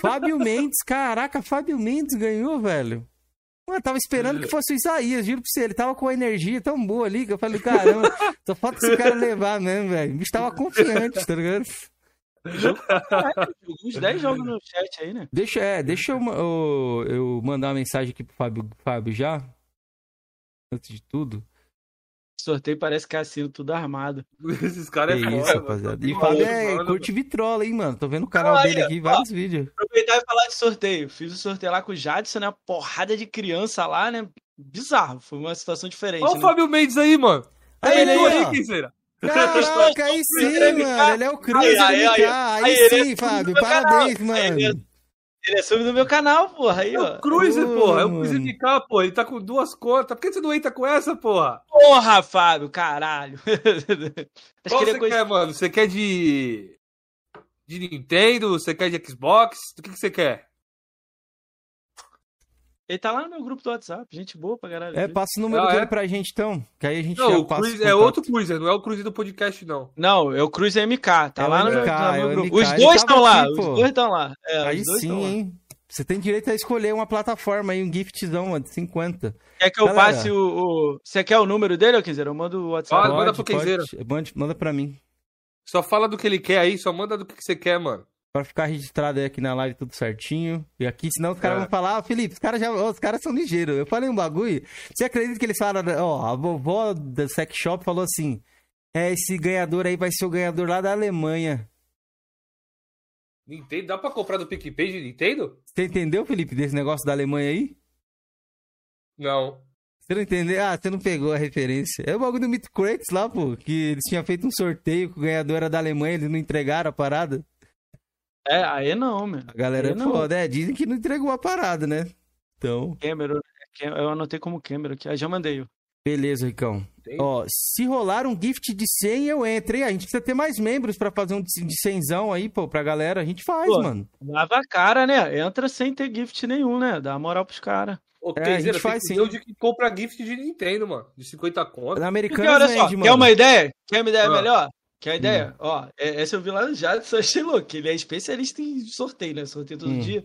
Fábio Mendes, caraca, Fábio Mendes ganhou, velho. Mano, eu tava esperando que fosse o Isaías, juro pra você. Ele tava com a energia tão boa ali que eu falei, caramba, só falta esse cara levar mesmo, velho. O bicho tava confiante, tá ligado? Jogou uns 10 jogos no chat aí, né? Deixa, é, deixa eu, eu, eu mandar uma mensagem aqui pro Fábio, Fábio já. Antes de tudo. Sorteio parece cassino, tudo armado. Esses caras Que é isso, foda, rapaziada. E. Fábio é, Mano, curte vitrola, hein, mano. Tô vendo o canal Olha, dele aqui, vários vídeos. Aproveitar e falar de sorteio. Fiz o sorteio lá com o Jadson, né? Uma porrada de criança lá, né? Bizarro. Foi uma situação diferente. Olha o né? Fábio Mendes aí, mano. Aí, Ele aí, aí. Kenzeira. Caraca, aí sim, mano. Ele é o Cruz Aí, aí, aí, Aí, é sim, sub Fábio. Parabéns, mano. ele Ele é sub do meu canal, porra. Aí, É o Cruiser, Ô, porra. É o mano. Cruiser MK, pô. Ele tá com duas contas. Por que você não entra com essa, porra? Porra, Fábio, caralho. Qual que ele você é coisa... quer, mano? Você quer de. De Nintendo? Você quer de Xbox? O que, que você quer? Ele tá lá no meu grupo do WhatsApp. Gente boa pra caralho. É, passa o número Ah, é? dele pra gente, então. Que aí a gente Não, já o passa Cruiser o é outro Cruiser, não é o Cruiser do podcast, não. Não, é o Cruz MK. Tá É lá no meu, MK, tá no meu é o grupo. MK. Os dois estão lá. aqui, os dois estão lá. É, Aí os dois sim, hein? Você tem direito a escolher uma plataforma aí, um giftzão, mano, de 50. Quer que eu Galera. passe o, o- Você quer o número dele, ô Quinzeiro? Eu mando o WhatsApp. Pode, manda pro. Mande, manda pra mim. Só fala do que ele quer aí, só manda do que que você quer, mano. Pra ficar registrado aí aqui na live tudo certinho. E aqui, senão os caras É. vão falar, ah, Felipe, os caras já. os caras são ligeiros. Eu falei um bagulho. Você acredita que eles falaram, ó, a vovó da Sex Shop falou assim: É, esse ganhador aí vai ser o ganhador lá da Alemanha. Nintendo, dá pra comprar do PicPay de Nintendo? Você entendeu, Felipe, desse negócio da Alemanha aí? Não. Você não entendeu? Ah, você não pegou a referência. É o bagulho do Meet Crates lá, pô. Que eles tinham feito um sorteio que o ganhador era da Alemanha, eles não entregaram a parada. É, aí não, meu. A galera é Aí não. foda, é. Dizem que não entregou a parada, né? Então, Cameron. Eu anotei como Cameron aqui. Aí já mandei. beleza, Ricão. Tem? Ó, se rolar um gift de 100, eu entro. Aí, a gente precisa ter mais membros pra fazer um de de 100zão aí, pô, pra galera. A gente faz, Pô. mano. Lava a cara, né? Entra sem ter gift nenhum, né? Dá moral pros caras. Ô, É, a gente faz sim. onde que compra gift de Nintendo, mano. De 50 conto. Na Porque Americana olha só, vende, quer mano. uma ideia? Quer uma ideia Ah. melhor? Quer a ideia? Ó, é- essa eu vi lá no Jadson, achei louco. Ele é especialista em sorteio, né? Sorteio todo Hum. dia.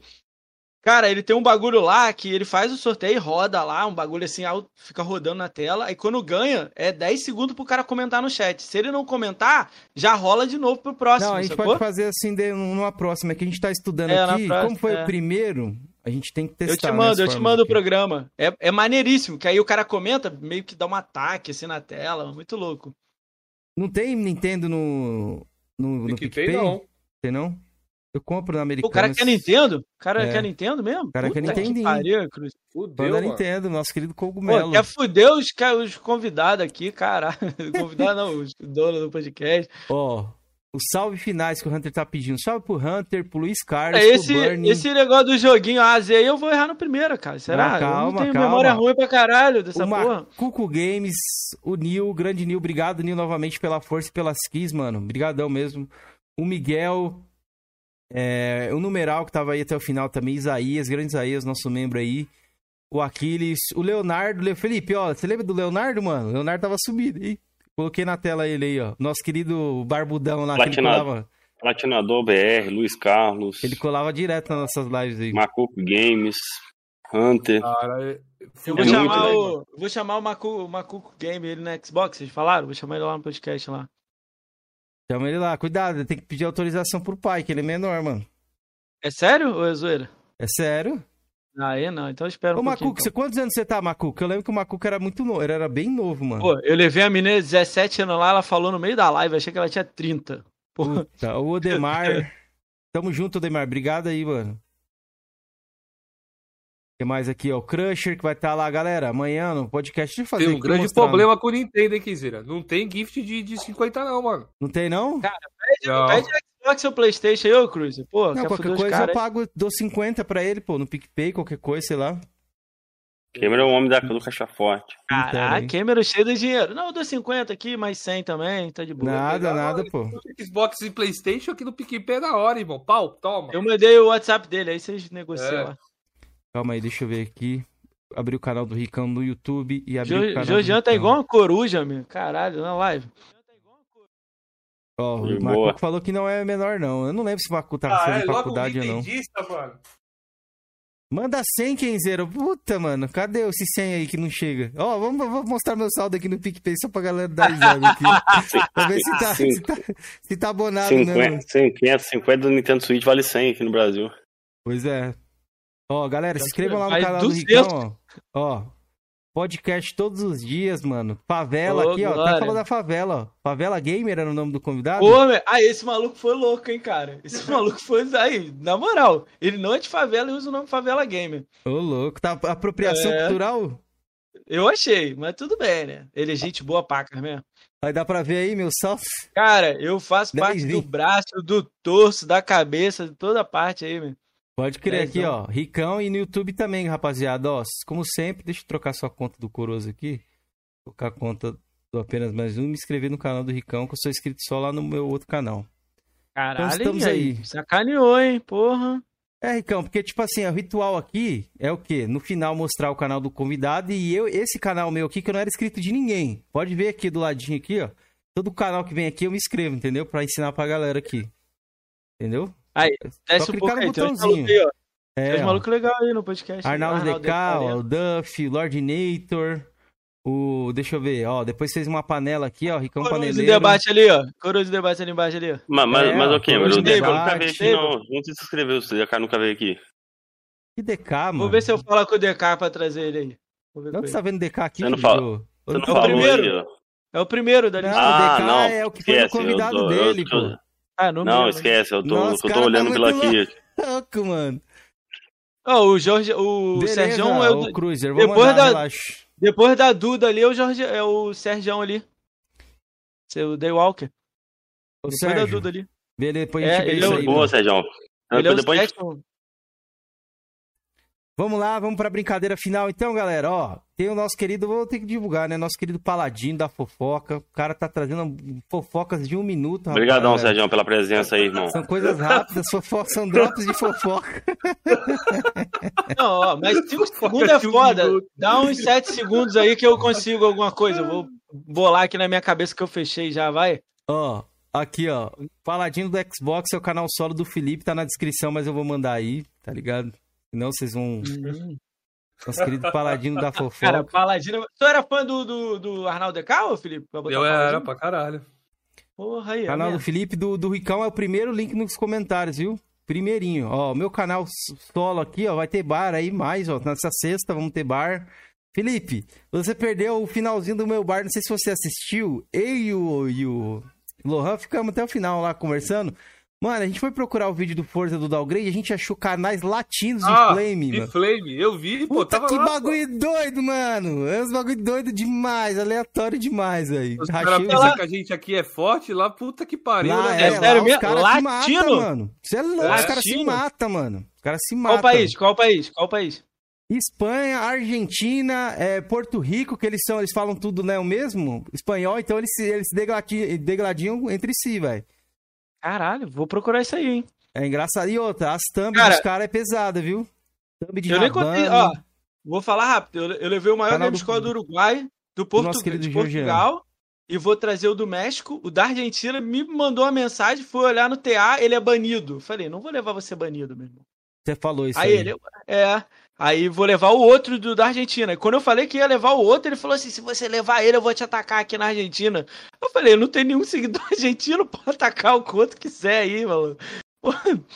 Cara, ele tem um bagulho lá que ele faz o sorteio e roda lá, um bagulho assim, alto, fica rodando na tela. Aí quando ganha, é 10 segundos pro cara comentar no chat. Se ele não comentar, já rola de novo pro próximo, Não, a gente sacou? pode fazer assim de- numa próxima, que a gente tá estudando É, aqui. próxima, Como foi é. o primeiro, a gente tem que testar. Eu te né, mando, eu te mando o aqui. programa. É, é maneiríssimo, que aí o cara comenta, meio que dá um ataque assim na tela. Muito louco. Não tem Nintendo no, no, no PicPay, PicPay? não. Tem não? Eu compro na O Americanas. cara quer Nintendo? O cara É. quer Nintendo mesmo? O cara quer que pariu, Cruz. Fudeu, Manda mano. Nintendo, nosso querido Pô, Cogumelo. quer fuder os, os convidados aqui, caralho. Convidado não, os donos do podcast. Ó, os salve finais que o Hunter tá pedindo. Salve pro Hunter, pro Luiz Carlos, É, esse, pro Bernie. esse negócio do joguinho AZ aí eu vou errar no primeiro, cara. Será? Não, calma, eu não tenho calma. memória ruim pra caralho dessa o porra. Macuco Games, o Nil, o grande Nil, obrigado, Nil, novamente pela força e pelas keys, mano. Obrigadão mesmo. O Miguel, É, o numeral que tava aí até o final também, Isaías, grande Isaías, nosso membro aí. O Aquiles, o Leonardo, o Felipe, ó, você lembra do Leonardo, mano? O Leonardo tava subido aí. Coloquei na tela ele aí, ó. Nosso querido barbudão lá, Platinado. que ele colava. Platinador BR, Luiz Carlos. Ele colava direto nas nossas lives aí. Macuco Games, Hunter. Cara, Eu vou É chamar muito o. Vou chamar o Macu, o Macuco Game ele no Xbox, vocês falaram? Vou chamar ele lá no podcast lá. Chama ele lá. Cuidado, tem que pedir autorização pro pai, que ele é menor, mano. É sério ou é zoeira? É sério? Aí não, então espera um Ô, pouquinho. Macuco, você, quantos anos você tá, Macuco? Eu lembro que o Macuco era muito novo, ele era bem novo, mano. Pô, eu levei a menina de 17 anos lá, ela falou no meio da live, achei que ela tinha 30. Pô, Puta, o Odemar. Tamo junto, Odemar. Obrigado aí, mano. O que mais aqui, ó? O Crusher que vai estar lá, galera. Amanhã no podcast de fazer. tem um grande mostrando. problema com o Nintendo, hein, Kizira? Não tem gift de, de 50 não, mano. Não tem, não? pede, Não. pede Xbox ou Playstation aí, ô Cruz. Pô, não, quer qualquer coisa caras eu aí? pago, dou 50 pra ele, pô, no PicPay, qualquer coisa, sei lá. Cameron é o homem da, do caixa forte. Caraca? Cameron cheio de dinheiro. Não, eu dou 50 aqui, mais 100 também, tá de boa. Nada, nada, pô. Xbox e Playstation aqui no PicPay é da hora, irmão. Pau, toma. Eu mandei o WhatsApp dele, aí vocês negociam É. lá. Calma aí, deixa eu ver aqui. Abrir o canal do Ricão no YouTube e abrir o Jo- canal Jorgian do tá igual uma coruja, meu. Caralho, na live. Ó, De o boa. Macuco falou que não é menor, não. Eu não lembro se o Macuco tava Ah, fazendo é faculdade ou não. mano. Manda 100, Kenzeiro. Puta, mano. Cadê esse 100 aí que não chega? Ó, vamos, vou mostrar meu saldo aqui no PicPay só pra galera dar risada aqui. pra ver se tá, se tá, se tá abonado mesmo. 50, 50, 50 do Nintendo Switch vale 100 aqui no Brasil. Pois é. Ó, galera, se inscrevam lá no canal do 200. Ricão, ó. Ó. Podcast todos os dias, mano. Favela Ô, aqui, ó. Tá glória. falando da favela, ó. Favela Gamer era o nome do convidado? Ô, meu. Ah, esse maluco foi louco, hein, cara. Esse maluco foi. Aí, na moral, ele não é de favela e usa o nome Favela Gamer. Ô, louco. Tá apropriação É. cultural? Eu achei, mas tudo bem, né? Ele é gente boa pacas mesmo. Aí dá pra ver aí, meu salve. Cara, eu faço parte do braço, do torso, da cabeça, de toda parte aí, meu. Pode crer aqui, ó. Ricão e no YouTube também, rapaziada. Ó, como sempre, deixa eu trocar sua conta do Coroso aqui. Trocar a conta do apenas mais um e me inscrever no canal do Ricão, que eu sou inscrito só lá no meu outro canal. Caralho, Então estamos hein, aí. Sacaneou, hein, porra. É, Ricão, porque, tipo assim, o ritual aqui é o quê? No final mostrar o canal do convidado e eu, esse canal meu aqui, que eu não era inscrito de ninguém. Pode ver aqui do ladinho aqui, ó. Todo canal que vem aqui eu me inscrevo, entendeu? Pra ensinar pra galera aqui. Entendeu? Desce Só um clicar pouco no aí, tem uns botãozinho. aí. Tem É, uns ó. malucos legais aí no podcast. Arnaldo DK, DK, ó, o Duff, o Lordinator, o... Deixa eu ver, ó, depois fez uma panela aqui, ó, Ricão Coroa de Paneleiro. debate ali, ó. Coroa de debate ali embaixo ali, ó. Mas, mas, É, mas o Cameron, hoje o DK nunca debate, veio aqui, não. Não se inscreveu, você DK nunca veio aqui. Que DK, mano? Vou ver se eu falo com o DK pra trazer ele aí. Não que você tá vendo DK aqui, Você não filho? fala- Você não ô, falou primeiro. aí, ó. É o primeiro da lista. o Ah, DK não, é o que foi eu convidado eu dele, tô- pô. Ah, não, Não, mesmo. esquece, eu tô, Nossa, eu tô tá olhando pela muito aqui. Louco, mano. Ó, o Jorge, o Beleza, Sergião é o, o Cruiser, vou depois mandar, da- relaxa. depois da Duda ali é o Jorge, é o Sergião ali. Seu Daywalker. Ô, Depois da Sérgio, Duda ali. beleza, depois a É, gente vê ele isso é o- aí. Boa. Sérgio. Ele é o Depois. Vamos lá, vamos pra brincadeira final então, galera. Ó, tem o nosso querido, vou ter que divulgar, né? Nosso querido Paladino da fofoca. O cara tá trazendo fofocas de um minuto, Obrigadão, rapaz, velho. Sérgio, pela presença aí, irmão. São coisas rápidas, fofocas, são drops de fofoca. Não, ó, mas 5 segundos é de um foda. Dá uns 7 segundos aí que eu consigo alguma coisa. Eu vou bolar aqui na minha cabeça que eu fechei já, vai. Ó, aqui, ó. Paladino do Xbox é o canal solo do Felipe, tá na descrição, mas eu vou mandar aí, tá ligado? Senão vocês vão. Nosso querido Paladino da fofoca. Cara, Paladino. Tu era fã do, do, do Arnaldo ô Felipe? Pra botar Eu era pra caralho. Porra aí, canal do. Felipe do, do Ricão é o primeiro link nos comentários, viu? Primeirinho. Ó, meu canal solo aqui, ó, vai ter bar aí mais, ó. Nessa sexta vamos ter bar. Felipe, você perdeu o finalzinho do meu bar, não sei se você assistiu. Eu e o, e o Lohan ficamos até o final lá conversando. Mano, a gente foi procurar o vídeo do Forza do Downgrade e a gente achou canais latinos de Ah, Flame, de mano. Flame, eu vi, pô, Puta tava que lá. bagulho doido, mano. É uns bagulho doido demais, aleatório demais aí. Os caras pensam que a gente aqui é forte, lá puta que pariu, Lá, né? é, É sério mesmo? Os caras se matam, Latino? mano. Você é louco, os caras se Latino? matam, mano. Os caras se matam. Qual país? Qual país? Qual país? Espanha, Argentina, é, Porto Rico, que eles são, eles falam tudo, né, o mesmo? Espanhol, então eles, se- eles degladiam, degladiam entre si, velho. Caralho, vou procurar isso aí, hein? É engraçado. E outra, as thumb Cara, dos caras é pesada, viu? Thumb de Eu nem contei, ó. Vou falar rápido. Eu, eu levei o maior Canal game do- score do Uruguai, do Portu... de Georgiano. Portugal. E vou trazer o do México. O da Argentina me mandou uma mensagem, foi olhar no TA, ele é banido. Falei, não vou levar você banido, meu irmão. Você falou isso Aí aí. ele, é. Aí vou levar o outro do, da Argentina. E quando eu falei que ia levar o outro, ele falou assim: se você levar ele, eu vou te atacar aqui na Argentina. Eu falei, eu não tenho nenhum seguidor argentino, pode atacar o quanto quiser aí, mano. Pô,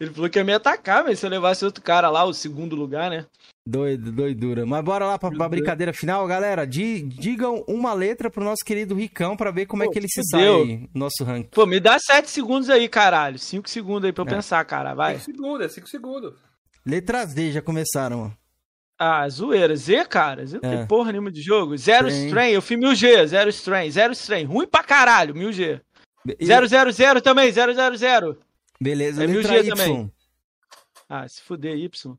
Ele falou que ia me atacar, mas se eu levasse outro cara lá, o segundo lugar, né? Doido, doidura. Mas bora lá pra, pra brincadeira final, galera. Di- digam uma letra pro nosso querido Ricão pra ver como é Pô, que ele se fudeu. sai aí, no nosso ranking. Pô, me dá sete segundos aí, caralho. Cinco segundos aí pra eu É. pensar, cara. Vai. 5 segundos, é 5 segundos. Letras D já começaram, ó. Ah, zoeira. Z, cara. Z não É. tem porra nenhuma de jogo. Zero Tem. strain. Eu fui 1000G. Zero strain. Zero strain. Ruim pra caralho. 1000G. E- Zero, zero, zero também. Zero, zero, zero. Beleza, É letra 1000G Y. também. Ah, se fuder, Y.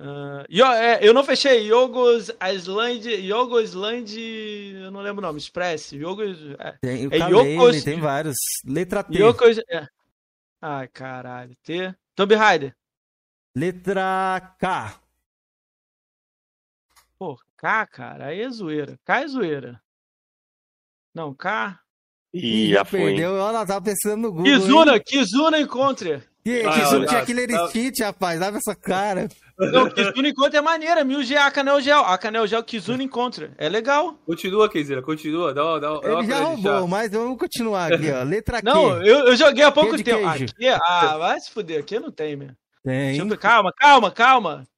Ah, Yo- é, eu não fechei. Yogos Island. Yogos Island. Eu não lembro o nome. Express. Yogos. É. Tem É Kalele, Yokos- tem vários. Letra T. Yogos. É. Ai, caralho. T. Tomb Raider. Letra K. Pô, K, cara. Aí é zoeira. K é zoeira. Não, K. Ih, já foi. perdeu. Olha, tava pensando no Google. hein? Kizuna. Kizuna Encontre. Que, Ah, Kizuna não, tinha não. Killer Não. Instinct, rapaz. Dava essa cara. Não, Kizuna Encontre é maneira. 1000G Akanel Gel. Akanel Gel Kizuna Encontre. É legal. Continua, Kenzeira, continua. Dá, dá, dá Ele já roubou, mas vamos continuar aqui, ó. Letra Q. Não, eu, eu joguei há pouco tempo. queijo. Aqui, ah, vai se fuder. Aqui não tem, meu. Tem. Eu- Calma, calma, calma.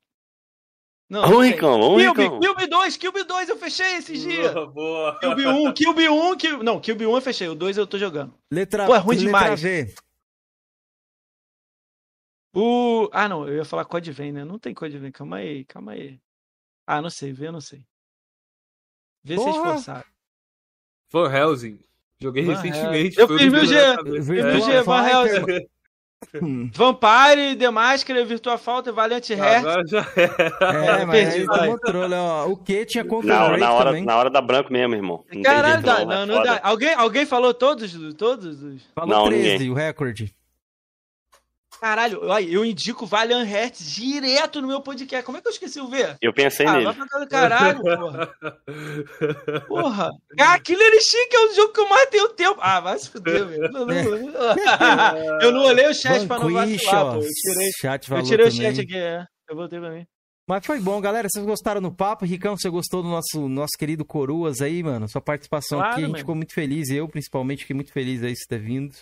Não, Vamos, não tem. Ricão, vamos, Kilby, Ricão. Kilby 2, Kilby 2, eu fechei esses dias. Boa, boa. Kilby 1, Kilby 1, Kilby... Não, Kilby 1 eu fechei, o 2 eu tô jogando. Letra, Pô, é ruim letra demais. V. O... Ah, não, eu ia falar Code Vein, né? Não tem Code Vein, calma aí, calma aí. Ah, não sei, vê, eu não sei. Vê se é Porra. esforçado. Van Helsing. Joguei Van recentemente. Eu foi um fiz meu G. lançamentos. Virtua Meu G, Van. Helsing. Hum. Vampire, The Masker, Virtua Falta, Valiant Heart. agora já é. É, É, mas perdi, aí trolha, ó. O Q tinha Conquer Na, Break na, hora, também. na hora da branco mesmo, irmão. Não Caralho, dá, não, não, não dá. Alguém, alguém falou todos? Todos? os- Falou Não, 13, ninguém. o recorde. Caralho, eu indico Valiant Heart direto no meu podcast. Como é que eu esqueci o V? Eu pensei Ah, nele. vai pra casa do caralho, porra. Porra. Ah, Killer Instinct é o jogo que eu mais tenho tempo. Ah, vai se fuder, não, não. Eu não olhei o chat pra não vacilar, pô. Eu tirei, Chat eu tirei o chat aqui, é. Eu voltei pra mim. Mas foi bom, galera. Vocês gostaram do papo? Ricão, você gostou do nosso, nosso querido Coroas aí, mano? Sua participação Claro, aqui, a gente mano. ficou muito feliz. Eu, principalmente, fiquei muito feliz aí de você ter vindo.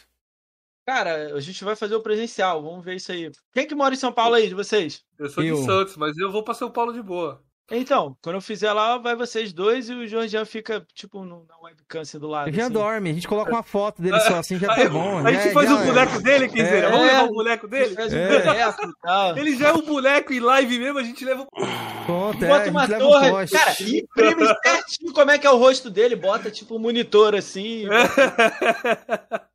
Cara, a gente vai fazer o presencial, vamos ver isso aí. Quem que mora em São Paulo aí, de vocês? Eu sou Eu. de Santos, mas eu vou pra São Paulo de boa. Então, quando eu fizer lá, vai vocês dois e o Jorgian fica, tipo, no- na webcam assim do lado. Ele já assim. dorme, a gente coloca uma foto dele só assim, já tá Aí, bom. a gente já- faz já o é. boneco dele, Kenzeira. É. Vamos levar o boneco A gente dele? faz um É. boneco e tal. Ele já é um boneco em live mesmo, a gente leva. Pronto, é, Bota a uma gente leva um torre. poste. Cara, imprime certinho como é que é o rosto dele, bota tipo um monitor assim.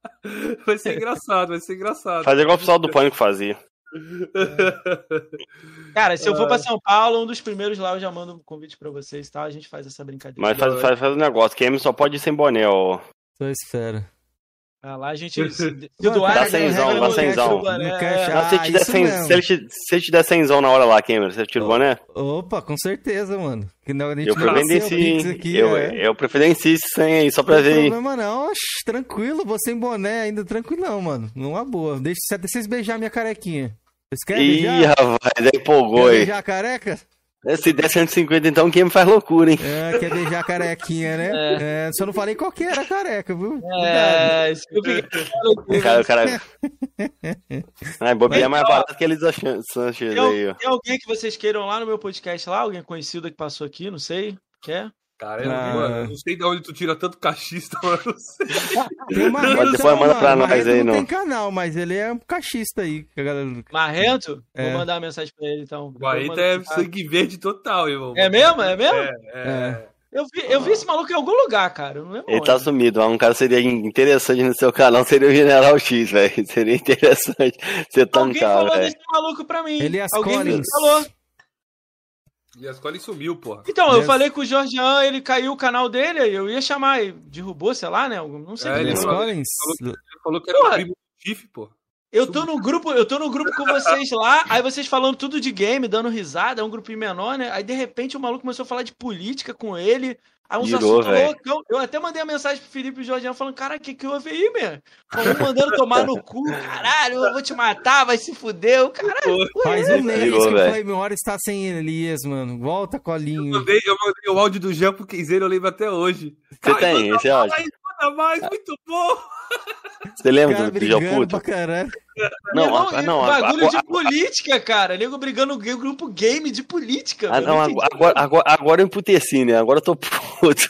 Vai ser engraçado, vai ser engraçado. Fazer igual o pessoal do Pânico fazia. Cara, se eu for pra São Paulo, um dos primeiros lá eu já mando um convite pra vocês, tá? A gente faz essa brincadeira. Mas faz, faz, faz um negócio. Quem só pode ir sem boné, ó. Só espera. Ah, lá a gente. Se, doar, dá cenzão, dá cenzão. é. se, Ah, ele te, se ele te der cenzão na hora lá, Cameron, você tira o boné? Opa, com certeza, mano. Que não, a gente Eu não preferencio, aqui, Eu, é. eu preferencio esse 100 aí, só pra Não tem ver aí. problema não, Oxi, tranquilo, você em boné ainda tranquilão, mano. Numa boa. Deixa até vocês beijar minha carequinha. Vocês querem Ih, beijar? rapaz, aí empolgou aí. beijar a careca? Se der 150, então quem me faz loucura, hein? É, quer beijar a carequinha, né? É. só não falei qual que era a careca, viu? É, O cara, o cara... Ai, bobear é mais barato que eles Sanchez Tem, aí, ó. tem alguém que vocês queiram lá no meu podcast lá? Alguém conhecido que passou aqui? Não sei. Quer? Cara, eu, Ah. mano, eu não sei de onde tu tira tanto cachista, mano. Não sei. Tem Marrento, Mas depois manda pra nós Marrento aí, não não. tem canal, mas ele é um cachista aí. Que a galera... Marrento? É. Vou mandar uma mensagem pra ele então. O Depois eu Barreto mando é sangue verde total, irmão. É mesmo? É mesmo? É, é. Eu, vi, eu vi esse maluco em algum lugar, cara. Eu não lembro. Ele tá onde. sumido, mas um cara seria interessante no seu canal seria o General X, velho. Seria interessante você Alguém tancar, falou velho. desse maluco pra mim. Elias Alguém me Collins. falou. E a escola sumiu, porra. Então, eu falei com o Jorgean, ele caiu o canal dele, eu ia chamar, e derrubou, sei lá, né? Não sei. É, o que ele falou-? Ele falou que era o Porra. primo do Tiff, pô. Eu tô no grupo, eu tô no grupo com vocês lá, aí vocês falando tudo de game, dando risada, é um grupinho menor, né? Aí de repente o maluco começou a falar de política com ele. Aí uns Virou, assuntos loucão. Eu até mandei a mensagem pro Felipe e Jorginho falando, cara, o que que houve aí, meu? Um mandando tomar no cu, caralho, eu vou te matar, vai se fuder, o caralho. Faz um mês Virou, que o. Flame Hora está sem Elias, mano. Volta, Eu colinho. mandei, eu mandei o áudio do Jean pro Quinzeiro, eu lembro até hoje. Você Ai, tem, manda esse áudio? Mais, mais, muito bom. Você lembra Cara do, caralho. Não, Irmão, a- não, a- bagulho a- de política, cara. Nego brigando no grupo game de política. Ah, não, Não agora, agora, agora eu emputeci, né? Agora eu tô puto.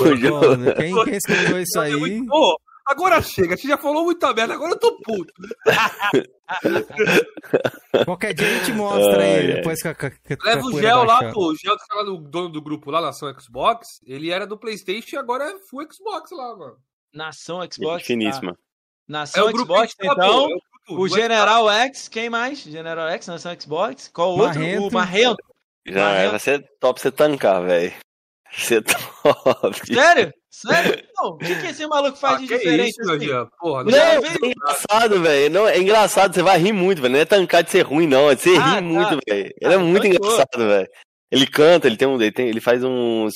O João- Mano, quem, quem escutou isso É aí? bom. Agora chega, você já falou muita merda, agora eu tô puto. Qualquer dia a gente mostra Ai, aí. Depois que a, que que Leva o Gel lá, pô. O Gel que tá lá no dono do grupo lá, nação Xbox. Ele era do PlayStation e agora é full Xbox lá, mano. Nação Xbox. Finíssima. tá. Nação É o grupo Xbox, tá, então. é o O General X, quem mais? General X, Nação Xbox. Qual outro? Marrento. O Marrento. Já Marrento. vai ser top você tancar, velho. Você top. Sério? Sério? Não, o que, que esse maluco faz Ah, de que diferente? isso, meu assim? Porra, Não, não é, é engraçado, velho. Não, é engraçado, você vai rir muito, velho. Não é tancar de ser ruim, não. É de você Ah, rir tá. muito, velho. Ele é Ah, muito engraçado, velho. Ele canta, ele tem um. Ele, tem, ele faz uns.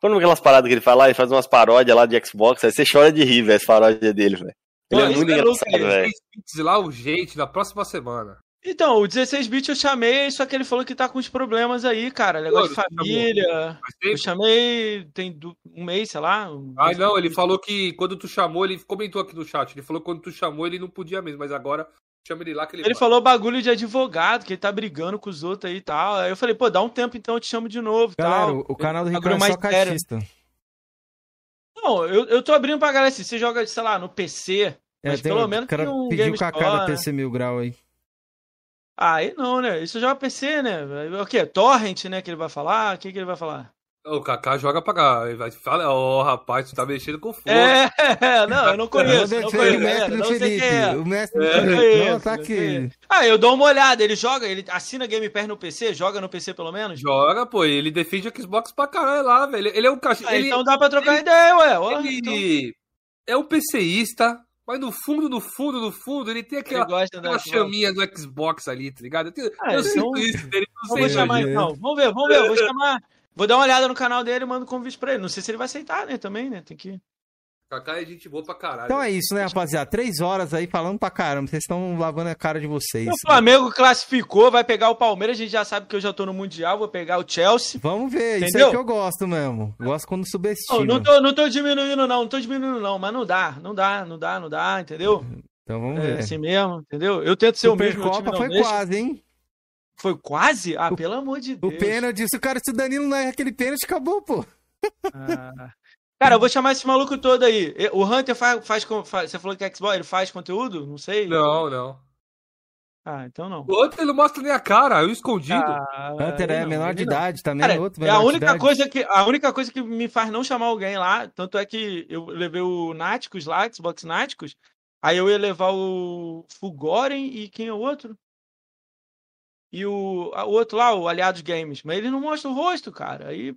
Quando aquelas paradas que ele faz lá, ele faz umas paródias lá de Xbox, aí você chora de rir, velho, as paródias dele, velho. Ele Pô, é isso muito é engraçado, velho. lá urgente na próxima semana. Então, o 16-bit eu chamei, só que ele falou que tá com uns problemas aí, cara. Negócio de família. Eu chamei tem um mês, sei lá. um- Ah, não, ele falou que quando tu chamou, ele comentou aqui no chat. Ele falou que quando tu chamou, ele não podia mesmo, mas agora chama ele lá que ele. Ele vai. falou bagulho de advogado, que ele tá brigando com os outros aí e tal. Aí eu falei, pô, dá um tempo então, eu te chamo de novo Galera, tal. o, o canal do Ricardo é só caixista. Não, eu, eu tô abrindo pra galera assim, você joga, sei lá, no PC. É, Mas tem- pelo o menos cara tem um pediu com a cara né? PC Mil Grau aí. Ah, aí não, né? Isso joga PC, né? O quê? Torrent, né? Que ele vai falar? O que, que ele vai falar? O Kaká joga pra cá. Ele vai falar, ó, rapaz, tu tá mexendo com fogo. É, não, eu não conheço. Eu Não conheço, o mestre é, do não sei Felipe. é. O mestre do É, Felipe. não conheço, Não, tá aqui. Ah, eu dou uma olhada. Ele joga, ele assina Game Pass no PC, joga no PC pelo menos? Joga, pô, ele defende o Xbox pra caralho lá, velho. Ele é um cachorro. Ah, ele, então dá pra trocar ideia, ué. Ó, ele então, é um PCista, mas no fundo, no fundo, no fundo, ele tem ele aquela, aquela chaminha do Xbox ali, tá ligado? Eu, tenho- Ah, eu então- sinto isso dele, não Vamos sei, chamar gente. então. Vamos ver, vamos ver. eu Vou chamar. Vou dar uma olhada no canal dele e mando um convite pra ele. Não sei se ele vai aceitar, né? Também, né? Tem que. Kaká é gente boa pra caralho. Então é isso, né, rapaziada? Três horas aí falando pra caramba. Vocês estão lavando a cara de vocês. O Flamengo classificou, vai pegar o Palmeiras. A gente já sabe que eu já tô no Mundial. Vou pegar o Chelsea. Vamos ver. Isso Entendeu? aí que eu gosto mesmo. Gosto quando Não, subestima. não, tô, não tô diminuindo, não. Não tô diminuindo, não. Mas não dá. Não dá, não dá, não dá. Entendeu? Então vamos É ver. assim mesmo, entendeu? Eu tento ser o mesmo. não foi deixa. quase, hein? Foi quase? Ah, pelo amor de O Deus. pênalti, se o cara, se o Danilo não erra aquele pênalti, acabou, pô. Ah. Cara, eu vou chamar esse maluco todo aí. O Hunter faz, faz, faz- Você falou que é Xbox, ele faz conteúdo? Não sei. Não, não. Ah, então não. O outro ele não mostra nem a cara, eu escondido. Ah, Hunter é não, menor de não. idade também, Cara, outro é menor a de única idade. coisa que a única coisa que me faz não chamar alguém lá, tanto é que eu levei o Náticos lá, Xbox Náticos, aí eu ia levar o Fugoren e quem é o outro? E o, o outro lá, o Aliados Games, mas ele não mostra o rosto, cara. Aí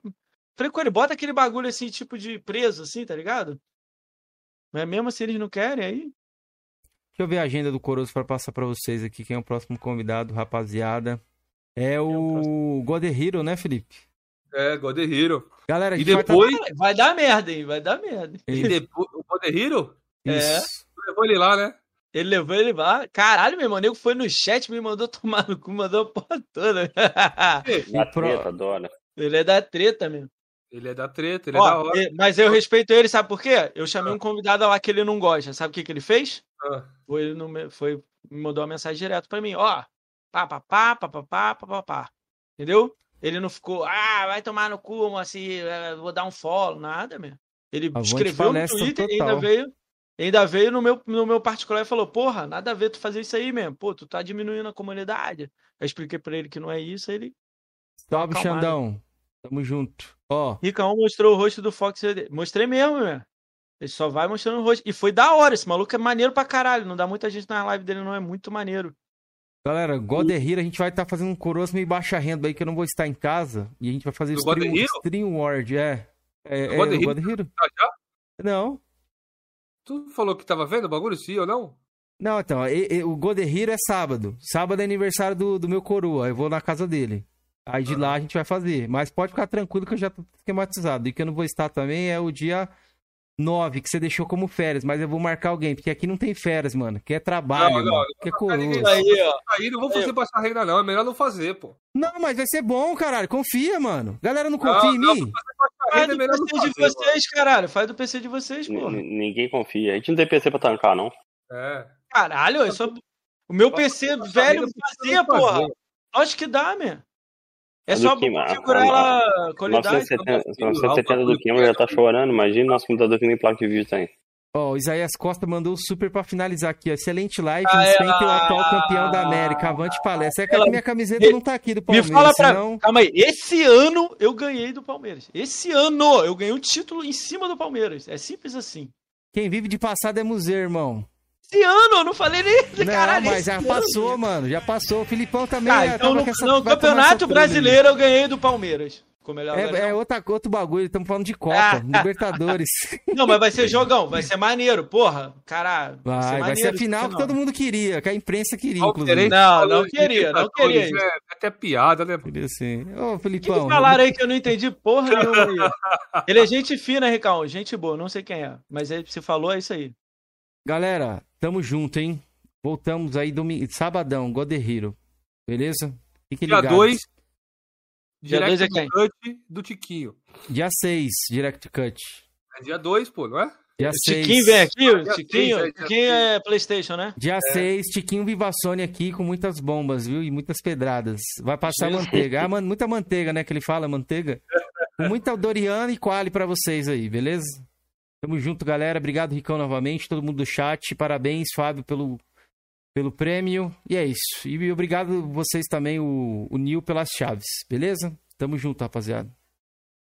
falei com ele, bota aquele bagulho assim, tipo de preso assim, tá ligado? Mas mesmo assim eles não querem aí. Deixa eu ver a agenda do Coroso pra passar pra vocês aqui. Quem é o próximo convidado, rapaziada? É o God Hero, né, Felipe? É, God Hero. Galera, E gente vai tá- depois, Vai dar merda, hein? Vai dar merda. e depois o God Hero É. Isso. levou ele lá, né? Ele levou ele lá. Caralho, meu irmão, o nego foi no chat, me mandou tomar no cu, mandou a porra toda. Pro- treta, dona. ele é da treta mesmo. Ele é da treta, ele é da Ó, hora. e- mas eu respeito ele, sabe por quê? Eu chamei um convidado lá que ele não gosta. Sabe o que, que ele fez? Ah, Foi, ele não me- foi, me mandou uma mensagem direto pra mim. Ó, pá, pá, pá, pá, pá, pá, pá, pá, pá. Entendeu? Ele não ficou, ah, vai tomar no cu, assim, vou dar um follow, nada, meu. Ele Avante escreveu no Twitter e ainda total. veio, ainda veio no meu, no meu particular e falou, porra, nada a ver tu fazer isso aí mesmo. Pô, tu tá diminuindo a comunidade. Eu expliquei pra ele que não é isso, aí ele... Salve. Xandão. Tamo junto. Ó, Ricão mostrou o rosto do Fox. Mostrei mesmo, meu. Ele só vai mostrando o rosto. E foi da hora. Esse maluco é maneiro pra caralho. Não dá muita gente na live dele, não. É muito maneiro. galera, God Hero, a gente vai estar fazendo um Coroso meio baixa renda aí, que eu não vou estar em casa. E a gente vai fazer Do God stream, Hero? stream Ward, é. É, é God o Hero? God Hero? tá já? Não. Tu falou que tava vendo o bagulho, sim ou não? Não, então, e, e, o Goderiro é sábado. Sábado é aniversário do, do meu coroa. Eu vou na casa dele. Aí de lá a gente vai fazer. Mas pode ficar tranquilo que eu já tô esquematizado. E que eu não vou estar também é o dia 9, que você deixou como férias. Mas eu vou marcar alguém, porque aqui não tem férias, mano. Que é trabalho, não, não, mano. Que é coroa. Aí, ó. Aí não vou fazer pra essa regra, não. É melhor não fazer, pô. Não, mas vai ser bom, caralho. Confia, mano. Galera não confia não, em mim. Faz do PC de vocês, caralho. Faz do PC de vocês, pô. Ninguém confia. A gente não tem PC pra tancar, não. É. Caralho, eu só... o meu PC velho fazia, porra. Acho que dá, meu. É só configurar ela qualidade. 970 do Kima já tá chorando. Imagina nosso computador que nem placa de vídeo tem. Ó, oh, o Isaías Costa mandou o super pra finalizar aqui, ó. Excelente live, ah, é, o atual campeão da América. Avante palestra. É que ela... a minha camiseta me... não tá aqui do Palmeiras. Me fala pra. Senão... Calma aí, esse ano eu ganhei do Palmeiras. Esse ano eu ganhei um título em cima do Palmeiras. É simples assim. Quem vive de passado é museu, irmão. Esse ano, eu não falei nem. Não, Caralho, mas já ano. passou, mano. Já passou. O Filipão também. Ah, então no, essa, no Campeonato Brasileiro eu ganhei do Palmeiras. É, é outra, outro bagulho, estamos falando de Copa, ah. Libertadores. Não, mas vai ser jogão, vai ser maneiro, porra. Caralho. Vai, vai ser, vai ser a final que todo mundo queria, que a imprensa queria, inclusive. Não, não queria, não queria. É, é até piada, né? Queria sim. Ô, Filipão. Que falaram aí que eu não entendi porra nenhuma aí. Ele é gente fina, Ricão, gente boa, não sei quem é. Mas ele se falou, é isso aí. Galera, tamo junto, hein? Voltamos aí domingo, sabadão, God Hero. Beleza? Fique Dia 2, Dia 2 é? Cut do Tiquinho. Dia 6, Direct Cut. É dia 2, pô, não é? Dia 6. Tiquinho vem aqui, o Tiquinho, seis, é, Tiquinho é Playstation, né? Dia 6, é. Tiquinho Vivassone aqui com muitas bombas, viu? E muitas pedradas. Vai passar manteiga. Ah, man, muita manteiga, né? Que ele fala, manteiga. Com muita Doriana e Quali pra vocês aí, beleza? Tamo junto, galera. Obrigado, Ricão, novamente. Todo mundo do chat. Parabéns, Fábio, pelo, pelo prêmio. E é isso. E obrigado vocês também, o, o Nil, pelas chaves. Beleza? Tamo junto, rapaziada.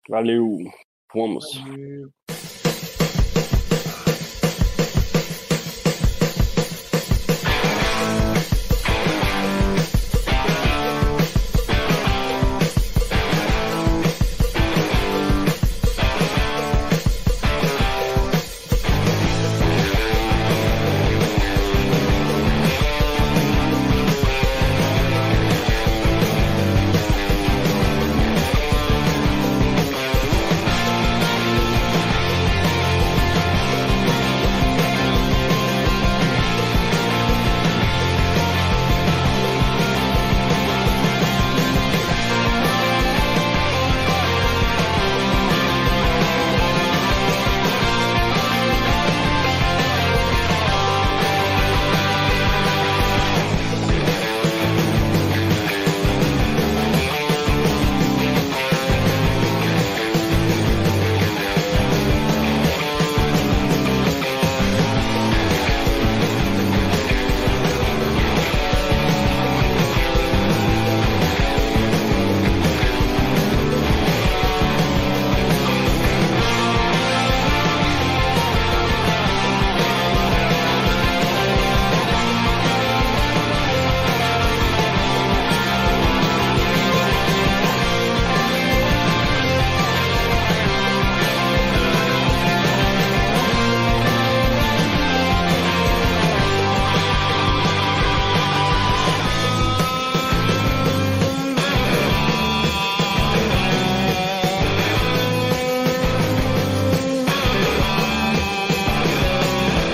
Valeu. Vamos. Valeu.